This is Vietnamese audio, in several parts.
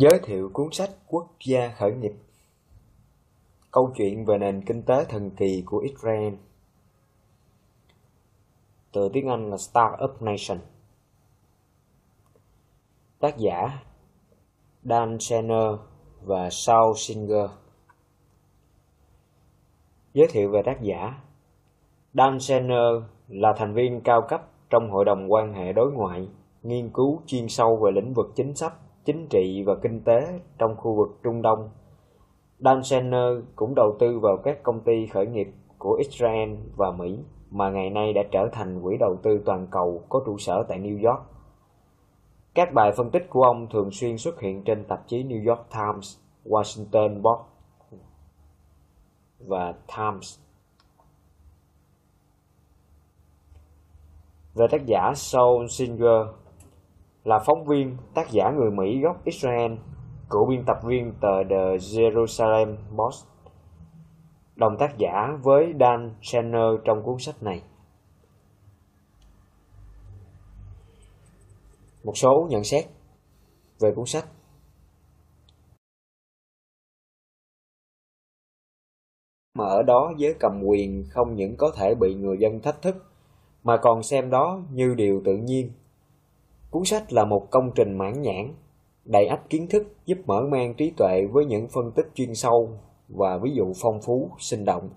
Giới thiệu cuốn sách Quốc gia khởi nghiệp. Câu chuyện về nền kinh tế thần kỳ của Israel. Từ tiếng Anh là Startup Nation. Tác giả Dan Senner và Saul Singer. Giới thiệu về tác giả Dan Senner là thành viên cao cấp trong Hội đồng quan hệ đối ngoại, nghiên cứu chuyên sâu về lĩnh vực chính sách chính trị và kinh tế trong khu vực Trung Đông. Dan Senner cũng đầu tư vào các công ty khởi nghiệp của Israel và Mỹ mà ngày nay đã trở thành quỹ đầu tư toàn cầu có trụ sở tại New York. Các bài phân tích của ông thường xuyên xuất hiện trên tạp chí New York Times, Washington Post và Times. Về tác giả Saul Singer là phóng viên, tác giả người Mỹ gốc Israel, cựu biên tập viên tờ The Jerusalem Post, đồng tác giả với Dan Shanner trong cuốn sách này. Một số nhận xét về cuốn sách mà ở đó giới cầm quyền không những có thể bị người dân thách thức mà còn xem đó như điều tự nhiên Cuốn sách là một công trình mãn nhãn, đầy ắp kiến thức giúp mở mang trí tuệ với những phân tích chuyên sâu và ví dụ phong phú, sinh động.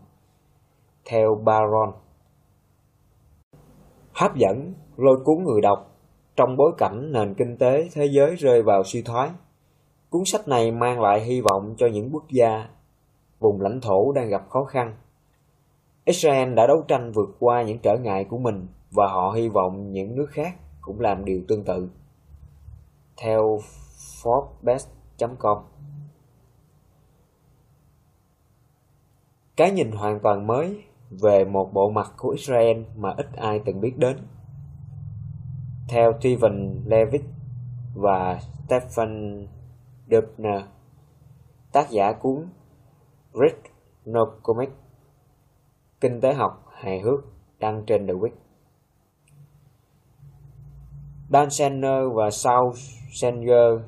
Theo Baron Hấp dẫn, lôi cuốn người đọc trong bối cảnh nền kinh tế thế giới rơi vào suy thoái. Cuốn sách này mang lại hy vọng cho những quốc gia, vùng lãnh thổ đang gặp khó khăn. Israel đã đấu tranh vượt qua những trở ngại của mình và họ hy vọng những nước khác cũng làm điều tương tự. Theo Forbes.com Cái nhìn hoàn toàn mới về một bộ mặt của Israel mà ít ai từng biết đến. Theo Steven Levitt và Stephen Dubner, tác giả cuốn Rick Nocomic, Kinh tế học hài hước đăng trên The Week. Dan Senner và Saul Senger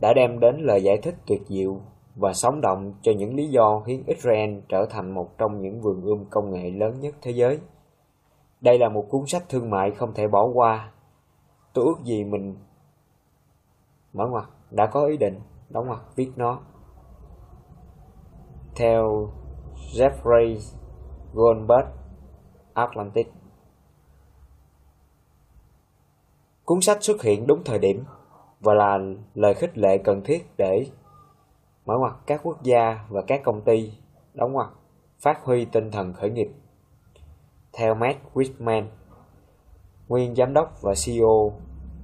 đã đem đến lời giải thích tuyệt diệu và sống động cho những lý do khiến Israel trở thành một trong những vườn ươm công nghệ lớn nhất thế giới. Đây là một cuốn sách thương mại không thể bỏ qua. Tôi ước gì mình mở ngoặt đã có ý định đóng ngoặt viết nó. Theo Jeffrey Goldberg, Atlantic Cuốn sách xuất hiện đúng thời điểm và là lời khích lệ cần thiết để mở ngoặt các quốc gia và các công ty đóng ngoặt phát huy tinh thần khởi nghiệp. Theo Matt Whitman, nguyên giám đốc và CEO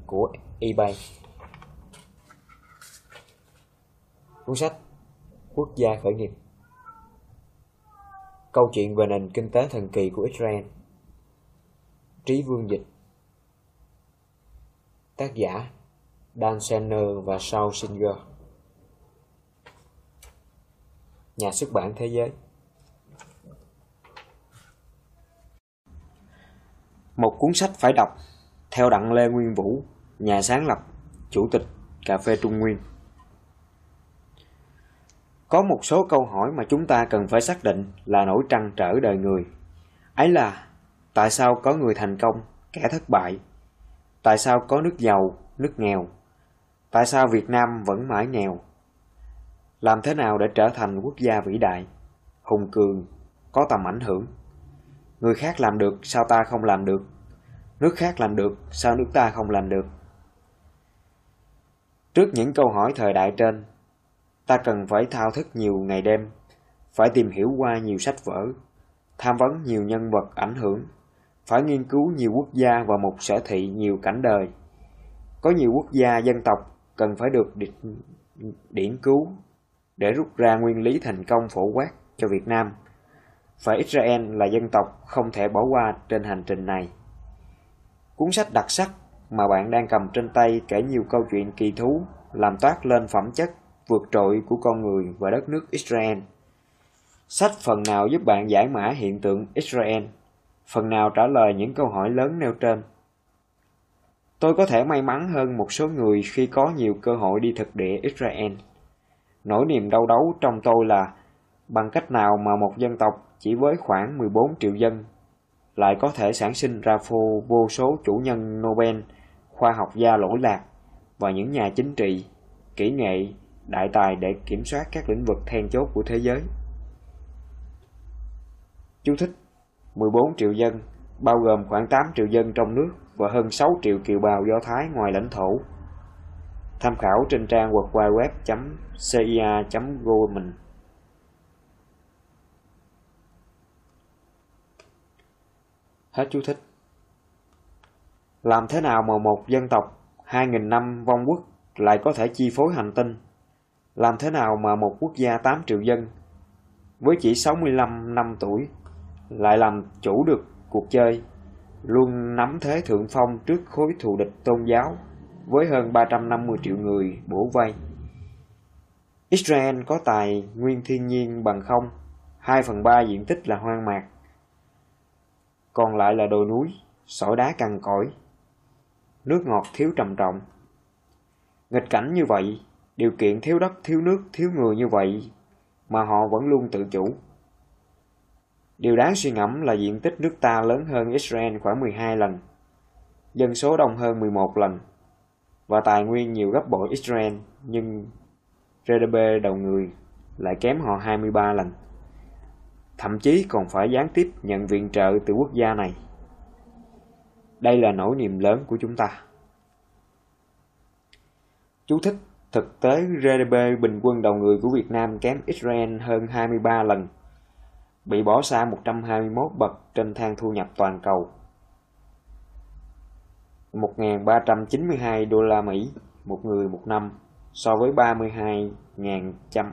của eBay. Cuốn sách Quốc gia khởi nghiệp Câu chuyện về nền kinh tế thần kỳ của Israel Trí Vương Dịch Tác giả Dan Senner và Saul Singer. Nhà xuất bản Thế giới. Một cuốn sách phải đọc Theo Đặng Lê Nguyên Vũ Nhà sáng lập Chủ tịch Cà phê Trung Nguyên. Có một số câu hỏi mà chúng ta cần phải xác định là nỗi trăn trở đời người. Ấy là Tại sao có người thành công, kẻ thất bại? Tại sao có nước giàu, nước nghèo? Tại sao Việt Nam vẫn mãi nghèo? Làm thế nào để trở thành quốc gia vĩ đại, hùng cường, có tầm ảnh hưởng? Người khác làm được, sao ta không làm được? Nước khác làm được, sao nước ta không làm được? Trước những câu hỏi thời đại trên, ta cần phải thao thức nhiều ngày đêm, phải tìm hiểu qua nhiều sách vở, tham vấn nhiều nhân vật ảnh hưởng phải nghiên cứu nhiều quốc gia và một sở thị nhiều cảnh đời. Có nhiều quốc gia dân tộc cần phải được điển cứu để rút ra nguyên lý thành công phổ quát cho Việt Nam. Và Israel là dân tộc không thể bỏ qua trên hành trình này. Cuốn sách đặc sắc mà bạn đang cầm trên tay kể nhiều câu chuyện kỳ thú, làm toát lên phẩm chất vượt trội của con người và đất nước Israel. Sách phần nào giúp bạn giải mã hiện tượng Israel phần nào trả lời những câu hỏi lớn nêu trên. Tôi có thể may mắn hơn một số người khi có nhiều cơ hội đi thực địa Israel. Nỗi niềm đau đấu trong tôi là bằng cách nào mà một dân tộc chỉ với khoảng 14 triệu dân lại có thể sản sinh ra phô vô số chủ nhân Nobel, khoa học gia lỗi lạc và những nhà chính trị, kỹ nghệ, đại tài để kiểm soát các lĩnh vực then chốt của thế giới. Chú thích 14 triệu dân, bao gồm khoảng 8 triệu dân trong nước và hơn 6 triệu kiều bào Do Thái ngoài lãnh thổ. Tham khảo trên trang www.cia.government. Hết chú thích. Làm thế nào mà một dân tộc 2.000 năm vong quốc lại có thể chi phối hành tinh? Làm thế nào mà một quốc gia 8 triệu dân với chỉ 65 năm tuổi lại làm chủ được cuộc chơi, luôn nắm thế thượng phong trước khối thù địch tôn giáo với hơn 350 triệu người bổ vây. Israel có tài nguyên thiên nhiên bằng không, 2 phần 3 diện tích là hoang mạc, còn lại là đồi núi, sỏi đá cằn cỗi, nước ngọt thiếu trầm trọng. Nghịch cảnh như vậy, điều kiện thiếu đất, thiếu nước, thiếu người như vậy mà họ vẫn luôn tự chủ. Điều đáng suy ngẫm là diện tích nước ta lớn hơn Israel khoảng 12 lần, dân số đông hơn 11 lần, và tài nguyên nhiều gấp bội Israel, nhưng GDP đầu người lại kém họ 23 lần thậm chí còn phải gián tiếp nhận viện trợ từ quốc gia này. Đây là nỗi niềm lớn của chúng ta. Chú thích Thực tế GDP bình quân đầu người của Việt Nam kém Israel hơn 23 lần, bị bỏ xa 121 bậc trên thang thu nhập toàn cầu. 1.392 đô la Mỹ một người một năm so với 32.100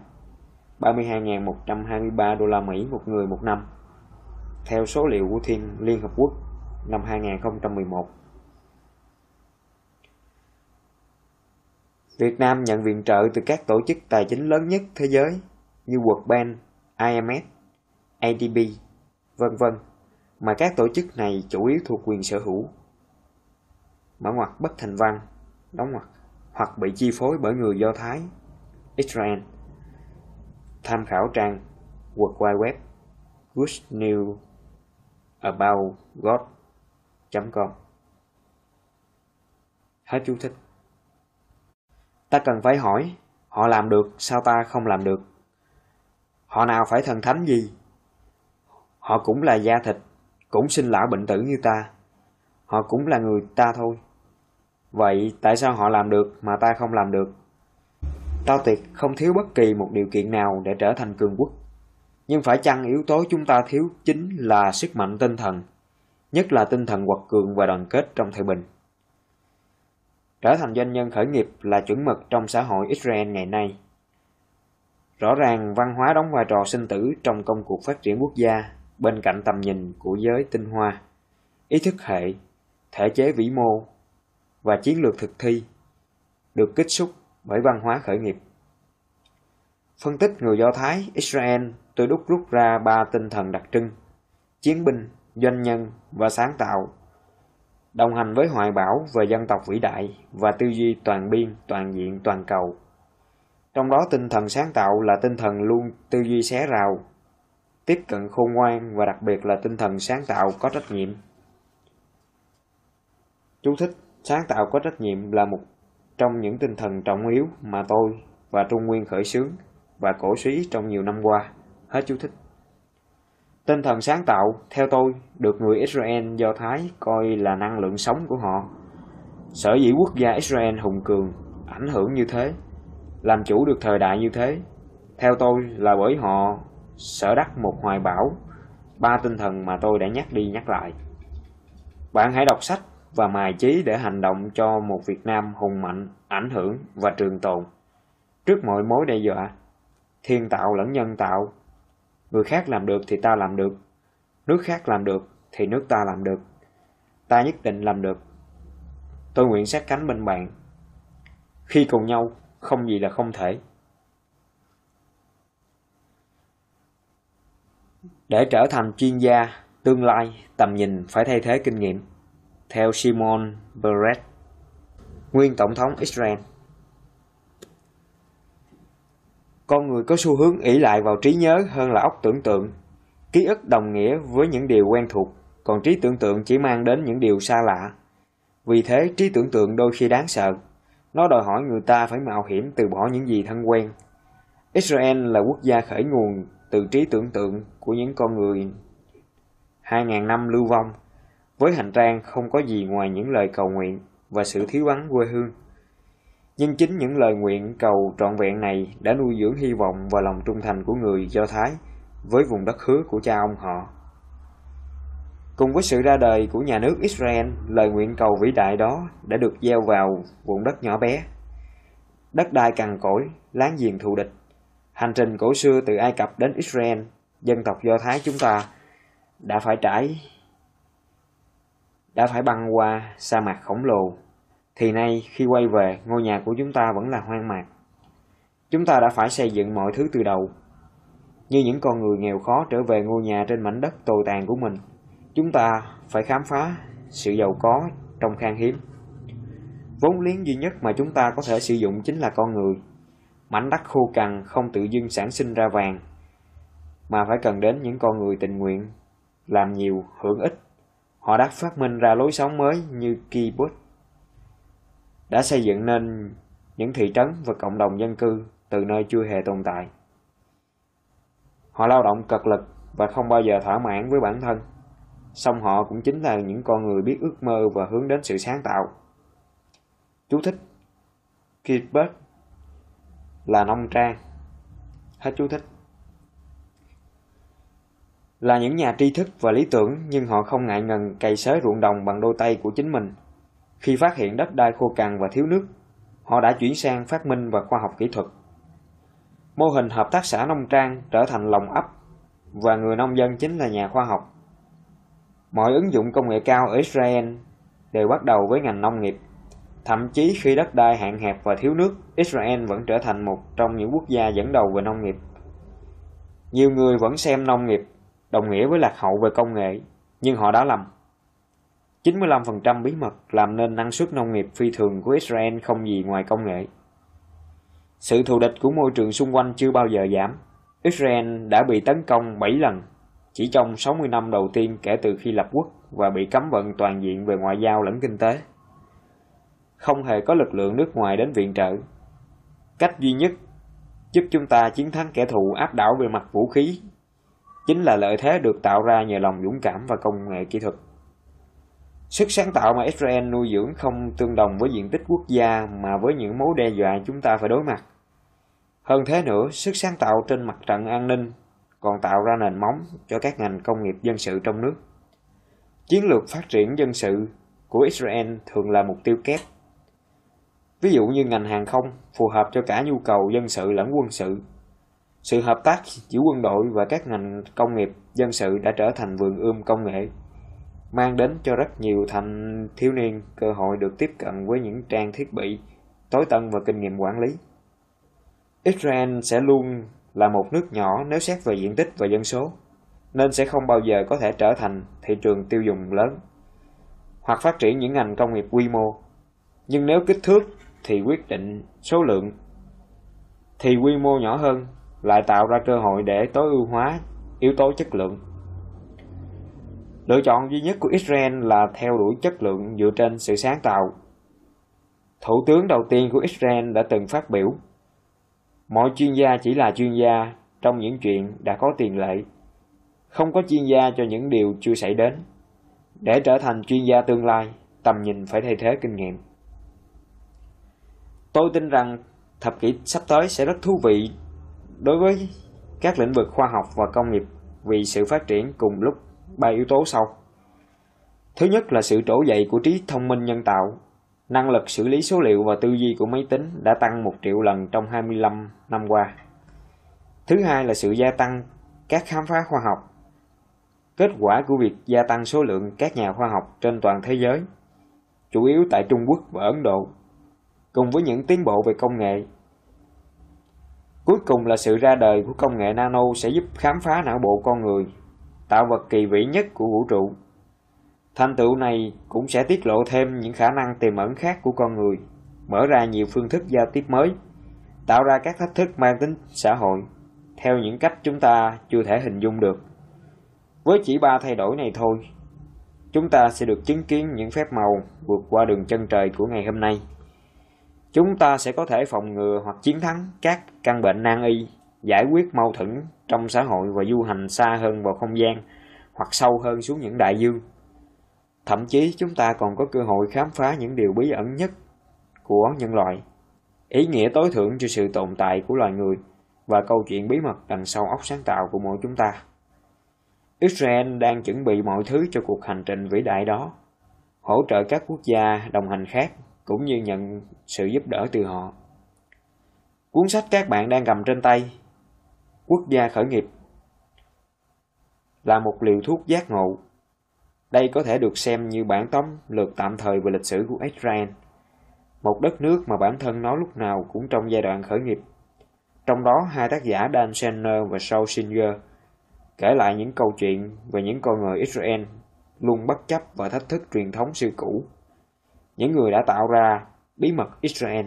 32.123 đô la Mỹ một người một năm, theo số liệu của Thiên Liên Hợp Quốc năm 2011. Việt Nam nhận viện trợ từ các tổ chức tài chính lớn nhất thế giới như World Bank, IMF, ADB, vân vân, mà các tổ chức này chủ yếu thuộc quyền sở hữu. Mở ngoặc bất thành văn, đóng ngoặc, hoặc bị chi phối bởi người Do Thái, Israel. Tham khảo trang World Wide Web Good News About God.com Hết chú thích. Ta cần phải hỏi Họ làm được sao ta không làm được? Họ nào phải thần thánh gì? Họ cũng là da thịt Cũng sinh lão bệnh tử như ta Họ cũng là người ta thôi Vậy tại sao họ làm được mà ta không làm được Tao tuyệt không thiếu bất kỳ một điều kiện nào để trở thành cường quốc. Nhưng phải chăng yếu tố chúng ta thiếu chính là sức mạnh tinh thần, nhất là tinh thần quật cường và đoàn kết trong thời bình. Trở thành doanh nhân khởi nghiệp là chuẩn mực trong xã hội Israel ngày nay. Rõ ràng văn hóa đóng vai trò sinh tử trong công cuộc phát triển quốc gia bên cạnh tầm nhìn của giới tinh hoa, ý thức hệ, thể chế vĩ mô và chiến lược thực thi được kích xúc bởi văn hóa khởi nghiệp. Phân tích người Do Thái, Israel, tôi đúc rút ra ba tinh thần đặc trưng, chiến binh, doanh nhân và sáng tạo, đồng hành với hoài bão về dân tộc vĩ đại và tư duy toàn biên, toàn diện, toàn cầu. Trong đó tinh thần sáng tạo là tinh thần luôn tư duy xé rào, tiếp cận khôn ngoan và đặc biệt là tinh thần sáng tạo có trách nhiệm. Chú thích Sáng tạo có trách nhiệm là một trong những tinh thần trọng yếu mà tôi và Trung Nguyên khởi xướng và cổ suý trong nhiều năm qua. Hết chú thích. Tinh thần sáng tạo, theo tôi, được người Israel Do Thái coi là năng lượng sống của họ. Sở dĩ quốc gia Israel hùng cường, ảnh hưởng như thế, làm chủ được thời đại như thế, theo tôi là bởi họ sở đắc một hoài bão, ba tinh thần mà tôi đã nhắc đi nhắc lại. Bạn hãy đọc sách và mài chí để hành động cho một Việt Nam hùng mạnh, ảnh hưởng và trường tồn. Trước mọi mối đe dọa, thiên tạo lẫn nhân tạo, người khác làm được thì ta làm được, nước khác làm được thì nước ta làm được, ta nhất định làm được. Tôi nguyện sát cánh bên bạn. Khi cùng nhau, không gì là không thể. Để trở thành chuyên gia, tương lai, tầm nhìn phải thay thế kinh nghiệm theo Simon Barrett Nguyên Tổng thống Israel Con người có xu hướng ỷ lại vào trí nhớ hơn là óc tưởng tượng. Ký ức đồng nghĩa với những điều quen thuộc, còn trí tưởng tượng chỉ mang đến những điều xa lạ. Vì thế, trí tưởng tượng đôi khi đáng sợ. Nó đòi hỏi người ta phải mạo hiểm từ bỏ những gì thân quen. Israel là quốc gia khởi nguồn từ trí tưởng tượng của những con người 2.000 năm lưu vong, với hành trang không có gì ngoài những lời cầu nguyện và sự thiếu vắng quê hương. Nhưng chính những lời nguyện cầu trọn vẹn này đã nuôi dưỡng hy vọng và lòng trung thành của người Do Thái với vùng đất hứa của cha ông họ. Cùng với sự ra đời của nhà nước Israel, lời nguyện cầu vĩ đại đó đã được gieo vào vùng đất nhỏ bé. Đất đai cằn cỗi, láng giềng thù địch. Hành trình cổ xưa từ Ai Cập đến Israel, dân tộc Do Thái chúng ta đã phải trải đã phải băng qua sa mạc khổng lồ thì nay khi quay về, ngôi nhà của chúng ta vẫn là hoang mạc. Chúng ta đã phải xây dựng mọi thứ từ đầu. Như những con người nghèo khó trở về ngôi nhà trên mảnh đất tồi tàn của mình, chúng ta phải khám phá sự giàu có trong khan hiếm. Vốn liếng duy nhất mà chúng ta có thể sử dụng chính là con người. Mảnh đất khô cằn không tự dưng sản sinh ra vàng, mà phải cần đến những con người tình nguyện, làm nhiều, hưởng ít. Họ đã phát minh ra lối sống mới như kibbutz đã xây dựng nên những thị trấn và cộng đồng dân cư từ nơi chưa hề tồn tại. Họ lao động cực lực và không bao giờ thỏa mãn với bản thân. Song họ cũng chính là những con người biết ước mơ và hướng đến sự sáng tạo. Chú thích Kibbutz là nông trang. Hết chú thích. Là những nhà tri thức và lý tưởng nhưng họ không ngại ngần cày xới ruộng đồng bằng đôi tay của chính mình khi phát hiện đất đai khô cằn và thiếu nước, họ đã chuyển sang phát minh và khoa học kỹ thuật. Mô hình hợp tác xã nông trang trở thành lòng ấp và người nông dân chính là nhà khoa học. Mọi ứng dụng công nghệ cao ở Israel đều bắt đầu với ngành nông nghiệp. Thậm chí khi đất đai hạn hẹp và thiếu nước, Israel vẫn trở thành một trong những quốc gia dẫn đầu về nông nghiệp. Nhiều người vẫn xem nông nghiệp đồng nghĩa với lạc hậu về công nghệ, nhưng họ đã lầm. 95% bí mật làm nên năng suất nông nghiệp phi thường của Israel không gì ngoài công nghệ. Sự thù địch của môi trường xung quanh chưa bao giờ giảm. Israel đã bị tấn công 7 lần chỉ trong 60 năm đầu tiên kể từ khi lập quốc và bị cấm vận toàn diện về ngoại giao lẫn kinh tế. Không hề có lực lượng nước ngoài đến viện trợ. Cách duy nhất giúp chúng ta chiến thắng kẻ thù áp đảo về mặt vũ khí chính là lợi thế được tạo ra nhờ lòng dũng cảm và công nghệ kỹ thuật. Sức sáng tạo mà Israel nuôi dưỡng không tương đồng với diện tích quốc gia mà với những mối đe dọa chúng ta phải đối mặt. Hơn thế nữa, sức sáng tạo trên mặt trận an ninh còn tạo ra nền móng cho các ngành công nghiệp dân sự trong nước. Chiến lược phát triển dân sự của Israel thường là mục tiêu kép. Ví dụ như ngành hàng không phù hợp cho cả nhu cầu dân sự lẫn quân sự. Sự hợp tác giữa quân đội và các ngành công nghiệp dân sự đã trở thành vườn ươm công nghệ mang đến cho rất nhiều thanh thiếu niên cơ hội được tiếp cận với những trang thiết bị tối tân và kinh nghiệm quản lý. Israel sẽ luôn là một nước nhỏ nếu xét về diện tích và dân số, nên sẽ không bao giờ có thể trở thành thị trường tiêu dùng lớn hoặc phát triển những ngành công nghiệp quy mô. Nhưng nếu kích thước thì quyết định số lượng, thì quy mô nhỏ hơn lại tạo ra cơ hội để tối ưu hóa yếu tố chất lượng. Lựa chọn duy nhất của Israel là theo đuổi chất lượng dựa trên sự sáng tạo. Thủ tướng đầu tiên của Israel đã từng phát biểu Mọi chuyên gia chỉ là chuyên gia trong những chuyện đã có tiền lệ. Không có chuyên gia cho những điều chưa xảy đến. Để trở thành chuyên gia tương lai, tầm nhìn phải thay thế kinh nghiệm. Tôi tin rằng thập kỷ sắp tới sẽ rất thú vị đối với các lĩnh vực khoa học và công nghiệp vì sự phát triển cùng lúc ba yếu tố sau. Thứ nhất là sự trỗi dậy của trí thông minh nhân tạo. Năng lực xử lý số liệu và tư duy của máy tính đã tăng một triệu lần trong 25 năm qua. Thứ hai là sự gia tăng các khám phá khoa học. Kết quả của việc gia tăng số lượng các nhà khoa học trên toàn thế giới, chủ yếu tại Trung Quốc và Ấn Độ, cùng với những tiến bộ về công nghệ. Cuối cùng là sự ra đời của công nghệ nano sẽ giúp khám phá não bộ con người tạo vật kỳ vĩ nhất của vũ trụ. Thành tựu này cũng sẽ tiết lộ thêm những khả năng tiềm ẩn khác của con người, mở ra nhiều phương thức giao tiếp mới, tạo ra các thách thức mang tính xã hội, theo những cách chúng ta chưa thể hình dung được. Với chỉ ba thay đổi này thôi, chúng ta sẽ được chứng kiến những phép màu vượt qua đường chân trời của ngày hôm nay. Chúng ta sẽ có thể phòng ngừa hoặc chiến thắng các căn bệnh nan y, giải quyết mâu thuẫn trong xã hội và du hành xa hơn vào không gian hoặc sâu hơn xuống những đại dương. Thậm chí chúng ta còn có cơ hội khám phá những điều bí ẩn nhất của nhân loại, ý nghĩa tối thượng cho sự tồn tại của loài người và câu chuyện bí mật đằng sau óc sáng tạo của mỗi chúng ta. Israel đang chuẩn bị mọi thứ cho cuộc hành trình vĩ đại đó, hỗ trợ các quốc gia đồng hành khác cũng như nhận sự giúp đỡ từ họ. Cuốn sách các bạn đang cầm trên tay, Quốc gia khởi nghiệp, là một liều thuốc giác ngộ. Đây có thể được xem như bản tóm lược tạm thời về lịch sử của Israel, một đất nước mà bản thân nó lúc nào cũng trong giai đoạn khởi nghiệp. Trong đó, hai tác giả Dan Senner và Saul Singer kể lại những câu chuyện về những con người Israel luôn bất chấp và thách thức truyền thống xưa cũ. Những người đã tạo ra bí mật Israel,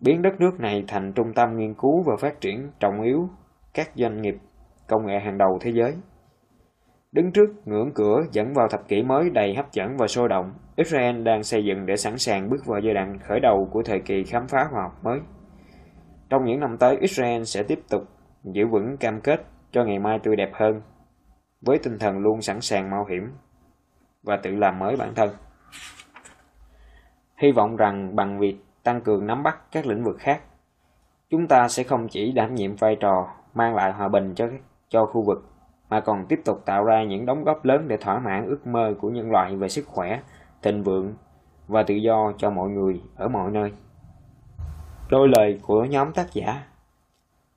biến đất nước này thành trung tâm nghiên cứu và phát triển trọng yếu các doanh nghiệp công nghệ hàng đầu thế giới. Đứng trước ngưỡng cửa dẫn vào thập kỷ mới đầy hấp dẫn và sôi động, Israel đang xây dựng để sẵn sàng bước vào giai đoạn khởi đầu của thời kỳ khám phá khoa học mới. Trong những năm tới, Israel sẽ tiếp tục giữ vững cam kết cho ngày mai tươi đẹp hơn, với tinh thần luôn sẵn sàng mạo hiểm và tự làm mới bản thân. Hy vọng rằng bằng việc tăng cường nắm bắt các lĩnh vực khác, chúng ta sẽ không chỉ đảm nhiệm vai trò mang lại hòa bình cho cho khu vực mà còn tiếp tục tạo ra những đóng góp lớn để thỏa mãn ước mơ của nhân loại về sức khỏe, thịnh vượng và tự do cho mọi người ở mọi nơi. Đôi lời của nhóm tác giả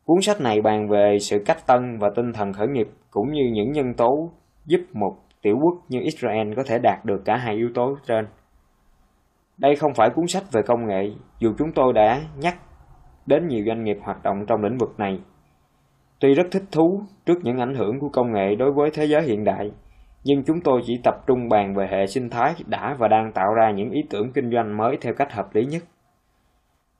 Cuốn sách này bàn về sự cách tân và tinh thần khởi nghiệp cũng như những nhân tố giúp một tiểu quốc như Israel có thể đạt được cả hai yếu tố trên. Đây không phải cuốn sách về công nghệ, dù chúng tôi đã nhắc đến nhiều doanh nghiệp hoạt động trong lĩnh vực này. Tuy rất thích thú trước những ảnh hưởng của công nghệ đối với thế giới hiện đại, nhưng chúng tôi chỉ tập trung bàn về hệ sinh thái đã và đang tạo ra những ý tưởng kinh doanh mới theo cách hợp lý nhất.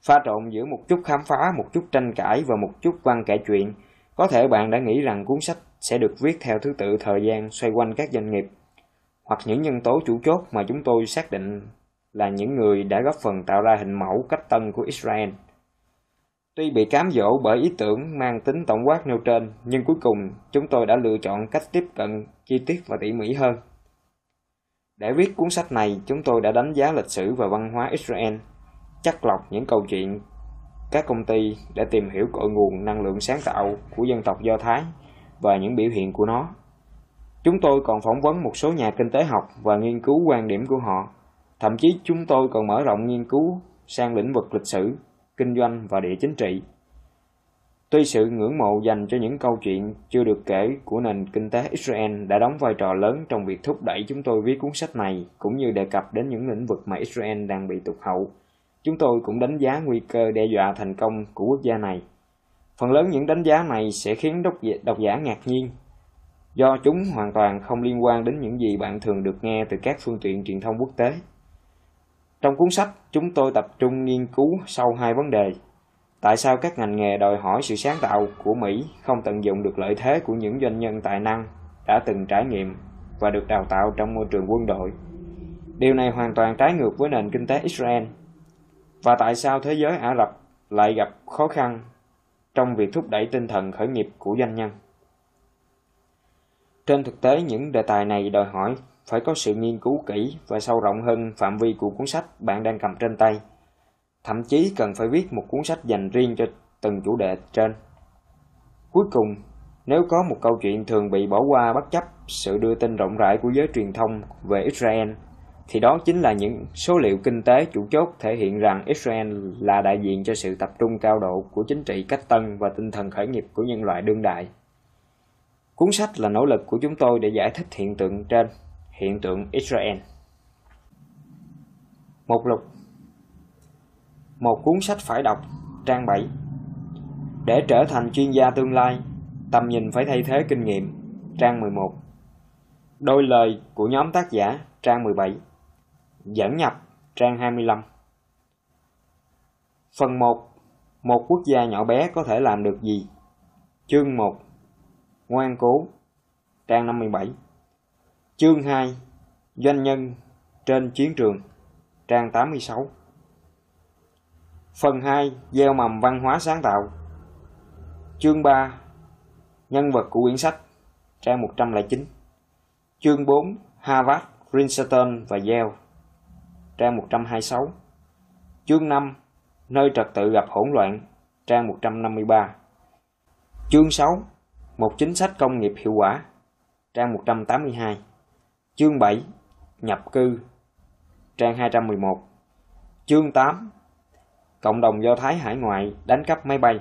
Pha trộn giữa một chút khám phá, một chút tranh cãi và một chút văn kể chuyện, có thể bạn đã nghĩ rằng cuốn sách sẽ được viết theo thứ tự thời gian xoay quanh các doanh nghiệp, hoặc những nhân tố chủ chốt mà chúng tôi xác định là những người đã góp phần tạo ra hình mẫu cách tân của Israel. Tuy bị cám dỗ bởi ý tưởng mang tính tổng quát nêu trên, nhưng cuối cùng chúng tôi đã lựa chọn cách tiếp cận chi tiết và tỉ mỉ hơn. Để viết cuốn sách này, chúng tôi đã đánh giá lịch sử và văn hóa Israel, chắc lọc những câu chuyện các công ty để tìm hiểu cội nguồn năng lượng sáng tạo của dân tộc Do Thái và những biểu hiện của nó. Chúng tôi còn phỏng vấn một số nhà kinh tế học và nghiên cứu quan điểm của họ. Thậm chí chúng tôi còn mở rộng nghiên cứu sang lĩnh vực lịch sử, kinh doanh và địa chính trị. Tuy sự ngưỡng mộ dành cho những câu chuyện chưa được kể của nền kinh tế Israel đã đóng vai trò lớn trong việc thúc đẩy chúng tôi viết cuốn sách này, cũng như đề cập đến những lĩnh vực mà Israel đang bị tụt hậu, chúng tôi cũng đánh giá nguy cơ đe dọa thành công của quốc gia này. Phần lớn những đánh giá này sẽ khiến độc giả, độc giả ngạc nhiên, do chúng hoàn toàn không liên quan đến những gì bạn thường được nghe từ các phương tiện truyền thông quốc tế. Trong cuốn sách, chúng tôi tập trung nghiên cứu sâu hai vấn đề. Tại sao các ngành nghề đòi hỏi sự sáng tạo của Mỹ không tận dụng được lợi thế của những doanh nhân tài năng đã từng trải nghiệm và được đào tạo trong môi trường quân đội? Điều này hoàn toàn trái ngược với nền kinh tế Israel. Và tại sao thế giới Ả Rập lại gặp khó khăn trong việc thúc đẩy tinh thần khởi nghiệp của doanh nhân? Trên thực tế, những đề tài này đòi hỏi phải có sự nghiên cứu kỹ và sâu rộng hơn phạm vi của cuốn sách bạn đang cầm trên tay. Thậm chí cần phải viết một cuốn sách dành riêng cho từng chủ đề trên. Cuối cùng, nếu có một câu chuyện thường bị bỏ qua bất chấp sự đưa tin rộng rãi của giới truyền thông về Israel, thì đó chính là những số liệu kinh tế chủ chốt thể hiện rằng Israel là đại diện cho sự tập trung cao độ của chính trị cách tân và tinh thần khởi nghiệp của nhân loại đương đại. Cuốn sách là nỗ lực của chúng tôi để giải thích hiện tượng trên hiện tượng Israel. Một lục Một cuốn sách phải đọc, trang 7 Để trở thành chuyên gia tương lai, tầm nhìn phải thay thế kinh nghiệm, trang 11 Đôi lời của nhóm tác giả, trang 17 Dẫn nhập, trang 25 Phần 1. Một quốc gia nhỏ bé có thể làm được gì? Chương 1. Ngoan cố. Trang 57. Chương 2. Doanh nhân trên chiến trường. Trang 86. Phần 2. Gieo mầm văn hóa sáng tạo. Chương 3. Nhân vật của quyển sách. Trang 109. Chương 4. Harvard, Princeton và Yale. Trang 126. Chương 5. Nơi trật tự gặp hỗn loạn. Trang 153. Chương 6. Một chính sách công nghiệp hiệu quả. Trang 182. Chương 7. Nhập cư. Trang 211. Chương 8. Cộng đồng Do Thái hải ngoại đánh cắp máy bay.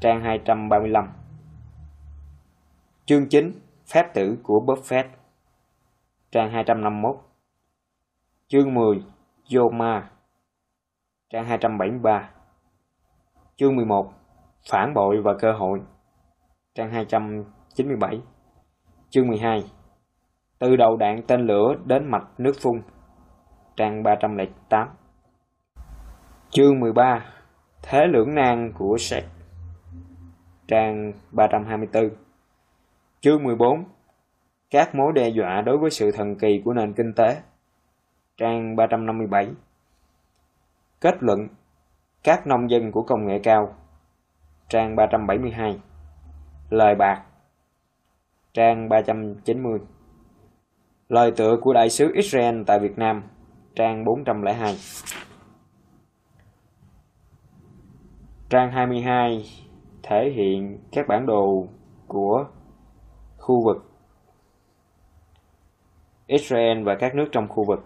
Trang 235. Chương 9. Phép tử của Buffett. Trang 251. Chương 10. Yoma. Trang 273. Chương 11. Phản bội và cơ hội. Trang 297. Chương 12. Từ đầu đạn tên lửa đến mạch nước phun. Trang 308. Chương 13. Thế lưỡng nan của Sạch Trang 324. Chương 14. Các mối đe dọa đối với sự thần kỳ của nền kinh tế. Trang 357. Kết luận. Các nông dân của công nghệ cao. Trang 372. Lời bạc. Trang 390. Lời tựa của Đại sứ Israel tại Việt Nam. Trang 402. Trang 22 thể hiện các bản đồ của khu vực Israel và các nước trong khu vực.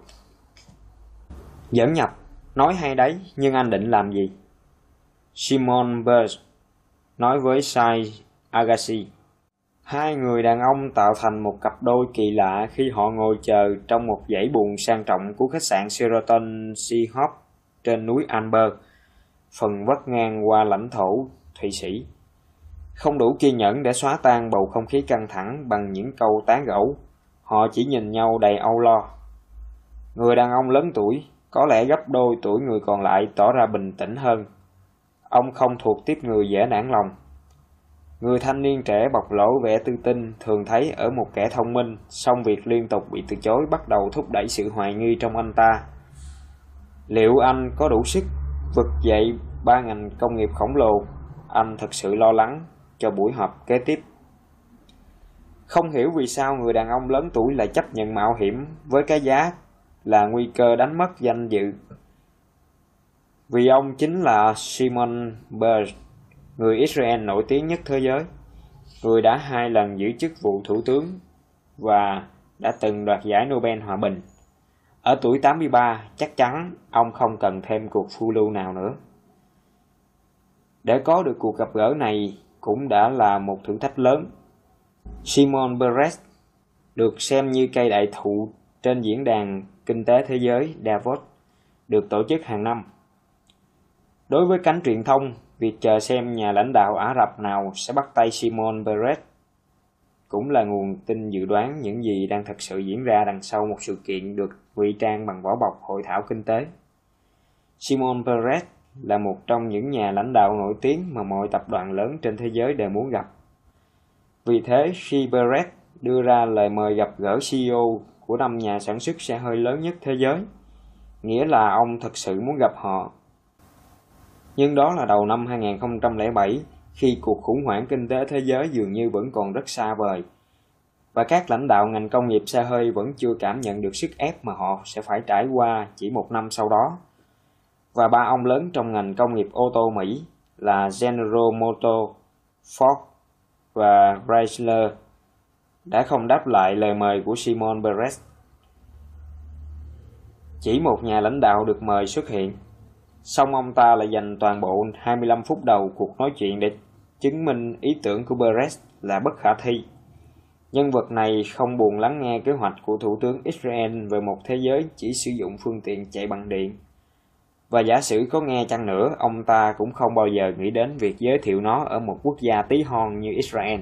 Dẫn nhập, nói hay đấy, nhưng anh định làm gì? Simon Birch nói với Sai Agassi. Hai người đàn ông tạo thành một cặp đôi kỳ lạ khi họ ngồi chờ trong một dãy buồng sang trọng của khách sạn Sheraton Seahawk trên núi Amber, phần vắt ngang qua lãnh thổ Thụy Sĩ. Không đủ kiên nhẫn để xóa tan bầu không khí căng thẳng bằng những câu tán gẫu, họ chỉ nhìn nhau đầy âu lo. Người đàn ông lớn tuổi, có lẽ gấp đôi tuổi người còn lại tỏ ra bình tĩnh hơn. Ông không thuộc tiếp người dễ nản lòng. Người thanh niên trẻ bộc lộ vẻ tư tin thường thấy ở một kẻ thông minh, song việc liên tục bị từ chối bắt đầu thúc đẩy sự hoài nghi trong anh ta. Liệu anh có đủ sức vực dậy ba ngành công nghiệp khổng lồ? Anh thật sự lo lắng cho buổi họp kế tiếp. Không hiểu vì sao người đàn ông lớn tuổi lại chấp nhận mạo hiểm với cái giá là nguy cơ đánh mất danh dự. Vì ông chính là Simon Bird người Israel nổi tiếng nhất thế giới, người đã hai lần giữ chức vụ thủ tướng và đã từng đoạt giải Nobel Hòa Bình. Ở tuổi 83, chắc chắn ông không cần thêm cuộc phiêu lưu nào nữa. Để có được cuộc gặp gỡ này cũng đã là một thử thách lớn. Simon Peres được xem như cây đại thụ trên diễn đàn kinh tế thế giới Davos được tổ chức hàng năm. Đối với cánh truyền thông, việc chờ xem nhà lãnh đạo Ả Rập nào sẽ bắt tay Simon Peres cũng là nguồn tin dự đoán những gì đang thật sự diễn ra đằng sau một sự kiện được ngụy trang bằng vỏ bọc hội thảo kinh tế. Simon Peres là một trong những nhà lãnh đạo nổi tiếng mà mọi tập đoàn lớn trên thế giới đều muốn gặp. Vì thế, khi Perez đưa ra lời mời gặp gỡ CEO của năm nhà sản xuất xe hơi lớn nhất thế giới, nghĩa là ông thật sự muốn gặp họ. Nhưng đó là đầu năm 2007, khi cuộc khủng hoảng kinh tế thế giới dường như vẫn còn rất xa vời, và các lãnh đạo ngành công nghiệp xe hơi vẫn chưa cảm nhận được sức ép mà họ sẽ phải trải qua chỉ một năm sau đó. Và ba ông lớn trong ngành công nghiệp ô tô Mỹ là General Motors, Ford và Chrysler đã không đáp lại lời mời của Simon Peres. Chỉ một nhà lãnh đạo được mời xuất hiện, Xong ông ta lại dành toàn bộ 25 phút đầu cuộc nói chuyện để chứng minh ý tưởng của Beres là bất khả thi. Nhân vật này không buồn lắng nghe kế hoạch của Thủ tướng Israel về một thế giới chỉ sử dụng phương tiện chạy bằng điện. Và giả sử có nghe chăng nữa, ông ta cũng không bao giờ nghĩ đến việc giới thiệu nó ở một quốc gia tí hon như Israel.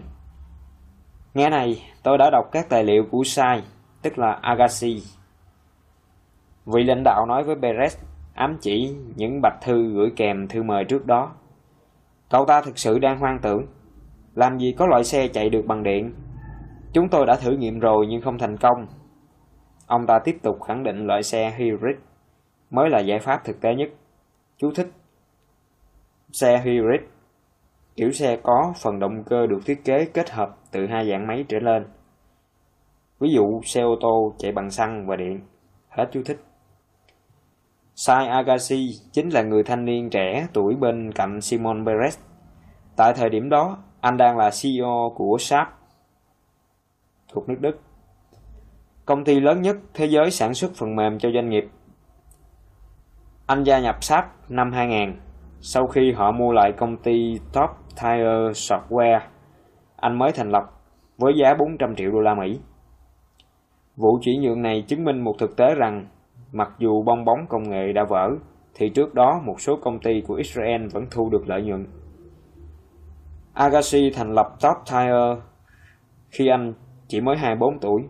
Nghe này, tôi đã đọc các tài liệu của Sai, tức là Agassi. Vị lãnh đạo nói với Beres, ám chỉ những bạch thư gửi kèm thư mời trước đó. Cậu ta thực sự đang hoang tưởng. Làm gì có loại xe chạy được bằng điện? Chúng tôi đã thử nghiệm rồi nhưng không thành công. Ông ta tiếp tục khẳng định loại xe hybrid mới là giải pháp thực tế nhất. Chú thích Xe hybrid, Kiểu xe có phần động cơ được thiết kế kết hợp từ hai dạng máy trở lên. Ví dụ xe ô tô chạy bằng xăng và điện. Hết chú thích. Sai Agassi chính là người thanh niên trẻ tuổi bên cạnh Simon Perez. Tại thời điểm đó, anh đang là CEO của Sharp thuộc nước Đức. Công ty lớn nhất thế giới sản xuất phần mềm cho doanh nghiệp. Anh gia nhập Sharp năm 2000 sau khi họ mua lại công ty Top Tire Software. Anh mới thành lập với giá 400 triệu đô la Mỹ. Vụ chuyển nhượng này chứng minh một thực tế rằng mặc dù bong bóng công nghệ đã vỡ, thì trước đó một số công ty của Israel vẫn thu được lợi nhuận. Agassi thành lập Top Tire khi anh chỉ mới 24 tuổi.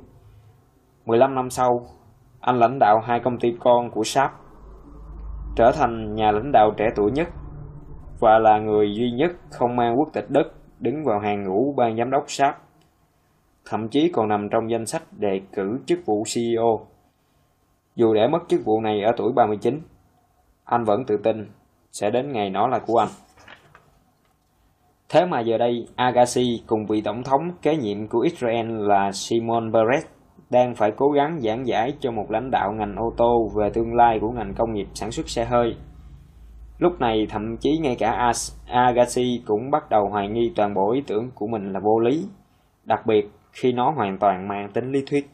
15 năm sau, anh lãnh đạo hai công ty con của Sharp, trở thành nhà lãnh đạo trẻ tuổi nhất và là người duy nhất không mang quốc tịch Đức đứng vào hàng ngũ ban giám đốc Sharp thậm chí còn nằm trong danh sách đề cử chức vụ CEO. Dù để mất chức vụ này ở tuổi 39, anh vẫn tự tin sẽ đến ngày nó là của anh. Thế mà giờ đây, Agassi cùng vị tổng thống kế nhiệm của Israel là Simon Peres đang phải cố gắng giảng giải cho một lãnh đạo ngành ô tô về tương lai của ngành công nghiệp sản xuất xe hơi. Lúc này thậm chí ngay cả Agassi cũng bắt đầu hoài nghi toàn bộ ý tưởng của mình là vô lý, đặc biệt khi nó hoàn toàn mang tính lý thuyết.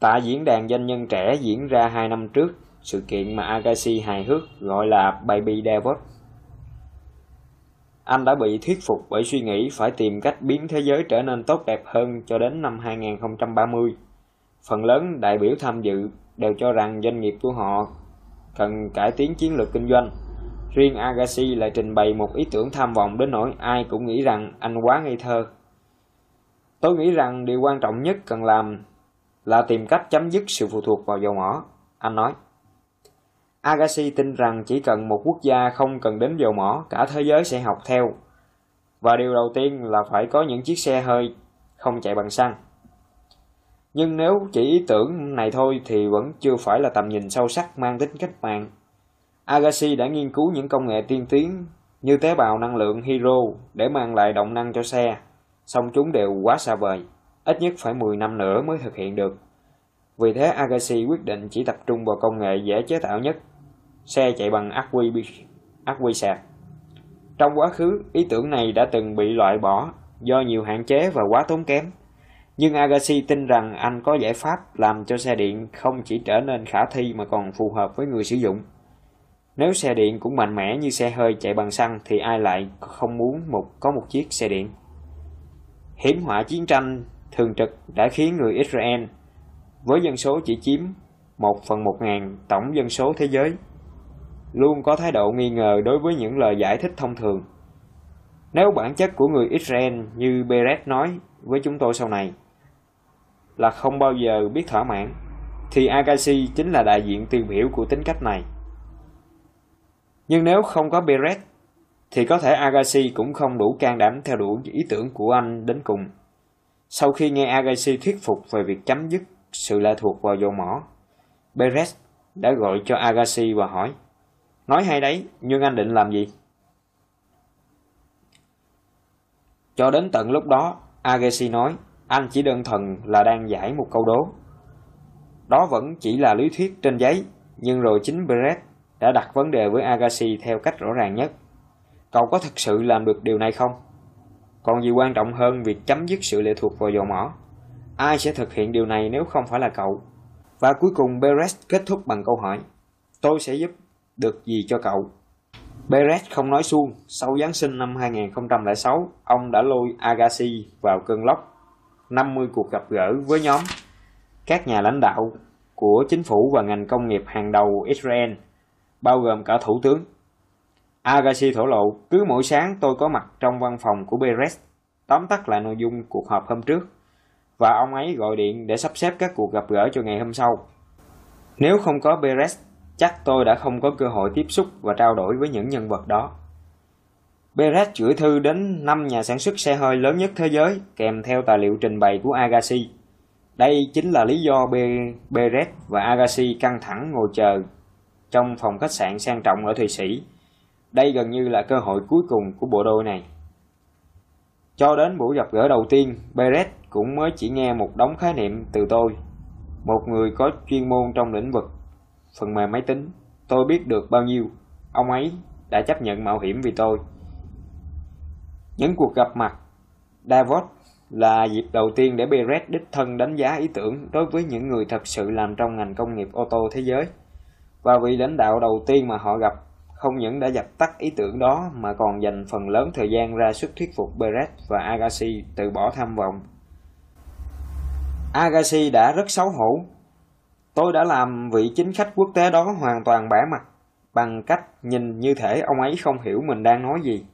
Tại diễn đàn doanh nhân trẻ diễn ra hai năm trước, sự kiện mà Agassi hài hước gọi là Baby Davos. Anh đã bị thuyết phục bởi suy nghĩ phải tìm cách biến thế giới trở nên tốt đẹp hơn cho đến năm 2030. Phần lớn đại biểu tham dự đều cho rằng doanh nghiệp của họ cần cải tiến chiến lược kinh doanh. Riêng Agassi lại trình bày một ý tưởng tham vọng đến nỗi ai cũng nghĩ rằng anh quá ngây thơ. Tôi nghĩ rằng điều quan trọng nhất cần làm là tìm cách chấm dứt sự phụ thuộc vào dầu mỏ, anh nói. Agassi tin rằng chỉ cần một quốc gia không cần đến dầu mỏ, cả thế giới sẽ học theo. Và điều đầu tiên là phải có những chiếc xe hơi không chạy bằng xăng. Nhưng nếu chỉ ý tưởng này thôi thì vẫn chưa phải là tầm nhìn sâu sắc mang tính cách mạng. Agassi đã nghiên cứu những công nghệ tiên tiến như tế bào năng lượng hydro để mang lại động năng cho xe song chúng đều quá xa vời, ít nhất phải 10 năm nữa mới thực hiện được. Vì thế Agassi quyết định chỉ tập trung vào công nghệ dễ chế tạo nhất, xe chạy bằng ắc quy, ắc quy sạc. Trong quá khứ, ý tưởng này đã từng bị loại bỏ do nhiều hạn chế và quá tốn kém. Nhưng Agassi tin rằng anh có giải pháp làm cho xe điện không chỉ trở nên khả thi mà còn phù hợp với người sử dụng. Nếu xe điện cũng mạnh mẽ như xe hơi chạy bằng xăng thì ai lại không muốn một có một chiếc xe điện. Hiểm họa chiến tranh thường trực đã khiến người Israel, với dân số chỉ chiếm 1 phần 1 ngàn tổng dân số thế giới, luôn có thái độ nghi ngờ đối với những lời giải thích thông thường. Nếu bản chất của người Israel như Beret nói với chúng tôi sau này là không bao giờ biết thỏa mãn, thì Agassi chính là đại diện tiêu biểu của tính cách này. Nhưng nếu không có Beret thì có thể Agassi cũng không đủ can đảm theo đuổi ý tưởng của anh đến cùng. Sau khi nghe Agassi thuyết phục về việc chấm dứt sự lệ thuộc vào dầu mỏ, Beres đã gọi cho Agassi và hỏi, nói hay đấy, nhưng anh định làm gì? Cho đến tận lúc đó, Agassi nói, anh chỉ đơn thuần là đang giải một câu đố. Đó vẫn chỉ là lý thuyết trên giấy, nhưng rồi chính Beres đã đặt vấn đề với Agassi theo cách rõ ràng nhất. Cậu có thực sự làm được điều này không? Còn gì quan trọng hơn việc chấm dứt sự lệ thuộc vào dầu mỏ? Ai sẽ thực hiện điều này nếu không phải là cậu? Và cuối cùng Beres kết thúc bằng câu hỏi. Tôi sẽ giúp được gì cho cậu? Beres không nói suông. Sau Giáng sinh năm 2006, ông đã lôi Agassi vào cơn lốc. 50 cuộc gặp gỡ với nhóm các nhà lãnh đạo của chính phủ và ngành công nghiệp hàng đầu Israel, bao gồm cả thủ tướng Agassi thổ lộ, cứ mỗi sáng tôi có mặt trong văn phòng của Beres, tóm tắt lại nội dung cuộc họp hôm trước, và ông ấy gọi điện để sắp xếp các cuộc gặp gỡ cho ngày hôm sau. Nếu không có Beres, chắc tôi đã không có cơ hội tiếp xúc và trao đổi với những nhân vật đó. Beres gửi thư đến năm nhà sản xuất xe hơi lớn nhất thế giới kèm theo tài liệu trình bày của Agassi. Đây chính là lý do Beres và Agassi căng thẳng ngồi chờ trong phòng khách sạn sang trọng ở Thụy Sĩ. Đây gần như là cơ hội cuối cùng của bộ đôi này. Cho đến buổi gặp gỡ đầu tiên, Perez cũng mới chỉ nghe một đống khái niệm từ tôi. Một người có chuyên môn trong lĩnh vực phần mềm máy tính. Tôi biết được bao nhiêu. Ông ấy đã chấp nhận mạo hiểm vì tôi. Những cuộc gặp mặt Davos là dịp đầu tiên để Perez đích thân đánh giá ý tưởng đối với những người thật sự làm trong ngành công nghiệp ô tô thế giới. Và vị lãnh đạo đầu tiên mà họ gặp không những đã dập tắt ý tưởng đó mà còn dành phần lớn thời gian ra sức thuyết phục Beret và Agassi từ bỏ tham vọng. Agassi đã rất xấu hổ. Tôi đã làm vị chính khách quốc tế đó hoàn toàn bẻ mặt bằng cách nhìn như thể ông ấy không hiểu mình đang nói gì.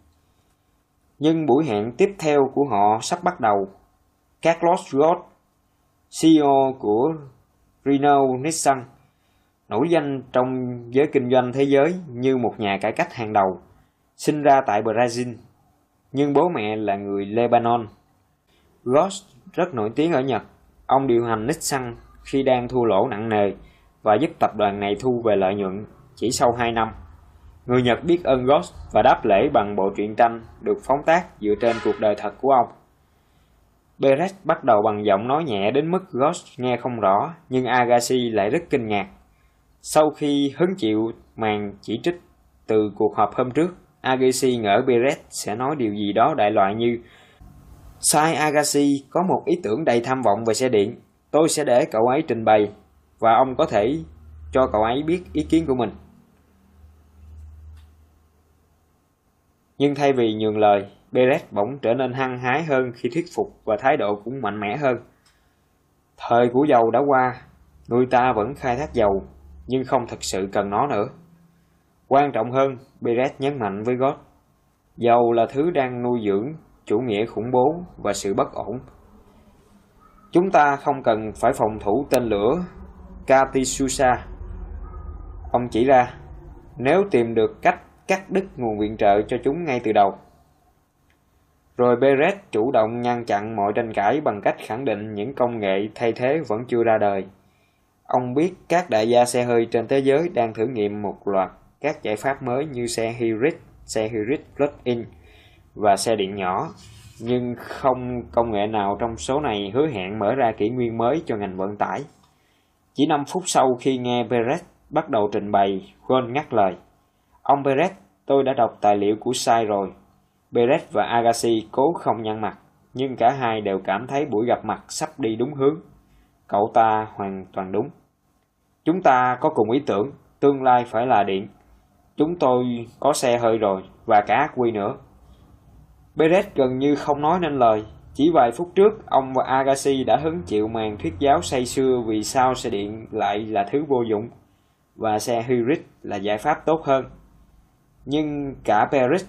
Nhưng buổi hẹn tiếp theo của họ sắp bắt đầu. Carlos Ghosn, CEO của Renault Nissan, nổi danh trong giới kinh doanh thế giới như một nhà cải cách hàng đầu, sinh ra tại Brazil, nhưng bố mẹ là người Lebanon. Ross rất nổi tiếng ở Nhật. Ông điều hành Nissan khi đang thua lỗ nặng nề và giúp tập đoàn này thu về lợi nhuận chỉ sau 2 năm. Người Nhật biết ơn Ross và đáp lễ bằng bộ truyện tranh được phóng tác dựa trên cuộc đời thật của ông. beres bắt đầu bằng giọng nói nhẹ đến mức Ross nghe không rõ, nhưng Agassi lại rất kinh ngạc sau khi hứng chịu màn chỉ trích từ cuộc họp hôm trước, Agassi ngỡ Perez sẽ nói điều gì đó đại loại như Sai Agassi có một ý tưởng đầy tham vọng về xe điện. Tôi sẽ để cậu ấy trình bày và ông có thể cho cậu ấy biết ý kiến của mình. Nhưng thay vì nhường lời, Perez bỗng trở nên hăng hái hơn khi thuyết phục và thái độ cũng mạnh mẽ hơn. Thời của dầu đã qua, người ta vẫn khai thác dầu nhưng không thật sự cần nó nữa. Quan trọng hơn, Beret nhấn mạnh với God, dầu là thứ đang nuôi dưỡng chủ nghĩa khủng bố và sự bất ổn. Chúng ta không cần phải phòng thủ tên lửa Katyusha. Ông chỉ ra, nếu tìm được cách cắt đứt nguồn viện trợ cho chúng ngay từ đầu. Rồi Beret chủ động ngăn chặn mọi tranh cãi bằng cách khẳng định những công nghệ thay thế vẫn chưa ra đời. Ông biết các đại gia xe hơi trên thế giới đang thử nghiệm một loạt các giải pháp mới như xe hybrid, xe hybrid plug-in và xe điện nhỏ, nhưng không công nghệ nào trong số này hứa hẹn mở ra kỷ nguyên mới cho ngành vận tải. Chỉ 5 phút sau khi nghe Perez bắt đầu trình bày, Ron ngắt lời. Ông Perez, tôi đã đọc tài liệu của Sai rồi. Perez và Agassi cố không nhăn mặt, nhưng cả hai đều cảm thấy buổi gặp mặt sắp đi đúng hướng. Cậu ta hoàn toàn đúng. Chúng ta có cùng ý tưởng, tương lai phải là điện. Chúng tôi có xe hơi rồi, và cả ác quy nữa. Beret gần như không nói nên lời. Chỉ vài phút trước, ông và Agassi đã hứng chịu màn thuyết giáo say sưa vì sao xe điện lại là thứ vô dụng, và xe hybrid là giải pháp tốt hơn. Nhưng cả Perez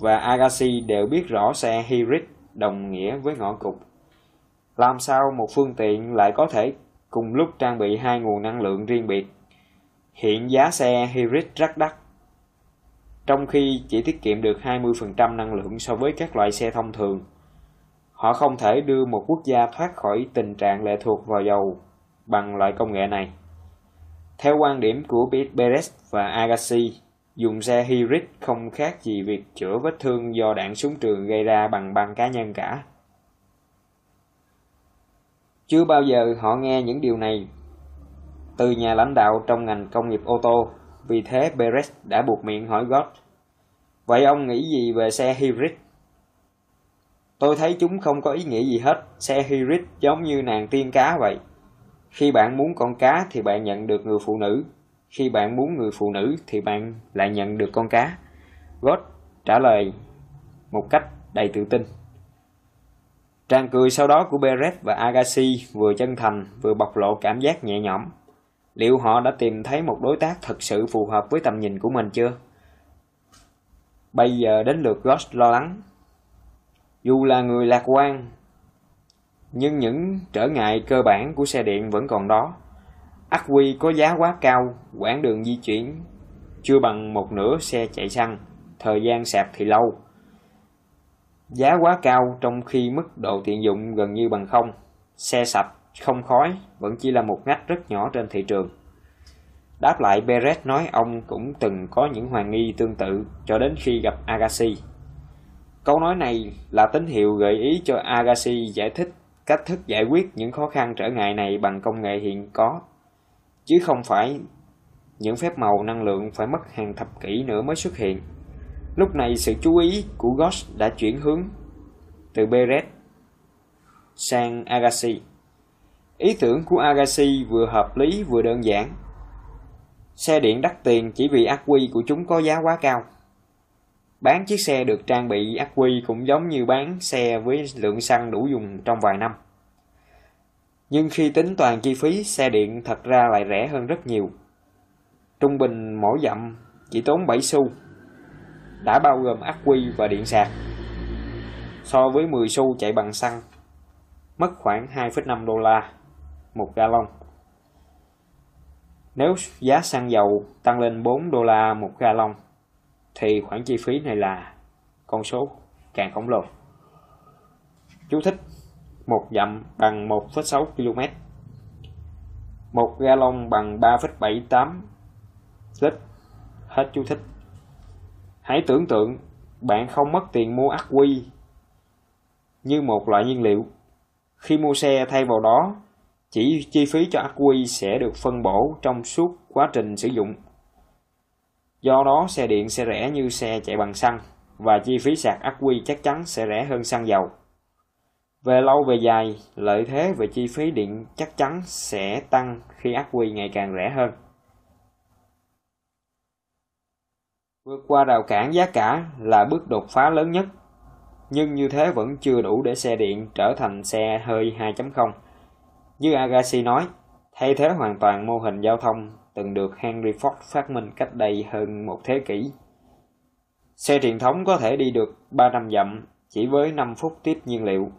và Agassi đều biết rõ xe hybrid đồng nghĩa với ngõ cụt. Làm sao một phương tiện lại có thể cùng lúc trang bị hai nguồn năng lượng riêng biệt. Hiện giá xe hybrid rất đắt, trong khi chỉ tiết kiệm được 20% năng lượng so với các loại xe thông thường. Họ không thể đưa một quốc gia thoát khỏi tình trạng lệ thuộc vào dầu bằng loại công nghệ này. Theo quan điểm của Perez và Agassi, dùng xe hybrid không khác gì việc chữa vết thương do đạn súng trường gây ra bằng băng cá nhân cả. Chưa bao giờ họ nghe những điều này từ nhà lãnh đạo trong ngành công nghiệp ô tô, vì thế Perez đã buộc miệng hỏi God. Vậy ông nghĩ gì về xe hybrid? Tôi thấy chúng không có ý nghĩa gì hết, xe hybrid giống như nàng tiên cá vậy. Khi bạn muốn con cá thì bạn nhận được người phụ nữ, khi bạn muốn người phụ nữ thì bạn lại nhận được con cá. God trả lời một cách đầy tự tin. Tràng cười sau đó của Beret và Agassi vừa chân thành vừa bộc lộ cảm giác nhẹ nhõm. Liệu họ đã tìm thấy một đối tác thật sự phù hợp với tầm nhìn của mình chưa? Bây giờ đến lượt Ross lo lắng. Dù là người lạc quan, nhưng những trở ngại cơ bản của xe điện vẫn còn đó. ắc quy có giá quá cao, quãng đường di chuyển chưa bằng một nửa xe chạy xăng, thời gian sạc thì lâu. Giá quá cao trong khi mức độ tiện dụng gần như bằng không, xe sạch, không khói, vẫn chỉ là một ngách rất nhỏ trên thị trường. Đáp lại Perez nói ông cũng từng có những hoài nghi tương tự cho đến khi gặp Agassi. Câu nói này là tín hiệu gợi ý cho Agassi giải thích cách thức giải quyết những khó khăn trở ngại này bằng công nghệ hiện có, chứ không phải những phép màu năng lượng phải mất hàng thập kỷ nữa mới xuất hiện. Lúc này sự chú ý của Ghost đã chuyển hướng từ Beret sang Agassi. Ý tưởng của Agassi vừa hợp lý vừa đơn giản. Xe điện đắt tiền chỉ vì ắc quy của chúng có giá quá cao. Bán chiếc xe được trang bị ắc quy cũng giống như bán xe với lượng xăng đủ dùng trong vài năm. Nhưng khi tính toàn chi phí, xe điện thật ra lại rẻ hơn rất nhiều. Trung bình mỗi dặm chỉ tốn 7 xu, đã bao gồm ắc quy và điện sạc. So với 10 xu chạy bằng xăng, mất khoảng 2,5 đô la một gallon. Nếu giá xăng dầu tăng lên 4 đô la một gallon, thì khoản chi phí này là con số càng khổng lồ. Chú thích một dặm bằng 1,6 km. Một gallon bằng 3,78 lít. Hết chú thích. Hãy tưởng tượng bạn không mất tiền mua ắc quy như một loại nhiên liệu. Khi mua xe thay vào đó, chỉ chi phí cho ắc quy sẽ được phân bổ trong suốt quá trình sử dụng. Do đó, xe điện sẽ rẻ như xe chạy bằng xăng và chi phí sạc ắc quy chắc chắn sẽ rẻ hơn xăng dầu. Về lâu về dài, lợi thế về chi phí điện chắc chắn sẽ tăng khi ắc quy ngày càng rẻ hơn. Vượt qua rào cản giá cả là bước đột phá lớn nhất, nhưng như thế vẫn chưa đủ để xe điện trở thành xe hơi 2.0. Như Agassi nói, thay thế hoàn toàn mô hình giao thông từng được Henry Ford phát minh cách đây hơn một thế kỷ. Xe truyền thống có thể đi được 300 dặm chỉ với 5 phút tiếp nhiên liệu.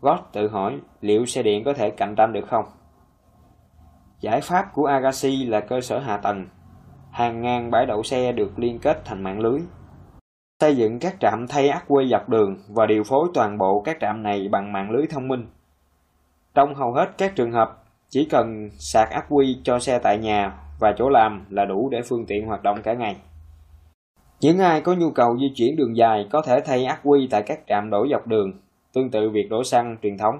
God tự hỏi liệu xe điện có thể cạnh tranh được không? Giải pháp của Agassi là cơ sở hạ tầng. Hàng ngàn bãi đậu xe được liên kết thành mạng lưới. Xây dựng các trạm thay ắc quy dọc đường và điều phối toàn bộ các trạm này bằng mạng lưới thông minh. Trong hầu hết các trường hợp, chỉ cần sạc ắc quy cho xe tại nhà và chỗ làm là đủ để phương tiện hoạt động cả ngày. Những ai có nhu cầu di chuyển đường dài có thể thay ắc quy tại các trạm đổ dọc đường, tương tự việc đổ xăng truyền thống.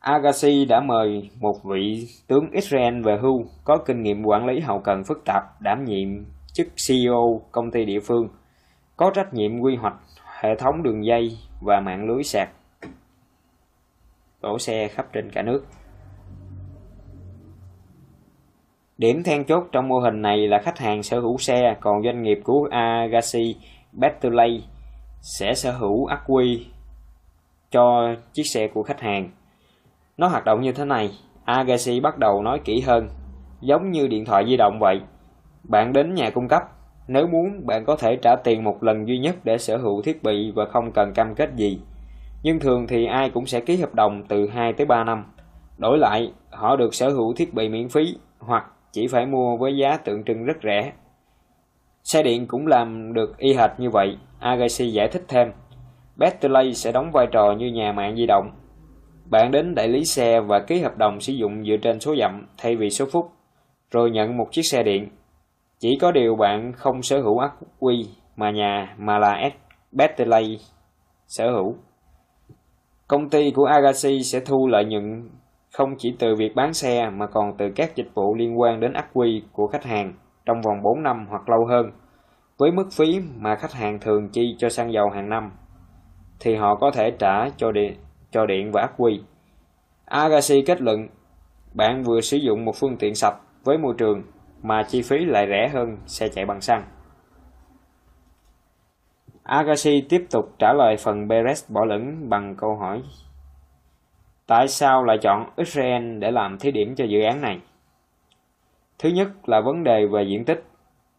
Agassi đã mời một vị tướng Israel về hưu có kinh nghiệm quản lý hậu cần phức tạp đảm nhiệm chức CEO công ty địa phương, có trách nhiệm quy hoạch hệ thống đường dây và mạng lưới sạc đổ xe khắp trên cả nước. Điểm then chốt trong mô hình này là khách hàng sở hữu xe, còn doanh nghiệp của Agassi Battley sẽ sở hữu ắc quy cho chiếc xe của khách hàng. Nó hoạt động như thế này, Agassi bắt đầu nói kỹ hơn, giống như điện thoại di động vậy. Bạn đến nhà cung cấp, nếu muốn bạn có thể trả tiền một lần duy nhất để sở hữu thiết bị và không cần cam kết gì. Nhưng thường thì ai cũng sẽ ký hợp đồng từ 2 tới 3 năm. Đổi lại, họ được sở hữu thiết bị miễn phí hoặc chỉ phải mua với giá tượng trưng rất rẻ. Xe điện cũng làm được y hệt như vậy, Agassi giải thích thêm. Betley sẽ đóng vai trò như nhà mạng di động. Bạn đến đại lý xe và ký hợp đồng sử dụng dựa trên số dặm thay vì số phút, rồi nhận một chiếc xe điện. Chỉ có điều bạn không sở hữu ắc quy mà nhà mà là Bettley sở hữu. Công ty của Agassi sẽ thu lợi nhuận không chỉ từ việc bán xe mà còn từ các dịch vụ liên quan đến ắc quy của khách hàng trong vòng 4 năm hoặc lâu hơn. Với mức phí mà khách hàng thường chi cho xăng dầu hàng năm, thì họ có thể trả cho điện, cho điện và ắc quy. Agassi kết luận, bạn vừa sử dụng một phương tiện sạch với môi trường mà chi phí lại rẻ hơn xe chạy bằng xăng. Agassi tiếp tục trả lời phần Beres bỏ lửng bằng câu hỏi Tại sao lại chọn Israel để làm thí điểm cho dự án này? Thứ nhất là vấn đề về diện tích.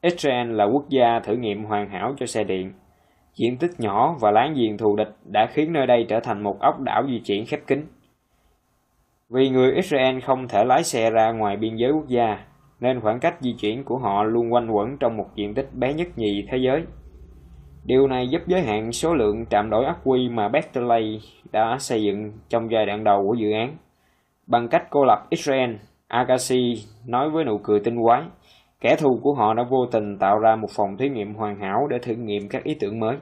Israel là quốc gia thử nghiệm hoàn hảo cho xe điện. Diện tích nhỏ và láng giềng thù địch đã khiến nơi đây trở thành một ốc đảo di chuyển khép kín. Vì người Israel không thể lái xe ra ngoài biên giới quốc gia, nên khoảng cách di chuyển của họ luôn quanh quẩn trong một diện tích bé nhất nhì thế giới. Điều này giúp giới hạn số lượng trạm đổi ắc quy mà Berkeley đã xây dựng trong giai đoạn đầu của dự án. Bằng cách cô lập Israel, Agassi nói với nụ cười tinh quái, kẻ thù của họ đã vô tình tạo ra một phòng thí nghiệm hoàn hảo để thử nghiệm các ý tưởng mới.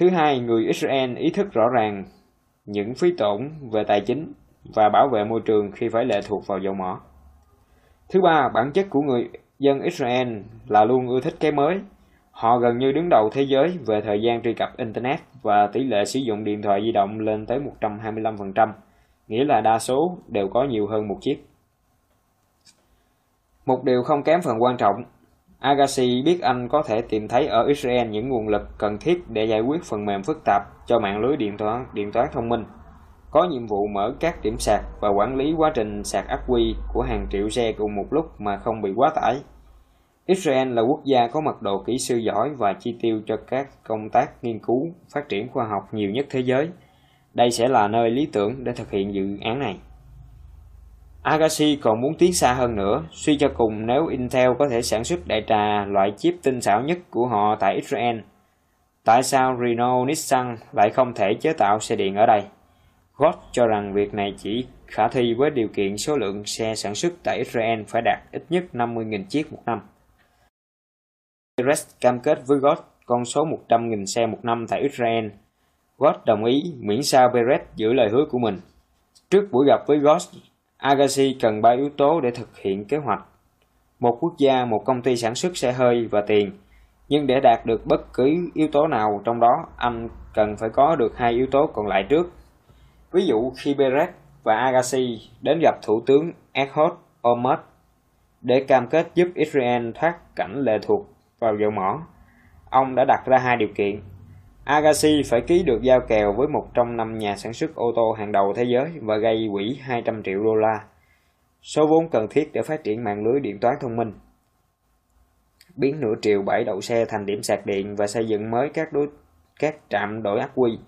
Thứ hai, người Israel ý thức rõ ràng những phí tổn về tài chính và bảo vệ môi trường khi phải lệ thuộc vào dầu mỏ. Thứ ba, bản chất của người dân Israel là luôn ưa thích cái mới. Họ gần như đứng đầu thế giới về thời gian truy cập Internet và tỷ lệ sử dụng điện thoại di động lên tới 125%, nghĩa là đa số đều có nhiều hơn một chiếc. Một điều không kém phần quan trọng, Agassi biết anh có thể tìm thấy ở Israel những nguồn lực cần thiết để giải quyết phần mềm phức tạp cho mạng lưới điện toán, điện toán thông minh có nhiệm vụ mở các điểm sạc và quản lý quá trình sạc ắc quy của hàng triệu xe cùng một lúc mà không bị quá tải. Israel là quốc gia có mật độ kỹ sư giỏi và chi tiêu cho các công tác nghiên cứu, phát triển khoa học nhiều nhất thế giới. Đây sẽ là nơi lý tưởng để thực hiện dự án này. Agassi còn muốn tiến xa hơn nữa, suy cho cùng nếu Intel có thể sản xuất đại trà loại chip tinh xảo nhất của họ tại Israel, tại sao Renault Nissan lại không thể chế tạo xe điện ở đây? Roth cho rằng việc này chỉ khả thi với điều kiện số lượng xe sản xuất tại Israel phải đạt ít nhất 50.000 chiếc một năm. Perez cam kết với Roth con số 100.000 xe một năm tại Israel. Roth đồng ý miễn sao Perez giữ lời hứa của mình. Trước buổi gặp với Roth, Agassi cần ba yếu tố để thực hiện kế hoạch. Một quốc gia, một công ty sản xuất xe hơi và tiền. Nhưng để đạt được bất cứ yếu tố nào trong đó, anh cần phải có được hai yếu tố còn lại trước Ví dụ khi Beret và Agassi đến gặp Thủ tướng Ehud Olmert để cam kết giúp Israel thoát cảnh lệ thuộc vào dầu mỏ, ông đã đặt ra hai điều kiện. Agassi phải ký được giao kèo với một trong năm nhà sản xuất ô tô hàng đầu thế giới và gây quỹ 200 triệu đô la, số vốn cần thiết để phát triển mạng lưới điện toán thông minh. Biến nửa triệu bãi đậu xe thành điểm sạc điện và xây dựng mới các đối các trạm đổi ắc quy.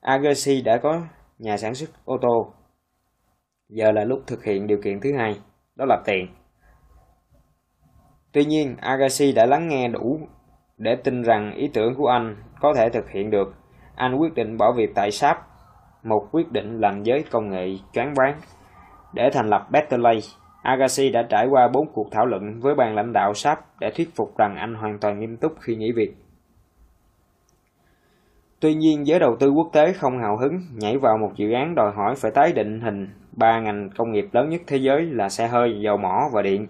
Agassi đã có nhà sản xuất ô tô. Giờ là lúc thực hiện điều kiện thứ hai, đó là tiền. Tuy nhiên, Agassi đã lắng nghe đủ để tin rằng ý tưởng của anh có thể thực hiện được. Anh quyết định bỏ việc tại SAP, một quyết định làm giới công nghệ choáng váng. Để thành lập Betterlay, Agassi đã trải qua bốn cuộc thảo luận với ban lãnh đạo SAP để thuyết phục rằng anh hoàn toàn nghiêm túc khi nghỉ việc. Tuy nhiên, giới đầu tư quốc tế không hào hứng nhảy vào một dự án đòi hỏi phải tái định hình ba ngành công nghiệp lớn nhất thế giới là xe hơi, dầu mỏ và điện.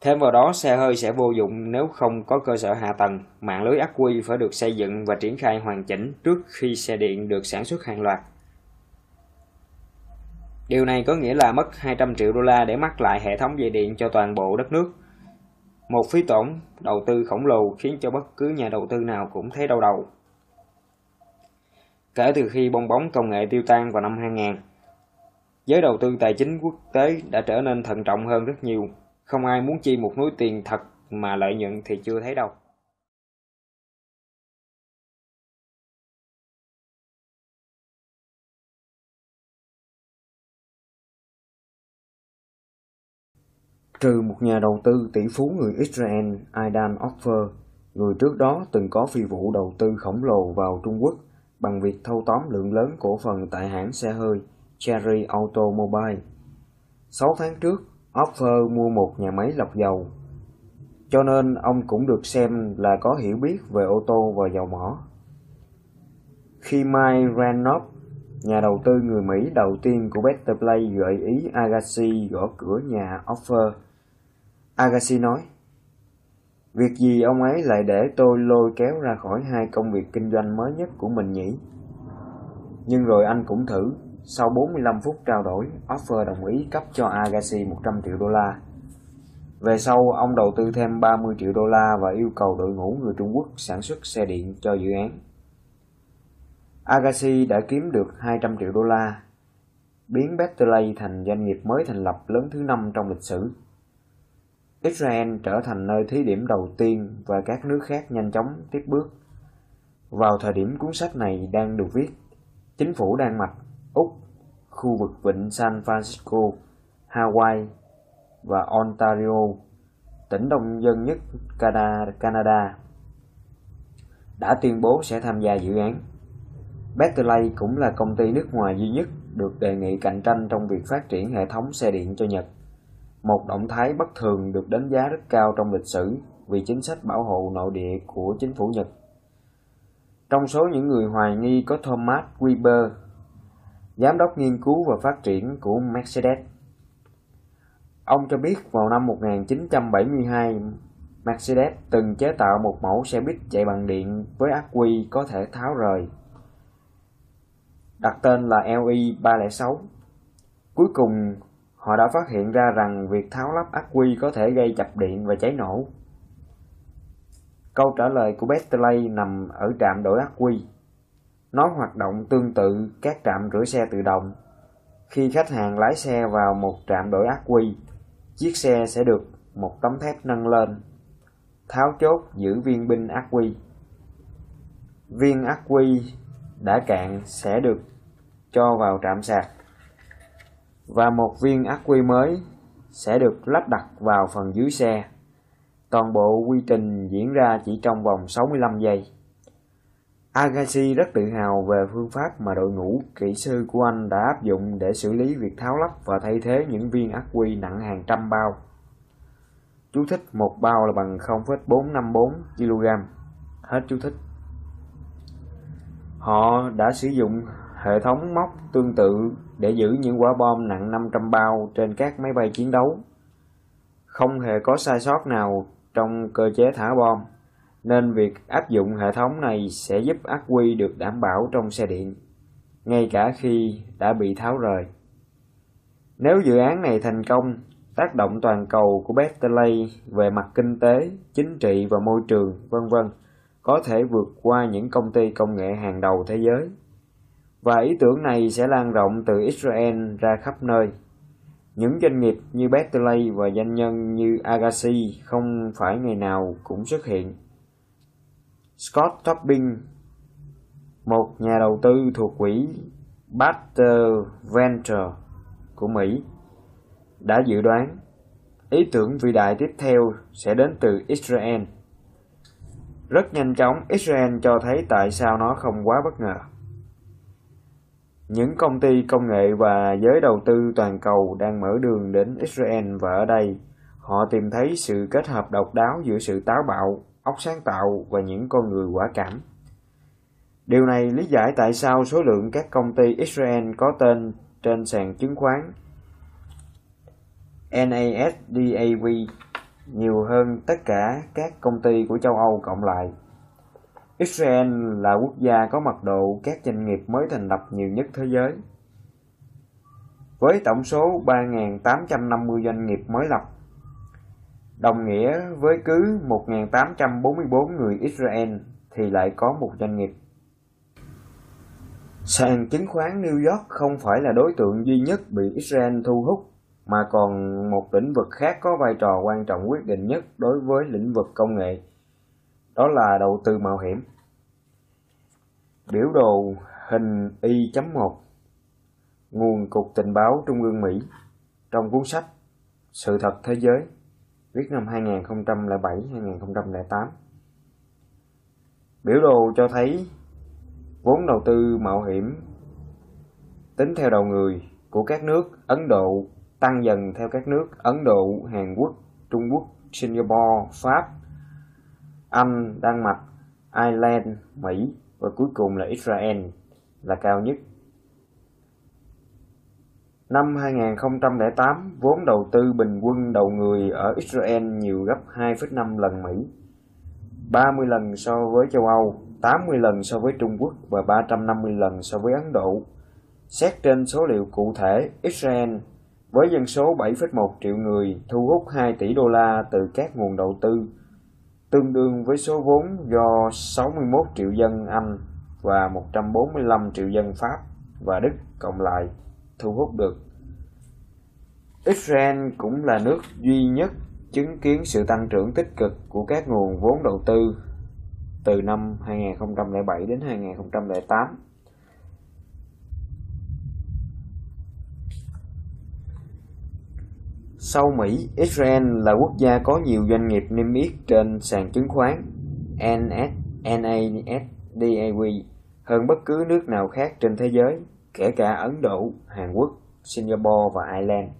Thêm vào đó, xe hơi sẽ vô dụng nếu không có cơ sở hạ tầng, mạng lưới ắc quy phải được xây dựng và triển khai hoàn chỉnh trước khi xe điện được sản xuất hàng loạt. Điều này có nghĩa là mất 200 triệu đô la để mắc lại hệ thống dây điện cho toàn bộ đất nước. Một phí tổn đầu tư khổng lồ khiến cho bất cứ nhà đầu tư nào cũng thấy đau đầu. Kể từ khi bong bóng công nghệ tiêu tan vào năm 2000, giới đầu tư tài chính quốc tế đã trở nên thận trọng hơn rất nhiều. Không ai muốn chi một núi tiền thật mà lợi nhuận thì chưa thấy đâu. Trừ một nhà đầu tư tỷ phú người Israel Aidan Offer, người trước đó từng có phi vụ đầu tư khổng lồ vào Trung Quốc bằng việc thâu tóm lượng lớn cổ phần tại hãng xe hơi Cherry Automobile. 6 tháng trước, Offer mua một nhà máy lọc dầu, cho nên ông cũng được xem là có hiểu biết về ô tô và dầu mỏ. Khi Mike Randolph, nhà đầu tư người Mỹ đầu tiên của Better Play gợi ý Agassi gõ cửa nhà Offer Agassi nói, Việc gì ông ấy lại để tôi lôi kéo ra khỏi hai công việc kinh doanh mới nhất của mình nhỉ? Nhưng rồi anh cũng thử, sau 45 phút trao đổi, offer đồng ý cấp cho Agassi 100 triệu đô la. Về sau, ông đầu tư thêm 30 triệu đô la và yêu cầu đội ngũ người Trung Quốc sản xuất xe điện cho dự án. Agassi đã kiếm được 200 triệu đô la, biến Betley thành doanh nghiệp mới thành lập lớn thứ năm trong lịch sử. Israel trở thành nơi thí điểm đầu tiên và các nước khác nhanh chóng tiếp bước. Vào thời điểm cuốn sách này đang được viết, chính phủ Đan Mạch, Úc khu vực vịnh San Francisco, Hawaii và Ontario, tỉnh đông dân nhất Canada, đã tuyên bố sẽ tham gia dự án. Berkeley cũng là công ty nước ngoài duy nhất được đề nghị cạnh tranh trong việc phát triển hệ thống xe điện cho Nhật. Một động thái bất thường được đánh giá rất cao trong lịch sử vì chính sách bảo hộ nội địa của chính phủ Nhật. Trong số những người hoài nghi có Thomas Weber, giám đốc nghiên cứu và phát triển của Mercedes. Ông cho biết vào năm 1972, Mercedes từng chế tạo một mẫu xe buýt chạy bằng điện với ắc quy có thể tháo rời. Đặt tên là LI306. Cuối cùng, họ đã phát hiện ra rằng việc tháo lắp ắc quy có thể gây chập điện và cháy nổ. Câu trả lời của Bestley nằm ở trạm đổi ắc quy. Nó hoạt động tương tự các trạm rửa xe tự động. Khi khách hàng lái xe vào một trạm đổi ác quy, chiếc xe sẽ được một tấm thép nâng lên, tháo chốt giữ viên pin ác quy. Viên ác quy đã cạn sẽ được cho vào trạm sạc và một viên ác quy mới sẽ được lắp đặt vào phần dưới xe. Toàn bộ quy trình diễn ra chỉ trong vòng 65 giây. Agassi rất tự hào về phương pháp mà đội ngũ kỹ sư của anh đã áp dụng để xử lý việc tháo lắp và thay thế những viên ắc quy nặng hàng trăm bao. Chú thích một bao là bằng 0,454 kg. Hết chú thích. Họ đã sử dụng hệ thống móc tương tự để giữ những quả bom nặng 500 bao trên các máy bay chiến đấu. Không hề có sai sót nào trong cơ chế thả bom, nên việc áp dụng hệ thống này sẽ giúp ắc quy được đảm bảo trong xe điện, ngay cả khi đã bị tháo rời. Nếu dự án này thành công, tác động toàn cầu của Bentley về mặt kinh tế, chính trị và môi trường, vân vân, có thể vượt qua những công ty công nghệ hàng đầu thế giới. Và ý tưởng này sẽ lan rộng từ Israel ra khắp nơi. Những doanh nghiệp như Bentley và doanh nhân như Agassi không phải ngày nào cũng xuất hiện. Scott Topping, một nhà đầu tư thuộc quỹ Batter Venture của Mỹ, đã dự đoán ý tưởng vĩ đại tiếp theo sẽ đến từ Israel. Rất nhanh chóng, Israel cho thấy tại sao nó không quá bất ngờ. Những công ty công nghệ và giới đầu tư toàn cầu đang mở đường đến Israel và ở đây, họ tìm thấy sự kết hợp độc đáo giữa sự táo bạo, óc sáng tạo và những con người quả cảm. Điều này lý giải tại sao số lượng các công ty Israel có tên trên sàn chứng khoán NASDAQ nhiều hơn tất cả các công ty của châu Âu cộng lại. Israel là quốc gia có mật độ các doanh nghiệp mới thành lập nhiều nhất thế giới. Với tổng số 3.850 doanh nghiệp mới lập, đồng nghĩa với cứ 1.844 người Israel thì lại có một doanh nghiệp. Sàn chứng khoán New York không phải là đối tượng duy nhất bị Israel thu hút, mà còn một lĩnh vực khác có vai trò quan trọng quyết định nhất đối với lĩnh vực công nghệ đó là đầu tư mạo hiểm. Biểu đồ hình Y.1 Nguồn Cục Tình báo Trung ương Mỹ trong cuốn sách Sự thật thế giới viết năm 2007-2008 Biểu đồ cho thấy vốn đầu tư mạo hiểm tính theo đầu người của các nước Ấn Độ tăng dần theo các nước Ấn Độ, Hàn Quốc, Trung Quốc, Singapore, Pháp, anh, Đan Mạch, Ireland, Mỹ và cuối cùng là Israel là cao nhất. Năm 2008, vốn đầu tư bình quân đầu người ở Israel nhiều gấp 2,5 lần Mỹ, 30 lần so với châu Âu, 80 lần so với Trung Quốc và 350 lần so với Ấn Độ. Xét trên số liệu cụ thể, Israel với dân số 7,1 triệu người thu hút 2 tỷ đô la từ các nguồn đầu tư tương đương với số vốn do 61 triệu dân Anh và 145 triệu dân Pháp và Đức cộng lại thu hút được. Israel cũng là nước duy nhất chứng kiến sự tăng trưởng tích cực của các nguồn vốn đầu tư từ năm 2007 đến 2008. Sau Mỹ, Israel là quốc gia có nhiều doanh nghiệp niêm yết trên sàn chứng khoán NASDAQ hơn bất cứ nước nào khác trên thế giới, kể cả Ấn Độ, Hàn Quốc, Singapore và Ireland.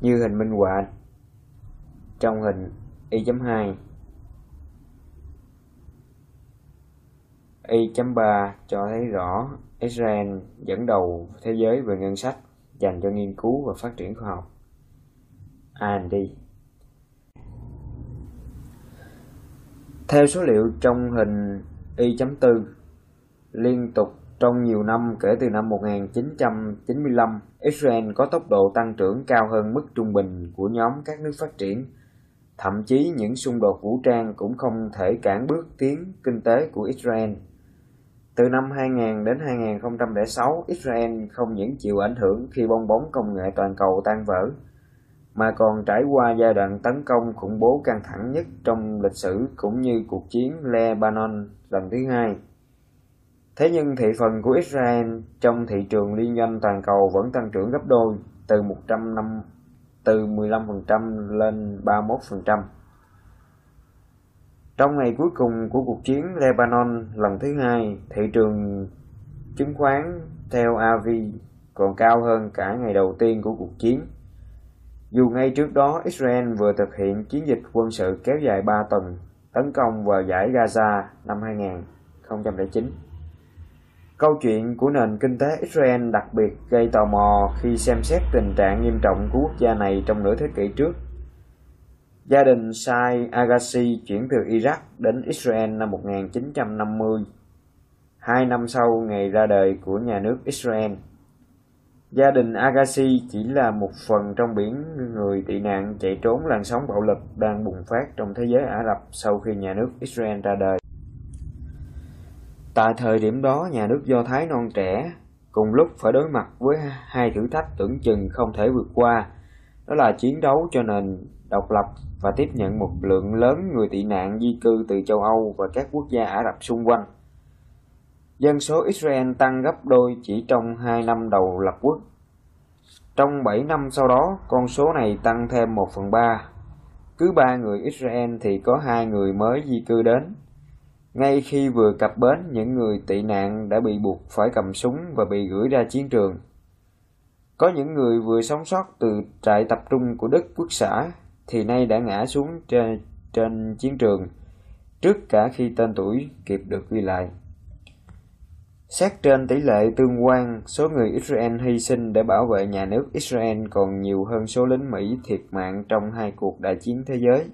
Như hình minh họa trong hình Y.2 Y.3 cho thấy rõ Israel dẫn đầu thế giới về ngân sách dành cho nghiên cứu và phát triển khoa học. R&D Theo số liệu trong hình Y.4, liên tục trong nhiều năm kể từ năm 1995, Israel có tốc độ tăng trưởng cao hơn mức trung bình của nhóm các nước phát triển. Thậm chí những xung đột vũ trang cũng không thể cản bước tiến kinh tế của Israel. Từ năm 2000 đến 2006, Israel không những chịu ảnh hưởng khi bong bóng công nghệ toàn cầu tan vỡ, mà còn trải qua giai đoạn tấn công khủng bố căng thẳng nhất trong lịch sử cũng như cuộc chiến Lebanon lần thứ hai. Thế nhưng thị phần của Israel trong thị trường liên doanh toàn cầu vẫn tăng trưởng gấp đôi, từ 100 năm từ 15% lên 31%. Trong ngày cuối cùng của cuộc chiến Lebanon lần thứ hai, thị trường chứng khoán theo AV còn cao hơn cả ngày đầu tiên của cuộc chiến. Dù ngay trước đó Israel vừa thực hiện chiến dịch quân sự kéo dài 3 tuần tấn công vào giải Gaza năm 2009. Câu chuyện của nền kinh tế Israel đặc biệt gây tò mò khi xem xét tình trạng nghiêm trọng của quốc gia này trong nửa thế kỷ trước. Gia đình Sai Agassi chuyển từ Iraq đến Israel năm 1950, hai năm sau ngày ra đời của nhà nước Israel. Gia đình Agassi chỉ là một phần trong biển người tị nạn chạy trốn làn sóng bạo lực đang bùng phát trong thế giới Ả Rập sau khi nhà nước Israel ra đời. Tại thời điểm đó, nhà nước Do Thái non trẻ cùng lúc phải đối mặt với hai thử thách tưởng chừng không thể vượt qua, đó là chiến đấu cho nền độc lập và tiếp nhận một lượng lớn người tị nạn di cư từ châu Âu và các quốc gia Ả Rập xung quanh. Dân số Israel tăng gấp đôi chỉ trong hai năm đầu lập quốc. Trong 7 năm sau đó, con số này tăng thêm 1 phần 3. Cứ ba người Israel thì có hai người mới di cư đến. Ngay khi vừa cập bến, những người tị nạn đã bị buộc phải cầm súng và bị gửi ra chiến trường. Có những người vừa sống sót từ trại tập trung của Đức Quốc xã thì nay đã ngã xuống trên, trên chiến trường trước cả khi tên tuổi kịp được ghi lại. Xét trên tỷ lệ tương quan, số người Israel hy sinh để bảo vệ nhà nước Israel còn nhiều hơn số lính Mỹ thiệt mạng trong hai cuộc đại chiến thế giới.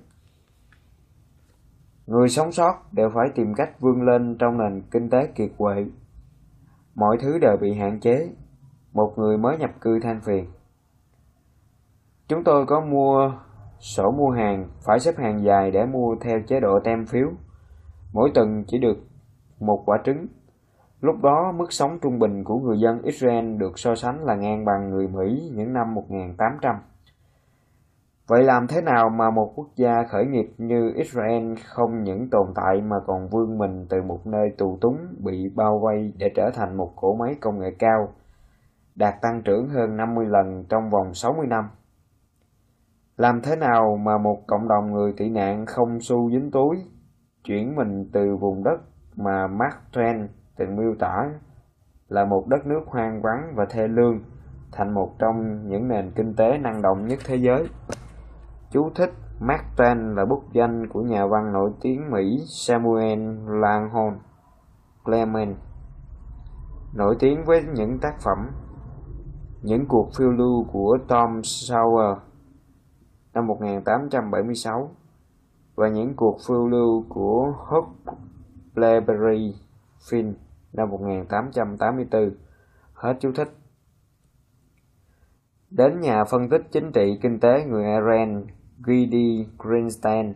Người sống sót đều phải tìm cách vươn lên trong nền kinh tế kiệt quệ. Mọi thứ đều bị hạn chế. Một người mới nhập cư than phiền. Chúng tôi có mua sổ mua hàng, phải xếp hàng dài để mua theo chế độ tem phiếu. Mỗi tuần chỉ được một quả trứng. Lúc đó, mức sống trung bình của người dân Israel được so sánh là ngang bằng người Mỹ những năm 1800. Vậy làm thế nào mà một quốc gia khởi nghiệp như Israel không những tồn tại mà còn vươn mình từ một nơi tù túng bị bao vây để trở thành một cỗ máy công nghệ cao, đạt tăng trưởng hơn 50 lần trong vòng 60 năm? Làm thế nào mà một cộng đồng người tị nạn không xu dính túi, chuyển mình từ vùng đất mà Mark Twain từng miêu tả là một đất nước hoang vắng và thê lương thành một trong những nền kinh tế năng động nhất thế giới? Chú thích Mark Twain là bút danh của nhà văn nổi tiếng Mỹ Samuel Langhorne Clement, nổi tiếng với những tác phẩm Những cuộc phiêu lưu của Tom Sawyer năm 1876 và những cuộc phiêu lưu của Huckleberry Finn năm 1884. Hết chú thích. Đến nhà phân tích chính trị kinh tế người Iran Gidi Greenstein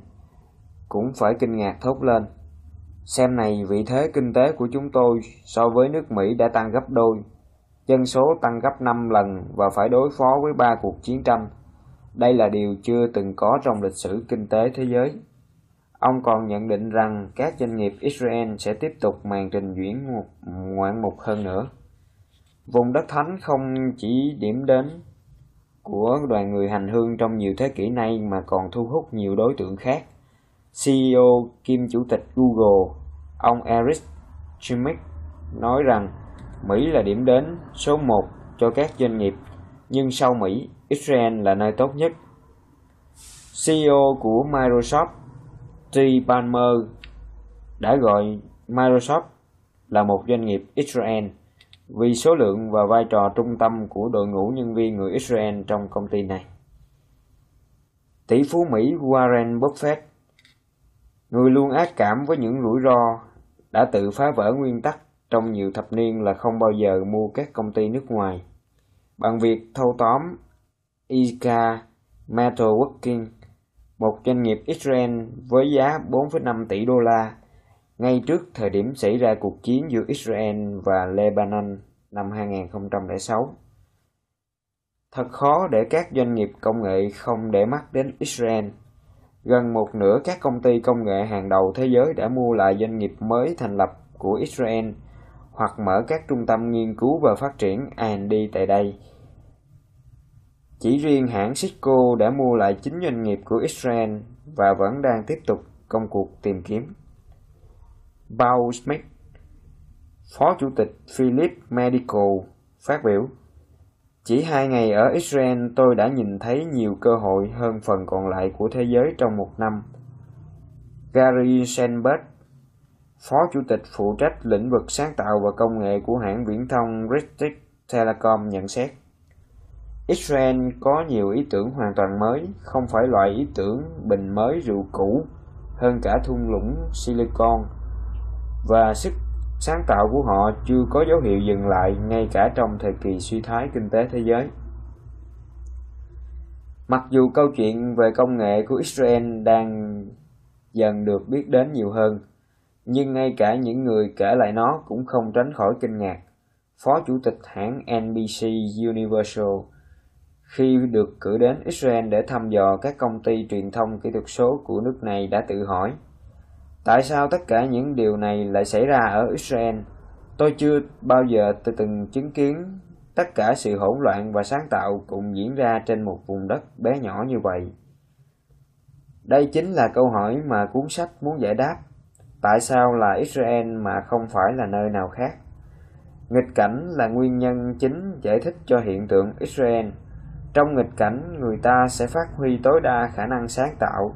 cũng phải kinh ngạc thốt lên. Xem này vị thế kinh tế của chúng tôi so với nước Mỹ đã tăng gấp đôi, dân số tăng gấp 5 lần và phải đối phó với ba cuộc chiến tranh. Đây là điều chưa từng có trong lịch sử kinh tế thế giới. Ông còn nhận định rằng các doanh nghiệp Israel sẽ tiếp tục màn trình diễn một ngoạn mục hơn nữa. Vùng đất thánh không chỉ điểm đến của đoàn người hành hương trong nhiều thế kỷ nay mà còn thu hút nhiều đối tượng khác. CEO kiêm chủ tịch Google, ông Eric Schmidt nói rằng Mỹ là điểm đến số một cho các doanh nghiệp, nhưng sau Mỹ, Israel là nơi tốt nhất. CEO của Microsoft, T. Palmer, đã gọi Microsoft là một doanh nghiệp Israel vì số lượng và vai trò trung tâm của đội ngũ nhân viên người Israel trong công ty này. Tỷ phú Mỹ Warren Buffett, người luôn ác cảm với những rủi ro, đã tự phá vỡ nguyên tắc trong nhiều thập niên là không bao giờ mua các công ty nước ngoài. Bằng việc thâu tóm Ika Metalworking, một doanh nghiệp Israel với giá 4,5 tỷ đô la ngay trước thời điểm xảy ra cuộc chiến giữa Israel và Lebanon năm 2006. Thật khó để các doanh nghiệp công nghệ không để mắt đến Israel. Gần một nửa các công ty công nghệ hàng đầu thế giới đã mua lại doanh nghiệp mới thành lập của Israel hoặc mở các trung tâm nghiên cứu và phát triển R&D tại đây. Chỉ riêng hãng Cisco đã mua lại 9 doanh nghiệp của Israel và vẫn đang tiếp tục công cuộc tìm kiếm. Paul Smith, Phó Chủ tịch Philip Medical, phát biểu Chỉ hai ngày ở Israel tôi đã nhìn thấy nhiều cơ hội hơn phần còn lại của thế giới trong một năm. Gary Sandberg, Phó Chủ tịch phụ trách lĩnh vực sáng tạo và công nghệ của hãng viễn thông British Telecom nhận xét. Israel có nhiều ý tưởng hoàn toàn mới, không phải loại ý tưởng bình mới rượu cũ, hơn cả thung lũng Silicon và sức sáng tạo của họ chưa có dấu hiệu dừng lại ngay cả trong thời kỳ suy thoái kinh tế thế giới. Mặc dù câu chuyện về công nghệ của Israel đang dần được biết đến nhiều hơn, nhưng ngay cả những người kể lại nó cũng không tránh khỏi kinh ngạc. Phó Chủ tịch hãng NBC Universal khi được cử đến Israel để thăm dò các công ty truyền thông kỹ thuật số của nước này đã tự hỏi, Tại sao tất cả những điều này lại xảy ra ở Israel? Tôi chưa bao giờ tôi từng chứng kiến tất cả sự hỗn loạn và sáng tạo cùng diễn ra trên một vùng đất bé nhỏ như vậy. Đây chính là câu hỏi mà cuốn sách muốn giải đáp. Tại sao là Israel mà không phải là nơi nào khác? Nghịch cảnh là nguyên nhân chính giải thích cho hiện tượng Israel. Trong nghịch cảnh, người ta sẽ phát huy tối đa khả năng sáng tạo,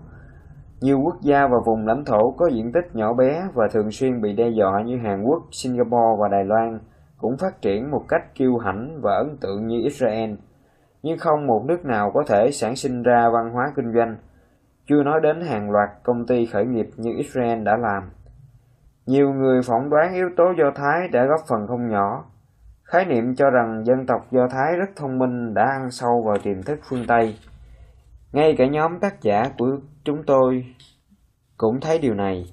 nhiều quốc gia và vùng lãnh thổ có diện tích nhỏ bé và thường xuyên bị đe dọa như Hàn Quốc, Singapore và Đài Loan cũng phát triển một cách kiêu hãnh và ấn tượng như Israel, nhưng không một nước nào có thể sản sinh ra văn hóa kinh doanh, chưa nói đến hàng loạt công ty khởi nghiệp như Israel đã làm. Nhiều người phỏng đoán yếu tố Do Thái đã góp phần không nhỏ. Khái niệm cho rằng dân tộc Do Thái rất thông minh đã ăn sâu vào tiềm thức phương Tây. Ngay cả nhóm tác giả của chúng tôi cũng thấy điều này.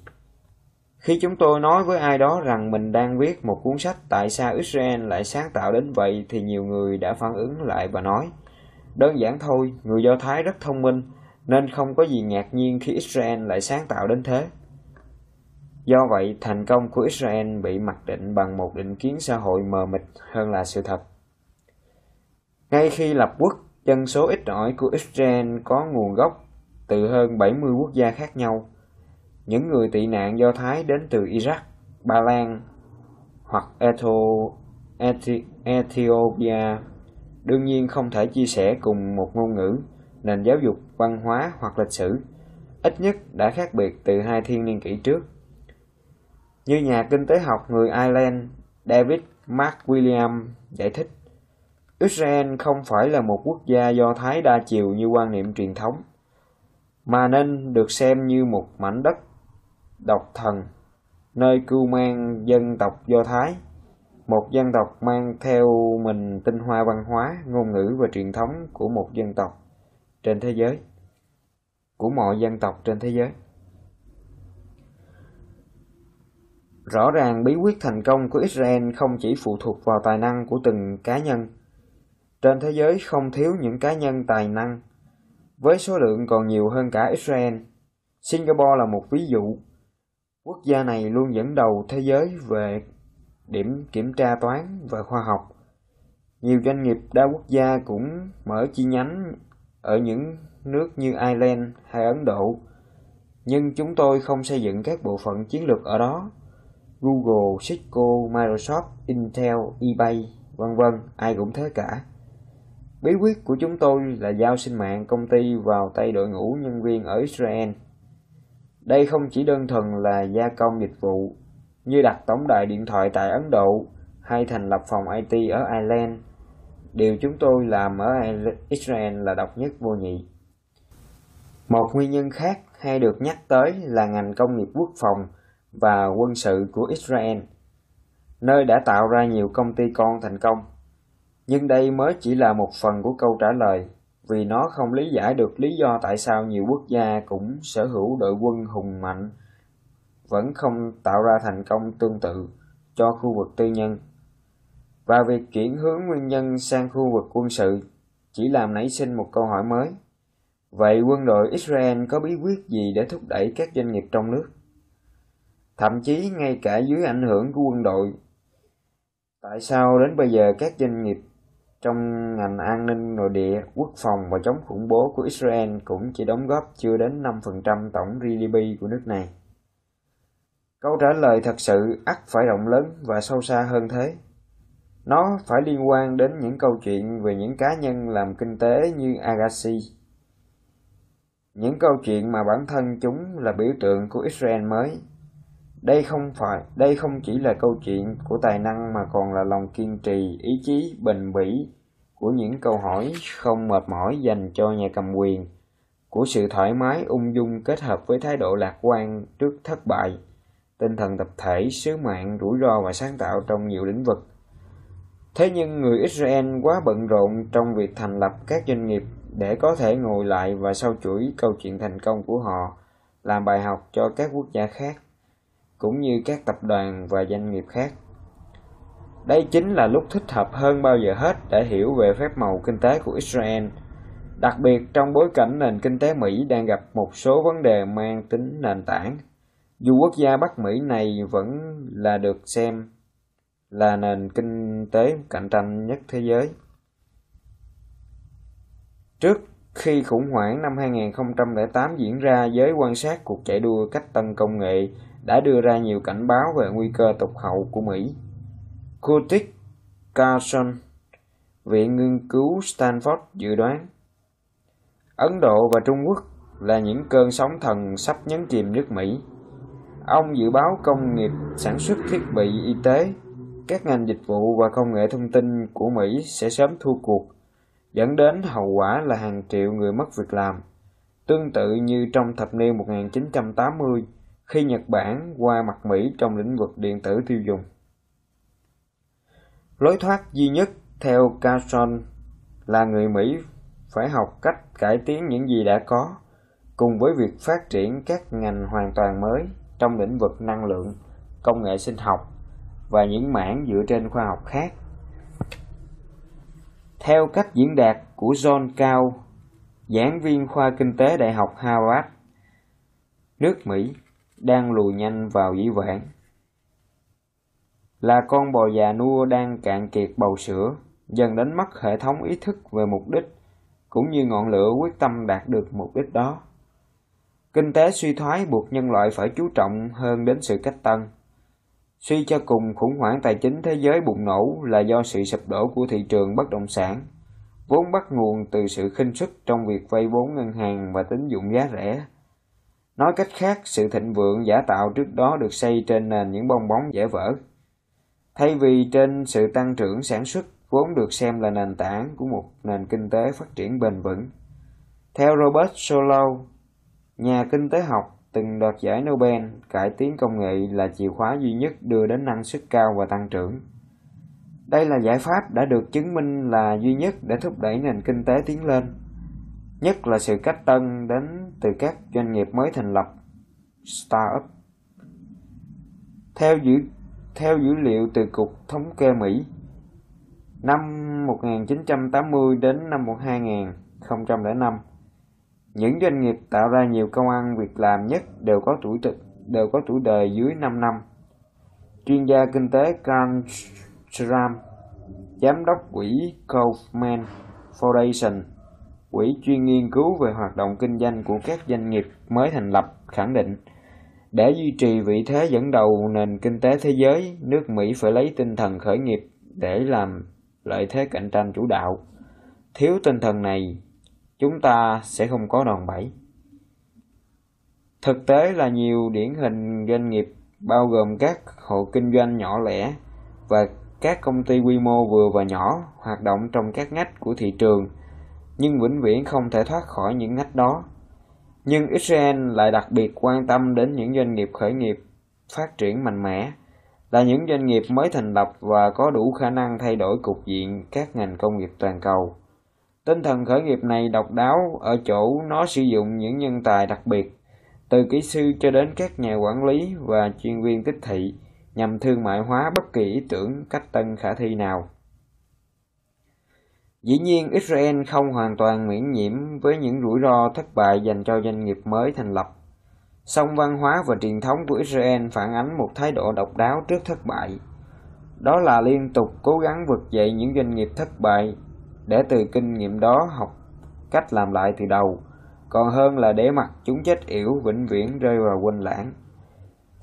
Khi chúng tôi nói với ai đó rằng mình đang viết một cuốn sách tại sao Israel lại sáng tạo đến vậy thì nhiều người đã phản ứng lại và nói Đơn giản thôi, người Do Thái rất thông minh nên không có gì ngạc nhiên khi Israel lại sáng tạo đến thế. Do vậy, thành công của Israel bị mặc định bằng một định kiến xã hội mờ mịt hơn là sự thật. Ngay khi lập quốc, dân số ít ỏi của Israel có nguồn gốc từ hơn 70 quốc gia khác nhau. Những người tị nạn Do Thái đến từ Iraq, Ba Lan hoặc Ethiopia đương nhiên không thể chia sẻ cùng một ngôn ngữ, nền giáo dục, văn hóa hoặc lịch sử, ít nhất đã khác biệt từ hai thiên niên kỷ trước. Như nhà kinh tế học người Ireland David Mark William giải thích, Israel không phải là một quốc gia do Thái đa chiều như quan niệm truyền thống mà nên được xem như một mảnh đất độc thần, nơi cưu mang dân tộc Do Thái, một dân tộc mang theo mình tinh hoa văn hóa, ngôn ngữ và truyền thống của một dân tộc trên thế giới, của mọi dân tộc trên thế giới. Rõ ràng bí quyết thành công của Israel không chỉ phụ thuộc vào tài năng của từng cá nhân. Trên thế giới không thiếu những cá nhân tài năng với số lượng còn nhiều hơn cả Israel. Singapore là một ví dụ. Quốc gia này luôn dẫn đầu thế giới về điểm kiểm tra toán và khoa học. Nhiều doanh nghiệp đa quốc gia cũng mở chi nhánh ở những nước như Ireland hay Ấn Độ, nhưng chúng tôi không xây dựng các bộ phận chiến lược ở đó. Google, Cisco, Microsoft, Intel, eBay, vân vân, ai cũng thế cả. Bí quyết của chúng tôi là giao sinh mạng công ty vào tay đội ngũ nhân viên ở Israel. Đây không chỉ đơn thuần là gia công dịch vụ, như đặt tổng đài điện thoại tại Ấn Độ hay thành lập phòng IT ở Ireland. Điều chúng tôi làm ở Israel là độc nhất vô nhị. Một nguyên nhân khác hay được nhắc tới là ngành công nghiệp quốc phòng và quân sự của Israel, nơi đã tạo ra nhiều công ty con thành công. Nhưng đây mới chỉ là một phần của câu trả lời, vì nó không lý giải được lý do tại sao nhiều quốc gia cũng sở hữu đội quân hùng mạnh vẫn không tạo ra thành công tương tự cho khu vực tư nhân. Và việc chuyển hướng nguyên nhân sang khu vực quân sự chỉ làm nảy sinh một câu hỏi mới. Vậy quân đội Israel có bí quyết gì để thúc đẩy các doanh nghiệp trong nước? Thậm chí ngay cả dưới ảnh hưởng của quân đội, tại sao đến bây giờ các doanh nghiệp trong ngành an ninh nội địa, quốc phòng và chống khủng bố của Israel cũng chỉ đóng góp chưa đến 5% tổng GDP của nước này? Câu trả lời thật sự ắt phải rộng lớn và sâu xa hơn thế. Nó phải liên quan đến những câu chuyện về những cá nhân làm kinh tế như Agassi. Những câu chuyện mà bản thân chúng là biểu tượng của Israel mới. Đây không phải, đây không chỉ là câu chuyện của tài năng mà còn là lòng kiên trì, ý chí, bền bỉ của những câu hỏi không mệt mỏi dành cho nhà cầm quyền, của sự thoải mái ung dung kết hợp với thái độ lạc quan trước thất bại tinh thần tập thể, sứ mạng, rủi ro và sáng tạo trong nhiều lĩnh vực. Thế nhưng người Israel quá bận rộn trong việc thành lập các doanh nghiệp để có thể ngồi lại và sau chuỗi câu chuyện thành công của họ làm bài học cho các quốc gia khác, cũng như các tập đoàn và doanh nghiệp khác. Đây chính là lúc thích hợp hơn bao giờ hết để hiểu về phép màu kinh tế của Israel, đặc biệt trong bối cảnh nền kinh tế Mỹ đang gặp một số vấn đề mang tính nền tảng. Dù quốc gia Bắc Mỹ này vẫn là được xem là nền kinh tế cạnh tranh nhất thế giới. Trước khi khủng hoảng năm 2008 diễn ra, giới quan sát cuộc chạy đua cách tân công nghệ đã đưa ra nhiều cảnh báo về nguy cơ tụt hậu của Mỹ. Curtis Carson, Viện Nghiên cứu Stanford dự đoán Ấn Độ và Trung Quốc là những cơn sóng thần sắp nhấn chìm nước Mỹ. Ông dự báo công nghiệp sản xuất thiết bị y tế, các ngành dịch vụ và công nghệ thông tin của Mỹ sẽ sớm thua cuộc, dẫn đến hậu quả là hàng triệu người mất việc làm. Tương tự như trong thập niên 1980, khi Nhật Bản qua mặt Mỹ trong lĩnh vực điện tử tiêu dùng. Lối thoát duy nhất theo Carson là người Mỹ phải học cách cải tiến những gì đã có, cùng với việc phát triển các ngành hoàn toàn mới trong lĩnh vực năng lượng, công nghệ sinh học và những mảng dựa trên khoa học khác. Theo cách diễn đạt của John Cao, giảng viên khoa kinh tế Đại học Harvard, nước Mỹ đang lùi nhanh vào dĩ vãng. Là con bò già nua đang cạn kiệt bầu sữa, dần đánh mất hệ thống ý thức về mục đích, cũng như ngọn lửa quyết tâm đạt được mục đích đó. Kinh tế suy thoái buộc nhân loại phải chú trọng hơn đến sự cách tân. Suy cho cùng, khủng hoảng tài chính thế giới bùng nổ là do sự sụp đổ của thị trường bất động sản, vốn bắt nguồn từ sự khinh suất trong việc vay vốn ngân hàng và tín dụng giá rẻ. Nói cách khác, sự thịnh vượng giả tạo trước đó được xây trên nền những bong bóng dễ vỡ. Thay vì trên sự tăng trưởng sản xuất vốn được xem là nền tảng của một nền kinh tế phát triển bền vững. Theo Robert Solow, Nhà kinh tế học từng đoạt giải Nobel cải tiến công nghệ là chìa khóa duy nhất đưa đến năng suất cao và tăng trưởng. Đây là giải pháp đã được chứng minh là duy nhất để thúc đẩy nền kinh tế tiến lên, nhất là sự cách tân đến từ các doanh nghiệp mới thành lập, startup. Theo dữ theo dữ liệu từ Cục Thống kê Mỹ, năm 1980 đến năm 2005, những doanh nghiệp tạo ra nhiều công ăn việc làm nhất đều có tuổi đều có tuổi đời dưới 5 năm. Chuyên gia kinh tế Carl Schramm giám đốc quỹ Kaufman Foundation, quỹ chuyên nghiên cứu về hoạt động kinh doanh của các doanh nghiệp mới thành lập, khẳng định để duy trì vị thế dẫn đầu nền kinh tế thế giới, nước Mỹ phải lấy tinh thần khởi nghiệp để làm lợi thế cạnh tranh chủ đạo. Thiếu tinh thần này, chúng ta sẽ không có đòn bẩy. Thực tế là nhiều điển hình doanh nghiệp bao gồm các hộ kinh doanh nhỏ lẻ và các công ty quy mô vừa và nhỏ hoạt động trong các ngách của thị trường, nhưng vĩnh viễn không thể thoát khỏi những ngách đó. Nhưng Israel lại đặc biệt quan tâm đến những doanh nghiệp khởi nghiệp phát triển mạnh mẽ, là những doanh nghiệp mới thành lập và có đủ khả năng thay đổi cục diện các ngành công nghiệp toàn cầu. Tinh thần khởi nghiệp này độc đáo ở chỗ nó sử dụng những nhân tài đặc biệt, từ kỹ sư cho đến các nhà quản lý và chuyên viên tích thị, nhằm thương mại hóa bất kỳ ý tưởng cách tân khả thi nào. Dĩ nhiên, Israel không hoàn toàn miễn nhiễm với những rủi ro thất bại dành cho doanh nghiệp mới thành lập. Song văn hóa và truyền thống của Israel phản ánh một thái độ độc đáo trước thất bại. Đó là liên tục cố gắng vực dậy những doanh nghiệp thất bại để từ kinh nghiệm đó học cách làm lại từ đầu, còn hơn là để mặc chúng chết yểu vĩnh viễn rơi vào quên lãng.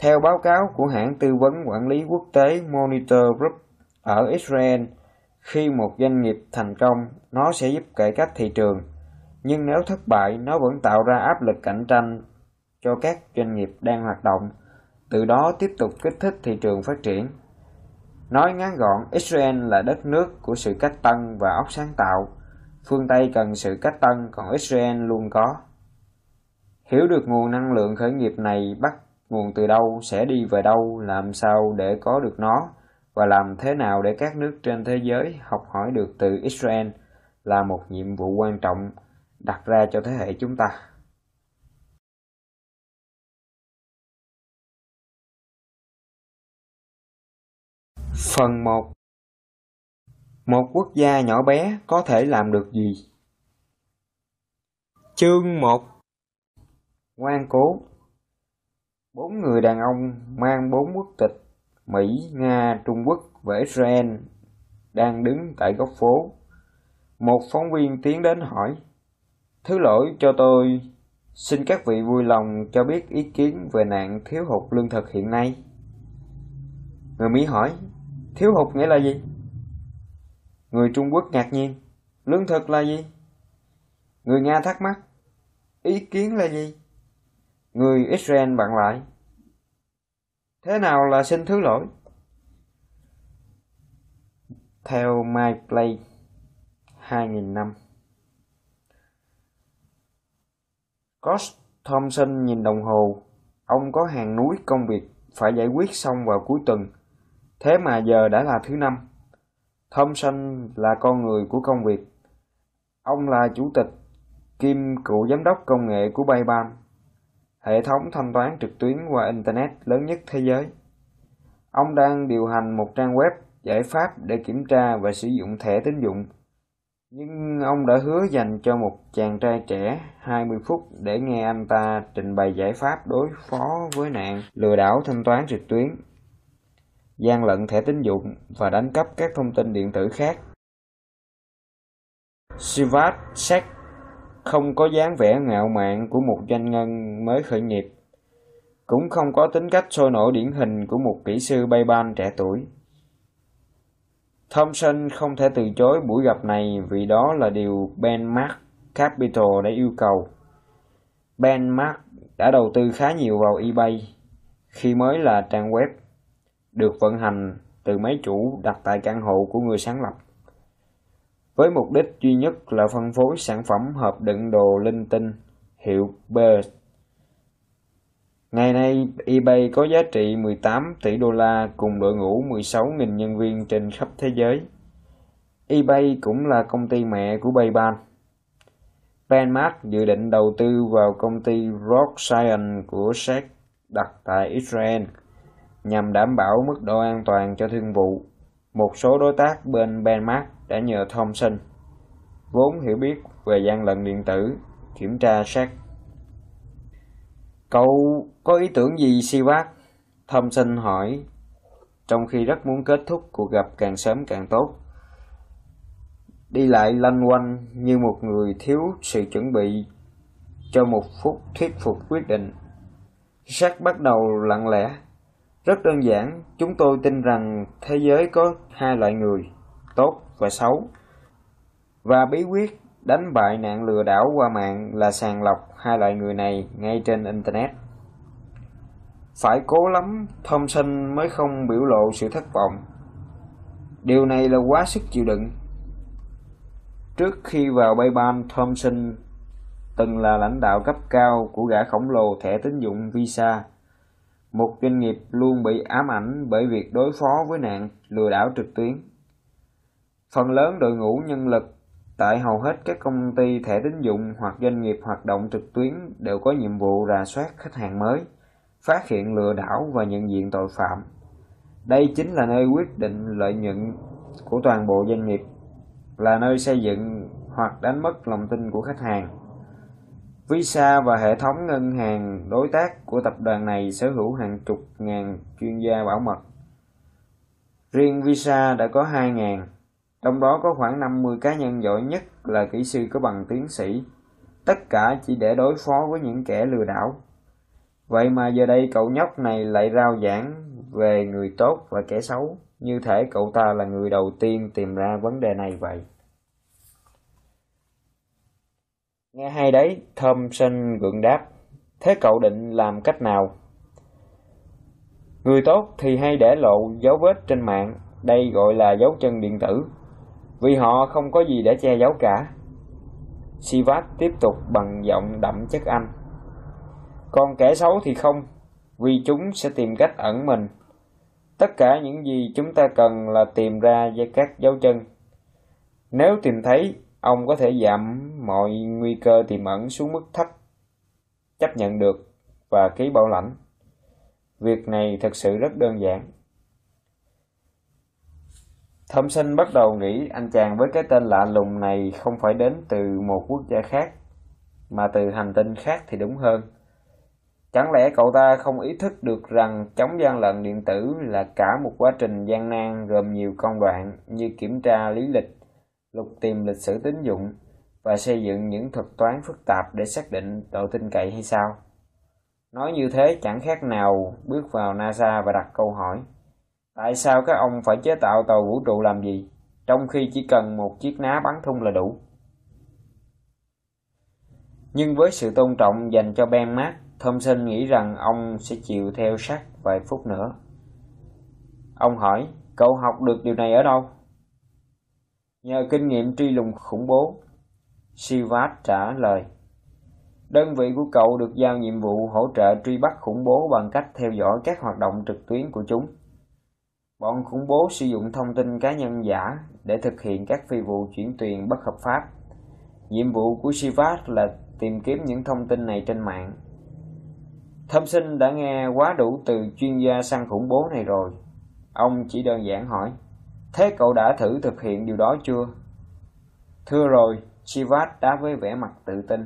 Theo báo cáo của hãng tư vấn quản lý quốc tế Monitor Group ở Israel, khi một doanh nghiệp thành công, nó sẽ giúp cải cách thị trường, nhưng nếu thất bại, nó vẫn tạo ra áp lực cạnh tranh cho các doanh nghiệp đang hoạt động, từ đó tiếp tục kích thích thị trường phát triển. Nói ngắn gọn, Israel là đất nước của sự cách tân và óc sáng tạo. Phương Tây cần sự cách tân, còn Israel luôn có. Hiểu được nguồn năng lượng khởi nghiệp này bắt nguồn từ đâu, sẽ đi về đâu, làm sao để có được nó, và làm thế nào để các nước trên thế giới học hỏi được từ Israel là một nhiệm vụ quan trọng đặt ra cho thế hệ chúng ta. Phần 1 Một quốc gia nhỏ bé có thể làm được gì? Chương 1 Ngoan cố Bốn người đàn ông mang bốn quốc tịch Mỹ, Nga, Trung Quốc và Israel đang đứng tại góc phố. Một phóng viên tiến đến hỏi Thứ lỗi cho tôi, xin các vị vui lòng cho biết ý kiến về nạn thiếu hụt lương thực hiện nay. Người Mỹ hỏi Thiếu hụt nghĩa là gì? Người Trung Quốc ngạc nhiên. Lương thực là gì? Người Nga thắc mắc. Ý kiến là gì? Người Israel bạn lại. Thế nào là xin thứ lỗi? Theo My Play 2000 năm Cost Thompson nhìn đồng hồ. Ông có hàng núi công việc phải giải quyết xong vào cuối tuần Thế mà giờ đã là thứ năm. Thompson là con người của công việc. Ông là chủ tịch Kim, cựu giám đốc công nghệ của Bayban, hệ thống thanh toán trực tuyến qua Internet lớn nhất thế giới. Ông đang điều hành một trang web giải pháp để kiểm tra và sử dụng thẻ tín dụng. Nhưng ông đã hứa dành cho một chàng trai trẻ 20 phút để nghe anh ta trình bày giải pháp đối phó với nạn lừa đảo thanh toán trực tuyến, gian lận thẻ tín dụng và đánh cắp các thông tin điện tử khác. Sivat Sek không có dáng vẻ ngạo mạn của một doanh nhân mới khởi nghiệp, cũng không có tính cách sôi nổi điển hình của một kỹ sư bay ban trẻ tuổi. Thompson không thể từ chối buổi gặp này vì đó là điều Benmark Capital đã yêu cầu. Benmark đã đầu tư khá nhiều vào eBay khi mới là trang web được vận hành từ máy chủ đặt tại căn hộ của người sáng lập. Với mục đích duy nhất là phân phối sản phẩm hộp đựng đồ linh tinh hiệu Bird. Ngày nay, eBay có giá trị 18 tỷ đô la cùng đội ngũ 16.000 nhân viên trên khắp thế giới. eBay cũng là công ty mẹ của PayPal. Benmark dự định đầu tư vào công ty Rock Science của Sheikh đặt tại Israel nhằm đảm bảo mức độ an toàn cho thương vụ. Một số đối tác bên Benmark đã nhờ Thomson, vốn hiểu biết về gian lận điện tử, kiểm tra xét. Cậu có ý tưởng gì Sivak? Thomson hỏi, trong khi rất muốn kết thúc cuộc gặp càng sớm càng tốt. đi lại lanh quanh như một người thiếu sự chuẩn bị cho một phút thuyết phục quyết định. Sắc bắt đầu lặng lẽ. Rất đơn giản, chúng tôi tin rằng thế giới có hai loại người, tốt và xấu. Và bí quyết đánh bại nạn lừa đảo qua mạng là sàng lọc hai loại người này ngay trên Internet. Phải cố lắm, Thompson mới không biểu lộ sự thất vọng. Điều này là quá sức chịu đựng. Trước khi vào paypal Thompson từng là lãnh đạo cấp cao của gã khổng lồ thẻ tín dụng Visa, một doanh nghiệp luôn bị ám ảnh bởi việc đối phó với nạn lừa đảo trực tuyến. Phần lớn đội ngũ nhân lực tại hầu hết các công ty thẻ tín dụng hoặc doanh nghiệp hoạt động trực tuyến đều có nhiệm vụ rà soát khách hàng mới, phát hiện lừa đảo và nhận diện tội phạm. Đây chính là nơi quyết định lợi nhuận của toàn bộ doanh nghiệp, là nơi xây dựng hoặc đánh mất lòng tin của khách hàng. Visa và hệ thống ngân hàng đối tác của tập đoàn này sở hữu hàng chục ngàn chuyên gia bảo mật. Riêng Visa đã có 2.000, trong đó có khoảng 50 cá nhân giỏi nhất là kỹ sư có bằng tiến sĩ, tất cả chỉ để đối phó với những kẻ lừa đảo. Vậy mà giờ đây cậu nhóc này lại rao giảng về người tốt và kẻ xấu, như thể cậu ta là người đầu tiên tìm ra vấn đề này vậy. Nghe hay đấy, Thompson gượng đáp. Thế cậu định làm cách nào? Người tốt thì hay để lộ dấu vết trên mạng, đây gọi là dấu chân điện tử, vì họ không có gì để che giấu cả. Sivat tiếp tục bằng giọng đậm chất anh. Còn kẻ xấu thì không, vì chúng sẽ tìm cách ẩn mình. Tất cả những gì chúng ta cần là tìm ra với các dấu chân. Nếu tìm thấy ông có thể giảm mọi nguy cơ tiềm ẩn xuống mức thấp chấp nhận được và ký bảo lãnh. Việc này thật sự rất đơn giản. Thâm sinh bắt đầu nghĩ anh chàng với cái tên lạ lùng này không phải đến từ một quốc gia khác, mà từ hành tinh khác thì đúng hơn. Chẳng lẽ cậu ta không ý thức được rằng chống gian lận điện tử là cả một quá trình gian nan gồm nhiều công đoạn như kiểm tra lý lịch, lục tìm lịch sử tín dụng và xây dựng những thuật toán phức tạp để xác định độ tin cậy hay sao? Nói như thế chẳng khác nào bước vào NASA và đặt câu hỏi Tại sao các ông phải chế tạo tàu vũ trụ làm gì, trong khi chỉ cần một chiếc ná bắn thung là đủ? Nhưng với sự tôn trọng dành cho Ben Mark, Thompson nghĩ rằng ông sẽ chịu theo sát vài phút nữa. Ông hỏi, cậu học được điều này ở đâu? Nhờ kinh nghiệm truy lùng khủng bố, Sivat trả lời. Đơn vị của cậu được giao nhiệm vụ hỗ trợ truy bắt khủng bố bằng cách theo dõi các hoạt động trực tuyến của chúng. Bọn khủng bố sử dụng thông tin cá nhân giả để thực hiện các phi vụ chuyển tiền bất hợp pháp. Nhiệm vụ của Sivat là tìm kiếm những thông tin này trên mạng. Thâm sinh đã nghe quá đủ từ chuyên gia săn khủng bố này rồi. Ông chỉ đơn giản hỏi, thế cậu đã thử thực hiện điều đó chưa? Thưa rồi, Sivat đáp với vẻ mặt tự tin.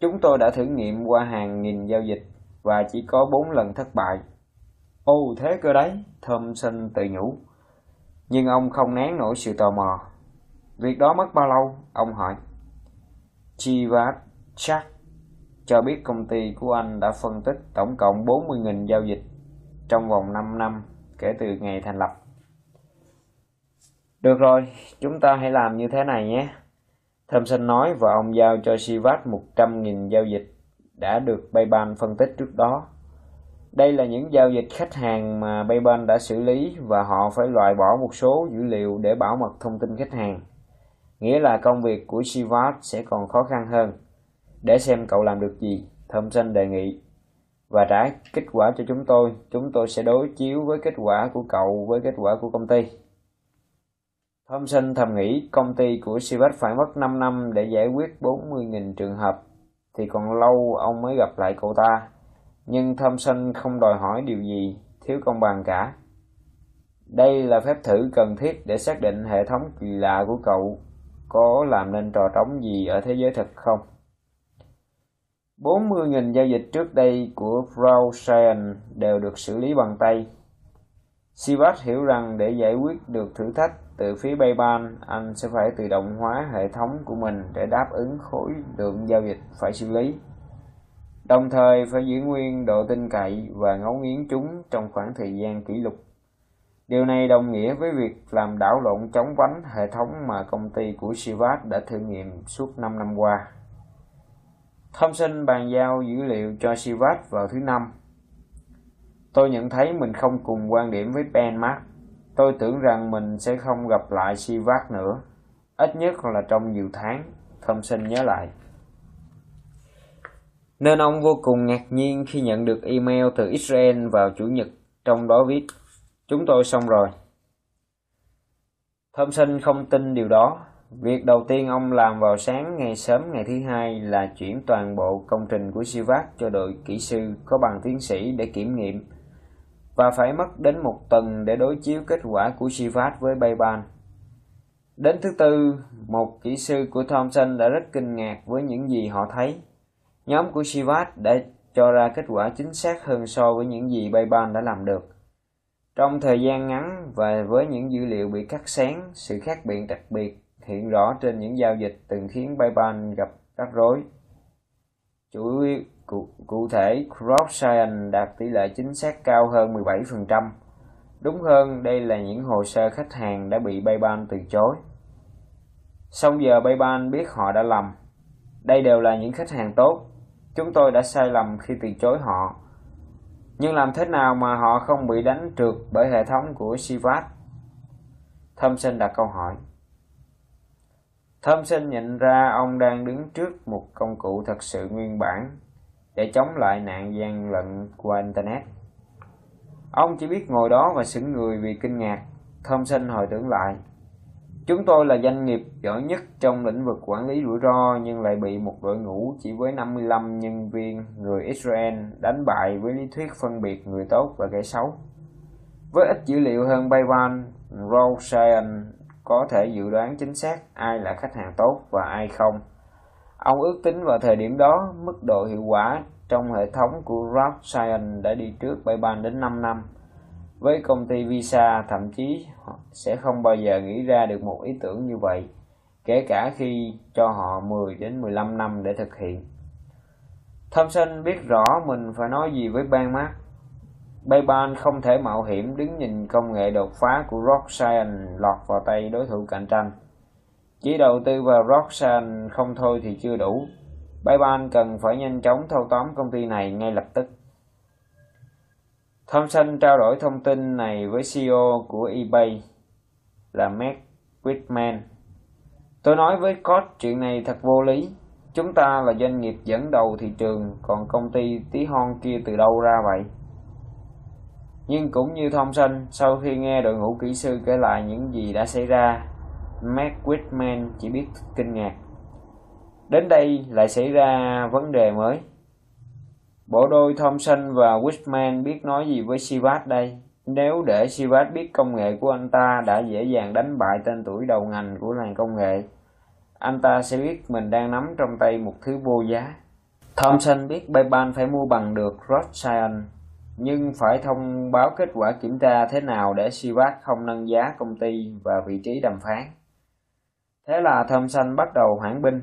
Chúng tôi đã thử nghiệm qua hàng nghìn giao dịch và chỉ có bốn lần thất bại. Ồ thế cơ đấy, Thompson tự nhủ. Nhưng ông không nén nổi sự tò mò. Việc đó mất bao lâu? Ông hỏi. Chivat chắc cho biết công ty của anh đã phân tích tổng cộng 40.000 giao dịch trong vòng 5 năm kể từ ngày thành lập. Được rồi, chúng ta hãy làm như thế này nhé. Thompson nói và ông giao cho Sivat 100.000 giao dịch đã được Bayban phân tích trước đó. Đây là những giao dịch khách hàng mà Bayban đã xử lý và họ phải loại bỏ một số dữ liệu để bảo mật thông tin khách hàng. Nghĩa là công việc của Sivat sẽ còn khó khăn hơn. Để xem cậu làm được gì, Thompson đề nghị. Và trả kết quả cho chúng tôi, chúng tôi sẽ đối chiếu với kết quả của cậu với kết quả của công ty. Thompson thầm nghĩ công ty của Sibat phải mất 5 năm để giải quyết 40.000 trường hợp, thì còn lâu ông mới gặp lại cậu ta. Nhưng Thompson không đòi hỏi điều gì thiếu công bằng cả. Đây là phép thử cần thiết để xác định hệ thống kỳ lạ của cậu có làm nên trò trống gì ở thế giới thật không. 40.000 giao dịch trước đây của Frau Science đều được xử lý bằng tay. Sibat hiểu rằng để giải quyết được thử thách từ phía PayPal, anh sẽ phải tự động hóa hệ thống của mình để đáp ứng khối lượng giao dịch phải xử lý. Đồng thời phải giữ nguyên độ tin cậy và ngấu nghiến chúng trong khoảng thời gian kỷ lục. Điều này đồng nghĩa với việc làm đảo lộn chống vánh hệ thống mà công ty của Sivat đã thử nghiệm suốt 5 năm qua. Thompson bàn giao dữ liệu cho Sivat vào thứ Năm. Tôi nhận thấy mình không cùng quan điểm với Ben Mark. Tôi tưởng rằng mình sẽ không gặp lại Sivat nữa, ít nhất là trong nhiều tháng, Thomson nhớ lại. Nên ông vô cùng ngạc nhiên khi nhận được email từ Israel vào Chủ nhật, trong đó viết Chúng tôi xong rồi. Thompson không tin điều đó. Việc đầu tiên ông làm vào sáng ngày sớm ngày thứ hai là chuyển toàn bộ công trình của Sivat cho đội kỹ sư có bằng tiến sĩ để kiểm nghiệm và phải mất đến một tuần để đối chiếu kết quả của Sivat với Bayban. Đến thứ tư, một kỹ sư của Thomson đã rất kinh ngạc với những gì họ thấy. Nhóm của Sivat đã cho ra kết quả chính xác hơn so với những gì Bayban đã làm được. Trong thời gian ngắn và với những dữ liệu bị cắt xén, sự khác biệt đặc biệt hiện rõ trên những giao dịch từng khiến Bayban gặp rắc rối. Chủ cụ, cụ thể, Crop Science đạt tỷ lệ chính xác cao hơn 17%. Đúng hơn, đây là những hồ sơ khách hàng đã bị PayPal từ chối. Xong giờ PayPal biết họ đã lầm. Đây đều là những khách hàng tốt. Chúng tôi đã sai lầm khi từ chối họ nhưng làm thế nào mà họ không bị đánh trượt bởi hệ thống của Sivat? Thompson đặt câu hỏi. Thompson nhận ra ông đang đứng trước một công cụ thật sự nguyên bản để chống lại nạn gian lận qua Internet. Ông chỉ biết ngồi đó và sững người vì kinh ngạc. Thompson hồi tưởng lại. Chúng tôi là doanh nghiệp giỏi nhất trong lĩnh vực quản lý rủi ro nhưng lại bị một đội ngũ chỉ với 55 nhân viên người Israel đánh bại với lý thuyết phân biệt người tốt và kẻ xấu. Với ít dữ liệu hơn Bayvan, Roshan có thể dự đoán chính xác ai là khách hàng tốt và ai không. Ông ước tính vào thời điểm đó, mức độ hiệu quả trong hệ thống của Rock Science đã đi trước Bayban đến 5 năm. Với công ty visa, thậm chí sẽ không bao giờ nghĩ ra được một ý tưởng như vậy, kể cả khi cho họ 10 đến 15 năm để thực hiện. Thompson biết rõ mình phải nói gì với ban mát Bayban không thể mạo hiểm đứng nhìn công nghệ đột phá của Rock Science lọt vào tay đối thủ cạnh tranh. Chỉ đầu tư vào Roxanne không thôi thì chưa đủ. Bayban cần phải nhanh chóng thâu tóm công ty này ngay lập tức. Thomson trao đổi thông tin này với CEO của eBay là Matt Whitman. Tôi nói với Cod chuyện này thật vô lý. Chúng ta là doanh nghiệp dẫn đầu thị trường, còn công ty tí hon kia từ đâu ra vậy? Nhưng cũng như Thomson, sau khi nghe đội ngũ kỹ sư kể lại những gì đã xảy ra, Mac Whitman chỉ biết kinh ngạc. Đến đây lại xảy ra vấn đề mới. Bộ đôi Thompson và Whitman biết nói gì với Sivat đây? Nếu để Sivat biết công nghệ của anh ta đã dễ dàng đánh bại tên tuổi đầu ngành của làng công nghệ, anh ta sẽ biết mình đang nắm trong tay một thứ vô giá. Thompson biết Bayban phải mua bằng được Rothschild, nhưng phải thông báo kết quả kiểm tra thế nào để Sivat không nâng giá công ty và vị trí đàm phán. Thế là Thompson bắt đầu hoãn binh.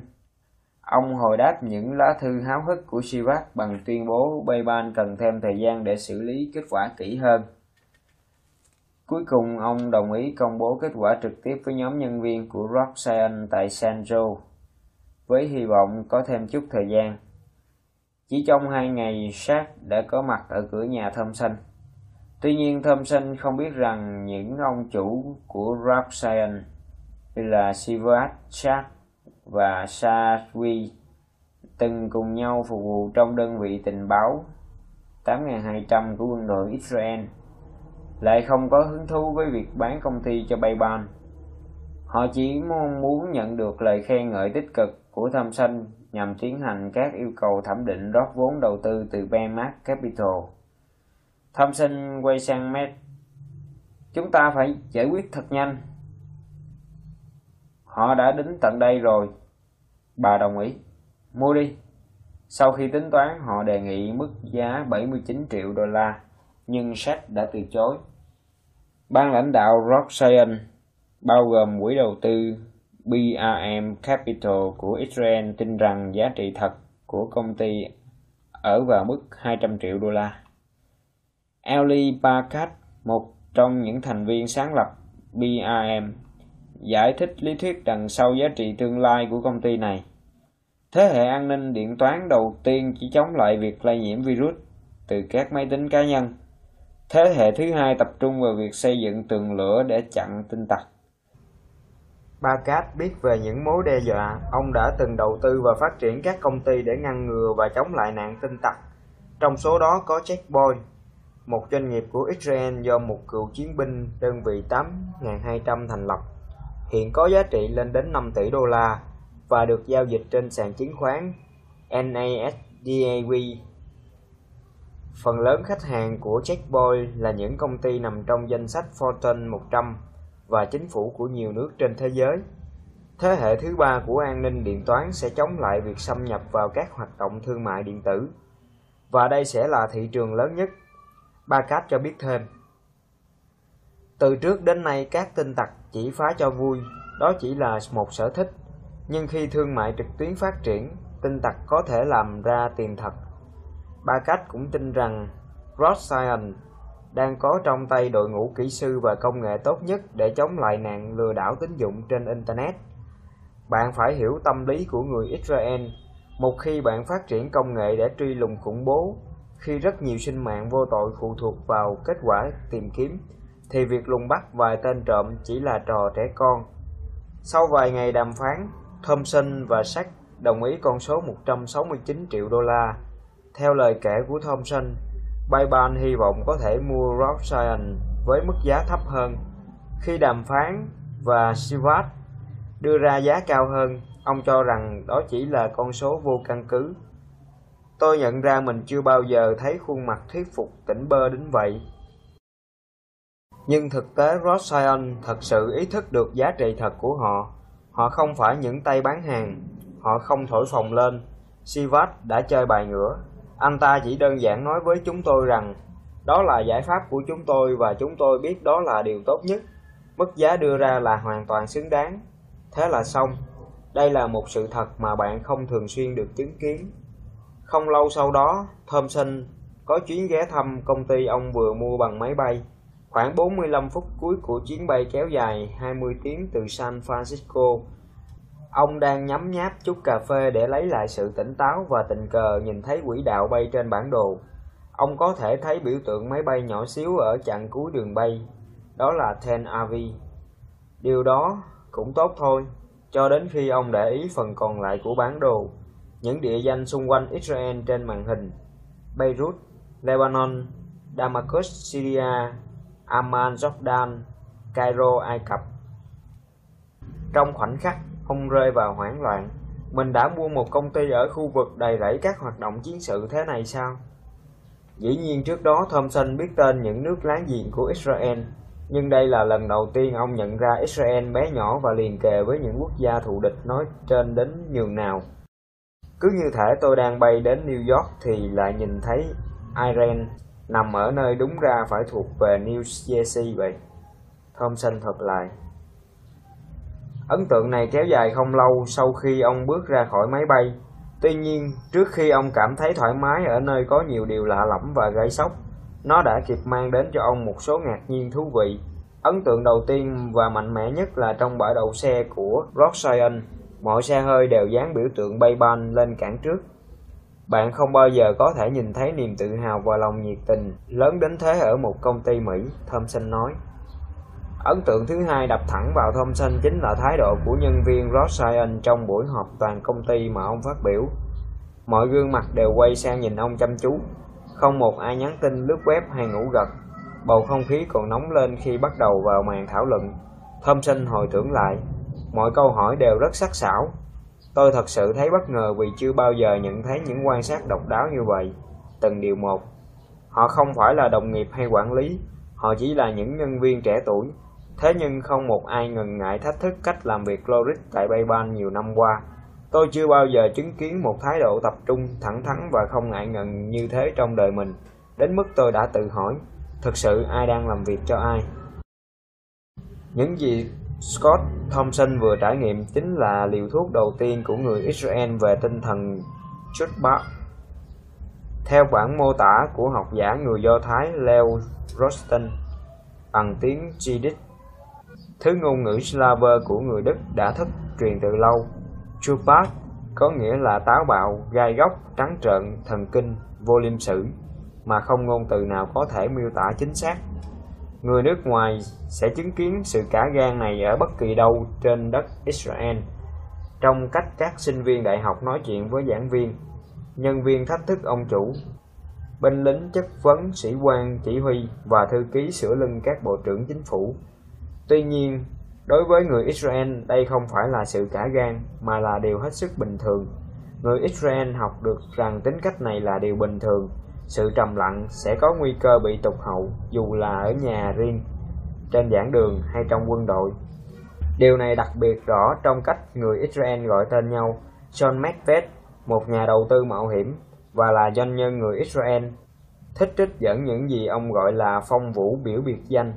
Ông hồi đáp những lá thư háo hức của Sivak bằng tuyên bố Bayban cần thêm thời gian để xử lý kết quả kỹ hơn. Cuối cùng, ông đồng ý công bố kết quả trực tiếp với nhóm nhân viên của Rock Science tại San Joe, với hy vọng có thêm chút thời gian. Chỉ trong hai ngày, Shark đã có mặt ở cửa nhà Thompson. Tuy nhiên, Thompson không biết rằng những ông chủ của Rock Science như là Sivat, Shark và Sawi từng cùng nhau phục vụ trong đơn vị tình báo 8.200 của quân đội Israel lại không có hứng thú với việc bán công ty cho Bayban. Họ chỉ mong muốn nhận được lời khen ngợi tích cực của Tham Sanh nhằm tiến hành các yêu cầu thẩm định rót vốn đầu tư từ Benmark Capital. Tham Sinh quay sang Matt. Chúng ta phải giải quyết thật nhanh. Họ đã đến tận đây rồi. Bà đồng ý. Mua đi. Sau khi tính toán, họ đề nghị mức giá 79 triệu đô la, nhưng sách đã từ chối. Ban lãnh đạo Rock Science bao gồm quỹ đầu tư BRM Capital của Israel tin rằng giá trị thật của công ty ở vào mức 200 triệu đô la. Eli Barkat, một trong những thành viên sáng lập BRM, giải thích lý thuyết đằng sau giá trị tương lai của công ty này. Thế hệ an ninh điện toán đầu tiên chỉ chống lại việc lây nhiễm virus từ các máy tính cá nhân. Thế hệ thứ hai tập trung vào việc xây dựng tường lửa để chặn tin tặc. Bacat biết về những mối đe dọa, ông đã từng đầu tư và phát triển các công ty để ngăn ngừa và chống lại nạn tin tặc. Trong số đó có Checkpoint, một doanh nghiệp của Israel do một cựu chiến binh đơn vị 8.200 thành lập, hiện có giá trị lên đến 5 tỷ đô la và được giao dịch trên sàn chứng khoán NASDAQ. Phần lớn khách hàng của Checkpoint là những công ty nằm trong danh sách Fortune 100 và chính phủ của nhiều nước trên thế giới. Thế hệ thứ ba của an ninh điện toán sẽ chống lại việc xâm nhập vào các hoạt động thương mại điện tử. Và đây sẽ là thị trường lớn nhất. Bakat cho biết thêm. Từ trước đến nay các tin tặc chỉ phá cho vui, đó chỉ là một sở thích. Nhưng khi thương mại trực tuyến phát triển, tin tặc có thể làm ra tiền thật. Ba cách cũng tin rằng Rothschild đang có trong tay đội ngũ kỹ sư và công nghệ tốt nhất để chống lại nạn lừa đảo tín dụng trên Internet. Bạn phải hiểu tâm lý của người Israel. Một khi bạn phát triển công nghệ để truy lùng khủng bố, khi rất nhiều sinh mạng vô tội phụ thuộc vào kết quả tìm kiếm, thì việc lùng bắt vài tên trộm chỉ là trò trẻ con. Sau vài ngày đàm phán, Thompson và Sachs đồng ý con số 169 triệu đô la. Theo lời kể của Thompson, Bayban hy vọng có thể mua Rothschild với mức giá thấp hơn. Khi đàm phán và Sivat đưa ra giá cao hơn, ông cho rằng đó chỉ là con số vô căn cứ. Tôi nhận ra mình chưa bao giờ thấy khuôn mặt thuyết phục tỉnh bơ đến vậy. Nhưng thực tế Rothschild thật sự ý thức được giá trị thật của họ. Họ không phải những tay bán hàng, họ không thổi phồng lên. Sivat đã chơi bài ngửa, anh ta chỉ đơn giản nói với chúng tôi rằng đó là giải pháp của chúng tôi và chúng tôi biết đó là điều tốt nhất. Mức giá đưa ra là hoàn toàn xứng đáng. Thế là xong. Đây là một sự thật mà bạn không thường xuyên được chứng kiến. Không lâu sau đó, Thompson có chuyến ghé thăm công ty ông vừa mua bằng máy bay. Khoảng 45 phút cuối của chuyến bay kéo dài 20 tiếng từ San Francisco Ông đang nhấm nháp chút cà phê để lấy lại sự tỉnh táo và tình cờ nhìn thấy quỹ đạo bay trên bản đồ. Ông có thể thấy biểu tượng máy bay nhỏ xíu ở chặng cuối đường bay. Đó là Ten Avi. Điều đó cũng tốt thôi, cho đến khi ông để ý phần còn lại của bản đồ. Những địa danh xung quanh Israel trên màn hình. Beirut, Lebanon, Damascus, Syria, Amman, Jordan, Cairo, Ai Cập. Trong khoảnh khắc, hung rơi vào hoảng loạn. Mình đã mua một công ty ở khu vực đầy rẫy các hoạt động chiến sự thế này sao? Dĩ nhiên trước đó Thompson biết tên những nước láng giềng của Israel, nhưng đây là lần đầu tiên ông nhận ra Israel bé nhỏ và liền kề với những quốc gia thù địch nói trên đến nhường nào. Cứ như thể tôi đang bay đến New York thì lại nhìn thấy Iran nằm ở nơi đúng ra phải thuộc về New Jersey vậy. Thompson thuật lại. Ấn tượng này kéo dài không lâu sau khi ông bước ra khỏi máy bay. Tuy nhiên, trước khi ông cảm thấy thoải mái ở nơi có nhiều điều lạ lẫm và gây sốc, nó đã kịp mang đến cho ông một số ngạc nhiên thú vị. Ấn tượng đầu tiên và mạnh mẽ nhất là trong bãi đậu xe của Rothschild, mọi xe hơi đều dán biểu tượng bay ban lên cản trước. Bạn không bao giờ có thể nhìn thấy niềm tự hào và lòng nhiệt tình lớn đến thế ở một công ty Mỹ, Thompson nói. Ấn tượng thứ hai đập thẳng vào Thompson chính là thái độ của nhân viên Rothschild trong buổi họp toàn công ty mà ông phát biểu. Mọi gương mặt đều quay sang nhìn ông chăm chú, không một ai nhắn tin lướt web hay ngủ gật. Bầu không khí còn nóng lên khi bắt đầu vào màn thảo luận. Thompson hồi tưởng lại, mọi câu hỏi đều rất sắc sảo. Tôi thật sự thấy bất ngờ vì chưa bao giờ nhận thấy những quan sát độc đáo như vậy. Từng điều một, họ không phải là đồng nghiệp hay quản lý, họ chỉ là những nhân viên trẻ tuổi Thế nhưng không một ai ngần ngại thách thức cách làm việc Loris tại Bayban nhiều năm qua. Tôi chưa bao giờ chứng kiến một thái độ tập trung, thẳng thắn và không ngại ngần như thế trong đời mình, đến mức tôi đã tự hỏi, thực sự ai đang làm việc cho ai? Những gì Scott Thompson vừa trải nghiệm chính là liều thuốc đầu tiên của người Israel về tinh thần Chutbach. Theo bản mô tả của học giả người Do Thái Leo Rosten bằng tiếng Yiddish, thứ ngôn ngữ Slaver của người Đức đã thất truyền từ lâu. Chutbach có nghĩa là táo bạo, gai góc, trắng trợn, thần kinh, vô liêm sử, mà không ngôn từ nào có thể miêu tả chính xác. Người nước ngoài sẽ chứng kiến sự cả gan này ở bất kỳ đâu trên đất Israel. Trong cách các sinh viên đại học nói chuyện với giảng viên, nhân viên thách thức ông chủ, binh lính chất vấn sĩ quan chỉ huy và thư ký sửa lưng các bộ trưởng chính phủ. Tuy nhiên, đối với người Israel đây không phải là sự cả gan mà là điều hết sức bình thường. Người Israel học được rằng tính cách này là điều bình thường sự trầm lặng sẽ có nguy cơ bị tụt hậu dù là ở nhà riêng, trên giảng đường hay trong quân đội. Điều này đặc biệt rõ trong cách người Israel gọi tên nhau. John Macbeth, một nhà đầu tư mạo hiểm và là doanh nhân người Israel, thích trích dẫn những gì ông gọi là phong vũ biểu biệt danh.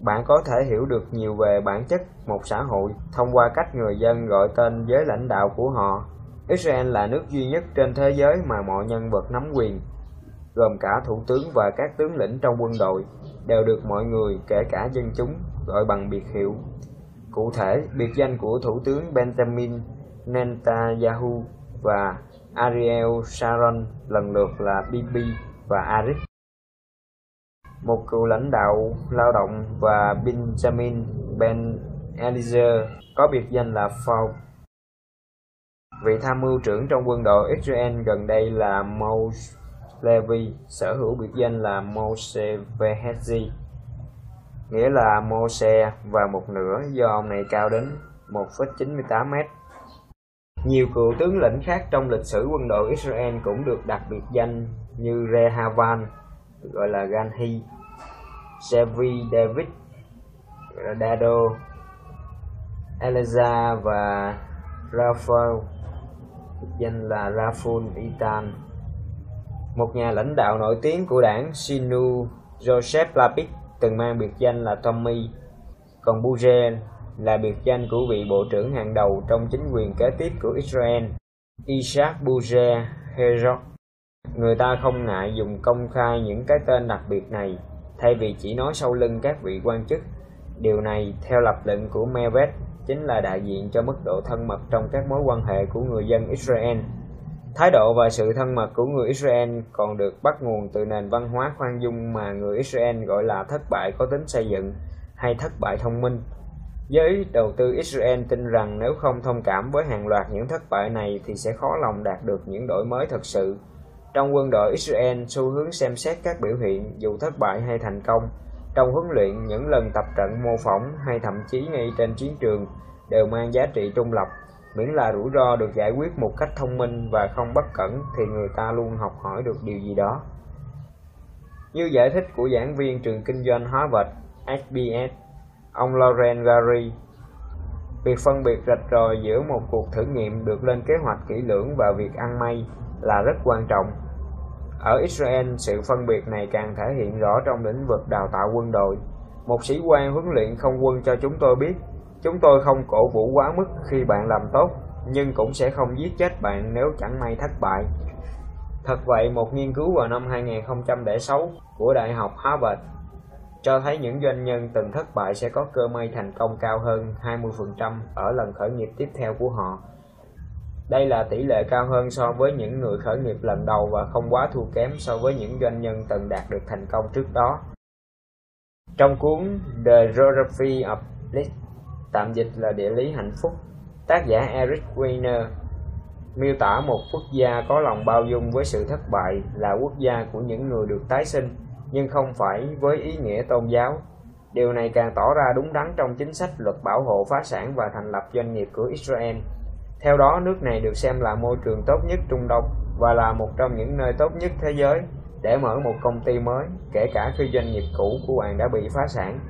Bạn có thể hiểu được nhiều về bản chất một xã hội thông qua cách người dân gọi tên giới lãnh đạo của họ. Israel là nước duy nhất trên thế giới mà mọi nhân vật nắm quyền gồm cả thủ tướng và các tướng lĩnh trong quân đội, đều được mọi người, kể cả dân chúng, gọi bằng biệt hiệu. Cụ thể, biệt danh của Thủ tướng Benjamin Netanyahu và Ariel Sharon lần lượt là Bibi và Arik. Một cựu lãnh đạo lao động và Benjamin Ben Eliezer có biệt danh là Faub. Vị tham mưu trưởng trong quân đội Israel gần đây là Moshe Levi sở hữu biệt danh là Moshe Vehezi, nghĩa là Moshe và một nửa do ông này cao đến 1,98 mét. Nhiều cựu tướng lĩnh khác trong lịch sử quân đội Israel cũng được đặt biệt danh như Rehavan, gọi là Ganhi, Sevi David, gọi là Dado, Eleza và Raphael, biệt danh là Rafun Itan một nhà lãnh đạo nổi tiếng của đảng Sinu Joseph Lapid từng mang biệt danh là Tommy, còn Bouger là biệt danh của vị bộ trưởng hàng đầu trong chính quyền kế tiếp của Israel, Isaac Bouger Herzog. Người ta không ngại dùng công khai những cái tên đặc biệt này, thay vì chỉ nói sau lưng các vị quan chức. Điều này, theo lập luận của Mevet, chính là đại diện cho mức độ thân mật trong các mối quan hệ của người dân Israel. Thái độ và sự thân mật của người Israel còn được bắt nguồn từ nền văn hóa khoan dung mà người Israel gọi là thất bại có tính xây dựng hay thất bại thông minh. Giới đầu tư Israel tin rằng nếu không thông cảm với hàng loạt những thất bại này thì sẽ khó lòng đạt được những đổi mới thật sự. Trong quân đội Israel, xu hướng xem xét các biểu hiện dù thất bại hay thành công, trong huấn luyện, những lần tập trận mô phỏng hay thậm chí ngay trên chiến trường đều mang giá trị trung lập miễn là rủi ro được giải quyết một cách thông minh và không bất cẩn thì người ta luôn học hỏi được điều gì đó. Như giải thích của giảng viên trường kinh doanh Harvard HBS ông Lauren Gary, việc phân biệt rạch ròi giữa một cuộc thử nghiệm được lên kế hoạch kỹ lưỡng và việc ăn may là rất quan trọng. Ở Israel, sự phân biệt này càng thể hiện rõ trong lĩnh vực đào tạo quân đội. Một sĩ quan huấn luyện không quân cho chúng tôi biết Chúng tôi không cổ vũ quá mức khi bạn làm tốt, nhưng cũng sẽ không giết chết bạn nếu chẳng may thất bại. Thật vậy, một nghiên cứu vào năm 2006 của Đại học Harvard cho thấy những doanh nhân từng thất bại sẽ có cơ may thành công cao hơn 20% ở lần khởi nghiệp tiếp theo của họ. Đây là tỷ lệ cao hơn so với những người khởi nghiệp lần đầu và không quá thua kém so với những doanh nhân từng đạt được thành công trước đó. Trong cuốn The Geography of Bliss tạm dịch là địa lý hạnh phúc. Tác giả Eric Weiner miêu tả một quốc gia có lòng bao dung với sự thất bại là quốc gia của những người được tái sinh, nhưng không phải với ý nghĩa tôn giáo. Điều này càng tỏ ra đúng đắn trong chính sách luật bảo hộ phá sản và thành lập doanh nghiệp của Israel. Theo đó, nước này được xem là môi trường tốt nhất Trung Đông và là một trong những nơi tốt nhất thế giới để mở một công ty mới, kể cả khi doanh nghiệp cũ của bạn đã bị phá sản.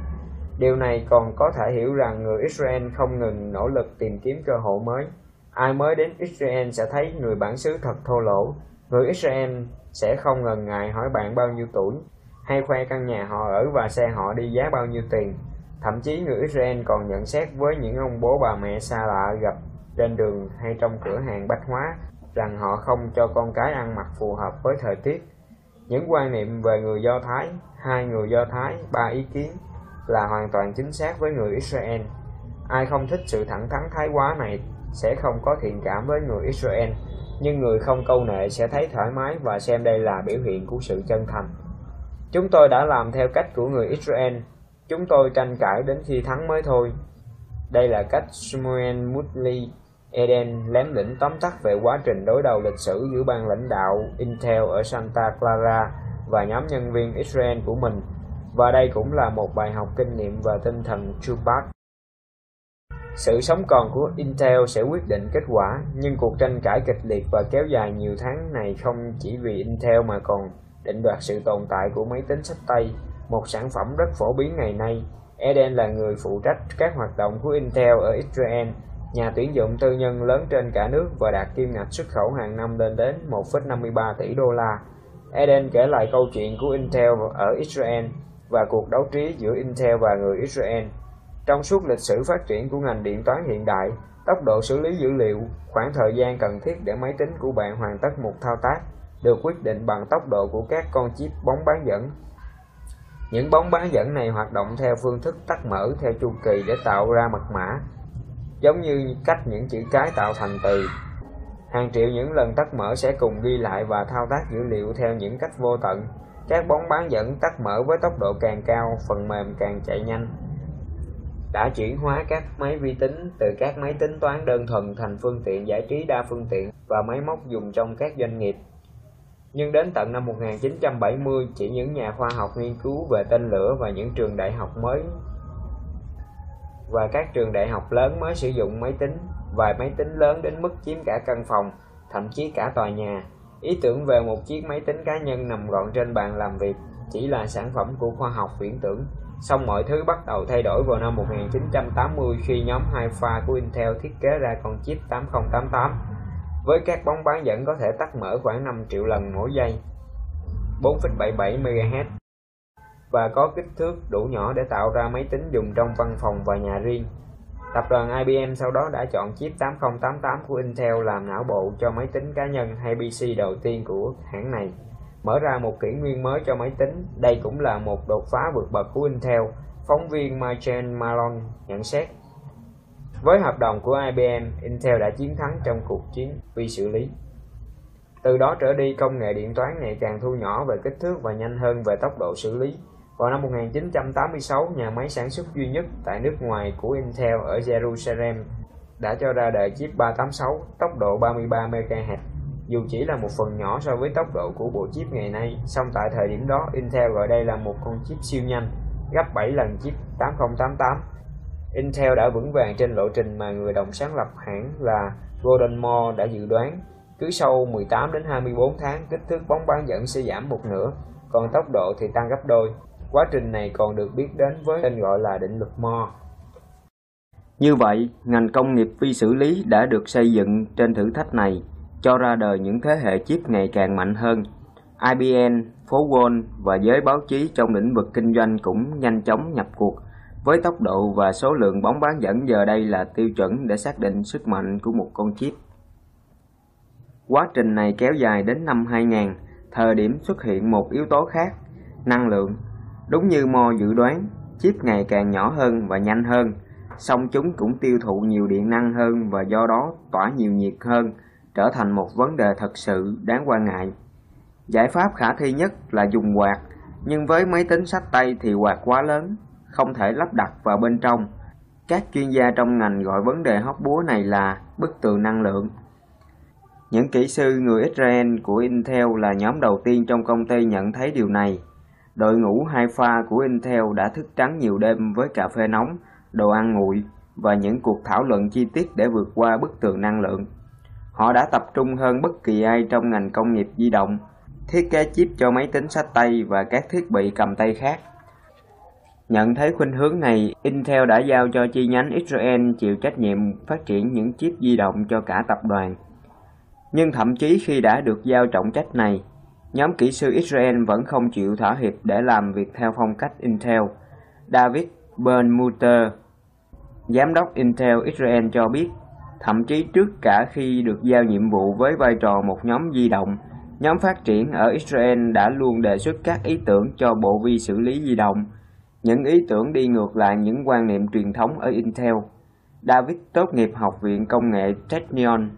Điều này còn có thể hiểu rằng người Israel không ngừng nỗ lực tìm kiếm cơ hội mới. Ai mới đến Israel sẽ thấy người bản xứ thật thô lỗ. Người Israel sẽ không ngần ngại hỏi bạn bao nhiêu tuổi, hay khoe căn nhà họ ở và xe họ đi giá bao nhiêu tiền. Thậm chí người Israel còn nhận xét với những ông bố bà mẹ xa lạ gặp trên đường hay trong cửa hàng bách hóa rằng họ không cho con cái ăn mặc phù hợp với thời tiết. Những quan niệm về người Do Thái, hai người Do Thái, ba ý kiến là hoàn toàn chính xác với người Israel. Ai không thích sự thẳng thắn thái quá này sẽ không có thiện cảm với người Israel, nhưng người không câu nệ sẽ thấy thoải mái và xem đây là biểu hiện của sự chân thành. Chúng tôi đã làm theo cách của người Israel, chúng tôi tranh cãi đến khi thắng mới thôi. Đây là cách Samuel Mutley Eden lém lĩnh tóm tắt về quá trình đối đầu lịch sử giữa ban lãnh đạo Intel ở Santa Clara và nhóm nhân viên Israel của mình, và đây cũng là một bài học kinh nghiệm và tinh thần Chupak. Sự sống còn của Intel sẽ quyết định kết quả, nhưng cuộc tranh cãi kịch liệt và kéo dài nhiều tháng này không chỉ vì Intel mà còn định đoạt sự tồn tại của máy tính sách tay, một sản phẩm rất phổ biến ngày nay. Eden là người phụ trách các hoạt động của Intel ở Israel nhà tuyển dụng tư nhân lớn trên cả nước và đạt kim ngạch xuất khẩu hàng năm lên đến 1,53 tỷ đô la. Eden kể lại câu chuyện của Intel ở Israel và cuộc đấu trí giữa Intel và người Israel. Trong suốt lịch sử phát triển của ngành điện toán hiện đại, tốc độ xử lý dữ liệu, khoảng thời gian cần thiết để máy tính của bạn hoàn tất một thao tác được quyết định bằng tốc độ của các con chip bóng bán dẫn. Những bóng bán dẫn này hoạt động theo phương thức tắt mở theo chu kỳ để tạo ra mật mã giống như cách những chữ cái tạo thành từ. Hàng triệu những lần tắt mở sẽ cùng ghi lại và thao tác dữ liệu theo những cách vô tận. Các bóng bán dẫn tắt mở với tốc độ càng cao, phần mềm càng chạy nhanh. Đã chuyển hóa các máy vi tính từ các máy tính toán đơn thuần thành phương tiện giải trí đa phương tiện và máy móc dùng trong các doanh nghiệp. Nhưng đến tận năm 1970, chỉ những nhà khoa học nghiên cứu về tên lửa và những trường đại học mới và các trường đại học lớn mới sử dụng máy tính, vài máy tính lớn đến mức chiếm cả căn phòng, thậm chí cả tòa nhà. Ý tưởng về một chiếc máy tính cá nhân nằm gọn trên bàn làm việc chỉ là sản phẩm của khoa học viễn tưởng. Xong mọi thứ bắt đầu thay đổi vào năm 1980 khi nhóm Hi-Fi của Intel thiết kế ra con chip 8088 với các bóng bán dẫn có thể tắt mở khoảng 5 triệu lần mỗi giây 4,77 MHz và có kích thước đủ nhỏ để tạo ra máy tính dùng trong văn phòng và nhà riêng. Tập đoàn IBM sau đó đã chọn chip 8088 của Intel làm não bộ cho máy tính cá nhân hay PC đầu tiên của hãng này, mở ra một kỷ nguyên mới cho máy tính. Đây cũng là một đột phá vượt bậc của Intel, phóng viên Michael Malone nhận xét. Với hợp đồng của IBM, Intel đã chiến thắng trong cuộc chiến vi xử lý. Từ đó trở đi, công nghệ điện toán ngày càng thu nhỏ về kích thước và nhanh hơn về tốc độ xử lý. Vào năm 1986, nhà máy sản xuất duy nhất tại nước ngoài của Intel ở Jerusalem đã cho ra đời chip 386 tốc độ 33 MHz. Dù chỉ là một phần nhỏ so với tốc độ của bộ chip ngày nay, song tại thời điểm đó Intel gọi đây là một con chip siêu nhanh, gấp 7 lần chip 8088. Intel đã vững vàng trên lộ trình mà người đồng sáng lập hãng là Gordon Moore đã dự đoán. Cứ sau 18 đến 24 tháng, kích thước bóng bán dẫn sẽ giảm một nửa, còn tốc độ thì tăng gấp đôi. Quá trình này còn được biết đến với tên gọi là định luật Moore. Như vậy, ngành công nghiệp vi xử lý đã được xây dựng trên thử thách này, cho ra đời những thế hệ chip ngày càng mạnh hơn. IBM, phố Wall và giới báo chí trong lĩnh vực kinh doanh cũng nhanh chóng nhập cuộc với tốc độ và số lượng bóng bán dẫn giờ đây là tiêu chuẩn để xác định sức mạnh của một con chip. Quá trình này kéo dài đến năm 2000, thời điểm xuất hiện một yếu tố khác, năng lượng Đúng như Mo dự đoán, chip ngày càng nhỏ hơn và nhanh hơn, song chúng cũng tiêu thụ nhiều điện năng hơn và do đó tỏa nhiều nhiệt hơn, trở thành một vấn đề thật sự đáng quan ngại. Giải pháp khả thi nhất là dùng quạt, nhưng với máy tính sách tay thì quạt quá lớn, không thể lắp đặt vào bên trong. Các chuyên gia trong ngành gọi vấn đề hóc búa này là bức tường năng lượng. Những kỹ sư người Israel của Intel là nhóm đầu tiên trong công ty nhận thấy điều này. Đội ngũ hai pha của Intel đã thức trắng nhiều đêm với cà phê nóng, đồ ăn nguội và những cuộc thảo luận chi tiết để vượt qua bức tường năng lượng. Họ đã tập trung hơn bất kỳ ai trong ngành công nghiệp di động, thiết kế chip cho máy tính sách tay và các thiết bị cầm tay khác. Nhận thấy khuynh hướng này, Intel đã giao cho chi nhánh Israel chịu trách nhiệm phát triển những chip di động cho cả tập đoàn. Nhưng thậm chí khi đã được giao trọng trách này, Nhóm kỹ sư Israel vẫn không chịu thỏa hiệp để làm việc theo phong cách Intel. David Bernmutter, giám đốc Intel Israel cho biết, thậm chí trước cả khi được giao nhiệm vụ với vai trò một nhóm di động, nhóm phát triển ở Israel đã luôn đề xuất các ý tưởng cho bộ vi xử lý di động, những ý tưởng đi ngược lại những quan niệm truyền thống ở Intel. David tốt nghiệp Học viện Công nghệ Technion,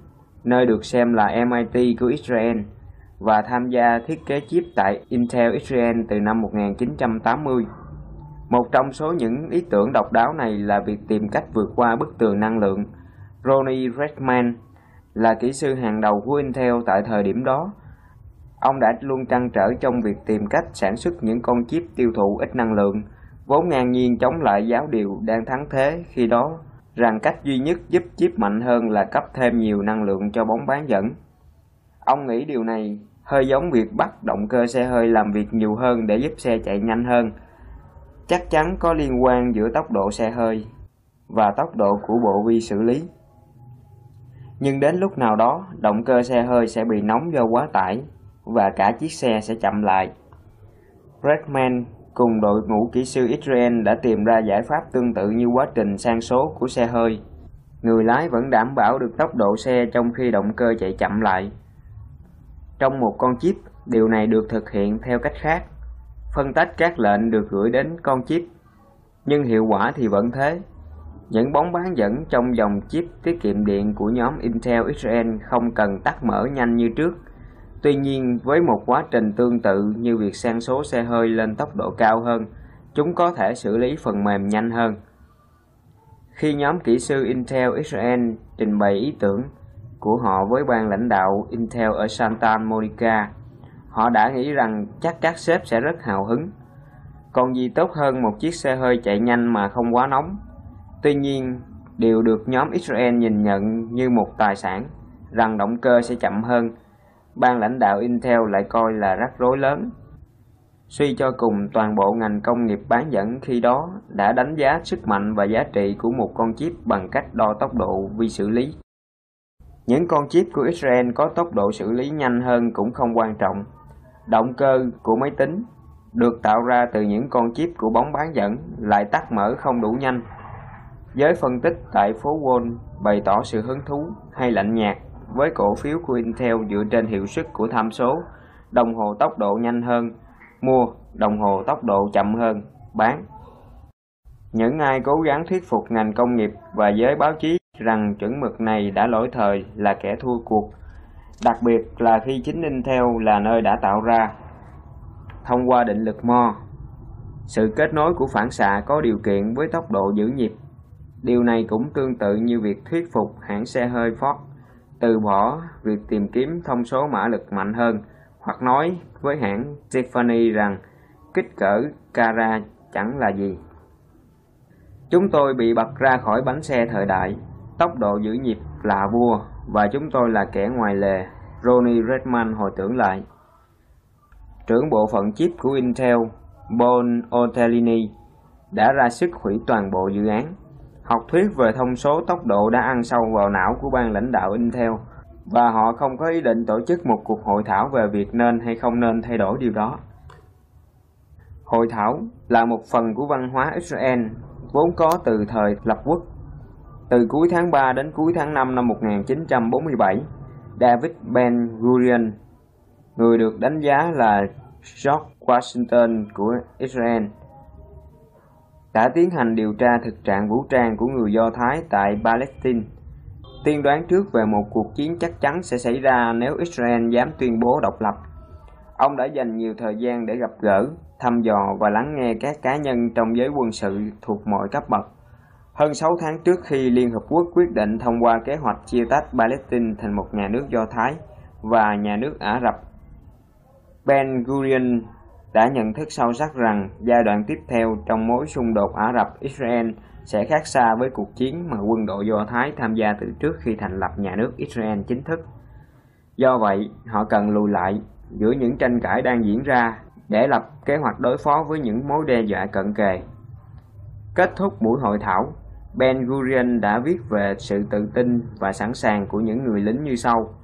nơi được xem là MIT của Israel, và tham gia thiết kế chip tại Intel Israel từ năm 1980. Một trong số những ý tưởng độc đáo này là việc tìm cách vượt qua bức tường năng lượng. Ronnie Redman là kỹ sư hàng đầu của Intel tại thời điểm đó. Ông đã luôn trăn trở trong việc tìm cách sản xuất những con chip tiêu thụ ít năng lượng, vốn ngang nhiên chống lại giáo điều đang thắng thế khi đó, rằng cách duy nhất giúp chip mạnh hơn là cấp thêm nhiều năng lượng cho bóng bán dẫn. Ông nghĩ điều này hơi giống việc bắt động cơ xe hơi làm việc nhiều hơn để giúp xe chạy nhanh hơn – chắc chắn có liên quan giữa tốc độ xe hơi và tốc độ của bộ vi xử lý. Nhưng đến lúc nào đó, động cơ xe hơi sẽ bị nóng do quá tải và cả chiếc xe sẽ chậm lại. Redman cùng đội ngũ kỹ sư Israel đã tìm ra giải pháp tương tự như quá trình sang số của xe hơi. Người lái vẫn đảm bảo được tốc độ xe trong khi động cơ chạy chậm lại. Trong một con chip, điều này được thực hiện theo cách khác phân tách các lệnh được gửi đến con chip, nhưng hiệu quả thì vẫn thế. Những bóng bán dẫn trong dòng chip tiết kiệm điện của nhóm Intel Israel không cần tắt mở nhanh như trước. Tuy nhiên, với một quá trình tương tự như việc sang số xe hơi lên tốc độ cao hơn, chúng có thể xử lý phần mềm nhanh hơn. Khi nhóm kỹ sư Intel Israel trình bày ý tưởng của họ với ban lãnh đạo Intel ở Santa Monica, Họ đã nghĩ rằng chắc các sếp sẽ rất hào hứng. Còn gì tốt hơn một chiếc xe hơi chạy nhanh mà không quá nóng. Tuy nhiên, điều được nhóm Israel nhìn nhận như một tài sản, rằng động cơ sẽ chậm hơn. Ban lãnh đạo Intel lại coi là rắc rối lớn. Suy cho cùng, toàn bộ ngành công nghiệp bán dẫn khi đó đã đánh giá sức mạnh và giá trị của một con chip bằng cách đo tốc độ vi xử lý. Những con chip của Israel có tốc độ xử lý nhanh hơn cũng không quan trọng. Động cơ của máy tính được tạo ra từ những con chip của bóng bán dẫn lại tắt mở không đủ nhanh. Giới phân tích tại phố Wall bày tỏ sự hứng thú hay lạnh nhạt với cổ phiếu của Intel dựa trên hiệu suất của tham số, đồng hồ tốc độ nhanh hơn, mua, đồng hồ tốc độ chậm hơn, bán. Những ai cố gắng thuyết phục ngành công nghiệp và giới báo chí rằng chuẩn mực này đã lỗi thời là kẻ thua cuộc đặc biệt là khi chính Intel là nơi đã tạo ra. Thông qua định lực Mo, sự kết nối của phản xạ có điều kiện với tốc độ giữ nhịp. Điều này cũng tương tự như việc thuyết phục hãng xe hơi Ford từ bỏ việc tìm kiếm thông số mã lực mạnh hơn hoặc nói với hãng Tiffany rằng kích cỡ cara chẳng là gì. Chúng tôi bị bật ra khỏi bánh xe thời đại, tốc độ giữ nhịp là vua và chúng tôi là kẻ ngoài lề, Ronnie Redman hồi tưởng lại. Trưởng bộ phận chip của Intel, Bon Otellini, đã ra sức hủy toàn bộ dự án. Học thuyết về thông số tốc độ đã ăn sâu vào não của ban lãnh đạo Intel và họ không có ý định tổ chức một cuộc hội thảo về việc nên hay không nên thay đổi điều đó. Hội thảo là một phần của văn hóa Israel vốn có từ thời lập quốc từ cuối tháng 3 đến cuối tháng 5 năm 1947, David Ben Gurion, người được đánh giá là George Washington của Israel, đã tiến hành điều tra thực trạng vũ trang của người Do Thái tại Palestine, tiên đoán trước về một cuộc chiến chắc chắn sẽ xảy ra nếu Israel dám tuyên bố độc lập. Ông đã dành nhiều thời gian để gặp gỡ, thăm dò và lắng nghe các cá nhân trong giới quân sự thuộc mọi cấp bậc hơn 6 tháng trước khi Liên Hợp Quốc quyết định thông qua kế hoạch chia tách Palestine thành một nhà nước Do Thái và nhà nước Ả Rập, Ben Gurion đã nhận thức sâu sắc rằng giai đoạn tiếp theo trong mối xung đột Ả Rập-Israel sẽ khác xa với cuộc chiến mà quân đội Do Thái tham gia từ trước khi thành lập nhà nước Israel chính thức. Do vậy, họ cần lùi lại giữa những tranh cãi đang diễn ra để lập kế hoạch đối phó với những mối đe dọa cận kề. Kết thúc buổi hội thảo, Ben Gurion đã viết về sự tự tin và sẵn sàng của những người lính như sau.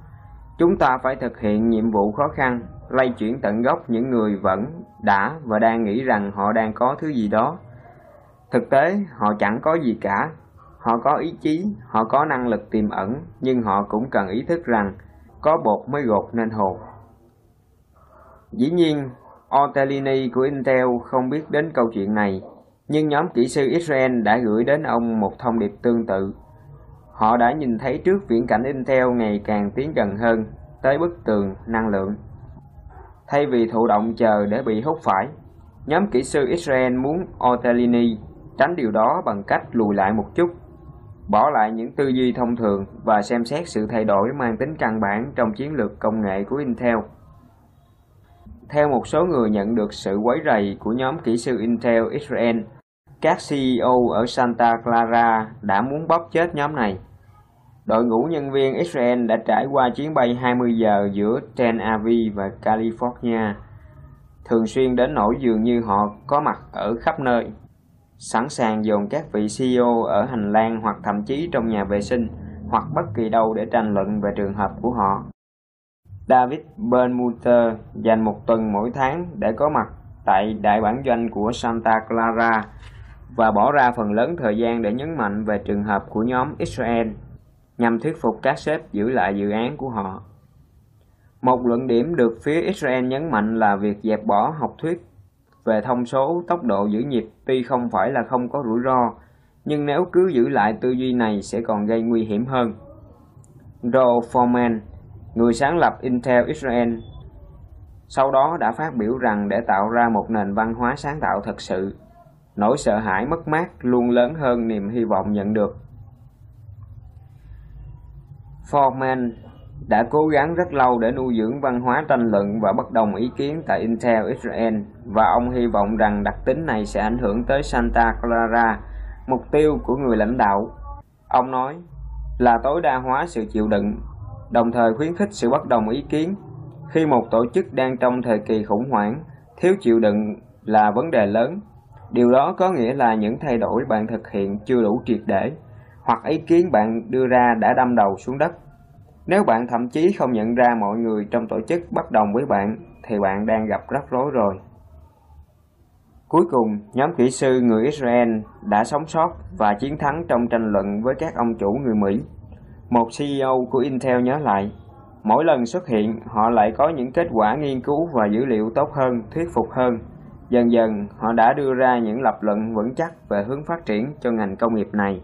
Chúng ta phải thực hiện nhiệm vụ khó khăn, lay chuyển tận gốc những người vẫn đã và đang nghĩ rằng họ đang có thứ gì đó. Thực tế, họ chẳng có gì cả. Họ có ý chí, họ có năng lực tiềm ẩn, nhưng họ cũng cần ý thức rằng có bột mới gột nên hột. Dĩ nhiên, Ortellini của Intel không biết đến câu chuyện này, nhưng nhóm kỹ sư Israel đã gửi đến ông một thông điệp tương tự. Họ đã nhìn thấy trước viễn cảnh Intel ngày càng tiến gần hơn tới bức tường năng lượng. Thay vì thụ động chờ để bị hút phải, nhóm kỹ sư Israel muốn Ortellini tránh điều đó bằng cách lùi lại một chút, bỏ lại những tư duy thông thường và xem xét sự thay đổi mang tính căn bản trong chiến lược công nghệ của Intel. Theo một số người nhận được sự quấy rầy của nhóm kỹ sư Intel Israel, các CEO ở Santa Clara đã muốn bóp chết nhóm này. Đội ngũ nhân viên Israel đã trải qua chuyến bay 20 giờ giữa Tel Aviv và California, thường xuyên đến nỗi dường như họ có mặt ở khắp nơi, sẵn sàng dồn các vị CEO ở hành lang hoặc thậm chí trong nhà vệ sinh hoặc bất kỳ đâu để tranh luận về trường hợp của họ. David Bernmutter dành một tuần mỗi tháng để có mặt tại đại bản doanh của Santa Clara và bỏ ra phần lớn thời gian để nhấn mạnh về trường hợp của nhóm Israel nhằm thuyết phục các sếp giữ lại dự án của họ. Một luận điểm được phía Israel nhấn mạnh là việc dẹp bỏ học thuyết về thông số tốc độ giữ nhịp tuy không phải là không có rủi ro, nhưng nếu cứ giữ lại tư duy này sẽ còn gây nguy hiểm hơn. Joe Foreman người sáng lập Intel Israel, sau đó đã phát biểu rằng để tạo ra một nền văn hóa sáng tạo thật sự, nỗi sợ hãi mất mát luôn lớn hơn niềm hy vọng nhận được. Foreman đã cố gắng rất lâu để nuôi dưỡng văn hóa tranh luận và bất đồng ý kiến tại Intel Israel và ông hy vọng rằng đặc tính này sẽ ảnh hưởng tới Santa Clara, mục tiêu của người lãnh đạo. Ông nói là tối đa hóa sự chịu đựng đồng thời khuyến khích sự bất đồng ý kiến. Khi một tổ chức đang trong thời kỳ khủng hoảng, thiếu chịu đựng là vấn đề lớn. Điều đó có nghĩa là những thay đổi bạn thực hiện chưa đủ triệt để, hoặc ý kiến bạn đưa ra đã đâm đầu xuống đất. Nếu bạn thậm chí không nhận ra mọi người trong tổ chức bất đồng với bạn, thì bạn đang gặp rắc rối rồi. Cuối cùng, nhóm kỹ sư người Israel đã sống sót và chiến thắng trong tranh luận với các ông chủ người Mỹ. Một CEO của Intel nhớ lại, mỗi lần xuất hiện họ lại có những kết quả nghiên cứu và dữ liệu tốt hơn, thuyết phục hơn. Dần dần họ đã đưa ra những lập luận vững chắc về hướng phát triển cho ngành công nghiệp này.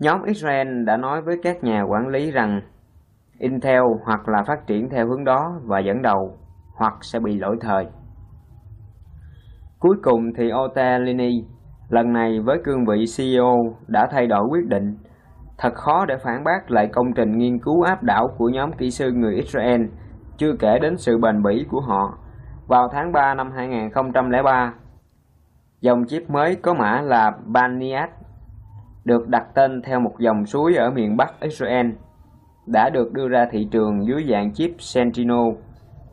Nhóm Israel đã nói với các nhà quản lý rằng Intel hoặc là phát triển theo hướng đó và dẫn đầu, hoặc sẽ bị lỗi thời. Cuối cùng thì Otelini, lần này với cương vị CEO đã thay đổi quyết định Thật khó để phản bác lại công trình nghiên cứu áp đảo của nhóm kỹ sư người Israel, chưa kể đến sự bền bỉ của họ. Vào tháng 3 năm 2003, dòng chip mới có mã là Baniat, được đặt tên theo một dòng suối ở miền Bắc Israel, đã được đưa ra thị trường dưới dạng chip Sentinel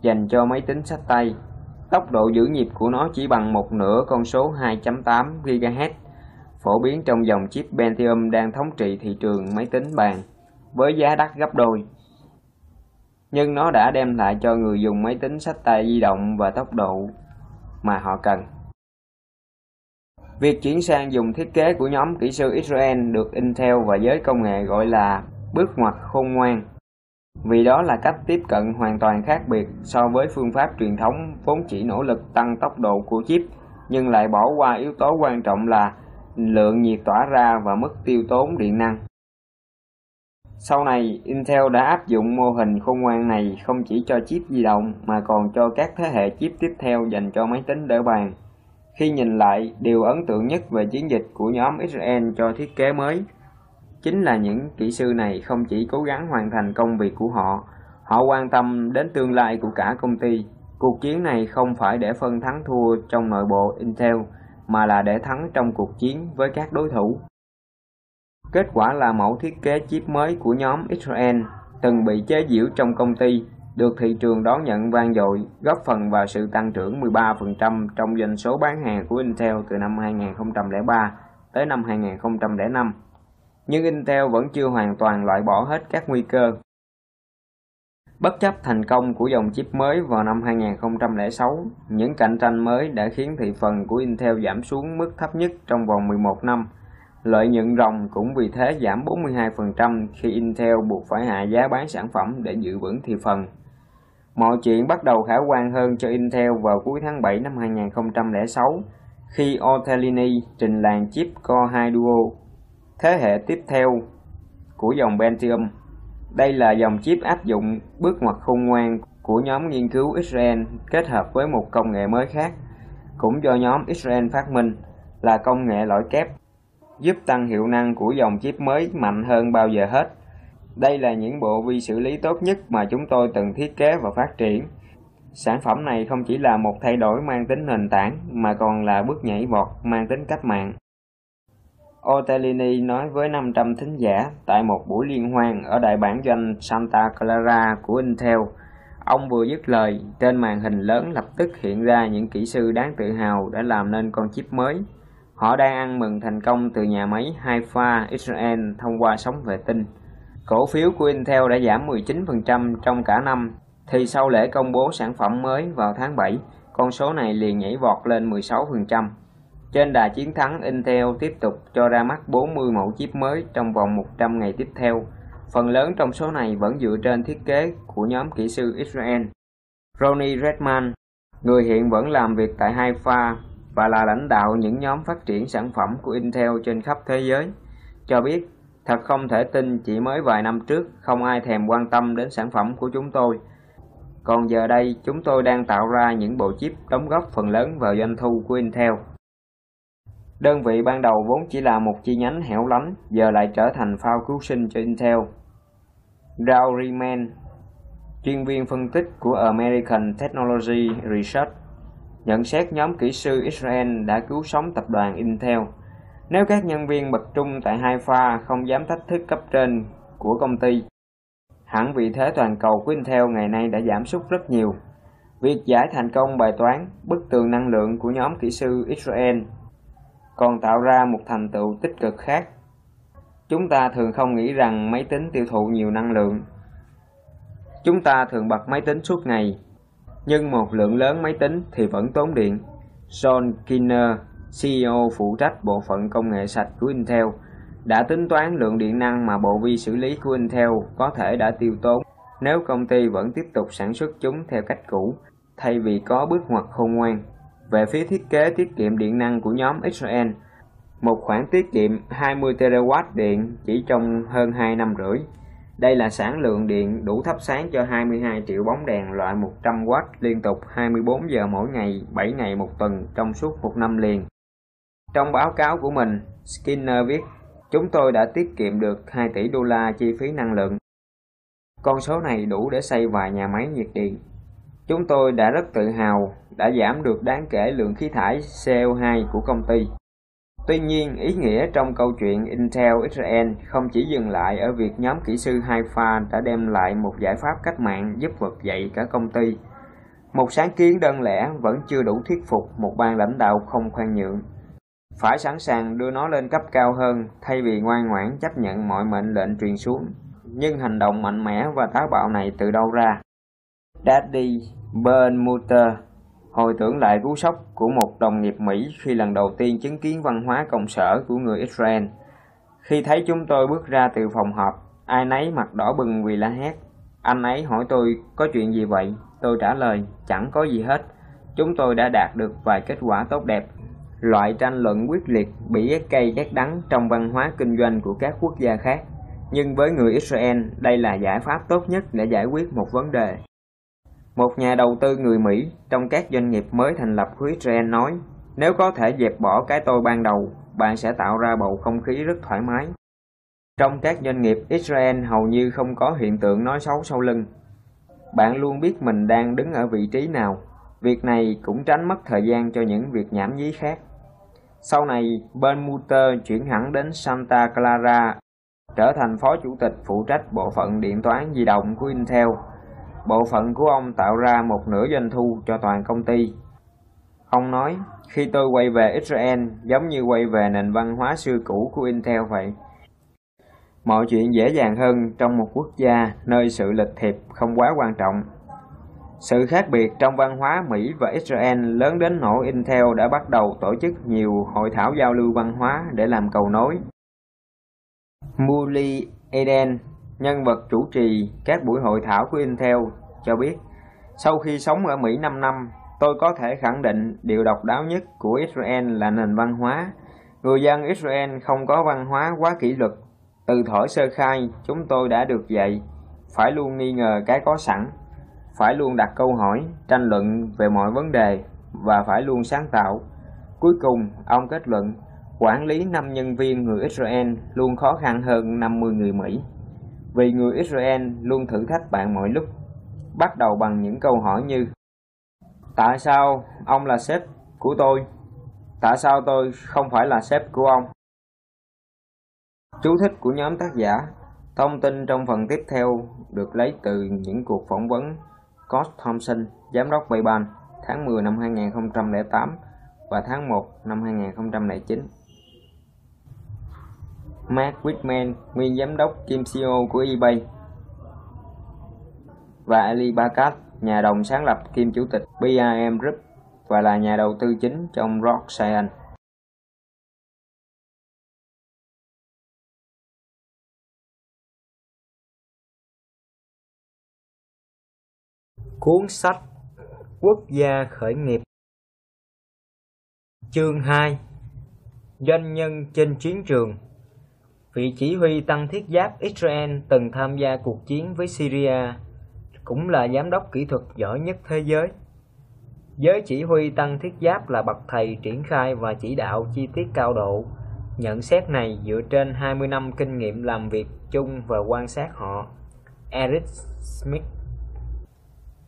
dành cho máy tính sách tay. Tốc độ giữ nhịp của nó chỉ bằng một nửa con số 2.8 GHz phổ biến trong dòng chip Pentium đang thống trị thị trường máy tính bàn với giá đắt gấp đôi. Nhưng nó đã đem lại cho người dùng máy tính sách tay di động và tốc độ mà họ cần. Việc chuyển sang dùng thiết kế của nhóm kỹ sư Israel được Intel và giới công nghệ gọi là bước ngoặt khôn ngoan. Vì đó là cách tiếp cận hoàn toàn khác biệt so với phương pháp truyền thống vốn chỉ nỗ lực tăng tốc độ của chip, nhưng lại bỏ qua yếu tố quan trọng là lượng nhiệt tỏa ra và mức tiêu tốn điện năng. Sau này, Intel đã áp dụng mô hình khôn ngoan này không chỉ cho chip di động mà còn cho các thế hệ chip tiếp theo dành cho máy tính đỡ bàn. Khi nhìn lại, điều ấn tượng nhất về chiến dịch của nhóm Israel cho thiết kế mới chính là những kỹ sư này không chỉ cố gắng hoàn thành công việc của họ, họ quan tâm đến tương lai của cả công ty. Cuộc chiến này không phải để phân thắng thua trong nội bộ Intel mà là để thắng trong cuộc chiến với các đối thủ. Kết quả là mẫu thiết kế chip mới của nhóm Israel từng bị chế giễu trong công ty được thị trường đón nhận vang dội, góp phần vào sự tăng trưởng 13% trong doanh số bán hàng của Intel từ năm 2003 tới năm 2005. Nhưng Intel vẫn chưa hoàn toàn loại bỏ hết các nguy cơ. Bất chấp thành công của dòng chip mới vào năm 2006, những cạnh tranh mới đã khiến thị phần của Intel giảm xuống mức thấp nhất trong vòng 11 năm. Lợi nhuận ròng cũng vì thế giảm 42% khi Intel buộc phải hạ giá bán sản phẩm để giữ vững thị phần. Mọi chuyện bắt đầu khả quan hơn cho Intel vào cuối tháng 7 năm 2006 khi Ortolini trình làng chip Core 2 Duo, thế hệ tiếp theo của dòng Pentium. Đây là dòng chip áp dụng bước ngoặt khôn ngoan của nhóm nghiên cứu Israel kết hợp với một công nghệ mới khác, cũng do nhóm Israel phát minh là công nghệ lõi kép, giúp tăng hiệu năng của dòng chip mới mạnh hơn bao giờ hết. Đây là những bộ vi xử lý tốt nhất mà chúng tôi từng thiết kế và phát triển. Sản phẩm này không chỉ là một thay đổi mang tính nền tảng mà còn là bước nhảy vọt mang tính cách mạng. Otellini nói với 500 thính giả tại một buổi liên hoan ở đại bản doanh Santa Clara của Intel. Ông vừa dứt lời, trên màn hình lớn lập tức hiện ra những kỹ sư đáng tự hào đã làm nên con chip mới. Họ đang ăn mừng thành công từ nhà máy Haifa Israel thông qua sóng vệ tinh. Cổ phiếu của Intel đã giảm 19% trong cả năm, thì sau lễ công bố sản phẩm mới vào tháng 7, con số này liền nhảy vọt lên 16%. Trên đà chiến thắng, Intel tiếp tục cho ra mắt 40 mẫu chip mới trong vòng 100 ngày tiếp theo. Phần lớn trong số này vẫn dựa trên thiết kế của nhóm kỹ sư Israel. Ronnie Redman, người hiện vẫn làm việc tại Haifa và là lãnh đạo những nhóm phát triển sản phẩm của Intel trên khắp thế giới, cho biết thật không thể tin chỉ mới vài năm trước không ai thèm quan tâm đến sản phẩm của chúng tôi. Còn giờ đây, chúng tôi đang tạo ra những bộ chip đóng góp phần lớn vào doanh thu của Intel. Đơn vị ban đầu vốn chỉ là một chi nhánh hẻo lánh, giờ lại trở thành phao cứu sinh cho Intel. Rao Riemann, chuyên viên phân tích của American Technology Research, nhận xét nhóm kỹ sư Israel đã cứu sống tập đoàn Intel. Nếu các nhân viên bậc trung tại Haifa không dám thách thức cấp trên của công ty, hẳn vị thế toàn cầu của Intel ngày nay đã giảm sút rất nhiều. Việc giải thành công bài toán bức tường năng lượng của nhóm kỹ sư Israel còn tạo ra một thành tựu tích cực khác. Chúng ta thường không nghĩ rằng máy tính tiêu thụ nhiều năng lượng. Chúng ta thường bật máy tính suốt ngày, nhưng một lượng lớn máy tính thì vẫn tốn điện. John Kinner, CEO phụ trách bộ phận công nghệ sạch của Intel, đã tính toán lượng điện năng mà bộ vi xử lý của Intel có thể đã tiêu tốn nếu công ty vẫn tiếp tục sản xuất chúng theo cách cũ, thay vì có bước ngoặt khôn ngoan. Về phía thiết kế tiết kiệm điện năng của nhóm Israel, một khoản tiết kiệm 20 TW điện chỉ trong hơn 2 năm rưỡi. Đây là sản lượng điện đủ thắp sáng cho 22 triệu bóng đèn loại 100W liên tục 24 giờ mỗi ngày, 7 ngày một tuần trong suốt một năm liền. Trong báo cáo của mình, Skinner viết, chúng tôi đã tiết kiệm được 2 tỷ đô la chi phí năng lượng. Con số này đủ để xây vài nhà máy nhiệt điện. Chúng tôi đã rất tự hào đã giảm được đáng kể lượng khí thải CO2 của công ty. Tuy nhiên, ý nghĩa trong câu chuyện Intel Israel không chỉ dừng lại ở việc nhóm kỹ sư Haifa đã đem lại một giải pháp cách mạng giúp vực dậy cả công ty. Một sáng kiến đơn lẻ vẫn chưa đủ thuyết phục một ban lãnh đạo không khoan nhượng. Phải sẵn sàng đưa nó lên cấp cao hơn thay vì ngoan ngoãn chấp nhận mọi mệnh lệnh truyền xuống. Nhưng hành động mạnh mẽ và táo bạo này từ đâu ra? Daddy Bernmutter hồi tưởng lại cú sốc của một đồng nghiệp Mỹ khi lần đầu tiên chứng kiến văn hóa công sở của người Israel. Khi thấy chúng tôi bước ra từ phòng họp, ai nấy mặt đỏ bừng vì la hét. Anh ấy hỏi tôi có chuyện gì vậy? Tôi trả lời chẳng có gì hết. Chúng tôi đã đạt được vài kết quả tốt đẹp. Loại tranh luận quyết liệt bị ghét cay ghét đắng trong văn hóa kinh doanh của các quốc gia khác. Nhưng với người Israel, đây là giải pháp tốt nhất để giải quyết một vấn đề. Một nhà đầu tư người Mỹ trong các doanh nghiệp mới thành lập của Israel nói, nếu có thể dẹp bỏ cái tôi ban đầu, bạn sẽ tạo ra bầu không khí rất thoải mái. Trong các doanh nghiệp Israel hầu như không có hiện tượng nói xấu sau lưng. Bạn luôn biết mình đang đứng ở vị trí nào. Việc này cũng tránh mất thời gian cho những việc nhảm nhí khác. Sau này, Ben Mutter chuyển hẳn đến Santa Clara, trở thành phó chủ tịch phụ trách bộ phận điện toán di động của Intel bộ phận của ông tạo ra một nửa doanh thu cho toàn công ty. Ông nói, khi tôi quay về Israel giống như quay về nền văn hóa xưa cũ của Intel vậy. Mọi chuyện dễ dàng hơn trong một quốc gia nơi sự lịch thiệp không quá quan trọng. Sự khác biệt trong văn hóa Mỹ và Israel lớn đến nỗi Intel đã bắt đầu tổ chức nhiều hội thảo giao lưu văn hóa để làm cầu nối. Muli Eden, nhân vật chủ trì các buổi hội thảo của Intel, cho biết, sau khi sống ở Mỹ 5 năm, tôi có thể khẳng định điều độc đáo nhất của Israel là nền văn hóa. Người dân Israel không có văn hóa quá kỷ luật. Từ thổi sơ khai, chúng tôi đã được dạy, phải luôn nghi ngờ cái có sẵn, phải luôn đặt câu hỏi, tranh luận về mọi vấn đề và phải luôn sáng tạo. Cuối cùng, ông kết luận, quản lý 5 nhân viên người Israel luôn khó khăn hơn 50 người Mỹ. Vì người Israel luôn thử thách bạn mọi lúc, bắt đầu bằng những câu hỏi như Tại sao ông là sếp của tôi? Tại sao tôi không phải là sếp của ông? Chú thích của nhóm tác giả Thông tin trong phần tiếp theo được lấy từ những cuộc phỏng vấn Scott Thompson, giám đốc Bayban tháng 10 năm 2008 và tháng 1 năm 2009. Mark Whitman, nguyên giám đốc kiêm CEO của eBay và Ali Bakat, nhà đồng sáng lập kiêm chủ tịch BIM Group và là nhà đầu tư chính trong Rock Science. Cuốn sách Quốc gia khởi nghiệp Chương 2 Doanh nhân trên chiến trường Vị chỉ huy tăng thiết giáp Israel từng tham gia cuộc chiến với Syria, cũng là giám đốc kỹ thuật giỏi nhất thế giới. Giới chỉ huy tăng thiết giáp là bậc thầy triển khai và chỉ đạo chi tiết cao độ. Nhận xét này dựa trên 20 năm kinh nghiệm làm việc chung và quan sát họ. Eric Smith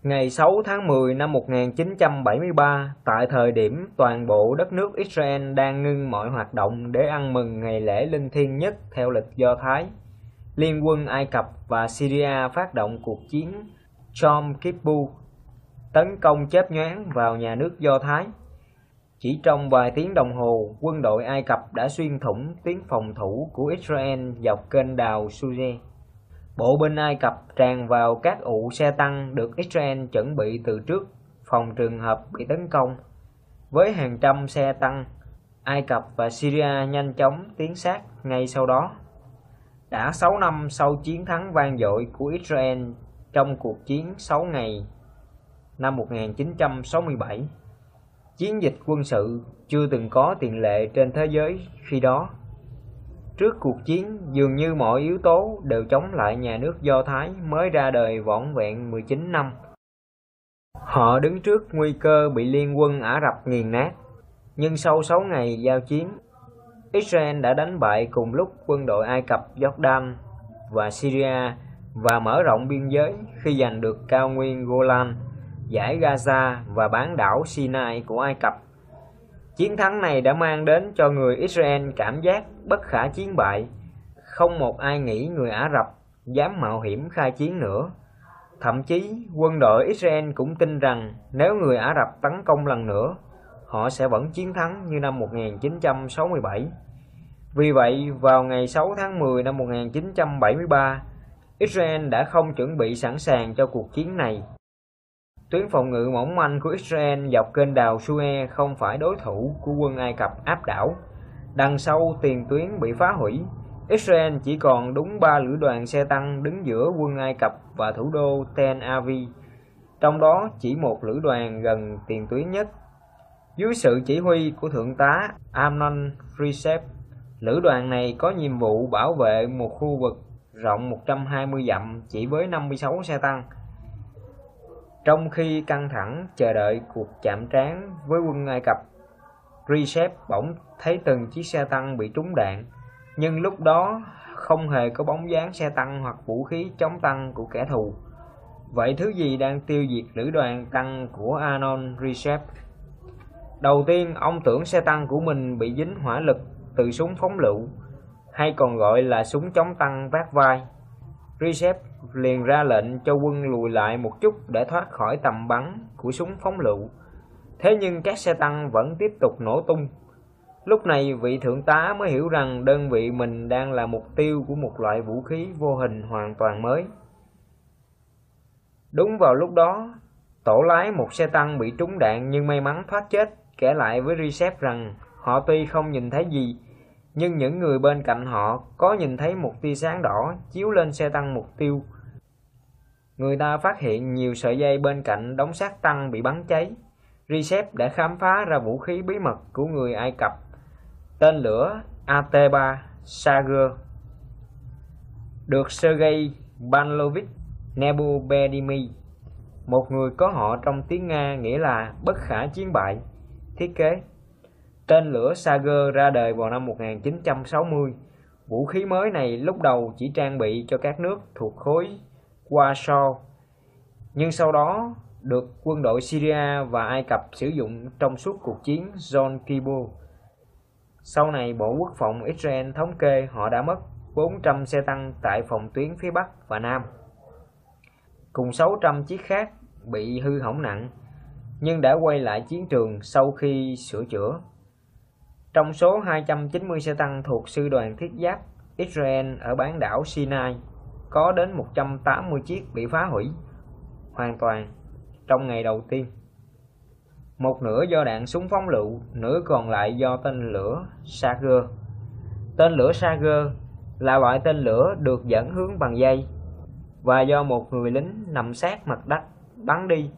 Ngày 6 tháng 10 năm 1973, tại thời điểm toàn bộ đất nước Israel đang ngưng mọi hoạt động để ăn mừng ngày lễ linh thiêng nhất theo lịch Do Thái, Liên quân Ai Cập và Syria phát động cuộc chiến Chom Kippur, tấn công chớp nhoáng vào nhà nước Do Thái. Chỉ trong vài tiếng đồng hồ, quân đội Ai Cập đã xuyên thủng tuyến phòng thủ của Israel dọc kênh đào Suez. Bộ binh Ai Cập tràn vào các ụ xe tăng được Israel chuẩn bị từ trước phòng trường hợp bị tấn công. Với hàng trăm xe tăng, Ai Cập và Syria nhanh chóng tiến sát ngay sau đó. Đã 6 năm sau chiến thắng vang dội của Israel trong cuộc chiến 6 ngày năm 1967, chiến dịch quân sự chưa từng có tiền lệ trên thế giới khi đó Trước cuộc chiến, dường như mọi yếu tố đều chống lại nhà nước Do Thái mới ra đời vỏn vẹn 19 năm. Họ đứng trước nguy cơ bị liên quân Ả Rập nghiền nát, nhưng sau 6 ngày giao chiến, Israel đã đánh bại cùng lúc quân đội Ai Cập, Jordan và Syria và mở rộng biên giới khi giành được cao nguyên Golan, giải Gaza và bán đảo Sinai của Ai Cập Chiến thắng này đã mang đến cho người Israel cảm giác bất khả chiến bại. Không một ai nghĩ người Ả Rập dám mạo hiểm khai chiến nữa. Thậm chí, quân đội Israel cũng tin rằng nếu người Ả Rập tấn công lần nữa, họ sẽ vẫn chiến thắng như năm 1967. Vì vậy, vào ngày 6 tháng 10 năm 1973, Israel đã không chuẩn bị sẵn sàng cho cuộc chiến này Tuyến phòng ngự mỏng manh của Israel dọc kênh đào Suez không phải đối thủ của quân Ai Cập áp đảo. Đằng sau tiền tuyến bị phá hủy, Israel chỉ còn đúng ba lữ đoàn xe tăng đứng giữa quân Ai Cập và thủ đô Tel Aviv. Trong đó chỉ một lữ đoàn gần tiền tuyến nhất. Dưới sự chỉ huy của Thượng tá Amnon Frisep, lữ đoàn này có nhiệm vụ bảo vệ một khu vực rộng 120 dặm chỉ với 56 xe tăng. Trong khi căng thẳng chờ đợi cuộc chạm trán với quân Ai Cập, Recep bỗng thấy từng chiếc xe tăng bị trúng đạn, nhưng lúc đó không hề có bóng dáng xe tăng hoặc vũ khí chống tăng của kẻ thù. Vậy thứ gì đang tiêu diệt lữ đoàn tăng của Anon Recep? Đầu tiên, ông tưởng xe tăng của mình bị dính hỏa lực từ súng phóng lựu, hay còn gọi là súng chống tăng vác vai. Recep liền ra lệnh cho quân lùi lại một chút để thoát khỏi tầm bắn của súng phóng lựu. Thế nhưng các xe tăng vẫn tiếp tục nổ tung. Lúc này vị thượng tá mới hiểu rằng đơn vị mình đang là mục tiêu của một loại vũ khí vô hình hoàn toàn mới. Đúng vào lúc đó, tổ lái một xe tăng bị trúng đạn nhưng may mắn thoát chết, kể lại với Recep rằng họ tuy không nhìn thấy gì, nhưng những người bên cạnh họ có nhìn thấy một tia sáng đỏ chiếu lên xe tăng mục tiêu. Người ta phát hiện nhiều sợi dây bên cạnh đống xác tăng bị bắn cháy. Recep đã khám phá ra vũ khí bí mật của người Ai Cập, tên lửa AT-3 Sager, được Sergei Banlovich Nebubedimi, một người có họ trong tiếng Nga nghĩa là bất khả chiến bại, thiết kế. Tên lửa Sager ra đời vào năm 1960. Vũ khí mới này lúc đầu chỉ trang bị cho các nước thuộc khối Warsaw, nhưng sau đó được quân đội Syria và Ai Cập sử dụng trong suốt cuộc chiến John Kippur. Sau này Bộ Quốc phòng Israel thống kê họ đã mất 400 xe tăng tại phòng tuyến phía Bắc và Nam, cùng 600 chiếc khác bị hư hỏng nặng, nhưng đã quay lại chiến trường sau khi sửa chữa. Trong số 290 xe tăng thuộc sư đoàn thiết giáp Israel ở bán đảo Sinai, có đến 180 chiếc bị phá hủy hoàn toàn trong ngày đầu tiên. Một nửa do đạn súng phóng lựu, nửa còn lại do tên lửa Sager. Tên lửa Sager là loại tên lửa được dẫn hướng bằng dây và do một người lính nằm sát mặt đất bắn đi.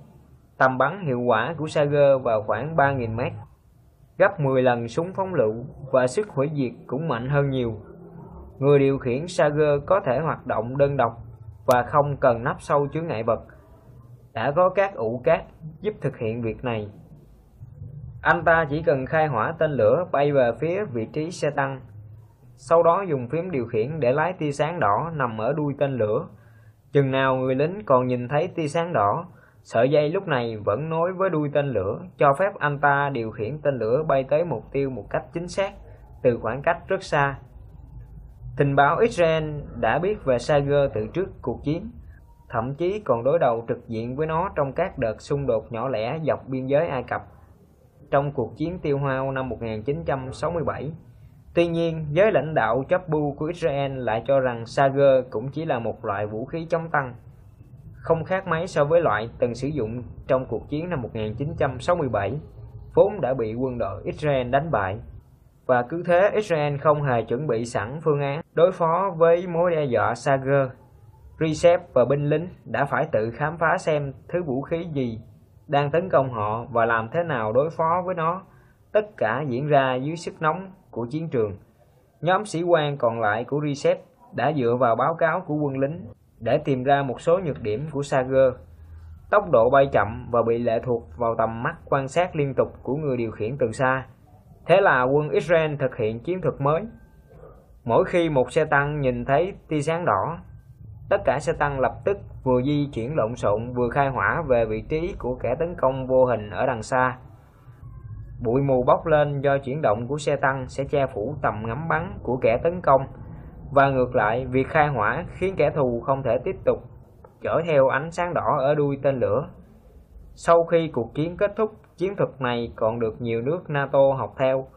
Tầm bắn hiệu quả của Sager vào khoảng 3.000 mét, gấp 10 lần súng phóng lựu và sức hủy diệt cũng mạnh hơn nhiều. Người điều khiển Sager có thể hoạt động đơn độc và không cần nắp sâu chứa ngại vật. Đã có các ụ cát giúp thực hiện việc này. Anh ta chỉ cần khai hỏa tên lửa bay về phía vị trí xe tăng, sau đó dùng phím điều khiển để lái tia sáng đỏ nằm ở đuôi tên lửa. Chừng nào người lính còn nhìn thấy tia sáng đỏ, sợi dây lúc này vẫn nối với đuôi tên lửa, cho phép anh ta điều khiển tên lửa bay tới mục tiêu một cách chính xác từ khoảng cách rất xa. Tình báo Israel đã biết về Sager từ trước cuộc chiến, thậm chí còn đối đầu trực diện với nó trong các đợt xung đột nhỏ lẻ dọc biên giới Ai Cập trong cuộc chiến tiêu hao năm 1967. Tuy nhiên, giới lãnh đạo chấp bu của Israel lại cho rằng Sager cũng chỉ là một loại vũ khí chống tăng, không khác mấy so với loại từng sử dụng trong cuộc chiến năm 1967, vốn đã bị quân đội Israel đánh bại. Và cứ thế Israel không hề chuẩn bị sẵn phương án đối phó với mối đe dọa Sager. Recep và binh lính đã phải tự khám phá xem thứ vũ khí gì đang tấn công họ và làm thế nào đối phó với nó. Tất cả diễn ra dưới sức nóng của chiến trường. Nhóm sĩ quan còn lại của Recep đã dựa vào báo cáo của quân lính để tìm ra một số nhược điểm của Sager. Tốc độ bay chậm và bị lệ thuộc vào tầm mắt quan sát liên tục của người điều khiển từ xa. Thế là quân Israel thực hiện chiến thuật mới. Mỗi khi một xe tăng nhìn thấy tia sáng đỏ, tất cả xe tăng lập tức vừa di chuyển lộn xộn vừa khai hỏa về vị trí của kẻ tấn công vô hình ở đằng xa. Bụi mù bốc lên do chuyển động của xe tăng sẽ che phủ tầm ngắm bắn của kẻ tấn công và ngược lại việc khai hỏa khiến kẻ thù không thể tiếp tục chở theo ánh sáng đỏ ở đuôi tên lửa. Sau khi cuộc chiến kết thúc, chiến thuật này còn được nhiều nước NATO học theo.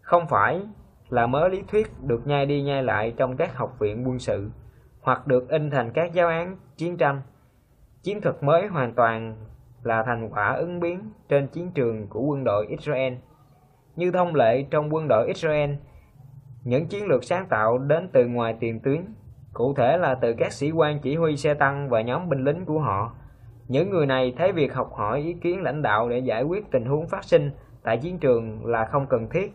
Không phải là mớ lý thuyết được nhai đi nhai lại trong các học viện quân sự hoặc được in thành các giáo án chiến tranh. Chiến thuật mới hoàn toàn là thành quả ứng biến trên chiến trường của quân đội Israel. Như thông lệ trong quân đội Israel, những chiến lược sáng tạo đến từ ngoài tiền tuyến, cụ thể là từ các sĩ quan chỉ huy xe tăng và nhóm binh lính của họ. Những người này thấy việc học hỏi ý kiến lãnh đạo để giải quyết tình huống phát sinh tại chiến trường là không cần thiết.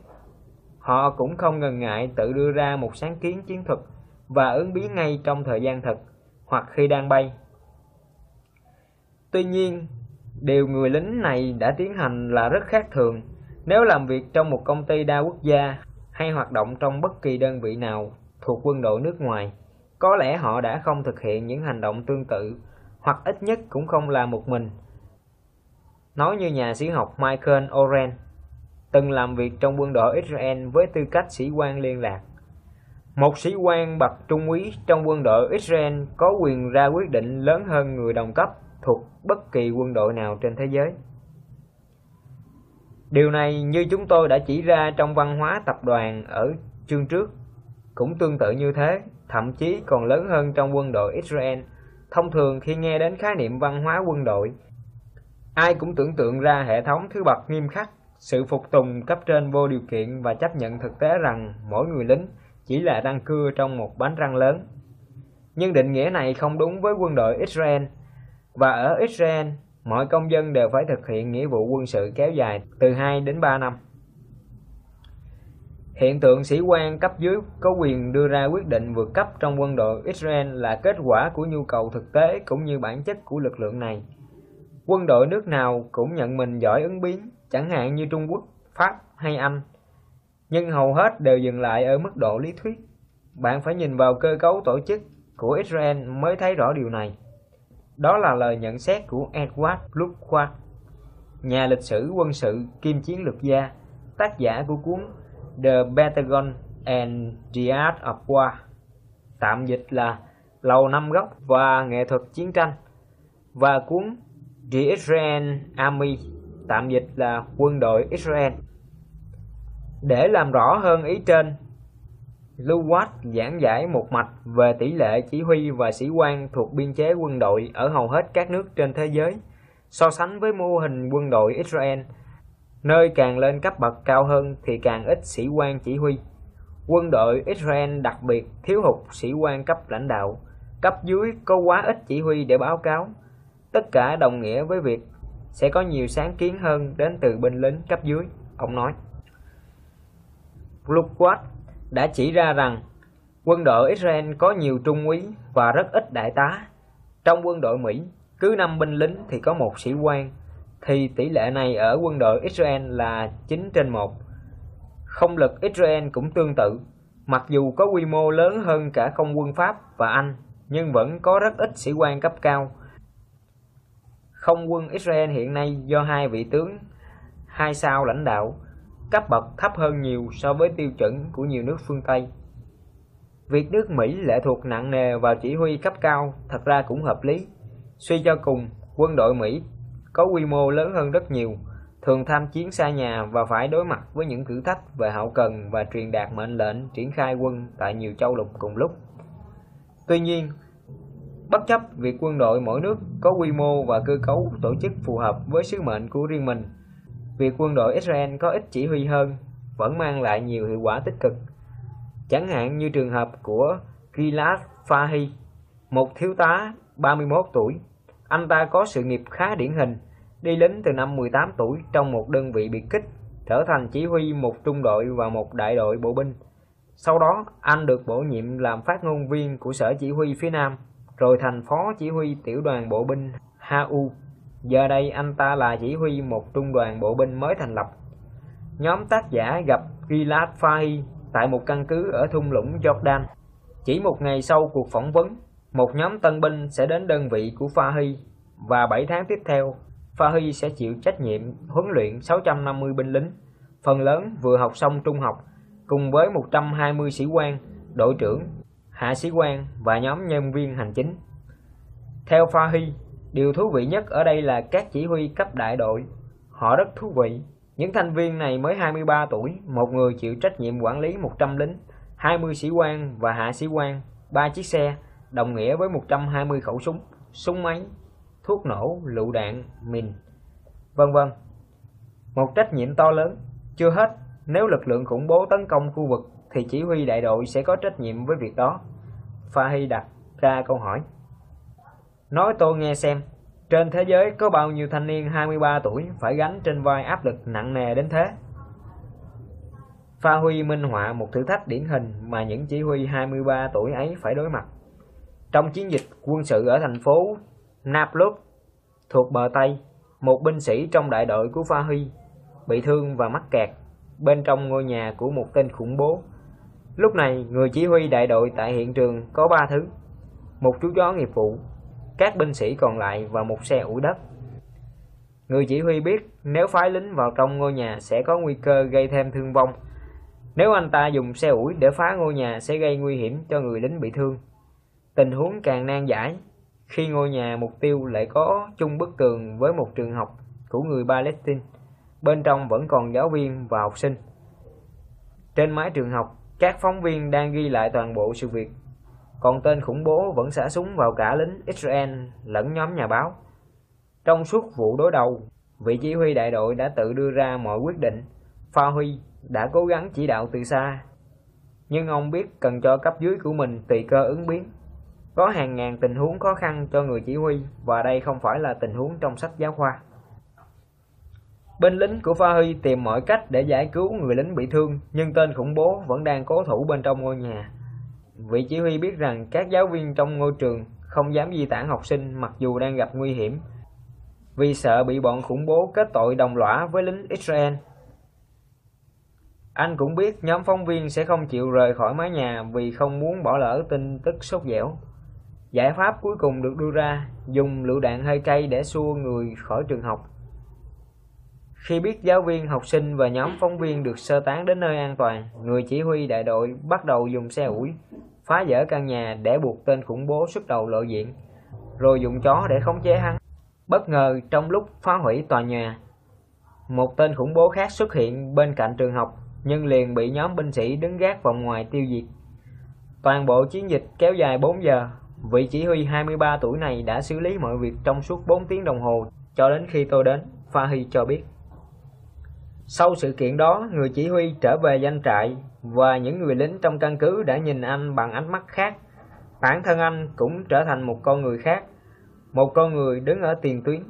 Họ cũng không ngần ngại tự đưa ra một sáng kiến chiến thuật và ứng biến ngay trong thời gian thực hoặc khi đang bay. Tuy nhiên, điều người lính này đã tiến hành là rất khác thường. Nếu làm việc trong một công ty đa quốc gia hay hoạt động trong bất kỳ đơn vị nào thuộc quân đội nước ngoài, có lẽ họ đã không thực hiện những hành động tương tự hoặc ít nhất cũng không làm một mình. Nói như nhà sĩ học Michael Oren, từng làm việc trong quân đội Israel với tư cách sĩ quan liên lạc. Một sĩ quan bậc trung úy trong quân đội Israel có quyền ra quyết định lớn hơn người đồng cấp thuộc bất kỳ quân đội nào trên thế giới. Điều này như chúng tôi đã chỉ ra trong văn hóa tập đoàn ở chương trước, cũng tương tự như thế, thậm chí còn lớn hơn trong quân đội Israel. Thông thường khi nghe đến khái niệm văn hóa quân đội, ai cũng tưởng tượng ra hệ thống thứ bậc nghiêm khắc, sự phục tùng cấp trên vô điều kiện và chấp nhận thực tế rằng mỗi người lính chỉ là răng cưa trong một bánh răng lớn. Nhưng định nghĩa này không đúng với quân đội Israel. Và ở Israel, mọi công dân đều phải thực hiện nghĩa vụ quân sự kéo dài từ 2 đến 3 năm. Hiện tượng sĩ quan cấp dưới có quyền đưa ra quyết định vượt cấp trong quân đội Israel là kết quả của nhu cầu thực tế cũng như bản chất của lực lượng này. Quân đội nước nào cũng nhận mình giỏi ứng biến, chẳng hạn như Trung Quốc, Pháp hay Anh. Nhưng hầu hết đều dừng lại ở mức độ lý thuyết. Bạn phải nhìn vào cơ cấu tổ chức của Israel mới thấy rõ điều này. Đó là lời nhận xét của Edward Lucquart, nhà lịch sử quân sự kim chiến lược gia, tác giả của cuốn The Pentagon and the Art of War, tạm dịch là Lầu Năm Góc và Nghệ thuật Chiến tranh, và cuốn The Israel Army, tạm dịch là Quân đội Israel. Để làm rõ hơn ý trên, Lưu Watt giảng giải một mạch về tỷ lệ chỉ huy và sĩ quan thuộc biên chế quân đội ở hầu hết các nước trên thế giới, so sánh với mô hình quân đội Israel. Nơi càng lên cấp bậc cao hơn thì càng ít sĩ quan chỉ huy. Quân đội Israel đặc biệt thiếu hụt sĩ quan cấp lãnh đạo, cấp dưới có quá ít chỉ huy để báo cáo. Tất cả đồng nghĩa với việc sẽ có nhiều sáng kiến hơn đến từ binh lính cấp dưới, ông nói. Lukwat đã chỉ ra rằng quân đội Israel có nhiều trung úy và rất ít đại tá. Trong quân đội Mỹ, cứ 5 binh lính thì có một sĩ quan, thì tỷ lệ này ở quân đội Israel là 9 trên 1. Không lực Israel cũng tương tự, mặc dù có quy mô lớn hơn cả không quân Pháp và Anh, nhưng vẫn có rất ít sĩ quan cấp cao. Không quân Israel hiện nay do hai vị tướng hai sao lãnh đạo, cấp bậc thấp hơn nhiều so với tiêu chuẩn của nhiều nước phương Tây. Việc nước Mỹ lệ thuộc nặng nề vào chỉ huy cấp cao thật ra cũng hợp lý. Suy cho cùng, quân đội Mỹ có quy mô lớn hơn rất nhiều, thường tham chiến xa nhà và phải đối mặt với những thử thách về hậu cần và truyền đạt mệnh lệnh triển khai quân tại nhiều châu lục cùng lúc. Tuy nhiên, bất chấp việc quân đội mỗi nước có quy mô và cơ cấu tổ chức phù hợp với sứ mệnh của riêng mình, việc quân đội Israel có ít chỉ huy hơn vẫn mang lại nhiều hiệu quả tích cực. Chẳng hạn như trường hợp của Gilad Fahi, một thiếu tá 31 tuổi. Anh ta có sự nghiệp khá điển hình, đi lính từ năm 18 tuổi trong một đơn vị biệt kích, trở thành chỉ huy một trung đội và một đại đội bộ binh. Sau đó, anh được bổ nhiệm làm phát ngôn viên của sở chỉ huy phía Nam, rồi thành phó chỉ huy tiểu đoàn bộ binh Ha'U. Giờ đây anh ta là chỉ huy một trung đoàn bộ binh mới thành lập. Nhóm tác giả gặp Gilad Fahy tại một căn cứ ở thung lũng Jordan. Chỉ một ngày sau cuộc phỏng vấn, một nhóm tân binh sẽ đến đơn vị của Fahy và 7 tháng tiếp theo, Fahy sẽ chịu trách nhiệm huấn luyện 650 binh lính, phần lớn vừa học xong trung học, cùng với 120 sĩ quan, đội trưởng, hạ sĩ quan và nhóm nhân viên hành chính. Theo Fahy, điều thú vị nhất ở đây là các chỉ huy cấp đại đội. Họ rất thú vị. Những thành viên này mới 23 tuổi, một người chịu trách nhiệm quản lý 100 lính, 20 sĩ quan và hạ sĩ quan, 3 chiếc xe, đồng nghĩa với 120 khẩu súng, súng máy, thuốc nổ, lựu đạn, mìn, vân vân. Một trách nhiệm to lớn. Chưa hết, nếu lực lượng khủng bố tấn công khu vực thì chỉ huy đại đội sẽ có trách nhiệm với việc đó. Fahi đặt ra câu hỏi. Nói tôi nghe xem, trên thế giới có bao nhiêu thanh niên 23 tuổi phải gánh trên vai áp lực nặng nề đến thế? Pha Huy minh họa một thử thách điển hình mà những chỉ huy 23 tuổi ấy phải đối mặt. Trong chiến dịch quân sự ở thành phố Nablus thuộc bờ Tây, một binh sĩ trong đại đội của Pha Huy bị thương và mắc kẹt bên trong ngôi nhà của một tên khủng bố. Lúc này, người chỉ huy đại đội tại hiện trường có ba thứ: một chú chó nghiệp vụ, các binh sĩ còn lại và một xe ủi đất. Người chỉ huy biết nếu phái lính vào trong ngôi nhà sẽ có nguy cơ gây thêm thương vong. Nếu anh ta dùng xe ủi để phá ngôi nhà sẽ gây nguy hiểm cho người lính bị thương. Tình huống càng nan giải khi ngôi nhà mục tiêu lại có chung bức tường với một trường học của người Palestine. bên trong vẫn còn giáo viên và học sinh. Trên mái trường học, các phóng viên đang ghi lại toàn bộ sự việc. Còn tên khủng bố vẫn xả súng vào cả lính Israel lẫn nhóm nhà báo. Trong suốt vụ đối đầu, vị chỉ huy đại đội đã tự đưa ra mọi quyết định. Pha Huy đã cố gắng chỉ đạo từ xa, nhưng ông biết cần cho cấp dưới của mình tùy cơ ứng biến. Có hàng ngàn tình huống khó khăn cho người chỉ huy và đây không phải là tình huống trong sách giáo khoa. Binh lính của Pha Huy tìm mọi cách để giải cứu người lính bị thương, nhưng tên khủng bố vẫn đang cố thủ bên trong ngôi nhà. Vị chỉ huy biết rằng các giáo viên trong ngôi trường không dám di tản học sinh mặc dù đang gặp nguy hiểm, vì sợ bị bọn khủng bố kết tội đồng lõa với lính Israel. Anh cũng biết nhóm phóng viên sẽ không chịu rời khỏi mái nhà vì không muốn bỏ lỡ tin tức sốt dẻo. Giải pháp cuối cùng được đưa ra, dùng lựu đạn hơi cay để xua người khỏi trường học. Khi biết giáo viên, học sinh và nhóm phóng viên được sơ tán đến nơi an toàn, người chỉ huy đại đội bắt đầu dùng xe ủi, phá vỡ căn nhà để buộc tên khủng bố xuất đầu lộ diện, rồi dùng chó để khống chế hắn. Bất ngờ trong lúc phá hủy tòa nhà, một tên khủng bố khác xuất hiện bên cạnh trường học, nhưng liền bị nhóm binh sĩ đứng gác vòng ngoài tiêu diệt. Toàn bộ chiến dịch kéo dài 4 giờ, vị chỉ huy 23 tuổi này đã xử lý mọi việc trong suốt 4 tiếng đồng hồ cho đến khi tôi đến, Fahy cho biết. Sau sự kiện đó, người chỉ huy trở về danh trại và những người lính trong căn cứ đã nhìn anh bằng ánh mắt khác. Bản thân anh cũng trở thành một con người khác, một con người đứng ở tiền tuyến.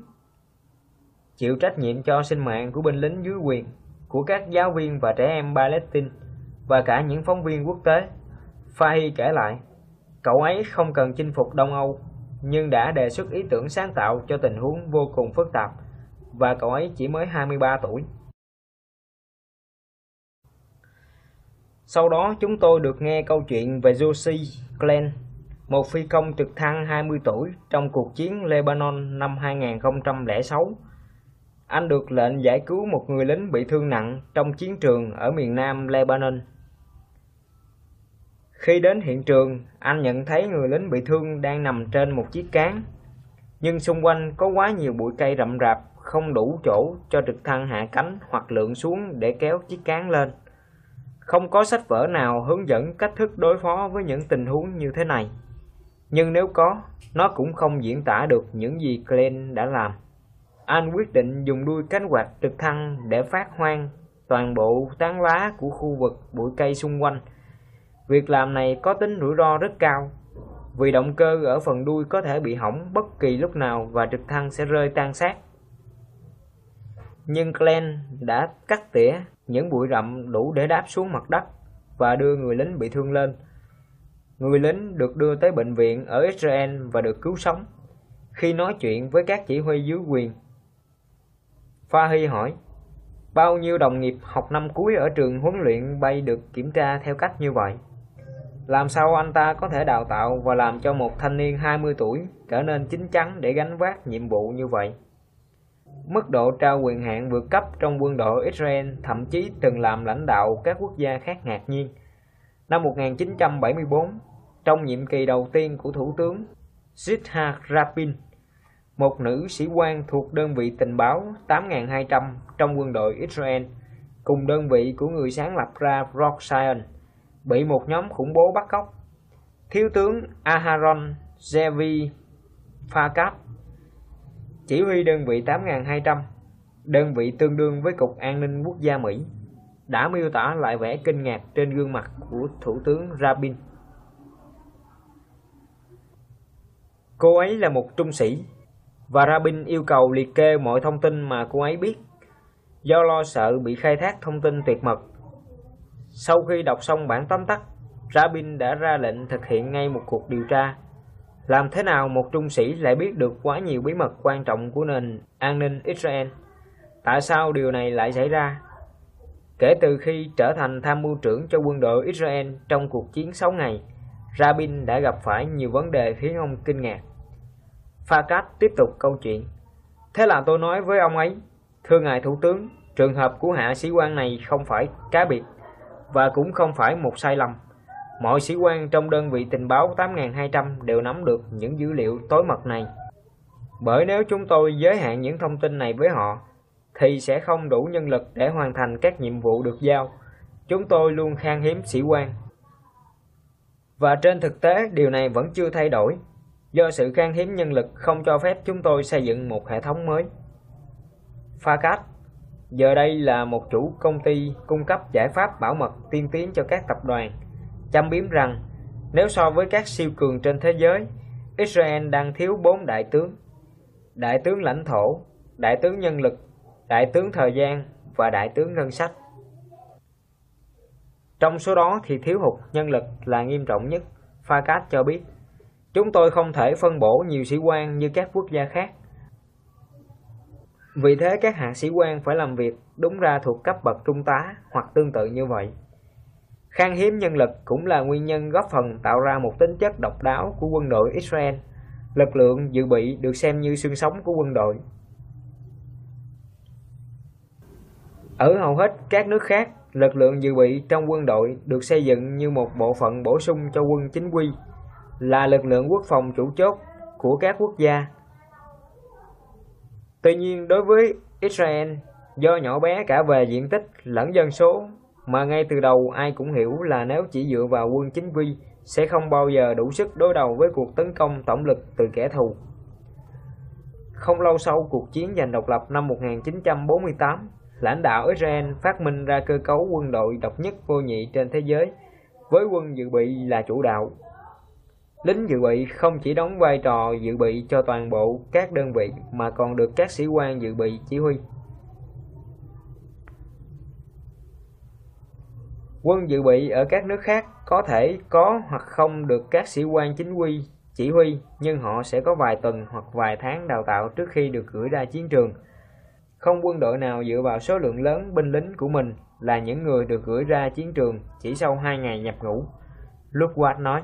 Chịu trách nhiệm cho sinh mạng của binh lính dưới quyền, của các giáo viên và trẻ em Palestine và cả những phóng viên quốc tế. Fahy kể lại, cậu ấy không cần chinh phục Đông Âu, nhưng đã đề xuất ý tưởng sáng tạo cho tình huống vô cùng phức tạp, và cậu ấy chỉ mới 23 tuổi. Sau đó chúng tôi được nghe câu chuyện về Josie Glenn, một phi công trực thăng 20 tuổi trong cuộc chiến Lebanon năm 2006. Anh được lệnh giải cứu một người lính bị thương nặng trong chiến trường ở miền nam Lebanon. Khi đến hiện trường, anh nhận thấy người lính bị thương đang nằm trên một chiếc cán, nhưng xung quanh có quá nhiều bụi cây rậm rạp, không đủ chỗ cho trực thăng hạ cánh hoặc lượn xuống để kéo chiếc cán lên. Không có sách vở nào hướng dẫn cách thức đối phó với những tình huống như thế này. Nhưng nếu có, nó cũng không diễn tả được những gì Glenn đã làm. Anh quyết định dùng đuôi cánh quạt trực thăng để phát hoang toàn bộ tán lá của khu vực bụi cây xung quanh. Việc làm này có tính rủi ro rất cao, vì động cơ ở phần đuôi có thể bị hỏng bất kỳ lúc nào và trực thăng sẽ rơi tan xác. Nhưng Glenn đã cắt tỉa những bụi rậm đủ để đáp xuống mặt đất và đưa người lính bị thương lên. Người lính được đưa tới bệnh viện ở Israel và được cứu sống. Khi nói chuyện với các chỉ huy dưới quyền, Fahy hỏi, bao nhiêu đồng nghiệp học năm cuối ở trường huấn luyện bay được kiểm tra theo cách như vậy? Làm sao anh ta có thể đào tạo và làm cho một thanh niên 20 tuổi trở nên chín chắn để gánh vác nhiệm vụ như vậy? Mức độ trao quyền hạn vượt cấp trong quân đội Israel thậm chí từng làm lãnh đạo các quốc gia khác ngạc nhiên. Năm 1974, trong nhiệm kỳ đầu tiên của Thủ tướng Zitha Rabin, một nữ sĩ quan thuộc đơn vị tình báo 8.200 trong quân đội Israel, cùng đơn vị của người sáng lập ra Rock bị một nhóm khủng bố bắt cóc. Thiếu tướng Aharon Zevi Fakab chỉ huy đơn vị 8.200, đơn vị tương đương với Cục An ninh Quốc gia Mỹ, đã miêu tả lại vẻ kinh ngạc trên gương mặt của Thủ tướng Rabin. Cô ấy là một trung sĩ, và Rabin yêu cầu liệt kê mọi thông tin mà cô ấy biết, do lo sợ bị khai thác thông tin tuyệt mật. Sau khi đọc xong bản tóm tắt, Rabin đã ra lệnh thực hiện ngay một cuộc điều tra làm thế nào một trung sĩ lại biết được quá nhiều bí mật quan trọng của nền an ninh Israel? Tại sao điều này lại xảy ra? Kể từ khi trở thành tham mưu trưởng cho quân đội Israel trong cuộc chiến 6 ngày, Rabin đã gặp phải nhiều vấn đề khiến ông kinh ngạc. Fakat tiếp tục câu chuyện. Thế là tôi nói với ông ấy, thưa ngài thủ tướng, trường hợp của hạ sĩ quan này không phải cá biệt và cũng không phải một sai lầm. Mọi sĩ quan trong đơn vị tình báo 8.200 đều nắm được những dữ liệu tối mật này. Bởi nếu chúng tôi giới hạn những thông tin này với họ, thì sẽ không đủ nhân lực để hoàn thành các nhiệm vụ được giao. Chúng tôi luôn khan hiếm sĩ quan. Và trên thực tế, điều này vẫn chưa thay đổi, do sự khan hiếm nhân lực không cho phép chúng tôi xây dựng một hệ thống mới. Facat giờ đây là một chủ công ty cung cấp giải pháp bảo mật tiên tiến cho các tập đoàn, châm biếm rằng nếu so với các siêu cường trên thế giới, Israel đang thiếu bốn đại tướng, đại tướng lãnh thổ, đại tướng nhân lực, đại tướng thời gian và đại tướng ngân sách. Trong số đó thì thiếu hụt nhân lực là nghiêm trọng nhất, Fakat cho biết. Chúng tôi không thể phân bổ nhiều sĩ quan như các quốc gia khác. Vì thế các hạ sĩ quan phải làm việc đúng ra thuộc cấp bậc trung tá hoặc tương tự như vậy. Khan hiếm nhân lực cũng là nguyên nhân góp phần tạo ra một tính chất độc đáo của quân đội Israel. Lực lượng dự bị được xem như xương sống của quân đội. Ở hầu hết các nước khác, lực lượng dự bị trong quân đội được xây dựng như một bộ phận bổ sung cho quân chính quy, là lực lượng quốc phòng chủ chốt của các quốc gia. Tuy nhiên, đối với Israel, do nhỏ bé cả về diện tích lẫn dân số, mà ngay từ đầu ai cũng hiểu là nếu chỉ dựa vào quân chính quy sẽ không bao giờ đủ sức đối đầu với cuộc tấn công tổng lực từ kẻ thù. Không lâu sau cuộc chiến giành độc lập năm 1948, lãnh đạo Israel phát minh ra cơ cấu quân đội độc nhất vô nhị trên thế giới, với quân dự bị là chủ đạo. Lính dự bị không chỉ đóng vai trò dự bị cho toàn bộ các đơn vị mà còn được các sĩ quan dự bị chỉ huy. Quân dự bị ở các nước khác có thể có hoặc không được các sĩ quan chính quy chỉ huy, nhưng họ sẽ có vài tuần hoặc vài tháng đào tạo trước khi được gửi ra chiến trường. Không quân đội nào dựa vào số lượng lớn binh lính của mình là những người được gửi ra chiến trường chỉ sau 2 ngày nhập ngũ. Luckwat nói.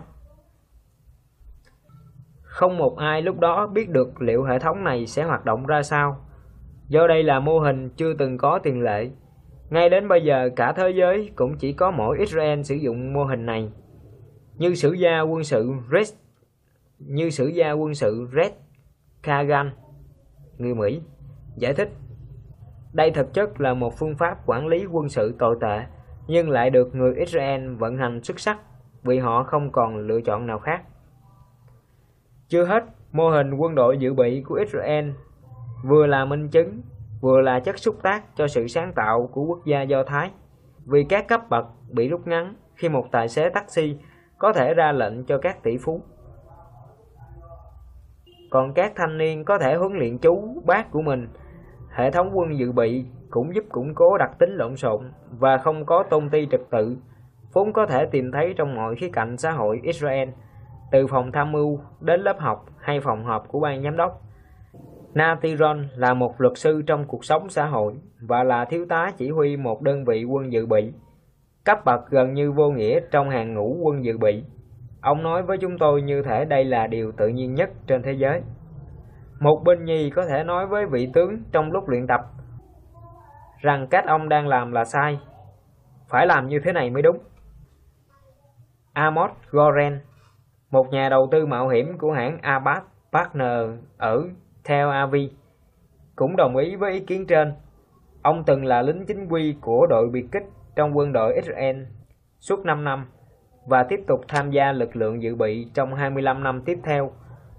Không một ai lúc đó biết được liệu hệ thống này sẽ hoạt động ra sao. Do đây là mô hình chưa từng có tiền lệ, ngay đến bây giờ cả thế giới cũng chỉ có mỗi Israel sử dụng mô hình này. Như sử gia quân sự Red như sử gia quân sự Red Kagan, người Mỹ, giải thích đây thực chất là một phương pháp quản lý quân sự tồi tệ, nhưng lại được người Israel vận hành xuất sắc vì họ không còn lựa chọn nào khác. Chưa hết, mô hình quân đội dự bị của Israel vừa là minh chứng vừa là chất xúc tác cho sự sáng tạo của quốc gia Do Thái. Vì các cấp bậc bị rút ngắn khi một tài xế taxi có thể ra lệnh cho các tỷ phú. Còn các thanh niên có thể huấn luyện chú, bác của mình. Hệ thống quân dự bị cũng giúp củng cố đặc tính lộn xộn và không có tôn ti trật tự, vốn có thể tìm thấy trong mọi khía cạnh xã hội Israel, từ phòng tham mưu đến lớp học hay phòng họp của ban giám đốc. Natiron là một luật sư trong cuộc sống xã hội và là thiếu tá chỉ huy một đơn vị quân dự bị. Cấp bậc gần như vô nghĩa trong hàng ngũ quân dự bị. Ông nói với chúng tôi như thể đây là điều tự nhiên nhất trên thế giới. Một binh nhì có thể nói với vị tướng trong lúc luyện tập rằng cách ông đang làm là sai. Phải làm như thế này mới đúng. Amos Goren, một nhà đầu tư mạo hiểm của hãng Abbas Partner ở theo Avi, cũng đồng ý với ý kiến trên. Ông từng là lính chính quy của đội biệt kích trong quân đội Israel suốt 5 năm và tiếp tục tham gia lực lượng dự bị trong 25 năm tiếp theo.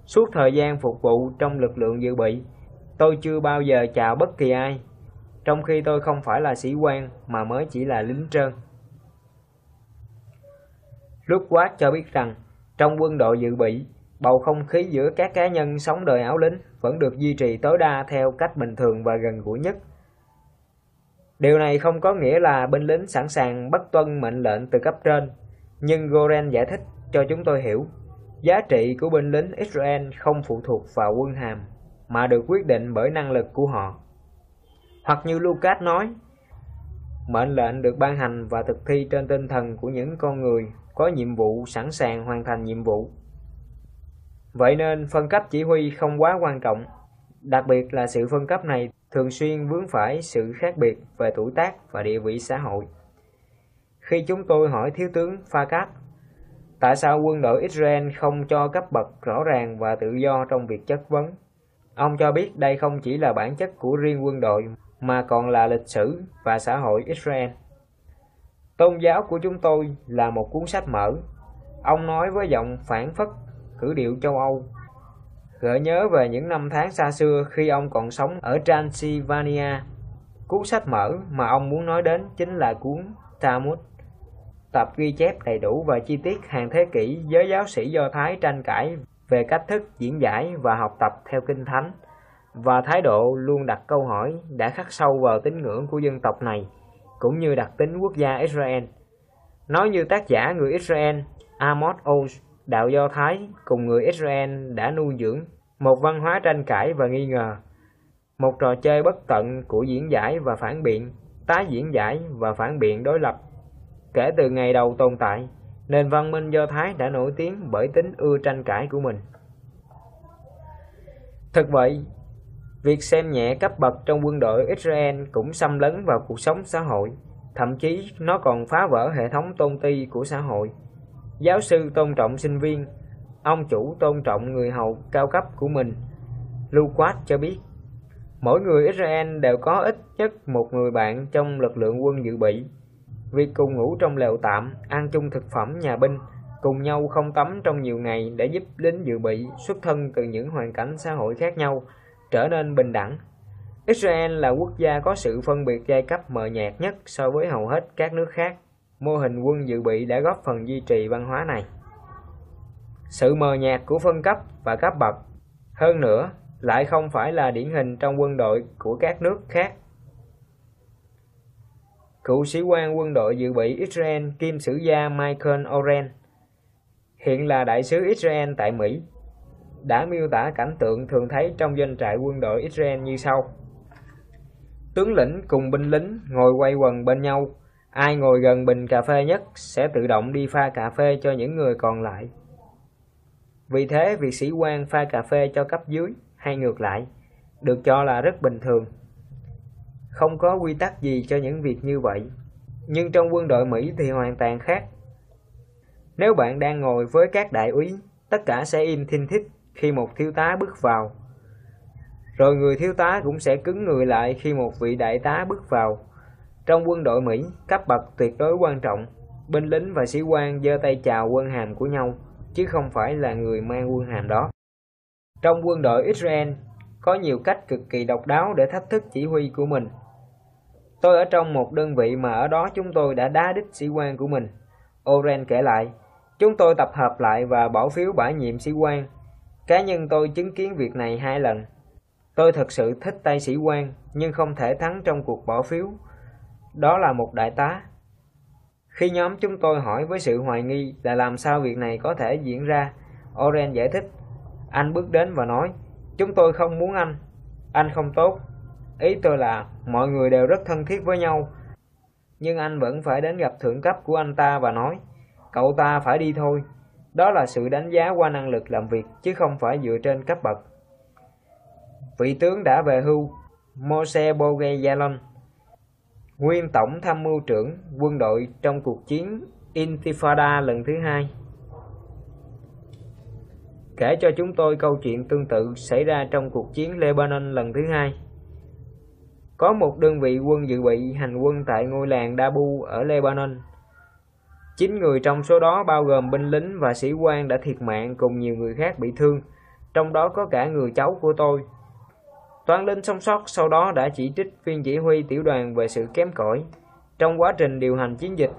Suốt thời gian phục vụ trong lực lượng dự bị, tôi chưa bao giờ chào bất kỳ ai, trong khi tôi không phải là sĩ quan mà mới chỉ là lính trơn. Lúc quát cho biết rằng, trong quân đội dự bị, bầu không khí giữa các cá nhân sống đời áo lính vẫn được duy trì tối đa theo cách bình thường và gần gũi nhất. Điều này không có nghĩa là binh lính sẵn sàng bất tuân mệnh lệnh từ cấp trên, nhưng Goren giải thích cho chúng tôi hiểu, giá trị của binh lính Israel không phụ thuộc vào quân hàm, mà được quyết định bởi năng lực của họ. Hoặc như Lucas nói, mệnh lệnh được ban hành và thực thi trên tinh thần của những con người có nhiệm vụ sẵn sàng hoàn thành nhiệm vụ. Vậy nên phân cấp chỉ huy không quá quan trọng, đặc biệt là sự phân cấp này thường xuyên vướng phải sự khác biệt về tuổi tác và địa vị xã hội. Khi chúng tôi hỏi thiếu tướng Fakat tại sao quân đội Israel không cho cấp bậc rõ ràng và tự do trong việc chất vấn, ông cho biết đây không chỉ là bản chất của riêng quân đội mà còn là lịch sử và xã hội Israel. Tôn giáo của chúng tôi là một cuốn sách mở. Ông nói với giọng phản phất, khử điệu châu Âu. Gợi nhớ về những năm tháng xa xưa khi ông còn sống ở Transylvania. Cuốn sách mở mà ông muốn nói đến chính là cuốn Talmud. Tập ghi chép đầy đủ và chi tiết hàng thế kỷ giới giáo sĩ Do Thái tranh cãi về cách thức diễn giải và học tập theo kinh thánh và thái độ luôn đặt câu hỏi đã khắc sâu vào tín ngưỡng của dân tộc này cũng như đặc tính quốc gia Israel. Nói như tác giả người Israel Amos Oz, đạo Do Thái cùng người Israel đã nuôi dưỡng một văn hóa tranh cãi và nghi ngờ, một trò chơi bất tận của diễn giải và phản biện, tái diễn giải và phản biện đối lập. Kể từ ngày đầu tồn tại, nền văn minh Do Thái đã nổi tiếng bởi tính ưa tranh cãi của mình. Thực vậy, việc xem nhẹ cấp bậc trong quân đội Israel cũng xâm lấn vào cuộc sống xã hội, thậm chí nó còn phá vỡ hệ thống tôn ti của xã hội. Giáo sư tôn trọng sinh viên, ông chủ tôn trọng người hầu cao cấp của mình. Luquat cho biết, mỗi người Israel đều có ít nhất một người bạn trong lực lượng quân dự bị Việc cùng ngủ trong lều tạm, ăn chung thực phẩm nhà binh, cùng nhau không tắm trong nhiều ngày để giúp lính dự bị xuất thân từ những hoàn cảnh xã hội khác nhau trở nên bình đẳng. Israel là quốc gia có sự phân biệt giai cấp mờ nhạt nhất so với hầu hết các nước khác. Mô hình quân dự bị đã góp phần duy trì văn hóa này. Sự mờ nhạt của phân cấp và cấp bậc, hơn nữa, lại không phải là điển hình trong quân đội của các nước khác cựu sĩ quan quân đội dự bị Israel kim sử gia Michael Oren, hiện là đại sứ Israel tại Mỹ, đã miêu tả cảnh tượng thường thấy trong doanh trại quân đội Israel như sau. Tướng lĩnh cùng binh lính ngồi quay quần bên nhau, ai ngồi gần bình cà phê nhất sẽ tự động đi pha cà phê cho những người còn lại. Vì thế, việc sĩ quan pha cà phê cho cấp dưới hay ngược lại được cho là rất bình thường không có quy tắc gì cho những việc như vậy. Nhưng trong quân đội Mỹ thì hoàn toàn khác. Nếu bạn đang ngồi với các đại úy, tất cả sẽ im thinh thích khi một thiếu tá bước vào. Rồi người thiếu tá cũng sẽ cứng người lại khi một vị đại tá bước vào. Trong quân đội Mỹ, cấp bậc tuyệt đối quan trọng. Binh lính và sĩ quan giơ tay chào quân hàm của nhau, chứ không phải là người mang quân hàm đó. Trong quân đội Israel, có nhiều cách cực kỳ độc đáo để thách thức chỉ huy của mình. Tôi ở trong một đơn vị mà ở đó chúng tôi đã đá đích sĩ quan của mình. Oren kể lại, chúng tôi tập hợp lại và bỏ phiếu bãi nhiệm sĩ quan. Cá nhân tôi chứng kiến việc này hai lần. Tôi thật sự thích tay sĩ quan, nhưng không thể thắng trong cuộc bỏ phiếu. Đó là một đại tá. Khi nhóm chúng tôi hỏi với sự hoài nghi là làm sao việc này có thể diễn ra, Oren giải thích. Anh bước đến và nói, chúng tôi không muốn anh. Anh không tốt, Ý tôi là mọi người đều rất thân thiết với nhau, nhưng anh vẫn phải đến gặp thượng cấp của anh ta và nói, cậu ta phải đi thôi. Đó là sự đánh giá qua năng lực làm việc chứ không phải dựa trên cấp bậc. Vị tướng đã về hưu, Moshe Yalon nguyên tổng tham mưu trưởng quân đội trong cuộc chiến Intifada lần thứ hai. Kể cho chúng tôi câu chuyện tương tự xảy ra trong cuộc chiến Lebanon lần thứ hai. Có một đơn vị quân dự bị hành quân tại ngôi làng Dabu ở Lebanon. Chín người trong số đó bao gồm binh lính và sĩ quan đã thiệt mạng cùng nhiều người khác bị thương, trong đó có cả người cháu của tôi. Toàn lính sống sót sau đó đã chỉ trích viên chỉ huy tiểu đoàn về sự kém cỏi trong quá trình điều hành chiến dịch.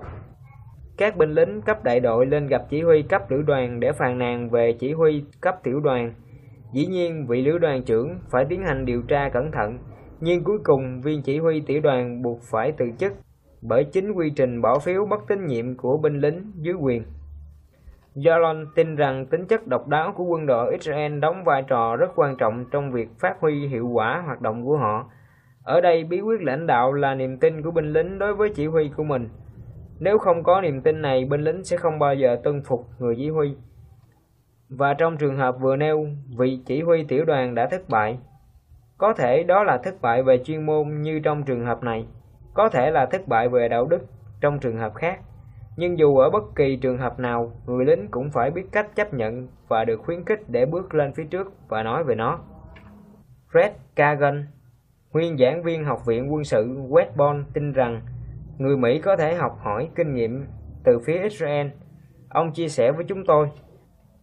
Các binh lính cấp đại đội lên gặp chỉ huy cấp lữ đoàn để phàn nàn về chỉ huy cấp tiểu đoàn. Dĩ nhiên, vị lữ đoàn trưởng phải tiến hành điều tra cẩn thận nhưng cuối cùng viên chỉ huy tiểu đoàn buộc phải từ chức bởi chính quy trình bỏ phiếu bất tín nhiệm của binh lính dưới quyền. Yalon tin rằng tính chất độc đáo của quân đội Israel đóng vai trò rất quan trọng trong việc phát huy hiệu quả hoạt động của họ. Ở đây bí quyết lãnh đạo là niềm tin của binh lính đối với chỉ huy của mình. Nếu không có niềm tin này, binh lính sẽ không bao giờ tuân phục người chỉ huy. Và trong trường hợp vừa nêu, vị chỉ huy tiểu đoàn đã thất bại, có thể đó là thất bại về chuyên môn như trong trường hợp này, có thể là thất bại về đạo đức trong trường hợp khác. Nhưng dù ở bất kỳ trường hợp nào, người lính cũng phải biết cách chấp nhận và được khuyến khích để bước lên phía trước và nói về nó. Fred Kagan, Nguyên giảng viên Học viện Quân sự Westbourne tin rằng người Mỹ có thể học hỏi kinh nghiệm từ phía Israel. Ông chia sẻ với chúng tôi,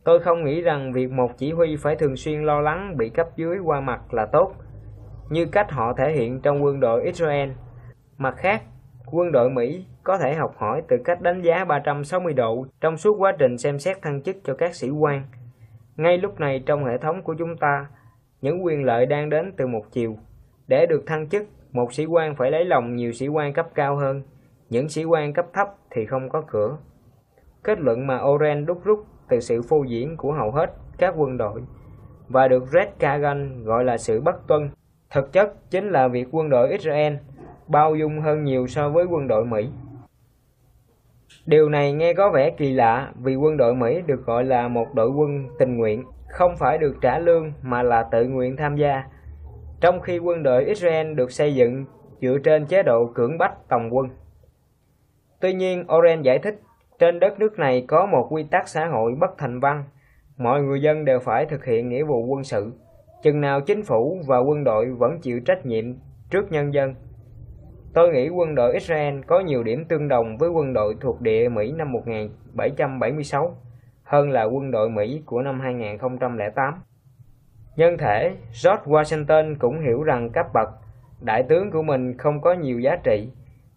tôi không nghĩ rằng việc một chỉ huy phải thường xuyên lo lắng bị cấp dưới qua mặt là tốt, như cách họ thể hiện trong quân đội Israel. Mặt khác, quân đội Mỹ có thể học hỏi từ cách đánh giá 360 độ trong suốt quá trình xem xét thăng chức cho các sĩ quan. Ngay lúc này trong hệ thống của chúng ta, những quyền lợi đang đến từ một chiều. Để được thăng chức, một sĩ quan phải lấy lòng nhiều sĩ quan cấp cao hơn, những sĩ quan cấp thấp thì không có cửa. Kết luận mà Oren đúc rút từ sự phô diễn của hầu hết các quân đội và được Red Kagan gọi là sự bất tuân. Thực chất chính là việc quân đội Israel bao dung hơn nhiều so với quân đội Mỹ. Điều này nghe có vẻ kỳ lạ vì quân đội Mỹ được gọi là một đội quân tình nguyện, không phải được trả lương mà là tự nguyện tham gia. Trong khi quân đội Israel được xây dựng dựa trên chế độ cưỡng bách tòng quân. Tuy nhiên, Oren giải thích, trên đất nước này có một quy tắc xã hội bất thành văn, mọi người dân đều phải thực hiện nghĩa vụ quân sự, chừng nào chính phủ và quân đội vẫn chịu trách nhiệm trước nhân dân Tôi nghĩ quân đội Israel có nhiều điểm tương đồng với quân đội thuộc địa Mỹ năm 1776 hơn là quân đội Mỹ của năm 2008. Nhân thể, George Washington cũng hiểu rằng cấp bậc đại tướng của mình không có nhiều giá trị,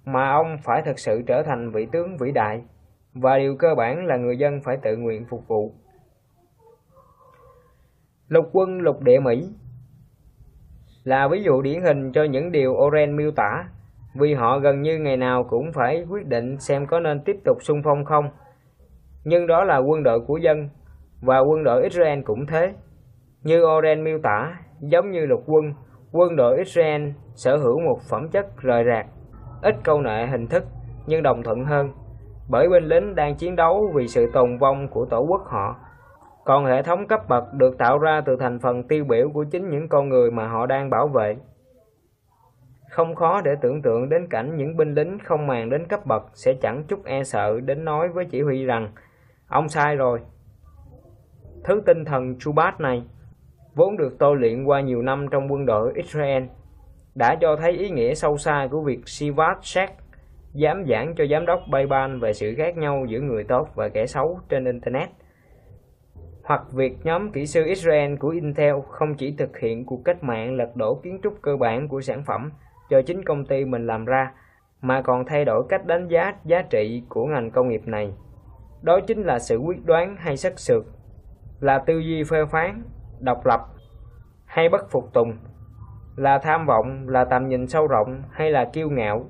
mà ông phải thực sự trở thành vị tướng vĩ đại, và điều cơ bản là người dân phải tự nguyện phục vụ. Lục quân lục địa Mỹ là ví dụ điển hình cho những điều Oren miêu tả vì họ gần như ngày nào cũng phải quyết định xem có nên tiếp tục xung phong không. Nhưng đó là quân đội của dân, và quân đội Israel cũng thế. Như Oren miêu tả, giống như lục quân, quân đội Israel sở hữu một phẩm chất rời rạc, ít câu nệ hình thức nhưng đồng thuận hơn, bởi binh lính đang chiến đấu vì sự tồn vong của tổ quốc họ. Còn hệ thống cấp bậc được tạo ra từ thành phần tiêu biểu của chính những con người mà họ đang bảo vệ. Không khó để tưởng tượng đến cảnh những binh lính không màng đến cấp bậc sẽ chẳng chút e sợ đến nói với chỉ huy rằng Ông sai rồi. Thứ tinh thần Chubat này, vốn được tôi luyện qua nhiều năm trong quân đội Israel, đã cho thấy ý nghĩa sâu xa của việc Sivat Shek dám giảng cho giám đốc Bayban về sự khác nhau giữa người tốt và kẻ xấu trên Internet. Hoặc việc nhóm kỹ sư Israel của Intel không chỉ thực hiện cuộc cách mạng lật đổ kiến trúc cơ bản của sản phẩm do chính công ty mình làm ra mà còn thay đổi cách đánh giá giá trị của ngành công nghiệp này. Đó chính là sự quyết đoán hay sắc sược, là tư duy phê phán, độc lập hay bất phục tùng, là tham vọng, là tầm nhìn sâu rộng hay là kiêu ngạo.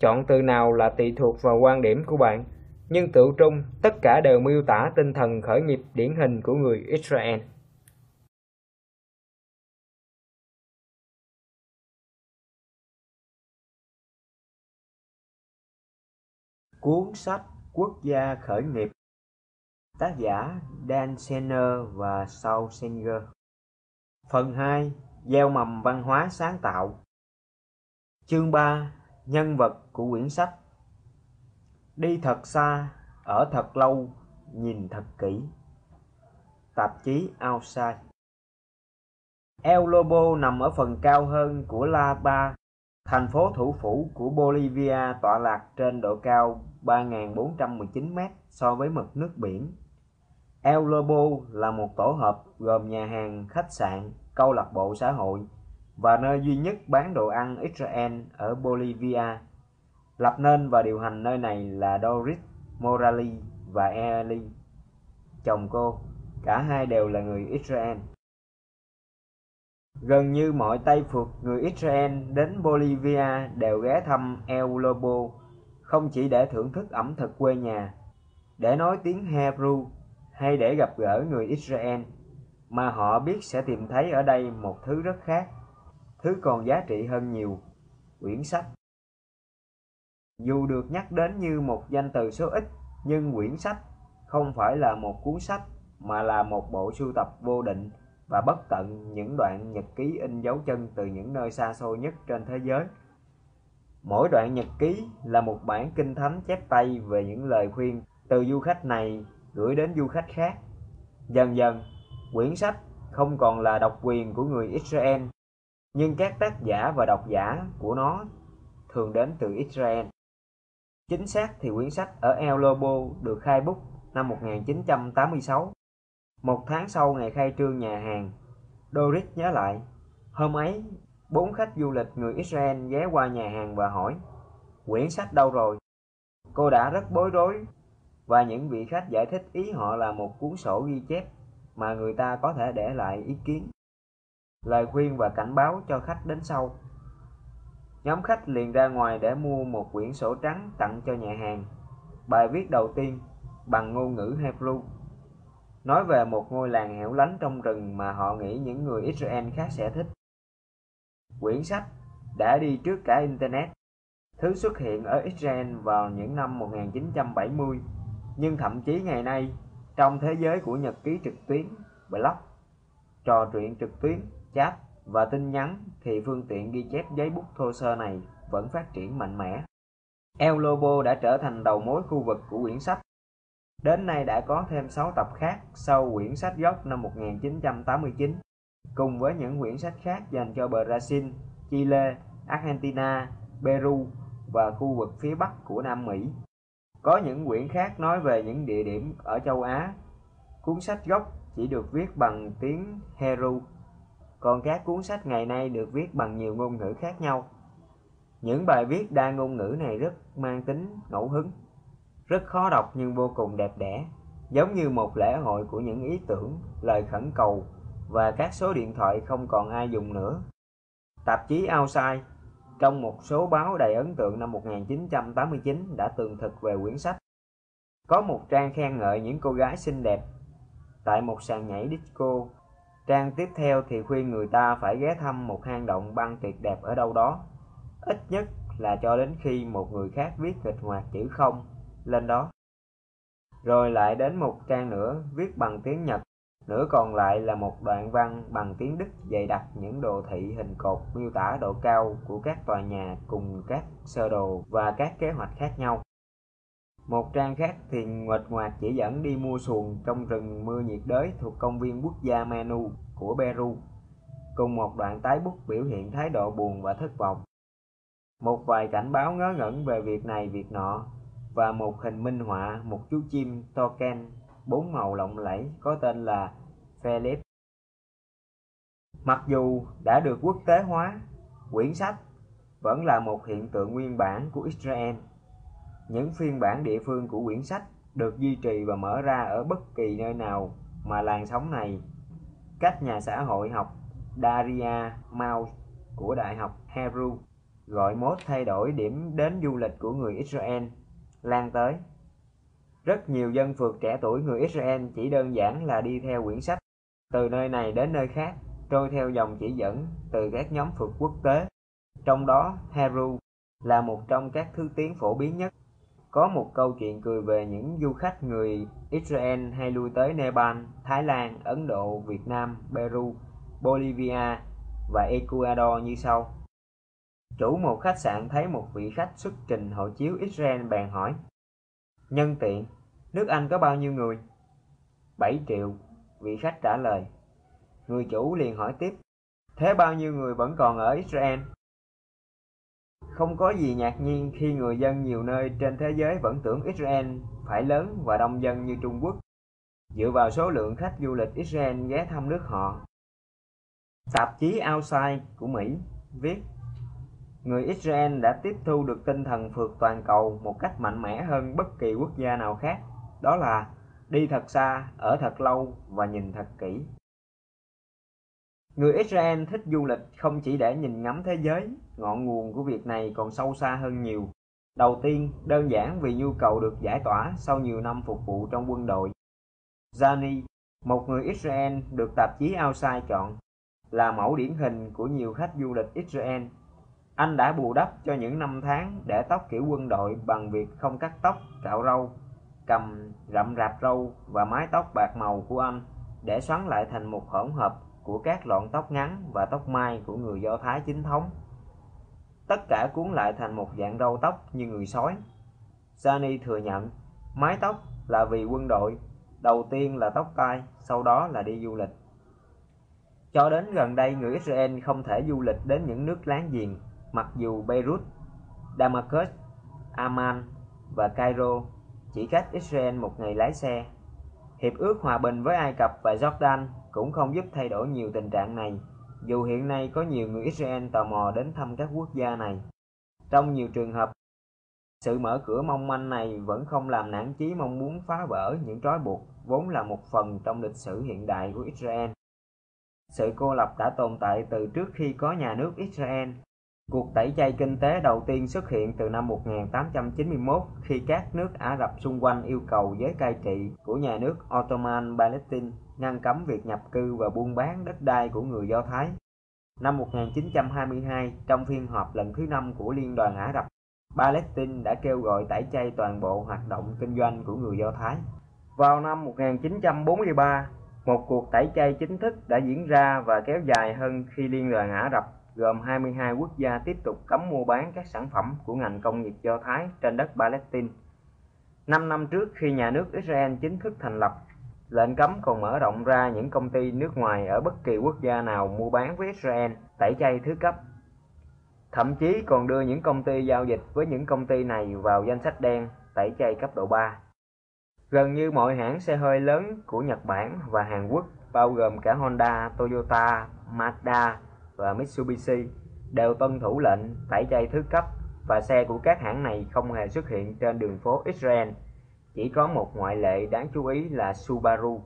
Chọn từ nào là tùy thuộc vào quan điểm của bạn, nhưng tự trung tất cả đều miêu tả tinh thần khởi nghiệp điển hình của người Israel. Cuốn sách Quốc gia khởi nghiệp. Tác giả Dan Senner và Saul Singer. Phần 2 Gieo mầm văn hóa sáng tạo. Chương 3 Nhân vật của quyển sách. Đi thật xa, ở thật lâu, nhìn thật kỹ. Tạp chí Outside. El Lobo nằm ở phần cao hơn của La Ba. Thành phố thủ phủ của Bolivia tọa lạc trên độ cao 3.419 m so với mực nước biển. El Lobo là một tổ hợp gồm nhà hàng, khách sạn, câu lạc bộ xã hội và nơi duy nhất bán đồ ăn Israel ở Bolivia. Lập nên và điều hành nơi này là Doris Morali và Eli, chồng cô. Cả hai đều là người Israel. Gần như mọi Tây Phượt người Israel đến Bolivia đều ghé thăm El Lobo, không chỉ để thưởng thức ẩm thực quê nhà, để nói tiếng Hebrew hay để gặp gỡ người Israel, mà họ biết sẽ tìm thấy ở đây một thứ rất khác, thứ còn giá trị hơn nhiều, quyển sách. Dù được nhắc đến như một danh từ số ít, nhưng quyển sách không phải là một cuốn sách mà là một bộ sưu tập vô định và bất tận những đoạn nhật ký in dấu chân từ những nơi xa xôi nhất trên thế giới. Mỗi đoạn nhật ký là một bản kinh thánh chép tay về những lời khuyên từ du khách này gửi đến du khách khác. Dần dần, quyển sách không còn là độc quyền của người Israel nhưng các tác giả và độc giả của nó thường đến từ Israel. Chính xác thì quyển sách ở El Lobo được khai bút năm 1986. Một tháng sau ngày khai trương nhà hàng, Doris nhớ lại, hôm ấy, bốn khách du lịch người Israel ghé qua nhà hàng và hỏi, quyển sách đâu rồi? Cô đã rất bối rối và những vị khách giải thích ý họ là một cuốn sổ ghi chép mà người ta có thể để lại ý kiến. Lời khuyên và cảnh báo cho khách đến sau. Nhóm khách liền ra ngoài để mua một quyển sổ trắng tặng cho nhà hàng. Bài viết đầu tiên bằng ngôn ngữ Hebrew nói về một ngôi làng hẻo lánh trong rừng mà họ nghĩ những người Israel khác sẽ thích. Quyển sách đã đi trước cả Internet, thứ xuất hiện ở Israel vào những năm 1970, nhưng thậm chí ngày nay, trong thế giới của nhật ký trực tuyến, blog, trò chuyện trực tuyến, chat và tin nhắn thì phương tiện ghi chép giấy bút thô sơ này vẫn phát triển mạnh mẽ. El Lobo đã trở thành đầu mối khu vực của quyển sách Đến nay đã có thêm 6 tập khác sau quyển sách gốc năm 1989, cùng với những quyển sách khác dành cho Brazil, Chile, Argentina, Peru và khu vực phía Bắc của Nam Mỹ. Có những quyển khác nói về những địa điểm ở châu Á. Cuốn sách gốc chỉ được viết bằng tiếng Hebrew, còn các cuốn sách ngày nay được viết bằng nhiều ngôn ngữ khác nhau. Những bài viết đa ngôn ngữ này rất mang tính ngẫu hứng rất khó đọc nhưng vô cùng đẹp đẽ, giống như một lễ hội của những ý tưởng, lời khẩn cầu và các số điện thoại không còn ai dùng nữa. Tạp chí Outside trong một số báo đầy ấn tượng năm 1989 đã tường thực về quyển sách. Có một trang khen ngợi những cô gái xinh đẹp tại một sàn nhảy disco. Trang tiếp theo thì khuyên người ta phải ghé thăm một hang động băng tuyệt đẹp ở đâu đó. Ít nhất là cho đến khi một người khác viết kịch hoạt chữ không lên đó. Rồi lại đến một trang nữa viết bằng tiếng Nhật, nửa còn lại là một đoạn văn bằng tiếng Đức dày đặc những đồ thị hình cột miêu tả độ cao của các tòa nhà cùng các sơ đồ và các kế hoạch khác nhau. Một trang khác thì nguệch ngoạc chỉ dẫn đi mua xuồng trong rừng mưa nhiệt đới thuộc công viên quốc gia Manu của Peru, cùng một đoạn tái bút biểu hiện thái độ buồn và thất vọng. Một vài cảnh báo ngớ ngẩn về việc này việc nọ và một hình minh họa một chú chim token bốn màu lộng lẫy có tên là Philip. Mặc dù đã được quốc tế hóa, quyển sách vẫn là một hiện tượng nguyên bản của Israel. Những phiên bản địa phương của quyển sách được duy trì và mở ra ở bất kỳ nơi nào mà làn sóng này. Các nhà xã hội học Daria Mao của Đại học Hebrew gọi mốt thay đổi điểm đến du lịch của người Israel lan tới. Rất nhiều dân phượt trẻ tuổi người Israel chỉ đơn giản là đi theo quyển sách từ nơi này đến nơi khác, trôi theo dòng chỉ dẫn từ các nhóm phượt quốc tế. Trong đó, Heru là một trong các thứ tiếng phổ biến nhất. Có một câu chuyện cười về những du khách người Israel hay lui tới Nepal, Thái Lan, Ấn Độ, Việt Nam, Peru, Bolivia và Ecuador như sau. Chủ một khách sạn thấy một vị khách xuất trình hộ chiếu Israel bèn hỏi. Nhân tiện, nước Anh có bao nhiêu người? 7 triệu, vị khách trả lời. Người chủ liền hỏi tiếp, thế bao nhiêu người vẫn còn ở Israel? Không có gì ngạc nhiên khi người dân nhiều nơi trên thế giới vẫn tưởng Israel phải lớn và đông dân như Trung Quốc, dựa vào số lượng khách du lịch Israel ghé thăm nước họ. Tạp chí Outside của Mỹ viết người Israel đã tiếp thu được tinh thần phượt toàn cầu một cách mạnh mẽ hơn bất kỳ quốc gia nào khác, đó là đi thật xa, ở thật lâu và nhìn thật kỹ. Người Israel thích du lịch không chỉ để nhìn ngắm thế giới, ngọn nguồn của việc này còn sâu xa hơn nhiều. Đầu tiên, đơn giản vì nhu cầu được giải tỏa sau nhiều năm phục vụ trong quân đội. Zani, một người Israel được tạp chí Outside chọn, là mẫu điển hình của nhiều khách du lịch Israel anh đã bù đắp cho những năm tháng để tóc kiểu quân đội bằng việc không cắt tóc, cạo râu, cầm rậm rạp râu và mái tóc bạc màu của anh để xoắn lại thành một hỗn hợp của các lọn tóc ngắn và tóc mai của người Do Thái chính thống. Tất cả cuốn lại thành một dạng râu tóc như người sói. Sani thừa nhận, mái tóc là vì quân đội, đầu tiên là tóc tai, sau đó là đi du lịch. Cho đến gần đây, người Israel không thể du lịch đến những nước láng giềng, mặc dù Beirut, Damascus, Amman và Cairo chỉ cách Israel một ngày lái xe. Hiệp ước hòa bình với Ai Cập và Jordan cũng không giúp thay đổi nhiều tình trạng này, dù hiện nay có nhiều người Israel tò mò đến thăm các quốc gia này. Trong nhiều trường hợp, sự mở cửa mong manh này vẫn không làm nản chí mong muốn phá vỡ những trói buộc vốn là một phần trong lịch sử hiện đại của Israel. Sự cô lập đã tồn tại từ trước khi có nhà nước Israel. Cuộc tẩy chay kinh tế đầu tiên xuất hiện từ năm 1891 khi các nước Ả Rập xung quanh yêu cầu giới cai trị của nhà nước Ottoman Palestine ngăn cấm việc nhập cư và buôn bán đất đai của người Do Thái. Năm 1922, trong phiên họp lần thứ năm của Liên đoàn Ả Rập, Palestine đã kêu gọi tẩy chay toàn bộ hoạt động kinh doanh của người Do Thái. Vào năm 1943, một cuộc tẩy chay chính thức đã diễn ra và kéo dài hơn khi Liên đoàn Ả Rập gồm 22 quốc gia tiếp tục cấm mua bán các sản phẩm của ngành công nghiệp Do Thái trên đất Palestine. Năm năm trước khi nhà nước Israel chính thức thành lập, lệnh cấm còn mở rộng ra những công ty nước ngoài ở bất kỳ quốc gia nào mua bán với Israel tẩy chay thứ cấp. Thậm chí còn đưa những công ty giao dịch với những công ty này vào danh sách đen tẩy chay cấp độ 3. Gần như mọi hãng xe hơi lớn của Nhật Bản và Hàn Quốc, bao gồm cả Honda, Toyota, Mazda và Mitsubishi, đều tuân thủ lệnh tẩy chay thứ cấp và xe của các hãng này không hề xuất hiện trên đường phố Israel. Chỉ có một ngoại lệ đáng chú ý là Subaru.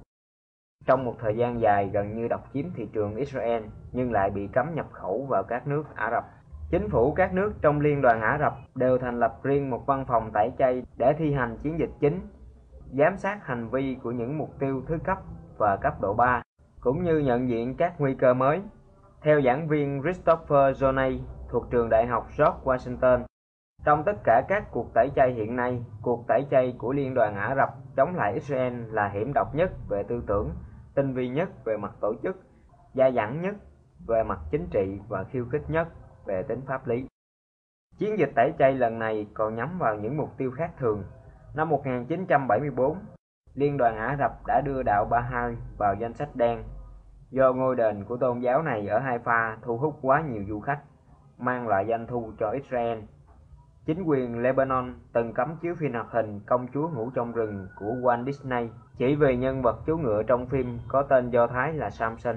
Trong một thời gian dài gần như độc chiếm thị trường Israel nhưng lại bị cấm nhập khẩu vào các nước Ả Rập. Chính phủ các nước trong Liên đoàn Ả Rập đều thành lập riêng một văn phòng tẩy chay để thi hành chiến dịch chính giám sát hành vi của những mục tiêu thứ cấp và cấp độ 3, cũng như nhận diện các nguy cơ mới. Theo giảng viên Christopher Jonay thuộc trường Đại học George Washington, trong tất cả các cuộc tẩy chay hiện nay, cuộc tẩy chay của Liên đoàn Ả Rập chống lại Israel là hiểm độc nhất về tư tưởng, tinh vi nhất về mặt tổ chức, gia dẳng nhất về mặt chính trị và khiêu khích nhất về tính pháp lý. Chiến dịch tẩy chay lần này còn nhắm vào những mục tiêu khác thường Năm 1974, Liên đoàn Ả Rập đã đưa đạo Baha'i vào danh sách đen do ngôi đền của tôn giáo này ở Haifa thu hút quá nhiều du khách, mang lại doanh thu cho Israel. Chính quyền Lebanon từng cấm chiếu phim hoạt hình Công chúa ngủ trong rừng của Walt Disney chỉ vì nhân vật chú ngựa trong phim có tên Do Thái là Samson.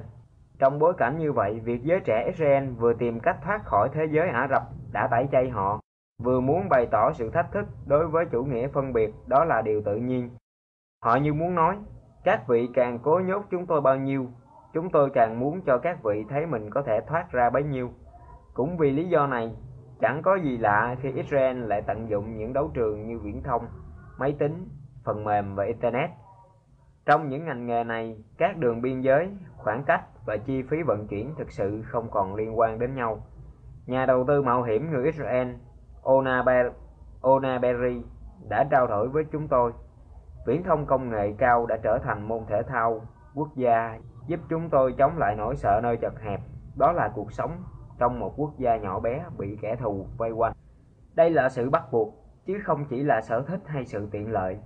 Trong bối cảnh như vậy, việc giới trẻ Israel vừa tìm cách thoát khỏi thế giới Ả Rập đã tẩy chay họ vừa muốn bày tỏ sự thách thức đối với chủ nghĩa phân biệt đó là điều tự nhiên. Họ như muốn nói, các vị càng cố nhốt chúng tôi bao nhiêu, chúng tôi càng muốn cho các vị thấy mình có thể thoát ra bấy nhiêu. Cũng vì lý do này, chẳng có gì lạ khi Israel lại tận dụng những đấu trường như viễn thông, máy tính, phần mềm và Internet. Trong những ngành nghề này, các đường biên giới, khoảng cách và chi phí vận chuyển thực sự không còn liên quan đến nhau. Nhà đầu tư mạo hiểm người Israel Ona Berry, đã trao đổi với chúng tôi. Viễn thông công nghệ cao đã trở thành môn thể thao quốc gia giúp chúng tôi chống lại nỗi sợ nơi chật hẹp. Đó là cuộc sống trong một quốc gia nhỏ bé bị kẻ thù vây quanh. Đây là sự bắt buộc, chứ không chỉ là sở thích hay sự tiện lợi.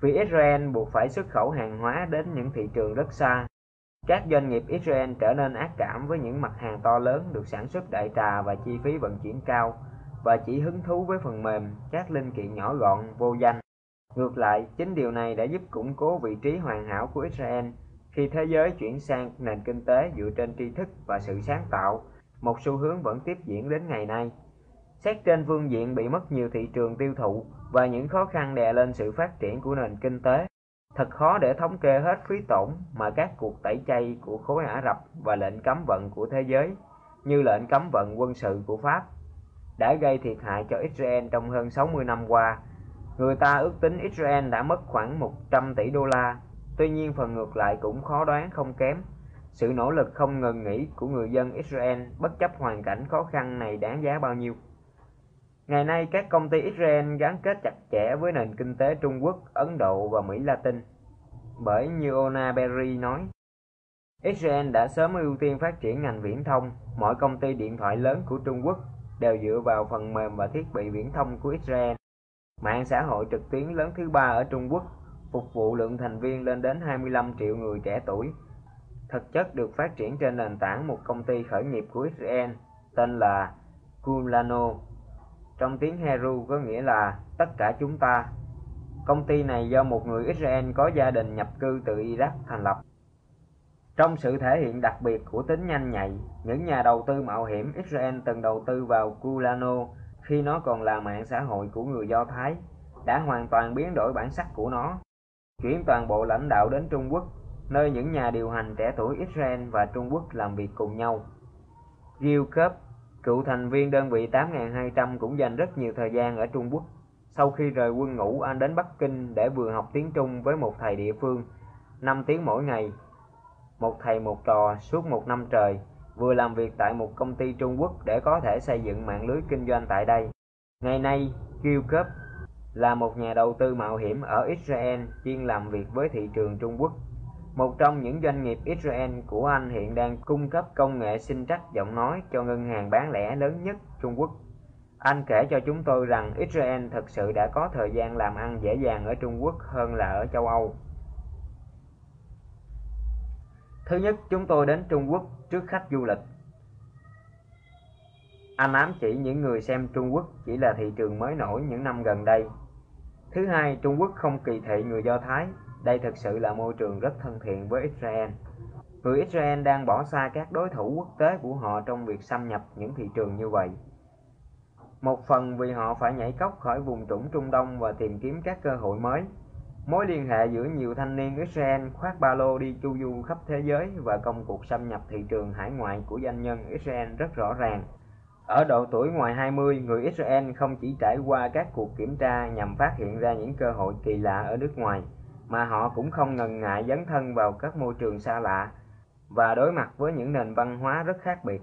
Vì Israel buộc phải xuất khẩu hàng hóa đến những thị trường rất xa. Các doanh nghiệp Israel trở nên ác cảm với những mặt hàng to lớn được sản xuất đại trà và chi phí vận chuyển cao và chỉ hứng thú với phần mềm, các linh kiện nhỏ gọn, vô danh. Ngược lại, chính điều này đã giúp củng cố vị trí hoàn hảo của Israel khi thế giới chuyển sang nền kinh tế dựa trên tri thức và sự sáng tạo, một xu hướng vẫn tiếp diễn đến ngày nay. Xét trên phương diện bị mất nhiều thị trường tiêu thụ và những khó khăn đè lên sự phát triển của nền kinh tế, thật khó để thống kê hết phí tổn mà các cuộc tẩy chay của khối Ả Rập và lệnh cấm vận của thế giới, như lệnh cấm vận quân sự của Pháp đã gây thiệt hại cho Israel trong hơn 60 năm qua. Người ta ước tính Israel đã mất khoảng 100 tỷ đô la, tuy nhiên phần ngược lại cũng khó đoán không kém. Sự nỗ lực không ngừng nghỉ của người dân Israel bất chấp hoàn cảnh khó khăn này đáng giá bao nhiêu. Ngày nay các công ty Israel gắn kết chặt chẽ với nền kinh tế Trung Quốc, Ấn Độ và Mỹ Latin. Bởi như Ona Berry nói, Israel đã sớm ưu tiên phát triển ngành viễn thông, mọi công ty điện thoại lớn của Trung Quốc đều dựa vào phần mềm và thiết bị viễn thông của Israel. Mạng xã hội trực tuyến lớn thứ ba ở Trung Quốc, phục vụ lượng thành viên lên đến 25 triệu người trẻ tuổi. thực chất được phát triển trên nền tảng một công ty khởi nghiệp của Israel tên là Kulano. Trong tiếng Hebrew có nghĩa là tất cả chúng ta. Công ty này do một người Israel có gia đình nhập cư từ Iraq thành lập. Trong sự thể hiện đặc biệt của tính nhanh nhạy, những nhà đầu tư mạo hiểm Israel từng đầu tư vào Kulano khi nó còn là mạng xã hội của người Do Thái, đã hoàn toàn biến đổi bản sắc của nó, chuyển toàn bộ lãnh đạo đến Trung Quốc, nơi những nhà điều hành trẻ tuổi Israel và Trung Quốc làm việc cùng nhau. Gil Cup, cựu thành viên đơn vị 8200 cũng dành rất nhiều thời gian ở Trung Quốc. Sau khi rời quân ngũ, anh đến Bắc Kinh để vừa học tiếng Trung với một thầy địa phương, 5 tiếng mỗi ngày, một thầy một trò suốt một năm trời, vừa làm việc tại một công ty Trung Quốc để có thể xây dựng mạng lưới kinh doanh tại đây. Ngày nay, Gilcup là một nhà đầu tư mạo hiểm ở Israel chuyên làm việc với thị trường Trung Quốc. Một trong những doanh nghiệp Israel của anh hiện đang cung cấp công nghệ sinh trắc giọng nói cho ngân hàng bán lẻ lớn nhất Trung Quốc. Anh kể cho chúng tôi rằng Israel thực sự đã có thời gian làm ăn dễ dàng ở Trung Quốc hơn là ở châu Âu. Thứ nhất, chúng tôi đến Trung Quốc trước khách du lịch. Anh ám chỉ những người xem Trung Quốc chỉ là thị trường mới nổi những năm gần đây. Thứ hai, Trung Quốc không kỳ thị người Do Thái. Đây thực sự là môi trường rất thân thiện với Israel. Người Israel đang bỏ xa các đối thủ quốc tế của họ trong việc xâm nhập những thị trường như vậy. Một phần vì họ phải nhảy cốc khỏi vùng trũng Trung Đông và tìm kiếm các cơ hội mới. Mối liên hệ giữa nhiều thanh niên Israel khoác ba lô đi chu du khắp thế giới và công cuộc xâm nhập thị trường hải ngoại của doanh nhân Israel rất rõ ràng. Ở độ tuổi ngoài 20, người Israel không chỉ trải qua các cuộc kiểm tra nhằm phát hiện ra những cơ hội kỳ lạ ở nước ngoài, mà họ cũng không ngần ngại dấn thân vào các môi trường xa lạ và đối mặt với những nền văn hóa rất khác biệt.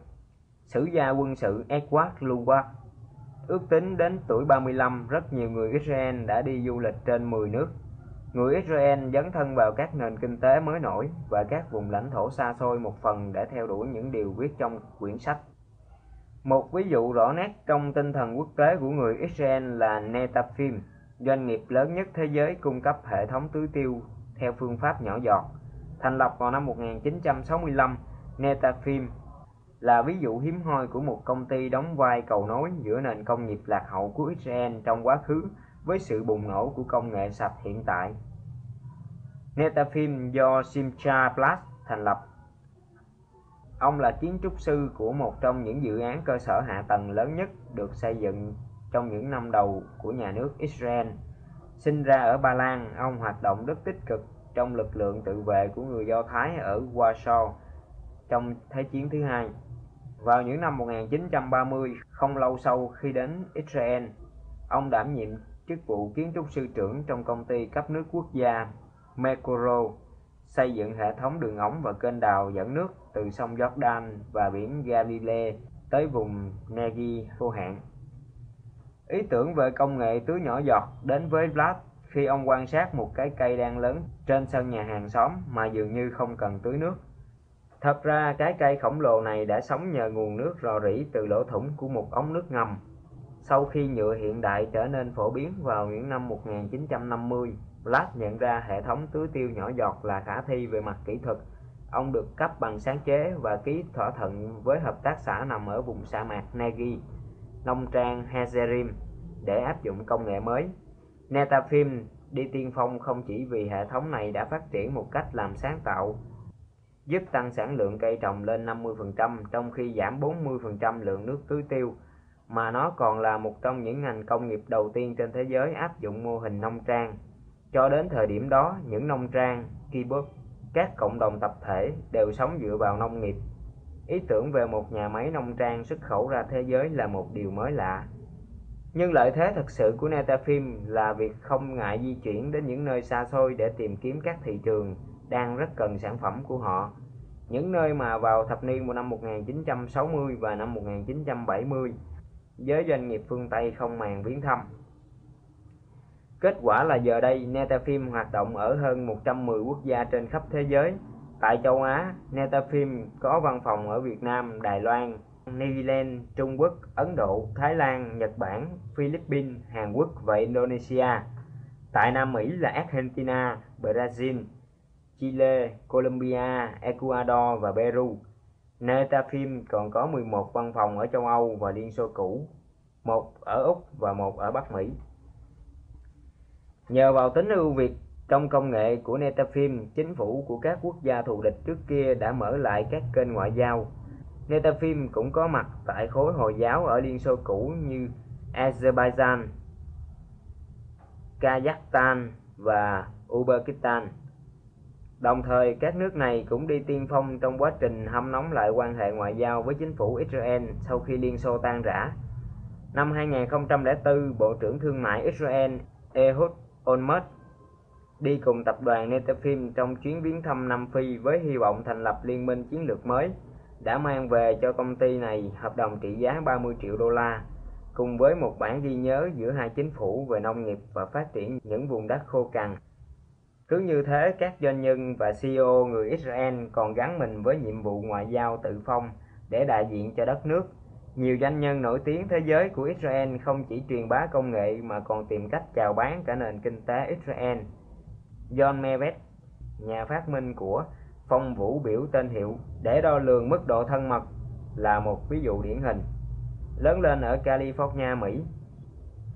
Sử gia quân sự Edward Luwak ước tính đến tuổi 35, rất nhiều người Israel đã đi du lịch trên 10 nước Người Israel dấn thân vào các nền kinh tế mới nổi và các vùng lãnh thổ xa xôi một phần để theo đuổi những điều viết trong quyển sách. Một ví dụ rõ nét trong tinh thần quốc tế của người Israel là Netafim, doanh nghiệp lớn nhất thế giới cung cấp hệ thống tưới tiêu theo phương pháp nhỏ giọt. Thành lập vào năm 1965, Netafim là ví dụ hiếm hoi của một công ty đóng vai cầu nối giữa nền công nghiệp lạc hậu của Israel trong quá khứ với sự bùng nổ của công nghệ sạch hiện tại. Netafim do Simcha Plus thành lập. Ông là kiến trúc sư của một trong những dự án cơ sở hạ tầng lớn nhất được xây dựng trong những năm đầu của nhà nước Israel. Sinh ra ở Ba Lan, ông hoạt động rất tích cực trong lực lượng tự vệ của người Do Thái ở Warsaw trong Thế chiến thứ hai. Vào những năm 1930, không lâu sau khi đến Israel, ông đảm nhiệm chức vụ kiến trúc sư trưởng trong công ty cấp nước quốc gia Mekoro, xây dựng hệ thống đường ống và kênh đào dẫn nước từ sông Jordan và biển Galilee tới vùng Negi vô hạn. Ý tưởng về công nghệ tưới nhỏ giọt đến với Vlad khi ông quan sát một cái cây đang lớn trên sân nhà hàng xóm mà dường như không cần tưới nước. Thật ra cái cây khổng lồ này đã sống nhờ nguồn nước rò rỉ từ lỗ thủng của một ống nước ngầm sau khi nhựa hiện đại trở nên phổ biến vào những năm 1950, Black nhận ra hệ thống tưới tiêu nhỏ giọt là khả thi về mặt kỹ thuật. Ông được cấp bằng sáng chế và ký thỏa thuận với hợp tác xã nằm ở vùng sa mạc Nagi, nông trang Hazerim để áp dụng công nghệ mới. Netafim đi tiên phong không chỉ vì hệ thống này đã phát triển một cách làm sáng tạo, giúp tăng sản lượng cây trồng lên 50% trong khi giảm 40% lượng nước tưới tiêu mà nó còn là một trong những ngành công nghiệp đầu tiên trên thế giới áp dụng mô hình nông trang. Cho đến thời điểm đó, những nông trang, kibbutz, các cộng đồng tập thể đều sống dựa vào nông nghiệp. Ý tưởng về một nhà máy nông trang xuất khẩu ra thế giới là một điều mới lạ. Nhưng lợi thế thực sự của Netafim là việc không ngại di chuyển đến những nơi xa xôi để tìm kiếm các thị trường đang rất cần sản phẩm của họ. Những nơi mà vào thập niên của năm 1960 và năm 1970 giới doanh nghiệp phương Tây không màng viếng thăm. Kết quả là giờ đây Netafilm hoạt động ở hơn 110 quốc gia trên khắp thế giới. Tại châu Á, Netafilm có văn phòng ở Việt Nam, Đài Loan, New Zealand, Trung Quốc, Ấn Độ, Thái Lan, Nhật Bản, Philippines, Hàn Quốc và Indonesia. Tại Nam Mỹ là Argentina, Brazil, Chile, Colombia, Ecuador và Peru. Netafilm còn có 11 văn phòng ở châu Âu và Liên Xô cũ, một ở Úc và một ở Bắc Mỹ. Nhờ vào tính ưu việt trong công nghệ của Netafim, chính phủ của các quốc gia thù địch trước kia đã mở lại các kênh ngoại giao. Netafim cũng có mặt tại khối Hồi giáo ở Liên Xô cũ như Azerbaijan, Kazakhstan và Uzbekistan. Đồng thời, các nước này cũng đi tiên phong trong quá trình hâm nóng lại quan hệ ngoại giao với chính phủ Israel sau khi Liên Xô tan rã. Năm 2004, Bộ trưởng Thương mại Israel Ehud Olmert đi cùng tập đoàn Netafim trong chuyến viếng thăm Nam Phi với hy vọng thành lập liên minh chiến lược mới, đã mang về cho công ty này hợp đồng trị giá 30 triệu đô la, cùng với một bản ghi nhớ giữa hai chính phủ về nông nghiệp và phát triển những vùng đất khô cằn. Cứ như thế, các doanh nhân và CEO người Israel còn gắn mình với nhiệm vụ ngoại giao tự phong để đại diện cho đất nước. Nhiều doanh nhân nổi tiếng thế giới của Israel không chỉ truyền bá công nghệ mà còn tìm cách chào bán cả nền kinh tế Israel. John Mevet, nhà phát minh của phong vũ biểu tên hiệu để đo lường mức độ thân mật là một ví dụ điển hình. Lớn lên ở California, Mỹ,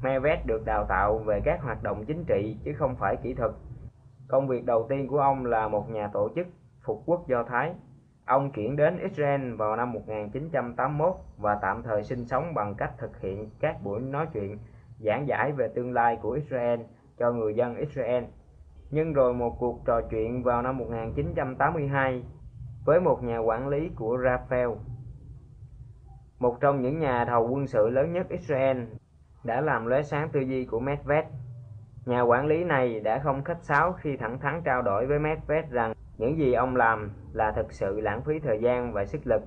Mevet được đào tạo về các hoạt động chính trị chứ không phải kỹ thuật. Công việc đầu tiên của ông là một nhà tổ chức phục quốc Do Thái. Ông chuyển đến Israel vào năm 1981 và tạm thời sinh sống bằng cách thực hiện các buổi nói chuyện giảng giải về tương lai của Israel cho người dân Israel nhưng rồi một cuộc trò chuyện vào năm 1982 với một nhà quản lý của Rafael, một trong những nhà thầu quân sự lớn nhất Israel, đã làm lóe sáng tư duy của Medved. Nhà quản lý này đã không khách sáo khi thẳng thắn trao đổi với Medved rằng những gì ông làm là thực sự lãng phí thời gian và sức lực.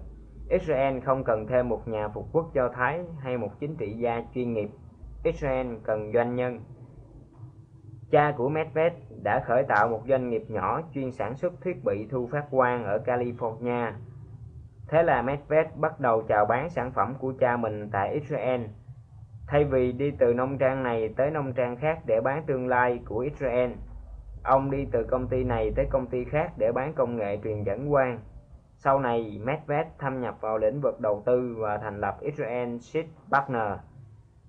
Israel không cần thêm một nhà phục quốc do Thái hay một chính trị gia chuyên nghiệp. Israel cần doanh nhân. Cha của Medved đã khởi tạo một doanh nghiệp nhỏ chuyên sản xuất thiết bị thu phát quang ở California. Thế là Medved bắt đầu chào bán sản phẩm của cha mình tại Israel. Thay vì đi từ nông trang này tới nông trang khác để bán tương lai của Israel, ông đi từ công ty này tới công ty khác để bán công nghệ truyền dẫn quang. Sau này, Medved thâm nhập vào lĩnh vực đầu tư và thành lập Israel Seed Partner,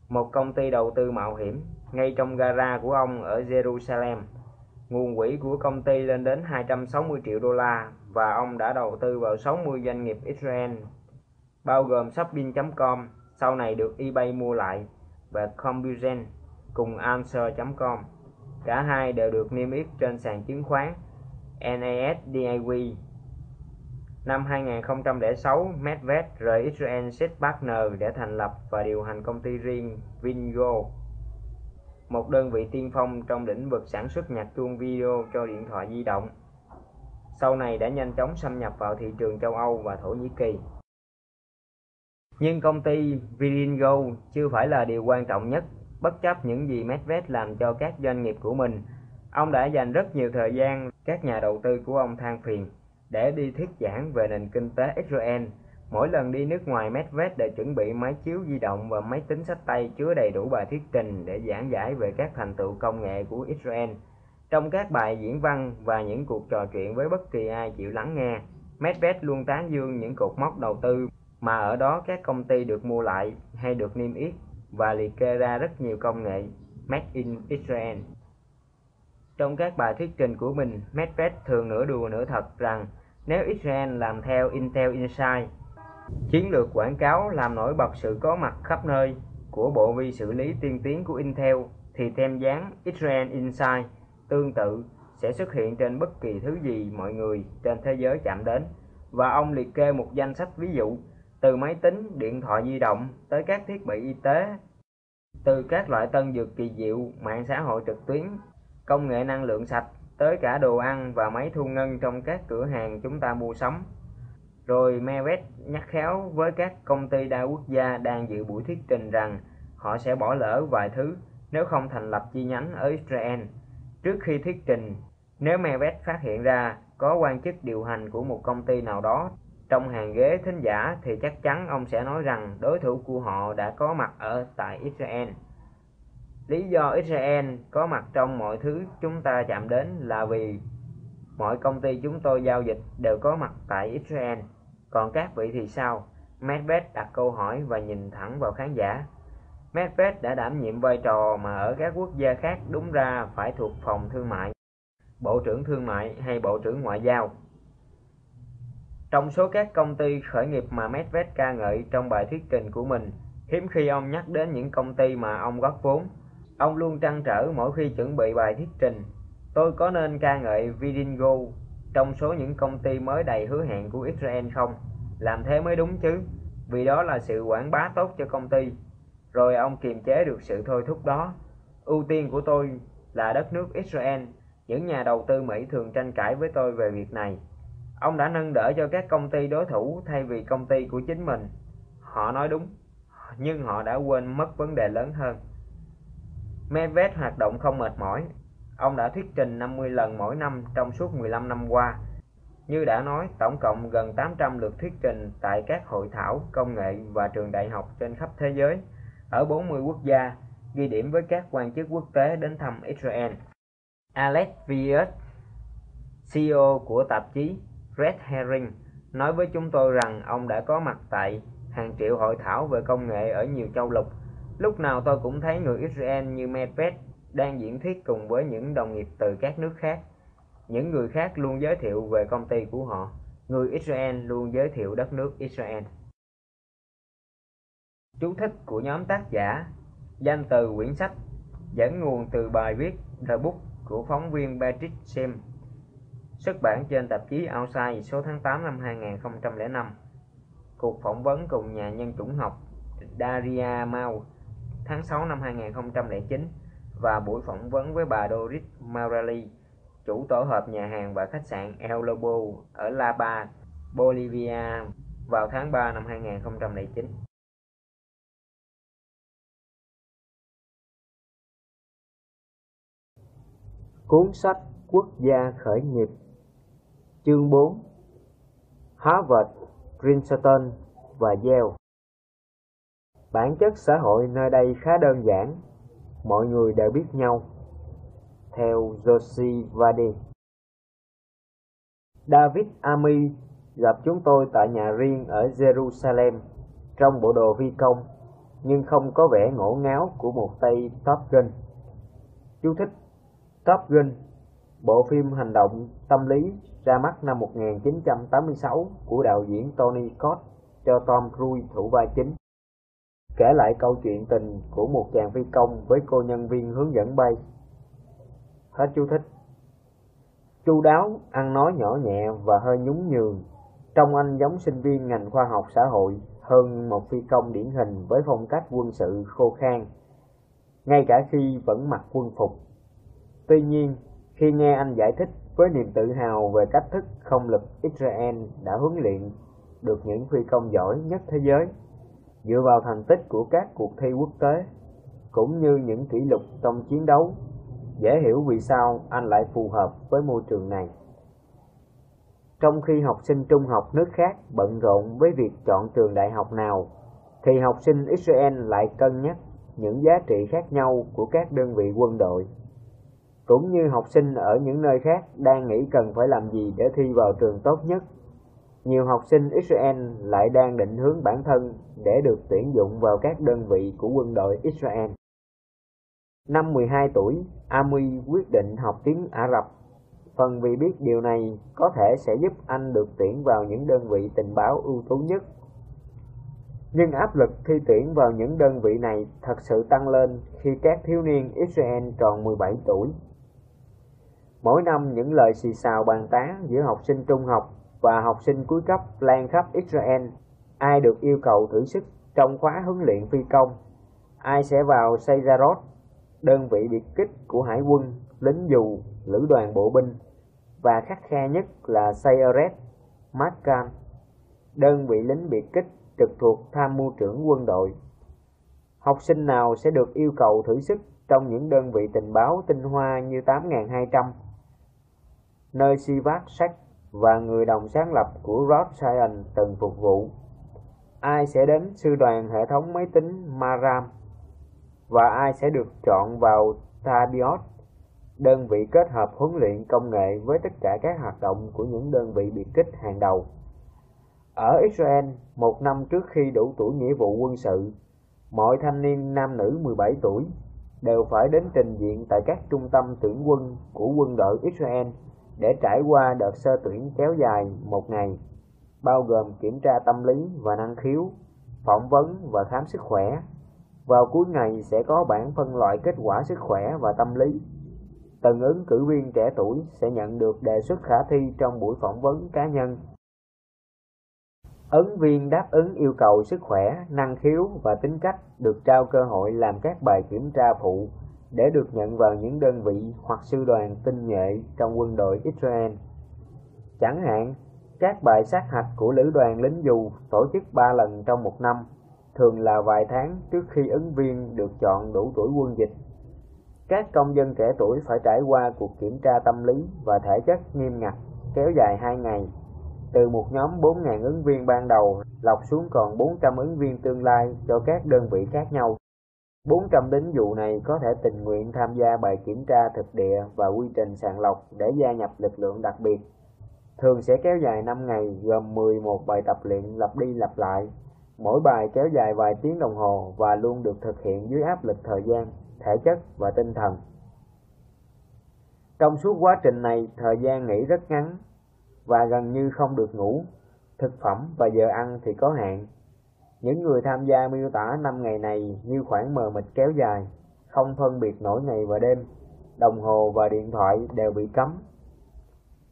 một công ty đầu tư mạo hiểm ngay trong gara của ông ở Jerusalem. Nguồn quỹ của công ty lên đến 260 triệu đô la và ông đã đầu tư vào 60 doanh nghiệp Israel, bao gồm Shopping.com, sau này được eBay mua lại, và Combugen cùng Answer.com. Cả hai đều được niêm yết trên sàn chứng khoán NASDAQ. Năm 2006, Medved rời Israel Seed Partner để thành lập và điều hành công ty riêng Vingo một đơn vị tiên phong trong lĩnh vực sản xuất nhạc chuông video cho điện thoại di động. Sau này đã nhanh chóng xâm nhập vào thị trường châu Âu và Thổ Nhĩ Kỳ. Nhưng công ty Viringo chưa phải là điều quan trọng nhất, bất chấp những gì Medved làm cho các doanh nghiệp của mình. Ông đã dành rất nhiều thời gian, các nhà đầu tư của ông than phiền, để đi thuyết giảng về nền kinh tế Israel Mỗi lần đi nước ngoài Medved đều chuẩn bị máy chiếu di động và máy tính sách tay chứa đầy đủ bài thuyết trình để giảng giải về các thành tựu công nghệ của Israel. Trong các bài diễn văn và những cuộc trò chuyện với bất kỳ ai chịu lắng nghe, Medved luôn tán dương những cột mốc đầu tư mà ở đó các công ty được mua lại hay được niêm yết và liệt kê ra rất nhiều công nghệ Made in Israel. Trong các bài thuyết trình của mình, Medved thường nửa đùa nửa thật rằng nếu Israel làm theo Intel Insight Chiến lược quảng cáo làm nổi bật sự có mặt khắp nơi của bộ vi xử lý tiên tiến của Intel thì tem dán Israel Insight tương tự sẽ xuất hiện trên bất kỳ thứ gì mọi người trên thế giới chạm đến và ông liệt kê một danh sách ví dụ từ máy tính, điện thoại di động tới các thiết bị y tế, từ các loại tân dược kỳ diệu, mạng xã hội trực tuyến, công nghệ năng lượng sạch tới cả đồ ăn và máy thu ngân trong các cửa hàng chúng ta mua sắm. Rồi Mevet nhắc khéo với các công ty đa quốc gia đang dự buổi thuyết trình rằng họ sẽ bỏ lỡ vài thứ nếu không thành lập chi nhánh ở Israel. Trước khi thuyết trình, nếu Mevet phát hiện ra có quan chức điều hành của một công ty nào đó trong hàng ghế thính giả thì chắc chắn ông sẽ nói rằng đối thủ của họ đã có mặt ở tại Israel. Lý do Israel có mặt trong mọi thứ chúng ta chạm đến là vì Mọi công ty chúng tôi giao dịch đều có mặt tại Israel. Còn các vị thì sao? Medved đặt câu hỏi và nhìn thẳng vào khán giả. Medved đã đảm nhiệm vai trò mà ở các quốc gia khác đúng ra phải thuộc phòng thương mại, bộ trưởng thương mại hay bộ trưởng ngoại giao. Trong số các công ty khởi nghiệp mà Medved ca ngợi trong bài thuyết trình của mình, hiếm khi ông nhắc đến những công ty mà ông góp vốn. Ông luôn trăn trở mỗi khi chuẩn bị bài thuyết trình. Tôi có nên ca ngợi Vidingo trong số những công ty mới đầy hứa hẹn của Israel không? Làm thế mới đúng chứ, vì đó là sự quảng bá tốt cho công ty. Rồi ông kiềm chế được sự thôi thúc đó. Ưu tiên của tôi là đất nước Israel. Những nhà đầu tư Mỹ thường tranh cãi với tôi về việc này. Ông đã nâng đỡ cho các công ty đối thủ thay vì công ty của chính mình. Họ nói đúng, nhưng họ đã quên mất vấn đề lớn hơn. Medved hoạt động không mệt mỏi. Ông đã thuyết trình 50 lần mỗi năm trong suốt 15 năm qua. Như đã nói, tổng cộng gần 800 lượt thuyết trình tại các hội thảo, công nghệ và trường đại học trên khắp thế giới, ở 40 quốc gia, ghi điểm với các quan chức quốc tế đến thăm Israel. Alex Viet, CEO của tạp chí Red Herring, nói với chúng tôi rằng ông đã có mặt tại hàng triệu hội thảo về công nghệ ở nhiều châu lục. Lúc nào tôi cũng thấy người Israel như Medved đang diễn thuyết cùng với những đồng nghiệp từ các nước khác. Những người khác luôn giới thiệu về công ty của họ. Người Israel luôn giới thiệu đất nước Israel. Chú thích của nhóm tác giả Danh từ quyển sách Dẫn nguồn từ bài viết The Book của phóng viên Patrick Sim Xuất bản trên tạp chí Outside số tháng 8 năm 2005 Cuộc phỏng vấn cùng nhà nhân chủng học Daria Mao tháng 6 năm 2009 và buổi phỏng vấn với bà Doris Maurali, chủ tổ hợp nhà hàng và khách sạn El Lobo ở La Paz, Bolivia vào tháng 3 năm 2009. Cuốn sách Quốc gia khởi nghiệp Chương 4 Harvard, Princeton và Yale Bản chất xã hội nơi đây khá đơn giản, mọi người đều biết nhau. Theo Josie Vadi David Ami gặp chúng tôi tại nhà riêng ở Jerusalem trong bộ đồ vi công, nhưng không có vẻ ngổ ngáo của một tay Top Gun. Chú thích Top Gun, bộ phim hành động tâm lý ra mắt năm 1986 của đạo diễn Tony Scott cho Tom Cruise thủ vai chính. Kể lại câu chuyện tình của một chàng phi công với cô nhân viên hướng dẫn bay. Hết chú thích. Chu đáo, ăn nói nhỏ nhẹ và hơi nhún nhường. Trông anh giống sinh viên ngành khoa học xã hội hơn một phi công điển hình với phong cách quân sự khô khan, ngay cả khi vẫn mặc quân phục. Tuy nhiên, khi nghe anh giải thích với niềm tự hào về cách thức không lực Israel đã huấn luyện được những phi công giỏi nhất thế giới, dựa vào thành tích của các cuộc thi quốc tế, cũng như những kỷ lục trong chiến đấu, dễ hiểu vì sao anh lại phù hợp với môi trường này. Trong khi học sinh trung học nước khác bận rộn với việc chọn trường đại học nào, thì học sinh Israel lại cân nhắc những giá trị khác nhau của các đơn vị quân đội cũng như học sinh ở những nơi khác đang nghĩ cần phải làm gì để thi vào trường tốt nhất. Nhiều học sinh Israel lại đang định hướng bản thân để được tuyển dụng vào các đơn vị của quân đội Israel. Năm 12 tuổi, Ami quyết định học tiếng Ả Rập, phần vì biết điều này có thể sẽ giúp anh được tuyển vào những đơn vị tình báo ưu tú nhất. Nhưng áp lực thi tuyển vào những đơn vị này thật sự tăng lên khi các thiếu niên Israel tròn 17 tuổi. Mỗi năm những lời xì xào bàn tán giữa học sinh trung học và học sinh cuối cấp lan khắp Israel. Ai được yêu cầu thử sức trong khóa huấn luyện phi công? Ai sẽ vào Sayarot, đơn vị biệt kích của hải quân, lính dù, lữ đoàn bộ binh và khắc khe nhất là Sayeret Markan, đơn vị lính biệt kích trực thuộc tham mưu trưởng quân đội. Học sinh nào sẽ được yêu cầu thử sức trong những đơn vị tình báo tinh hoa như 8200 nơi Sivat Sách và người đồng sáng lập của Rod Sion từng phục vụ. Ai sẽ đến sư đoàn hệ thống máy tính Maram và ai sẽ được chọn vào Tabiot, đơn vị kết hợp huấn luyện công nghệ với tất cả các hoạt động của những đơn vị biệt kích hàng đầu. Ở Israel, một năm trước khi đủ tuổi nghĩa vụ quân sự, mọi thanh niên nam nữ 17 tuổi đều phải đến trình diện tại các trung tâm tuyển quân của quân đội Israel để trải qua đợt sơ tuyển kéo dài một ngày, bao gồm kiểm tra tâm lý và năng khiếu, phỏng vấn và khám sức khỏe. Vào cuối ngày sẽ có bản phân loại kết quả sức khỏe và tâm lý. Từng ứng cử viên trẻ tuổi sẽ nhận được đề xuất khả thi trong buổi phỏng vấn cá nhân. Ứng viên đáp ứng yêu cầu sức khỏe, năng khiếu và tính cách được trao cơ hội làm các bài kiểm tra phụ để được nhận vào những đơn vị hoặc sư đoàn tinh nhuệ trong quân đội Israel. Chẳng hạn, các bài sát hạch của lữ đoàn lính dù tổ chức 3 lần trong một năm, thường là vài tháng trước khi ứng viên được chọn đủ tuổi quân dịch. Các công dân trẻ tuổi phải trải qua cuộc kiểm tra tâm lý và thể chất nghiêm ngặt kéo dài 2 ngày. Từ một nhóm 4.000 ứng viên ban đầu lọc xuống còn 400 ứng viên tương lai cho các đơn vị khác nhau. 400 lính vụ này có thể tình nguyện tham gia bài kiểm tra thực địa và quy trình sàng lọc để gia nhập lực lượng đặc biệt. Thường sẽ kéo dài 5 ngày gồm 11 bài tập luyện lặp đi lặp lại. Mỗi bài kéo dài vài tiếng đồng hồ và luôn được thực hiện dưới áp lực thời gian, thể chất và tinh thần. Trong suốt quá trình này, thời gian nghỉ rất ngắn và gần như không được ngủ. Thực phẩm và giờ ăn thì có hạn, những người tham gia miêu tả năm ngày này như khoảng mờ mịt kéo dài, không phân biệt nổi ngày và đêm, đồng hồ và điện thoại đều bị cấm.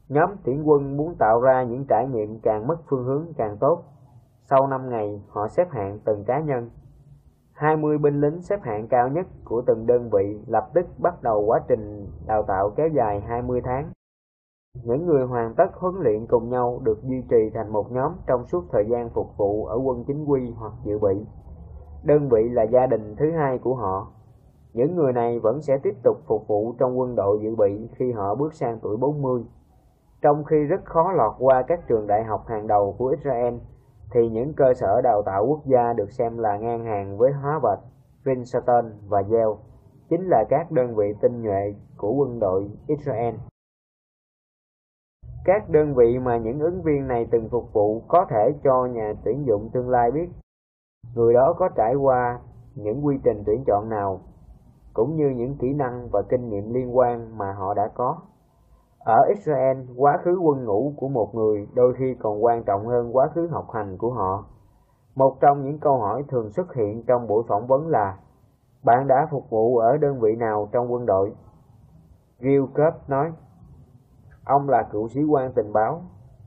Nhóm tuyển quân muốn tạo ra những trải nghiệm càng mất phương hướng càng tốt. Sau 5 ngày, họ xếp hạng từng cá nhân. 20 binh lính xếp hạng cao nhất của từng đơn vị lập tức bắt đầu quá trình đào tạo kéo dài 20 tháng. Những người hoàn tất huấn luyện cùng nhau được duy trì thành một nhóm trong suốt thời gian phục vụ ở quân chính quy hoặc dự bị. Đơn vị là gia đình thứ hai của họ. Những người này vẫn sẽ tiếp tục phục vụ trong quân đội dự bị khi họ bước sang tuổi 40. Trong khi rất khó lọt qua các trường đại học hàng đầu của Israel, thì những cơ sở đào tạo quốc gia được xem là ngang hàng với Harvard, Princeton và Yale, chính là các đơn vị tinh nhuệ của quân đội Israel. Các đơn vị mà những ứng viên này từng phục vụ có thể cho nhà tuyển dụng tương lai biết người đó có trải qua những quy trình tuyển chọn nào, cũng như những kỹ năng và kinh nghiệm liên quan mà họ đã có. Ở Israel, quá khứ quân ngũ của một người đôi khi còn quan trọng hơn quá khứ học hành của họ. Một trong những câu hỏi thường xuất hiện trong buổi phỏng vấn là Bạn đã phục vụ ở đơn vị nào trong quân đội? Gil Cup nói Ông là cựu sĩ quan tình báo.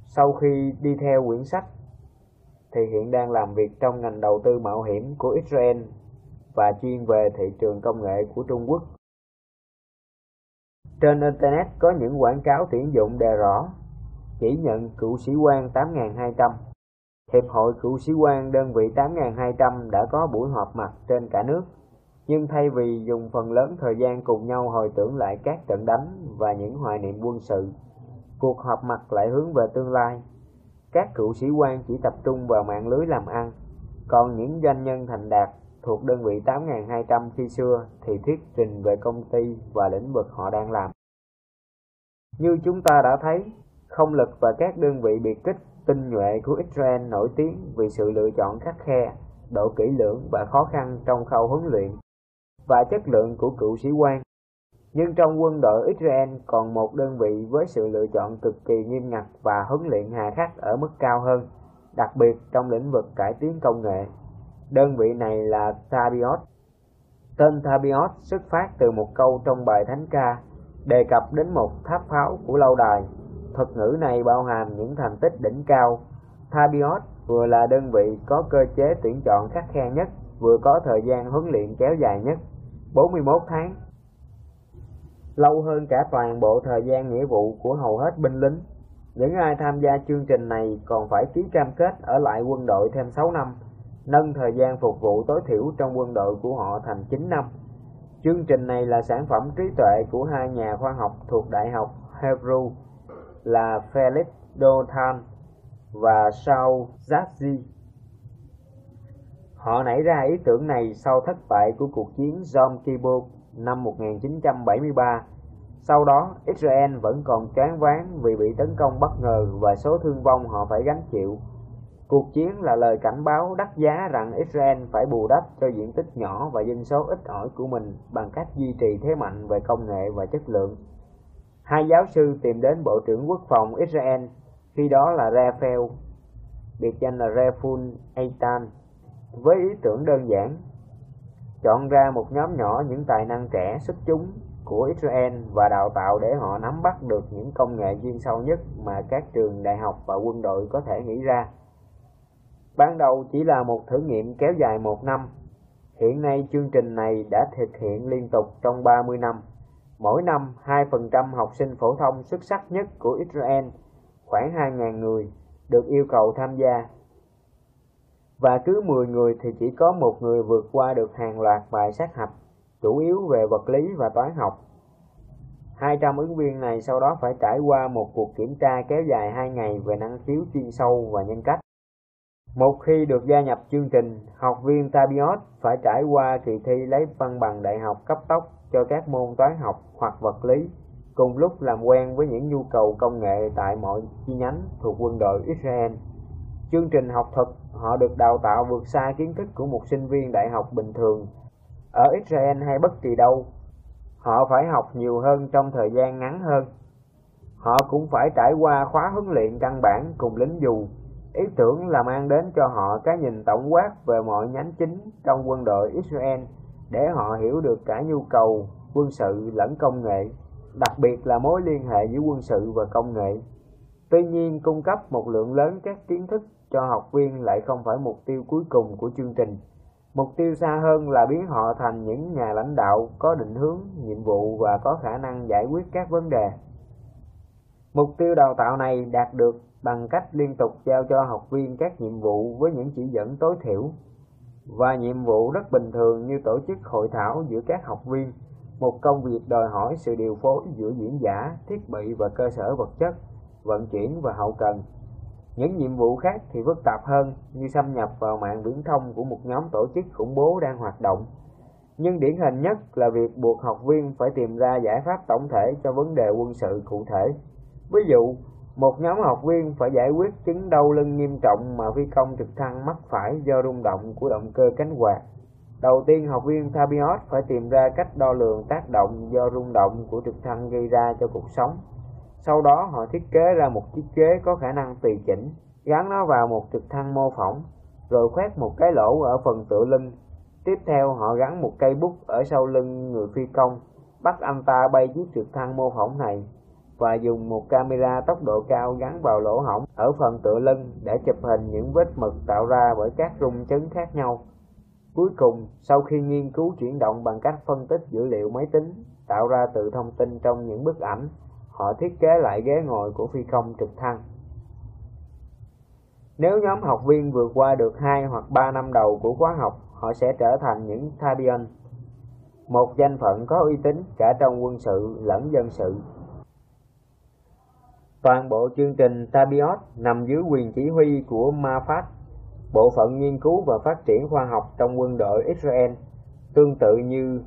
Sau khi đi theo quyển sách, thì hiện đang làm việc trong ngành đầu tư mạo hiểm của Israel và chuyên về thị trường công nghệ của Trung Quốc. Trên Internet có những quảng cáo tuyển dụng đề rõ chỉ nhận cựu sĩ quan 8.200. Hiệp hội cựu sĩ quan đơn vị 8.200 đã có buổi họp mặt trên cả nước, nhưng thay vì dùng phần lớn thời gian cùng nhau hồi tưởng lại các trận đánh và những hoài niệm quân sự, Cuộc họp mặt lại hướng về tương lai. Các cựu sĩ quan chỉ tập trung vào mạng lưới làm ăn, còn những doanh nhân thành đạt thuộc đơn vị 8.200 khi xưa thì thuyết trình về công ty và lĩnh vực họ đang làm. Như chúng ta đã thấy, không lực và các đơn vị biệt kích tinh nhuệ của Israel nổi tiếng vì sự lựa chọn khắc khe, độ kỹ lưỡng và khó khăn trong khâu huấn luyện và chất lượng của cựu sĩ quan nhưng trong quân đội Israel còn một đơn vị với sự lựa chọn cực kỳ nghiêm ngặt và huấn luyện hà khắc ở mức cao hơn, đặc biệt trong lĩnh vực cải tiến công nghệ. Đơn vị này là Tabiot. Tên Tabiot xuất phát từ một câu trong bài thánh ca đề cập đến một tháp pháo của lâu đài. Thuật ngữ này bao hàm những thành tích đỉnh cao. Tabiot vừa là đơn vị có cơ chế tuyển chọn khắc khe nhất, vừa có thời gian huấn luyện kéo dài nhất, 41 tháng lâu hơn cả toàn bộ thời gian nghĩa vụ của hầu hết binh lính. Những ai tham gia chương trình này còn phải ký cam kết ở lại quân đội thêm 6 năm, nâng thời gian phục vụ tối thiểu trong quân đội của họ thành 9 năm. Chương trình này là sản phẩm trí tuệ của hai nhà khoa học thuộc Đại học Hebrew là Felix Dothan và Saul Zazi. Họ nảy ra ý tưởng này sau thất bại của cuộc chiến Yom Kippur năm 1973. Sau đó, Israel vẫn còn choáng váng vì bị tấn công bất ngờ và số thương vong họ phải gánh chịu. Cuộc chiến là lời cảnh báo đắt giá rằng Israel phải bù đắp cho diện tích nhỏ và dân số ít ỏi của mình bằng cách duy trì thế mạnh về công nghệ và chất lượng. Hai giáo sư tìm đến Bộ trưởng Quốc phòng Israel, khi đó là Raphael, biệt danh là Refun Eitan, với ý tưởng đơn giản, chọn ra một nhóm nhỏ những tài năng trẻ xuất chúng của Israel và đào tạo để họ nắm bắt được những công nghệ chuyên sâu nhất mà các trường đại học và quân đội có thể nghĩ ra. Ban đầu chỉ là một thử nghiệm kéo dài một năm. Hiện nay chương trình này đã thực hiện liên tục trong 30 năm. Mỗi năm, 2% học sinh phổ thông xuất sắc nhất của Israel, khoảng 2.000 người, được yêu cầu tham gia. Và cứ 10 người thì chỉ có một người vượt qua được hàng loạt bài sát hạch, chủ yếu về vật lý và toán học. 200 ứng viên này sau đó phải trải qua một cuộc kiểm tra kéo dài 2 ngày về năng khiếu chuyên sâu và nhân cách. Một khi được gia nhập chương trình, học viên Tabiot phải trải qua kỳ thi lấy văn bằng đại học cấp tốc cho các môn toán học hoặc vật lý, cùng lúc làm quen với những nhu cầu công nghệ tại mọi chi nhánh thuộc quân đội Israel. Chương trình học thuật, họ được đào tạo vượt xa kiến thức của một sinh viên đại học bình thường ở Israel hay bất kỳ đâu. Họ phải học nhiều hơn trong thời gian ngắn hơn. Họ cũng phải trải qua khóa huấn luyện căn bản cùng lính dù Ý tưởng là mang đến cho họ cái nhìn tổng quát về mọi nhánh chính trong quân đội Israel để họ hiểu được cả nhu cầu quân sự lẫn công nghệ, đặc biệt là mối liên hệ giữa quân sự và công nghệ. Tuy nhiên, cung cấp một lượng lớn các kiến thức cho học viên lại không phải mục tiêu cuối cùng của chương trình. Mục tiêu xa hơn là biến họ thành những nhà lãnh đạo có định hướng, nhiệm vụ và có khả năng giải quyết các vấn đề. Mục tiêu đào tạo này đạt được bằng cách liên tục giao cho học viên các nhiệm vụ với những chỉ dẫn tối thiểu và nhiệm vụ rất bình thường như tổ chức hội thảo giữa các học viên, một công việc đòi hỏi sự điều phối giữa diễn giả, thiết bị và cơ sở vật chất, vận chuyển và hậu cần. Những nhiệm vụ khác thì phức tạp hơn như xâm nhập vào mạng viễn thông của một nhóm tổ chức khủng bố đang hoạt động. Nhưng điển hình nhất là việc buộc học viên phải tìm ra giải pháp tổng thể cho vấn đề quân sự cụ thể. Ví dụ, một nhóm học viên phải giải quyết chứng đau lưng nghiêm trọng mà phi công trực thăng mắc phải do rung động của động cơ cánh quạt. Đầu tiên, học viên Tabiot phải tìm ra cách đo lường tác động do rung động của trực thăng gây ra cho cuộc sống. Sau đó, họ thiết kế ra một chiếc kế có khả năng tùy chỉnh, gắn nó vào một trực thăng mô phỏng, rồi khoét một cái lỗ ở phần tựa lưng. Tiếp theo, họ gắn một cây bút ở sau lưng người phi công, bắt anh ta bay chiếc trực thăng mô phỏng này và dùng một camera tốc độ cao gắn vào lỗ hổng ở phần tựa lưng để chụp hình những vết mực tạo ra bởi các rung chấn khác nhau. Cuối cùng, sau khi nghiên cứu chuyển động bằng cách phân tích dữ liệu máy tính tạo ra từ thông tin trong những bức ảnh, họ thiết kế lại ghế ngồi của phi công trực thăng. Nếu nhóm học viên vượt qua được 2 hoặc 3 năm đầu của khóa học, họ sẽ trở thành những Tabian, một danh phận có uy tín cả trong quân sự lẫn dân sự Toàn bộ chương trình Tabiot nằm dưới quyền chỉ huy của Mafat, bộ phận nghiên cứu và phát triển khoa học trong quân đội Israel, tương tự như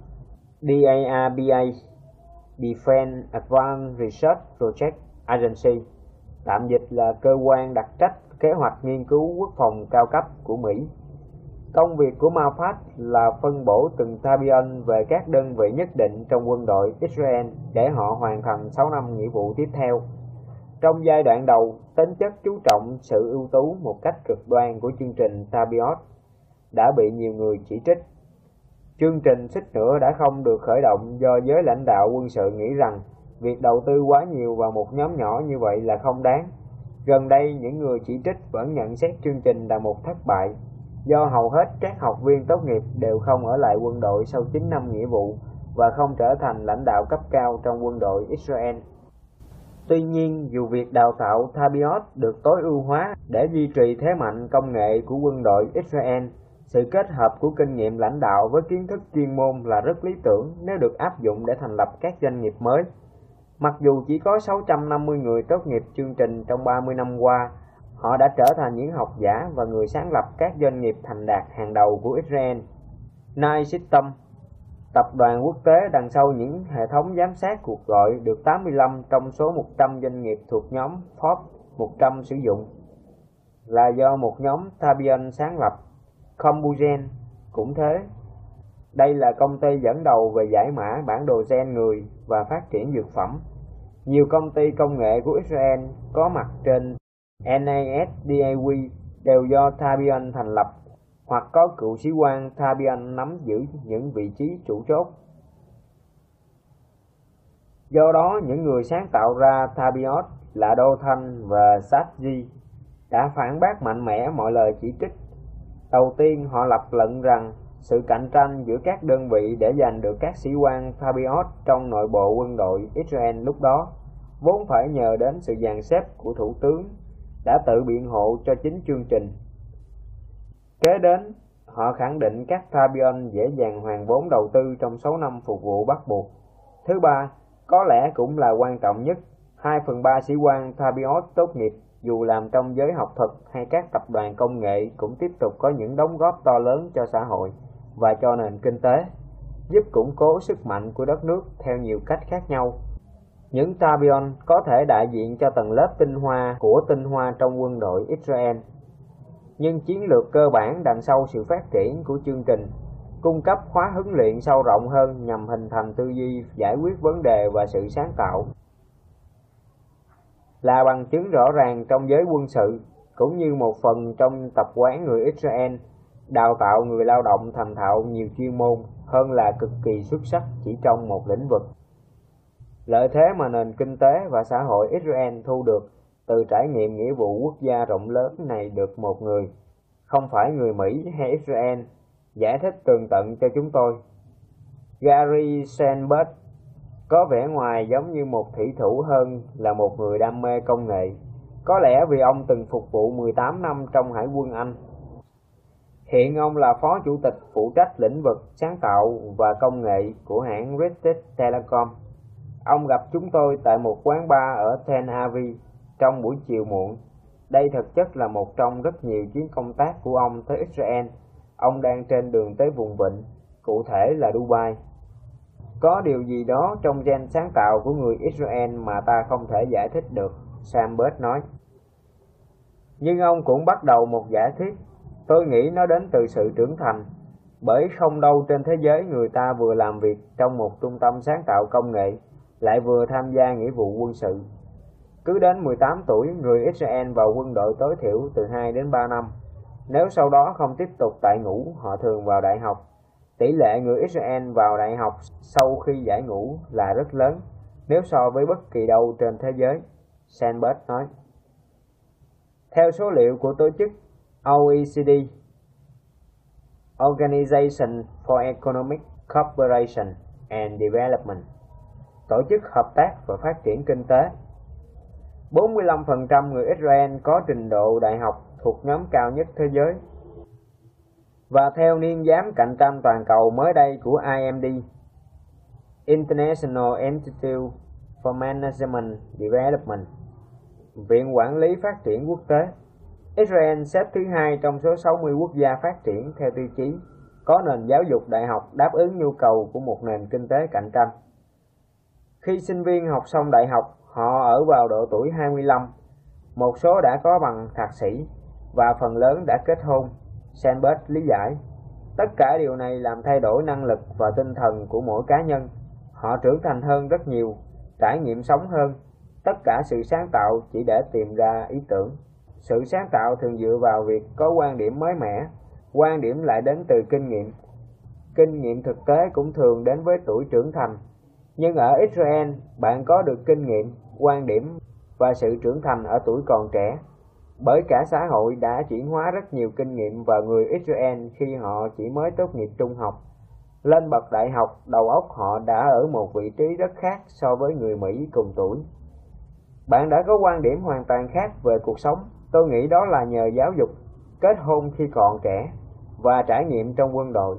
DARPA, Defense Advanced Research Project Agency, tạm dịch là cơ quan đặc trách kế hoạch nghiên cứu quốc phòng cao cấp của Mỹ. Công việc của Mafat là phân bổ từng Tabion về các đơn vị nhất định trong quân đội Israel để họ hoàn thành 6 năm nghĩa vụ tiếp theo. Trong giai đoạn đầu, tính chất chú trọng sự ưu tú một cách cực đoan của chương trình Tabiot đã bị nhiều người chỉ trích. Chương trình xích nữa đã không được khởi động do giới lãnh đạo quân sự nghĩ rằng việc đầu tư quá nhiều vào một nhóm nhỏ như vậy là không đáng. Gần đây, những người chỉ trích vẫn nhận xét chương trình là một thất bại, do hầu hết các học viên tốt nghiệp đều không ở lại quân đội sau 9 năm nghĩa vụ và không trở thành lãnh đạo cấp cao trong quân đội Israel. Tuy nhiên, dù việc đào tạo Tabiot được tối ưu hóa để duy trì thế mạnh công nghệ của quân đội Israel, sự kết hợp của kinh nghiệm lãnh đạo với kiến thức chuyên môn là rất lý tưởng nếu được áp dụng để thành lập các doanh nghiệp mới. Mặc dù chỉ có 650 người tốt nghiệp chương trình trong 30 năm qua, họ đã trở thành những học giả và người sáng lập các doanh nghiệp thành đạt hàng đầu của Israel. Nai System, Tập đoàn quốc tế đằng sau những hệ thống giám sát cuộc gọi được 85 trong số 100 doanh nghiệp thuộc nhóm Forbes 100 sử dụng là do một nhóm Tabian sáng lập. Combugen cũng thế. Đây là công ty dẫn đầu về giải mã bản đồ gen người và phát triển dược phẩm. Nhiều công ty công nghệ của Israel có mặt trên NASDAQ đều do Tabian thành lập hoặc có cựu sĩ quan Tabian nắm giữ những vị trí chủ chốt. Do đó, những người sáng tạo ra Tabiot là Đô Thanh và Satji đã phản bác mạnh mẽ mọi lời chỉ trích. Đầu tiên, họ lập luận rằng sự cạnh tranh giữa các đơn vị để giành được các sĩ quan Tabiot trong nội bộ quân đội Israel lúc đó vốn phải nhờ đến sự dàn xếp của thủ tướng đã tự biện hộ cho chính chương trình Kế đến, họ khẳng định các Fabian dễ dàng hoàn vốn đầu tư trong 6 năm phục vụ bắt buộc. Thứ ba, có lẽ cũng là quan trọng nhất, 2 phần 3 sĩ quan Fabiot tốt nghiệp dù làm trong giới học thuật hay các tập đoàn công nghệ cũng tiếp tục có những đóng góp to lớn cho xã hội và cho nền kinh tế, giúp củng cố sức mạnh của đất nước theo nhiều cách khác nhau. Những Tabion có thể đại diện cho tầng lớp tinh hoa của tinh hoa trong quân đội Israel nhưng chiến lược cơ bản đằng sau sự phát triển của chương trình cung cấp khóa huấn luyện sâu rộng hơn nhằm hình thành tư duy giải quyết vấn đề và sự sáng tạo là bằng chứng rõ ràng trong giới quân sự cũng như một phần trong tập quán người Israel đào tạo người lao động thành thạo nhiều chuyên môn hơn là cực kỳ xuất sắc chỉ trong một lĩnh vực. Lợi thế mà nền kinh tế và xã hội Israel thu được từ trải nghiệm nghĩa vụ quốc gia rộng lớn này được một người, không phải người Mỹ hay Israel, giải thích tường tận cho chúng tôi. Gary Sandberg có vẻ ngoài giống như một thủy thủ hơn là một người đam mê công nghệ, có lẽ vì ông từng phục vụ 18 năm trong Hải quân Anh. Hiện ông là phó chủ tịch phụ trách lĩnh vực sáng tạo và công nghệ của hãng British Telecom. Ông gặp chúng tôi tại một quán bar ở Ten Aviv trong buổi chiều muộn. Đây thực chất là một trong rất nhiều chuyến công tác của ông tới Israel. Ông đang trên đường tới vùng vịnh, cụ thể là Dubai. Có điều gì đó trong gen sáng tạo của người Israel mà ta không thể giải thích được, Sambert nói. Nhưng ông cũng bắt đầu một giả thuyết. Tôi nghĩ nó đến từ sự trưởng thành, bởi không đâu trên thế giới người ta vừa làm việc trong một trung tâm sáng tạo công nghệ, lại vừa tham gia nghĩa vụ quân sự cứ đến 18 tuổi, người Israel vào quân đội tối thiểu từ 2 đến 3 năm. Nếu sau đó không tiếp tục tại ngũ, họ thường vào đại học. Tỷ lệ người Israel vào đại học sau khi giải ngũ là rất lớn nếu so với bất kỳ đâu trên thế giới, Sandberg nói. Theo số liệu của tổ chức OECD, Organization for Economic Cooperation and Development, tổ chức hợp tác và phát triển kinh tế 45% người Israel có trình độ đại học thuộc nhóm cao nhất thế giới. Và theo niên giám cạnh tranh toàn cầu mới đây của IMD, International Institute for Management Development, Viện Quản lý Phát triển Quốc tế, Israel xếp thứ hai trong số 60 quốc gia phát triển theo tiêu chí có nền giáo dục đại học đáp ứng nhu cầu của một nền kinh tế cạnh tranh. Khi sinh viên học xong đại học, Họ ở vào độ tuổi 25, một số đã có bằng thạc sĩ và phần lớn đã kết hôn. Sandberg lý giải, tất cả điều này làm thay đổi năng lực và tinh thần của mỗi cá nhân. Họ trưởng thành hơn rất nhiều, trải nghiệm sống hơn. Tất cả sự sáng tạo chỉ để tìm ra ý tưởng. Sự sáng tạo thường dựa vào việc có quan điểm mới mẻ, quan điểm lại đến từ kinh nghiệm. Kinh nghiệm thực tế cũng thường đến với tuổi trưởng thành nhưng ở Israel, bạn có được kinh nghiệm, quan điểm và sự trưởng thành ở tuổi còn trẻ. Bởi cả xã hội đã chuyển hóa rất nhiều kinh nghiệm vào người Israel khi họ chỉ mới tốt nghiệp trung học. Lên bậc đại học, đầu óc họ đã ở một vị trí rất khác so với người Mỹ cùng tuổi. Bạn đã có quan điểm hoàn toàn khác về cuộc sống. Tôi nghĩ đó là nhờ giáo dục, kết hôn khi còn trẻ và trải nghiệm trong quân đội.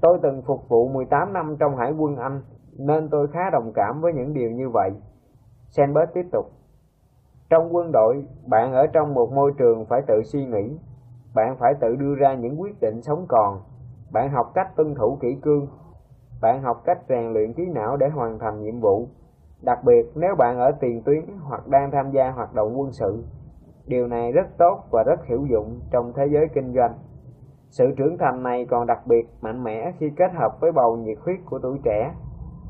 Tôi từng phục vụ 18 năm trong hải quân Anh nên tôi khá đồng cảm với những điều như vậy. Sandberg tiếp tục. Trong quân đội, bạn ở trong một môi trường phải tự suy nghĩ, bạn phải tự đưa ra những quyết định sống còn, bạn học cách tuân thủ kỷ cương. bạn học cách rèn luyện trí não để hoàn thành nhiệm vụ. Đặc biệt nếu bạn ở tiền tuyến hoặc đang tham gia hoạt động quân sự. Điều này rất tốt và rất hữu dụng trong thế giới kinh doanh. Sự trưởng thành này còn đặc biệt mạnh mẽ khi kết hợp với bầu nhiệt huyết của tuổi trẻ.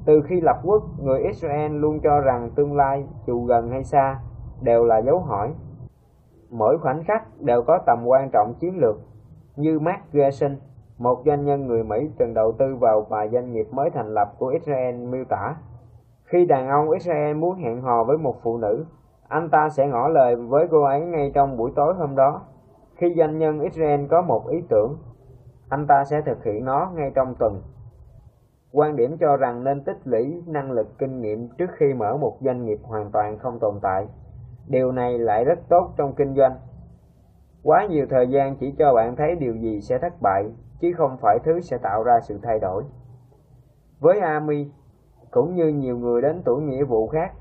Từ khi lập quốc, người Israel luôn cho rằng tương lai, dù gần hay xa, đều là dấu hỏi. Mỗi khoảnh khắc đều có tầm quan trọng chiến lược, như Mark Gerson, một doanh nhân người Mỹ từng đầu tư vào vài doanh nghiệp mới thành lập của Israel miêu tả. Khi đàn ông Israel muốn hẹn hò với một phụ nữ, anh ta sẽ ngỏ lời với cô ấy ngay trong buổi tối hôm đó. Khi doanh nhân Israel có một ý tưởng, anh ta sẽ thực hiện nó ngay trong tuần. Quan điểm cho rằng nên tích lũy năng lực kinh nghiệm trước khi mở một doanh nghiệp hoàn toàn không tồn tại. Điều này lại rất tốt trong kinh doanh. Quá nhiều thời gian chỉ cho bạn thấy điều gì sẽ thất bại, chứ không phải thứ sẽ tạo ra sự thay đổi. Với Ami, cũng như nhiều người đến tuổi nghĩa vụ khác,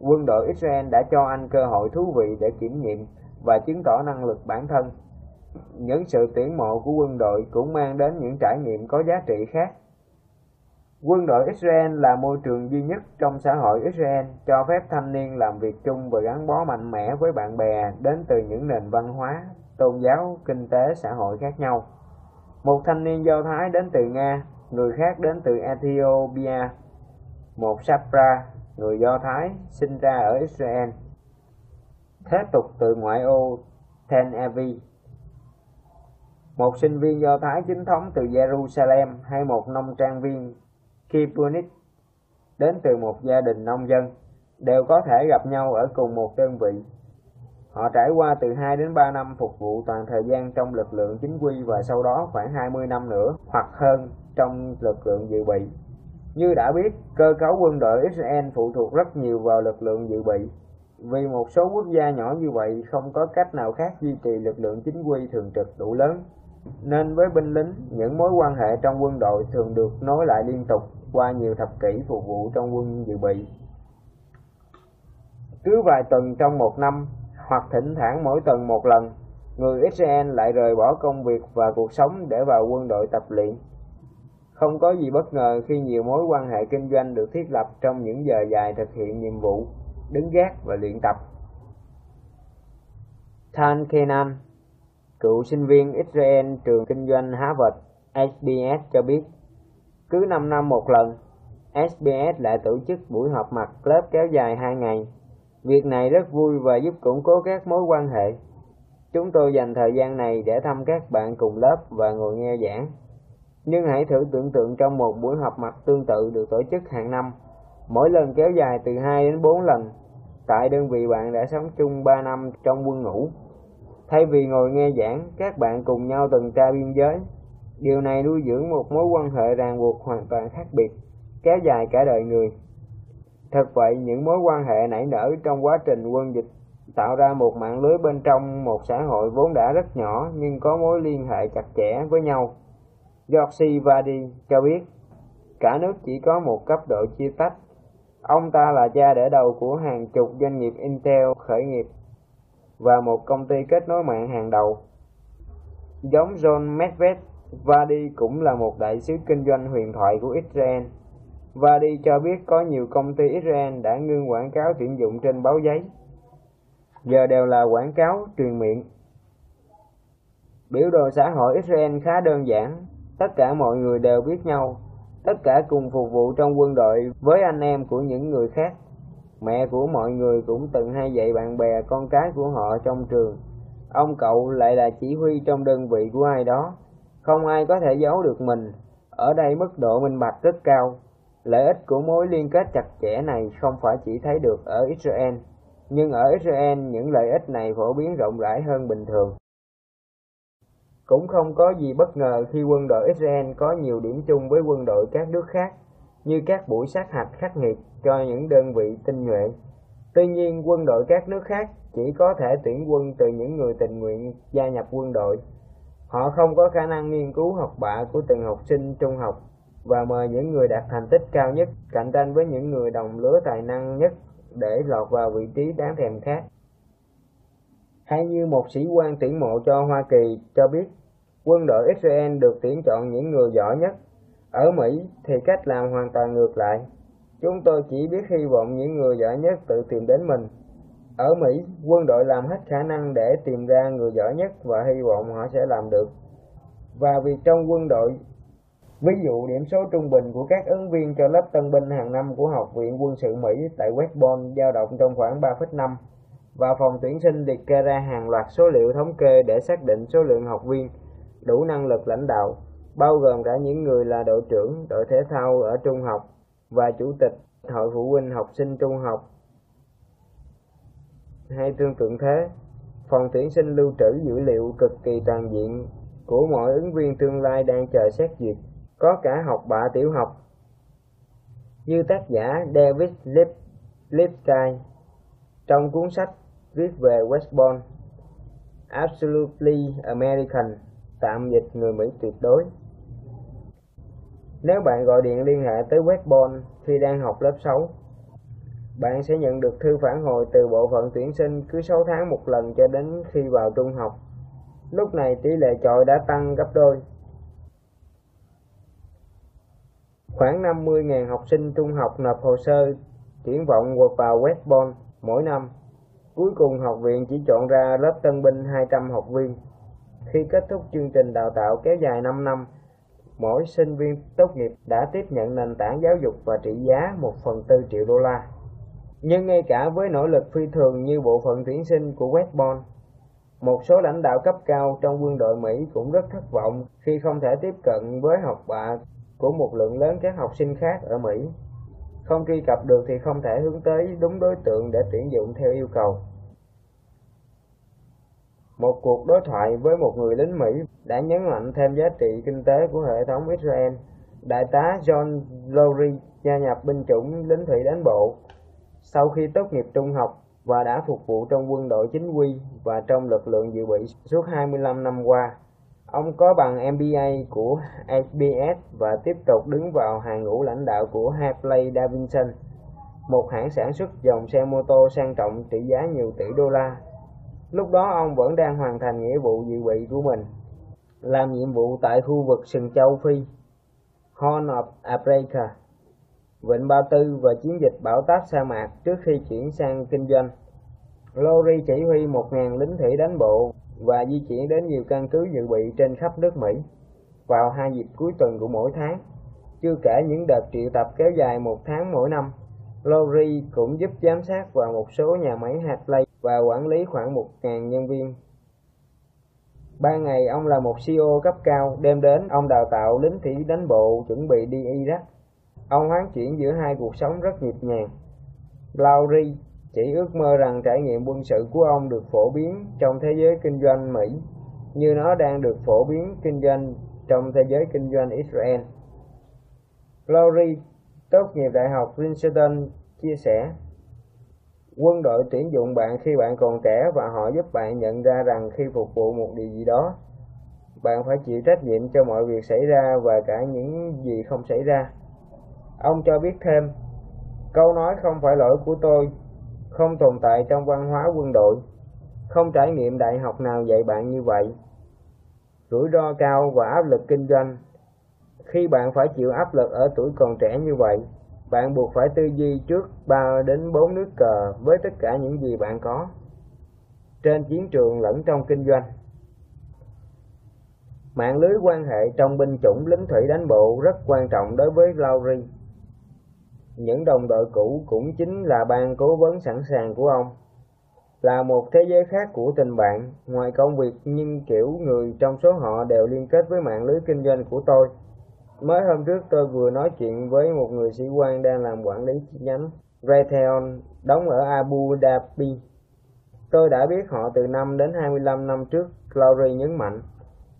quân đội Israel đã cho anh cơ hội thú vị để kiểm nghiệm và chứng tỏ năng lực bản thân. Những sự tuyển mộ của quân đội cũng mang đến những trải nghiệm có giá trị khác. Quân đội Israel là môi trường duy nhất trong xã hội Israel cho phép thanh niên làm việc chung và gắn bó mạnh mẽ với bạn bè đến từ những nền văn hóa, tôn giáo, kinh tế, xã hội khác nhau. Một thanh niên Do Thái đến từ Nga, người khác đến từ Ethiopia, một Sapra, người Do Thái, sinh ra ở Israel. Thế tục từ ngoại ô Tel Aviv một sinh viên Do Thái chính thống từ Jerusalem hay một nông trang viên Kibbutz đến từ một gia đình nông dân đều có thể gặp nhau ở cùng một đơn vị. Họ trải qua từ 2 đến 3 năm phục vụ toàn thời gian trong lực lượng chính quy và sau đó khoảng 20 năm nữa hoặc hơn trong lực lượng dự bị. Như đã biết, cơ cấu quân đội Israel phụ thuộc rất nhiều vào lực lượng dự bị. Vì một số quốc gia nhỏ như vậy không có cách nào khác duy trì lực lượng chính quy thường trực đủ lớn. Nên với binh lính, những mối quan hệ trong quân đội thường được nối lại liên tục qua nhiều thập kỷ phục vụ trong quân dự bị. Cứ vài tuần trong một năm, hoặc thỉnh thoảng mỗi tuần một lần, người Israel lại rời bỏ công việc và cuộc sống để vào quân đội tập luyện. Không có gì bất ngờ khi nhiều mối quan hệ kinh doanh được thiết lập trong những giờ dài thực hiện nhiệm vụ, đứng gác và luyện tập. Tan Kenan, cựu sinh viên Israel trường kinh doanh Harvard HBS cho biết, cứ 5 năm một lần, SBS lại tổ chức buổi họp mặt lớp kéo dài 2 ngày. Việc này rất vui và giúp củng cố các mối quan hệ. Chúng tôi dành thời gian này để thăm các bạn cùng lớp và ngồi nghe giảng. Nhưng hãy thử tưởng tượng trong một buổi họp mặt tương tự được tổ chức hàng năm, mỗi lần kéo dài từ 2 đến 4 lần. Tại đơn vị bạn đã sống chung 3 năm trong quân ngũ. Thay vì ngồi nghe giảng, các bạn cùng nhau tuần tra biên giới. Điều này nuôi dưỡng một mối quan hệ ràng buộc hoàn toàn khác biệt, kéo dài cả đời người. Thật vậy, những mối quan hệ nảy nở trong quá trình quân dịch tạo ra một mạng lưới bên trong một xã hội vốn đã rất nhỏ nhưng có mối liên hệ chặt chẽ với nhau. George Vadi cho biết, cả nước chỉ có một cấp độ chia tách. Ông ta là cha đỡ đầu của hàng chục doanh nghiệp Intel khởi nghiệp và một công ty kết nối mạng hàng đầu. Giống John Medved, Vadi cũng là một đại sứ kinh doanh huyền thoại của Israel. Vadi cho biết có nhiều công ty Israel đã ngưng quảng cáo tuyển dụng trên báo giấy. Giờ đều là quảng cáo truyền miệng. Biểu đồ xã hội Israel khá đơn giản, tất cả mọi người đều biết nhau, tất cả cùng phục vụ trong quân đội với anh em của những người khác. Mẹ của mọi người cũng từng hay dạy bạn bè con cái của họ trong trường. Ông cậu lại là chỉ huy trong đơn vị của ai đó. Không ai có thể giấu được mình. Ở đây mức độ minh bạch rất cao. Lợi ích của mối liên kết chặt chẽ này không phải chỉ thấy được ở Israel, nhưng ở Israel những lợi ích này phổ biến rộng rãi hơn bình thường. Cũng không có gì bất ngờ khi quân đội Israel có nhiều điểm chung với quân đội các nước khác, như các buổi sát hạch khắc nghiệt cho những đơn vị tinh nhuệ. Tuy nhiên, quân đội các nước khác chỉ có thể tuyển quân từ những người tình nguyện gia nhập quân đội. Họ không có khả năng nghiên cứu học bạ của từng học sinh trung học và mời những người đạt thành tích cao nhất cạnh tranh với những người đồng lứa tài năng nhất để lọt vào vị trí đáng thèm khác. Hay như một sĩ quan tuyển mộ cho Hoa Kỳ cho biết, quân đội Israel được tuyển chọn những người giỏi nhất. Ở Mỹ thì cách làm hoàn toàn ngược lại. Chúng tôi chỉ biết hy vọng những người giỏi nhất tự tìm đến mình. Ở Mỹ, quân đội làm hết khả năng để tìm ra người giỏi nhất và hy vọng họ sẽ làm được. Và vì trong quân đội, ví dụ điểm số trung bình của các ứng viên cho lớp tân binh hàng năm của Học viện Quân sự Mỹ tại West Point dao động trong khoảng 3,5 và phòng tuyển sinh liệt kê ra hàng loạt số liệu thống kê để xác định số lượng học viên đủ năng lực lãnh đạo, bao gồm cả những người là đội trưởng đội thể thao ở trung học và chủ tịch hội phụ huynh học sinh trung học hay tương tự thế. Phòng tuyển sinh lưu trữ dữ liệu cực kỳ toàn diện của mọi ứng viên tương lai đang chờ xét duyệt, có cả học bạ tiểu học. Như tác giả David Lip, Lipsky trong cuốn sách viết về Westbourne Absolutely American, tạm dịch người Mỹ tuyệt đối. Nếu bạn gọi điện liên hệ tới Westbourne khi đang học lớp 6, bạn sẽ nhận được thư phản hồi từ bộ phận tuyển sinh cứ 6 tháng một lần cho đến khi vào trung học. Lúc này tỷ lệ chọi đã tăng gấp đôi. Khoảng 50.000 học sinh trung học nộp hồ sơ triển vọng vào Westbourne mỗi năm. Cuối cùng học viện chỉ chọn ra lớp tân binh 200 học viên. Khi kết thúc chương trình đào tạo kéo dài 5 năm, mỗi sinh viên tốt nghiệp đã tiếp nhận nền tảng giáo dục và trị giá 1 phần 4 triệu đô la. Nhưng ngay cả với nỗ lực phi thường như bộ phận tuyển sinh của Westbourne, một số lãnh đạo cấp cao trong quân đội Mỹ cũng rất thất vọng khi không thể tiếp cận với học bạ của một lượng lớn các học sinh khác ở Mỹ. Không truy cập được thì không thể hướng tới đúng đối tượng để tuyển dụng theo yêu cầu. Một cuộc đối thoại với một người lính Mỹ đã nhấn mạnh thêm giá trị kinh tế của hệ thống Israel. Đại tá John Lowry gia nhập binh chủng lính thủy đánh bộ sau khi tốt nghiệp trung học và đã phục vụ trong quân đội chính quy và trong lực lượng dự bị suốt 25 năm qua. Ông có bằng MBA của SBS và tiếp tục đứng vào hàng ngũ lãnh đạo của Harley Davidson, một hãng sản xuất dòng xe mô tô sang trọng trị giá nhiều tỷ đô la. Lúc đó ông vẫn đang hoàn thành nghĩa vụ dự bị của mình, làm nhiệm vụ tại khu vực sừng châu Phi, Horn of Africa. Vịnh Ba Tư và chiến dịch bảo táp sa mạc trước khi chuyển sang kinh doanh. Lori chỉ huy 1.000 lính thủy đánh bộ và di chuyển đến nhiều căn cứ dự bị trên khắp nước Mỹ vào hai dịp cuối tuần của mỗi tháng. Chưa kể những đợt triệu tập kéo dài một tháng mỗi năm, Lori cũng giúp giám sát vào một số nhà máy hạt lây và quản lý khoảng 1.000 nhân viên. Ban ngày ông là một CEO cấp cao, đêm đến ông đào tạo lính thủy đánh bộ chuẩn bị đi Iraq. Ông hoán chuyển giữa hai cuộc sống rất nhịp nhàng. Lowry chỉ ước mơ rằng trải nghiệm quân sự của ông được phổ biến trong thế giới kinh doanh Mỹ như nó đang được phổ biến kinh doanh trong thế giới kinh doanh Israel. Lowry tốt nghiệp Đại học Princeton chia sẻ Quân đội tuyển dụng bạn khi bạn còn trẻ và họ giúp bạn nhận ra rằng khi phục vụ một điều gì đó, bạn phải chịu trách nhiệm cho mọi việc xảy ra và cả những gì không xảy ra. Ông cho biết thêm, câu nói không phải lỗi của tôi, không tồn tại trong văn hóa quân đội, không trải nghiệm đại học nào dạy bạn như vậy. Rủi ro cao và áp lực kinh doanh. Khi bạn phải chịu áp lực ở tuổi còn trẻ như vậy, bạn buộc phải tư duy trước 3 đến 4 nước cờ với tất cả những gì bạn có trên chiến trường lẫn trong kinh doanh. Mạng lưới quan hệ trong binh chủng lính thủy đánh bộ rất quan trọng đối với Lowry. Những đồng đội cũ cũng chính là ban cố vấn sẵn sàng của ông. Là một thế giới khác của tình bạn, ngoài công việc nhưng kiểu người trong số họ đều liên kết với mạng lưới kinh doanh của tôi. Mới hôm trước tôi vừa nói chuyện với một người sĩ quan đang làm quản lý chi nhánh Raytheon đóng ở Abu Dhabi. Tôi đã biết họ từ năm đến 25 năm trước, Glory nhấn mạnh.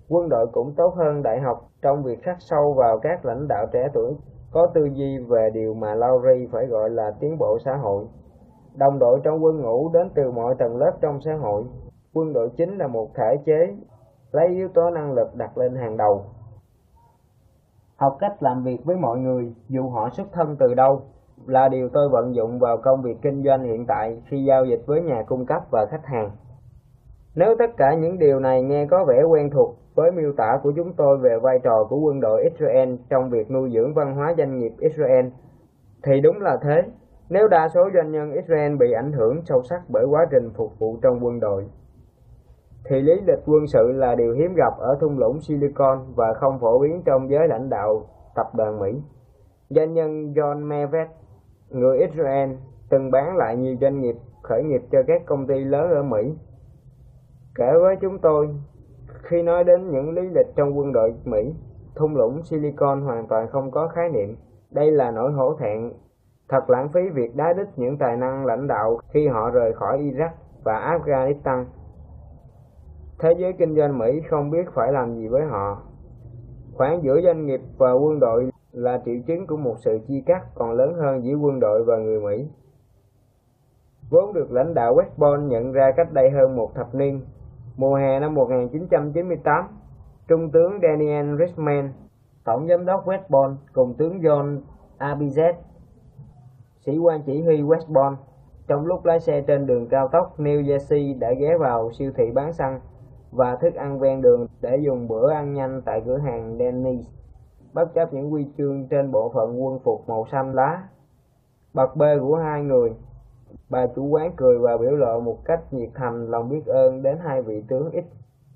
Quân đội cũng tốt hơn đại học trong việc khắc sâu vào các lãnh đạo trẻ tuổi có tư duy về điều mà Lowry phải gọi là tiến bộ xã hội. Đồng đội trong quân ngũ đến từ mọi tầng lớp trong xã hội. Quân đội chính là một thể chế, lấy yếu tố năng lực đặt lên hàng đầu. Học cách làm việc với mọi người, dù họ xuất thân từ đâu, là điều tôi vận dụng vào công việc kinh doanh hiện tại khi giao dịch với nhà cung cấp và khách hàng. Nếu tất cả những điều này nghe có vẻ quen thuộc với miêu tả của chúng tôi về vai trò của quân đội Israel trong việc nuôi dưỡng văn hóa doanh nghiệp Israel, thì đúng là thế. Nếu đa số doanh nhân Israel bị ảnh hưởng sâu sắc bởi quá trình phục vụ trong quân đội, thì lý lịch quân sự là điều hiếm gặp ở thung lũng Silicon và không phổ biến trong giới lãnh đạo tập đoàn Mỹ. Doanh nhân John Mevet, người Israel, từng bán lại nhiều doanh nghiệp khởi nghiệp cho các công ty lớn ở Mỹ. Kể với chúng tôi, khi nói đến những lý lịch trong quân đội Mỹ, thung lũng Silicon hoàn toàn không có khái niệm. Đây là nỗi hổ thẹn Thật lãng phí việc đá đích những tài năng lãnh đạo khi họ rời khỏi Iraq và Afghanistan. Thế giới kinh doanh Mỹ không biết phải làm gì với họ. Khoảng giữa doanh nghiệp và quân đội là triệu chứng của một sự chia cắt còn lớn hơn giữa quân đội và người Mỹ. Vốn được lãnh đạo West Point nhận ra cách đây hơn một thập niên, mùa hè năm 1998, Trung tướng Daniel Richman, Tổng giám đốc West Point cùng tướng John Abizet sĩ quan chỉ huy West Point trong lúc lái xe trên đường cao tốc New Jersey đã ghé vào siêu thị bán xăng và thức ăn ven đường để dùng bữa ăn nhanh tại cửa hàng Denny's, bất chấp những huy chương trên bộ phận quân phục màu xanh lá. Bật bê của hai người, bà chủ quán cười và biểu lộ một cách nhiệt thành lòng biết ơn đến hai vị tướng X,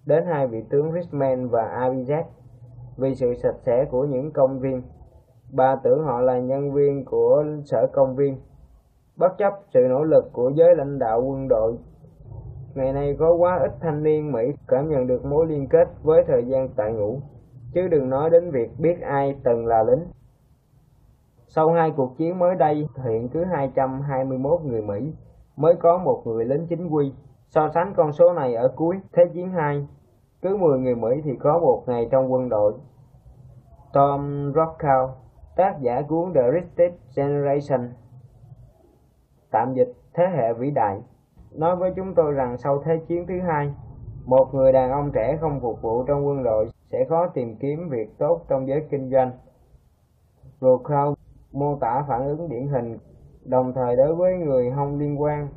đến hai vị tướng Richmond và Avizet vì sự sạch sẽ của những công viên. Bà tưởng họ là nhân viên của sở công viên. Bất chấp sự nỗ lực của giới lãnh đạo quân đội, ngày nay có quá ít thanh niên Mỹ cảm nhận được mối liên kết với thời gian tại ngũ, chứ đừng nói đến việc biết ai từng là lính. Sau hai cuộc chiến mới đây, hiện cứ 221 người Mỹ mới có một người lính chính quy. So sánh con số này ở cuối Thế chiến 2, cứ 10 người Mỹ thì có một ngày trong quân đội. Tom Rockow tác giả cuốn The Richest Generation tạm dịch thế hệ vĩ đại nói với chúng tôi rằng sau thế chiến thứ hai một người đàn ông trẻ không phục vụ trong quân đội sẽ khó tìm kiếm việc tốt trong giới kinh doanh Rockow mô tả phản ứng điển hình đồng thời đối với người không liên quan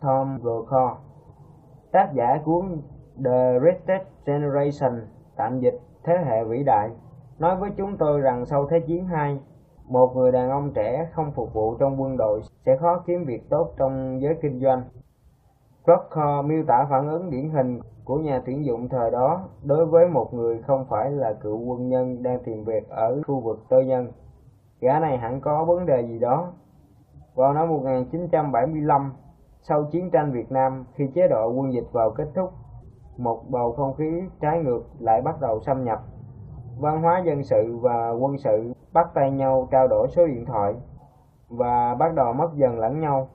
Tom Brokaw tác giả cuốn The Greatest Generation tạm dịch thế hệ vĩ đại nói với chúng tôi rằng sau Thế chiến II, một người đàn ông trẻ không phục vụ trong quân đội sẽ khó kiếm việc tốt trong giới kinh doanh. Brokaw miêu tả phản ứng điển hình của nhà tuyển dụng thời đó đối với một người không phải là cựu quân nhân đang tìm việc ở khu vực tư nhân. Gã này hẳn có vấn đề gì đó. Vào năm 1975, sau chiến tranh Việt Nam, khi chế độ quân dịch vào kết thúc, một bầu không khí trái ngược lại bắt đầu xâm nhập văn hóa dân sự và quân sự bắt tay nhau trao đổi số điện thoại và bắt đầu mất dần lẫn nhau.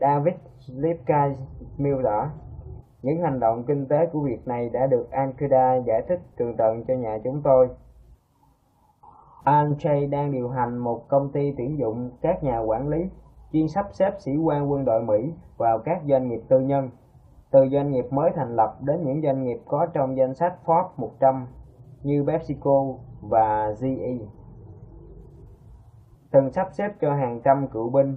David Lipka miêu tả những hành động kinh tế của việc này đã được Al-Qaeda giải thích tường tận cho nhà chúng tôi. Al Jay đang điều hành một công ty tuyển dụng các nhà quản lý chuyên sắp xếp sĩ quan quân đội Mỹ vào các doanh nghiệp tư nhân, từ doanh nghiệp mới thành lập đến những doanh nghiệp có trong danh sách Forbes 100 như PepsiCo và GE. Từng sắp xếp cho hàng trăm cựu binh,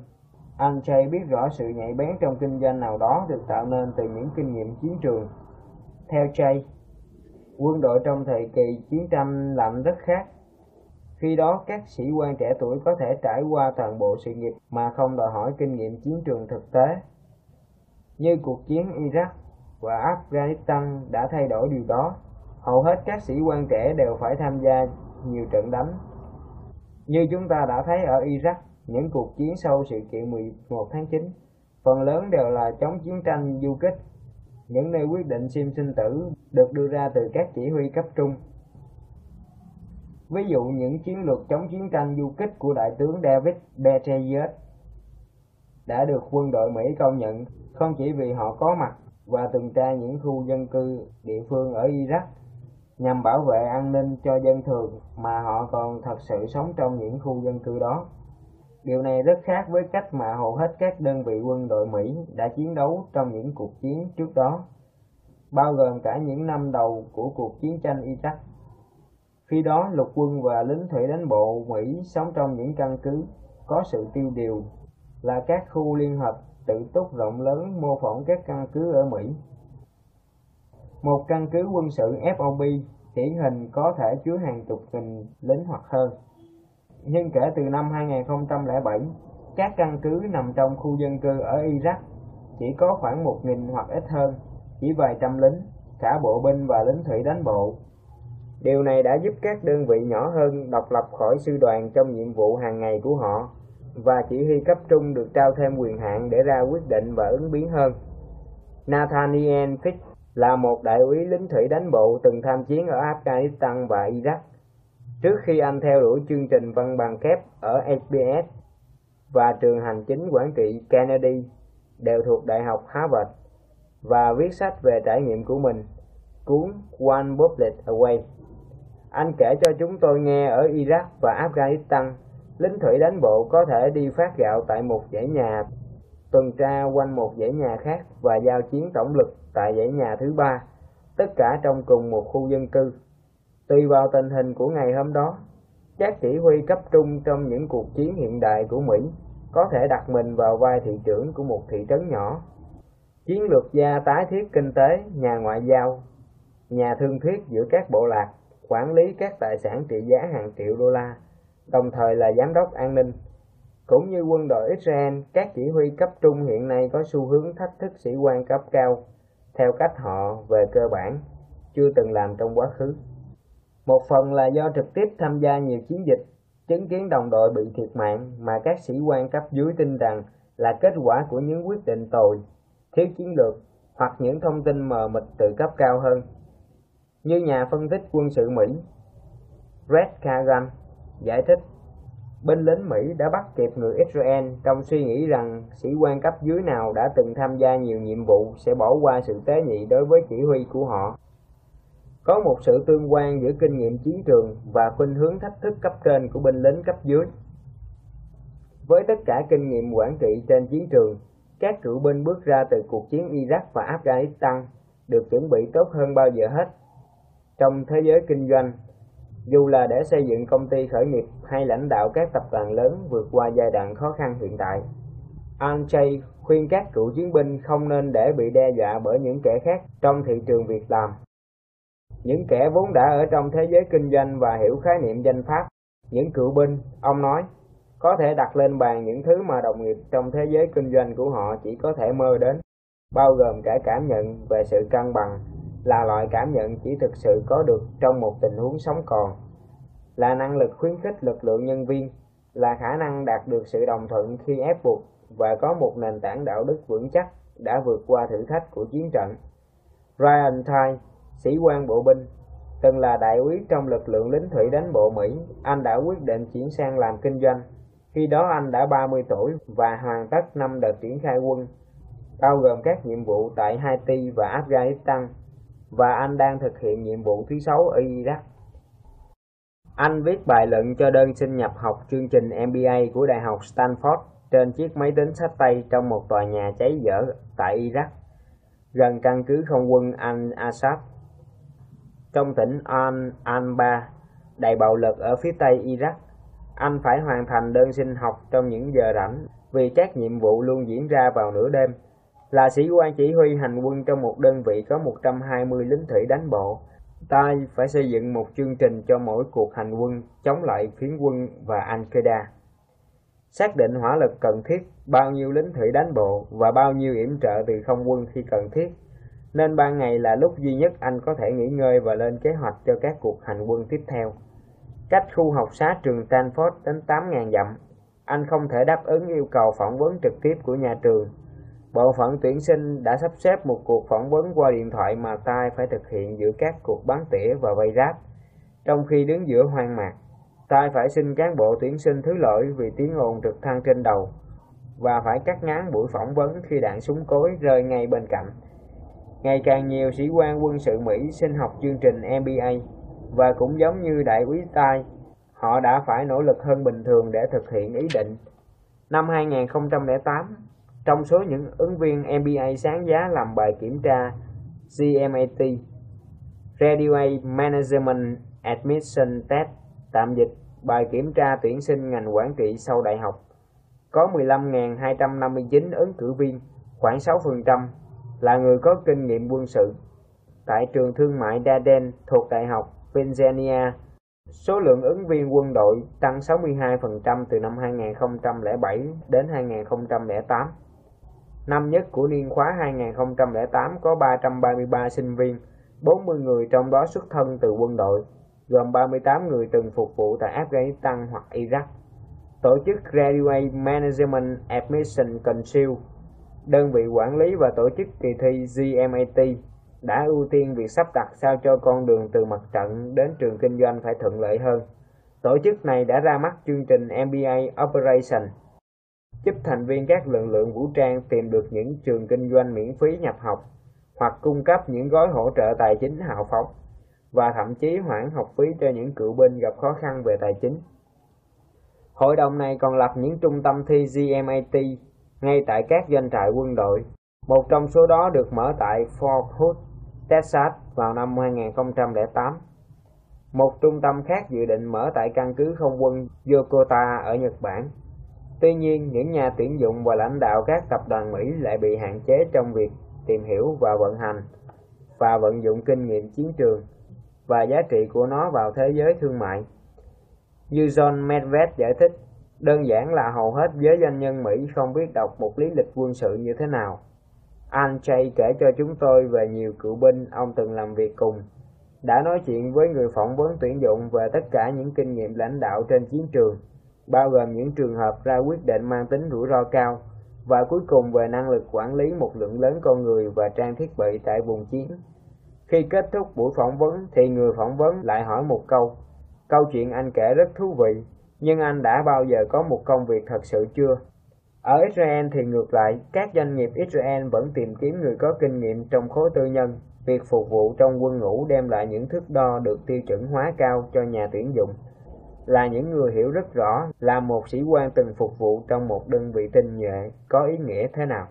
anh Jay biết rõ sự nhạy bén trong kinh doanh nào đó được tạo nên từ những kinh nghiệm chiến trường. Theo Jay, quân đội trong thời kỳ chiến tranh lạnh rất khác. Khi đó, các sĩ quan trẻ tuổi có thể trải qua toàn bộ sự nghiệp mà không đòi hỏi kinh nghiệm chiến trường thực tế. Như cuộc chiến Iraq và Afghanistan đã thay đổi điều đó hầu hết các sĩ quan trẻ đều phải tham gia nhiều trận đánh. Như chúng ta đã thấy ở Iraq, những cuộc chiến sau sự kiện 11 tháng 9, phần lớn đều là chống chiến tranh du kích. Những nơi quyết định sim sinh tử được đưa ra từ các chỉ huy cấp trung. Ví dụ những chiến lược chống chiến tranh du kích của Đại tướng David Petraeus đã được quân đội Mỹ công nhận không chỉ vì họ có mặt và tuần tra những khu dân cư địa phương ở Iraq nhằm bảo vệ an ninh cho dân thường mà họ còn thật sự sống trong những khu dân cư đó. Điều này rất khác với cách mà hầu hết các đơn vị quân đội Mỹ đã chiến đấu trong những cuộc chiến trước đó, bao gồm cả những năm đầu của cuộc chiến tranh Iraq. Khi đó, lục quân và lính thủy đánh bộ Mỹ sống trong những căn cứ có sự tiêu điều, là các khu liên hợp tự túc rộng lớn mô phỏng các căn cứ ở Mỹ. Một căn cứ quân sự FOB điển hình có thể chứa hàng chục nghìn lính hoặc hơn. Nhưng kể từ năm 2007, các căn cứ nằm trong khu dân cư ở Iraq chỉ có khoảng 1.000 hoặc ít hơn, chỉ vài trăm lính, cả bộ binh và lính thủy đánh bộ. Điều này đã giúp các đơn vị nhỏ hơn độc lập khỏi sư đoàn trong nhiệm vụ hàng ngày của họ và chỉ huy cấp trung được trao thêm quyền hạn để ra quyết định và ứng biến hơn. Nathaniel Fitch là một đại úy lính thủy đánh bộ từng tham chiến ở Afghanistan và Iraq. Trước khi anh theo đuổi chương trình văn bằng kép ở SBS và trường hành chính quản trị Kennedy đều thuộc Đại học Harvard và viết sách về trải nghiệm của mình, cuốn One Bullet Away. Anh kể cho chúng tôi nghe ở Iraq và Afghanistan, lính thủy đánh bộ có thể đi phát gạo tại một dãy nhà, tuần tra quanh một dãy nhà khác và giao chiến tổng lực tại dãy nhà thứ ba, tất cả trong cùng một khu dân cư. Tùy vào tình hình của ngày hôm đó, các chỉ huy cấp trung trong những cuộc chiến hiện đại của Mỹ có thể đặt mình vào vai thị trưởng của một thị trấn nhỏ. Chiến lược gia tái thiết kinh tế, nhà ngoại giao, nhà thương thuyết giữa các bộ lạc, quản lý các tài sản trị giá hàng triệu đô la, đồng thời là giám đốc an ninh. Cũng như quân đội Israel, các chỉ huy cấp trung hiện nay có xu hướng thách thức sĩ quan cấp cao, theo cách họ về cơ bản, chưa từng làm trong quá khứ. Một phần là do trực tiếp tham gia nhiều chiến dịch chứng kiến đồng đội bị thiệt mạng mà các sĩ quan cấp dưới tin rằng là kết quả của những quyết định tồi, thiếu chiến lược hoặc những thông tin mờ mịt từ cấp cao hơn. Như nhà phân tích quân sự Mỹ Red Kagan giải thích, binh lính Mỹ đã bắt kịp người Israel trong suy nghĩ rằng sĩ quan cấp dưới nào đã từng tham gia nhiều nhiệm vụ sẽ bỏ qua sự tế nhị đối với chỉ huy của họ có một sự tương quan giữa kinh nghiệm chiến trường và khuynh hướng thách thức cấp trên của binh lính cấp dưới. Với tất cả kinh nghiệm quản trị trên chiến trường, các cựu binh bước ra từ cuộc chiến Iraq và Afghanistan được chuẩn bị tốt hơn bao giờ hết. Trong thế giới kinh doanh, dù là để xây dựng công ty khởi nghiệp hay lãnh đạo các tập đoàn lớn vượt qua giai đoạn khó khăn hiện tại, Anjay khuyên các cựu chiến binh không nên để bị đe dọa bởi những kẻ khác trong thị trường việc làm. Những kẻ vốn đã ở trong thế giới kinh doanh và hiểu khái niệm danh pháp, những cựu binh, ông nói, có thể đặt lên bàn những thứ mà đồng nghiệp trong thế giới kinh doanh của họ chỉ có thể mơ đến, bao gồm cả cảm nhận về sự cân bằng, là loại cảm nhận chỉ thực sự có được trong một tình huống sống còn, là năng lực khuyến khích lực lượng nhân viên, là khả năng đạt được sự đồng thuận khi ép buộc và có một nền tảng đạo đức vững chắc đã vượt qua thử thách của chiến trận. Ryan Thay, sĩ quan bộ binh, từng là đại úy trong lực lượng lính thủy đánh bộ Mỹ, anh đã quyết định chuyển sang làm kinh doanh. Khi đó anh đã 30 tuổi và hoàn tất năm đợt triển khai quân, bao gồm các nhiệm vụ tại Haiti và Afghanistan, và anh đang thực hiện nhiệm vụ thứ sáu ở Iraq. Anh viết bài luận cho đơn xin nhập học chương trình MBA của Đại học Stanford trên chiếc máy tính sách tay trong một tòa nhà cháy dở tại Iraq, gần căn cứ không quân Al-Assad trong tỉnh Al Anba, đầy bạo lực ở phía tây Iraq. Anh phải hoàn thành đơn xin học trong những giờ rảnh vì các nhiệm vụ luôn diễn ra vào nửa đêm. Là sĩ quan chỉ huy hành quân trong một đơn vị có 120 lính thủy đánh bộ, ta phải xây dựng một chương trình cho mỗi cuộc hành quân chống lại phiến quân và Al-Qaeda. Xác định hỏa lực cần thiết, bao nhiêu lính thủy đánh bộ và bao nhiêu yểm trợ từ không quân khi cần thiết nên ban ngày là lúc duy nhất anh có thể nghỉ ngơi và lên kế hoạch cho các cuộc hành quân tiếp theo. Cách khu học xá trường Stanford đến 8.000 dặm, anh không thể đáp ứng yêu cầu phỏng vấn trực tiếp của nhà trường. Bộ phận tuyển sinh đã sắp xếp một cuộc phỏng vấn qua điện thoại mà tai phải thực hiện giữa các cuộc bắn tỉa và vây ráp. Trong khi đứng giữa hoang mạc, tai phải xin cán bộ tuyển sinh thứ lỗi vì tiếng ồn trực thăng trên đầu và phải cắt ngắn buổi phỏng vấn khi đạn súng cối rơi ngay bên cạnh. Ngày càng nhiều sĩ quan quân sự Mỹ xin học chương trình MBA và cũng giống như đại úy Tai, họ đã phải nỗ lực hơn bình thường để thực hiện ý định. Năm 2008, trong số những ứng viên MBA sáng giá làm bài kiểm tra GMAT, Graduate Management Admission Test, tạm dịch bài kiểm tra tuyển sinh ngành quản trị sau đại học, có 15.259 ứng cử viên, khoảng 6%, là người có kinh nghiệm quân sự. tại trường thương mại Darden thuộc Đại học Pennsylvania. Số lượng ứng viên quân đội tăng 62% từ năm 2007 đến 2008. Năm nhất của niên khóa 2008 có 333 sinh viên, 40 người trong đó xuất thân từ quân đội, gồm 38 người từng phục vụ tại Afghanistan hoặc Iraq. Tổ chức Graduate Management Admission Council, đơn vị quản lý và tổ chức kỳ thi GMAT, đã ưu tiên việc sắp đặt sao cho con đường từ mặt trận đến trường kinh doanh phải thuận lợi hơn. Tổ chức này đã ra mắt chương trình MBA Operation, giúp thành viên các lực lượng vũ trang tìm được những trường kinh doanh miễn phí nhập học hoặc cung cấp những gói hỗ trợ tài chính hào phóng và thậm chí hoãn học phí cho những cựu binh gặp khó khăn về tài chính. Hội đồng này còn lập những trung tâm thi GMAT ngay tại các doanh trại quân đội. Một trong số đó được mở tại Fort Hood, Texas vào năm 2008. Một trung tâm khác dự định mở tại căn cứ không quân Yokota ở Nhật Bản. Tuy nhiên, những nhà tuyển dụng và lãnh đạo các tập đoàn Mỹ lại bị hạn chế trong việc tìm hiểu và vận hành và vận dụng kinh nghiệm chiến trường và giá trị của nó vào thế giới thương mại. Như John Medved giải thích, đơn giản là hầu hết giới doanh nhân Mỹ không biết đọc một lý lịch quân sự như thế nào. Anh Jay kể cho chúng tôi về nhiều cựu binh ông từng làm việc cùng, đã nói chuyện với người phỏng vấn tuyển dụng về tất cả những kinh nghiệm lãnh đạo trên chiến trường, bao gồm những trường hợp ra quyết định mang tính rủi ro cao, và cuối cùng về năng lực quản lý một lượng lớn con người và trang thiết bị tại vùng chiến. Khi kết thúc buổi phỏng vấn thì người phỏng vấn lại hỏi một câu. Câu chuyện anh kể rất thú vị, nhưng anh đã bao giờ có một công việc thật sự chưa? Ở Israel thì ngược lại, các doanh nghiệp Israel vẫn tìm kiếm người có kinh nghiệm trong khối tư nhân. Việc phục vụ trong quân ngũ đem lại những thước đo được tiêu chuẩn hóa cao cho nhà tuyển dụng. Là những người hiểu rất rõ là một sĩ quan từng phục vụ trong một đơn vị tinh nhuệ có ý nghĩa thế nào.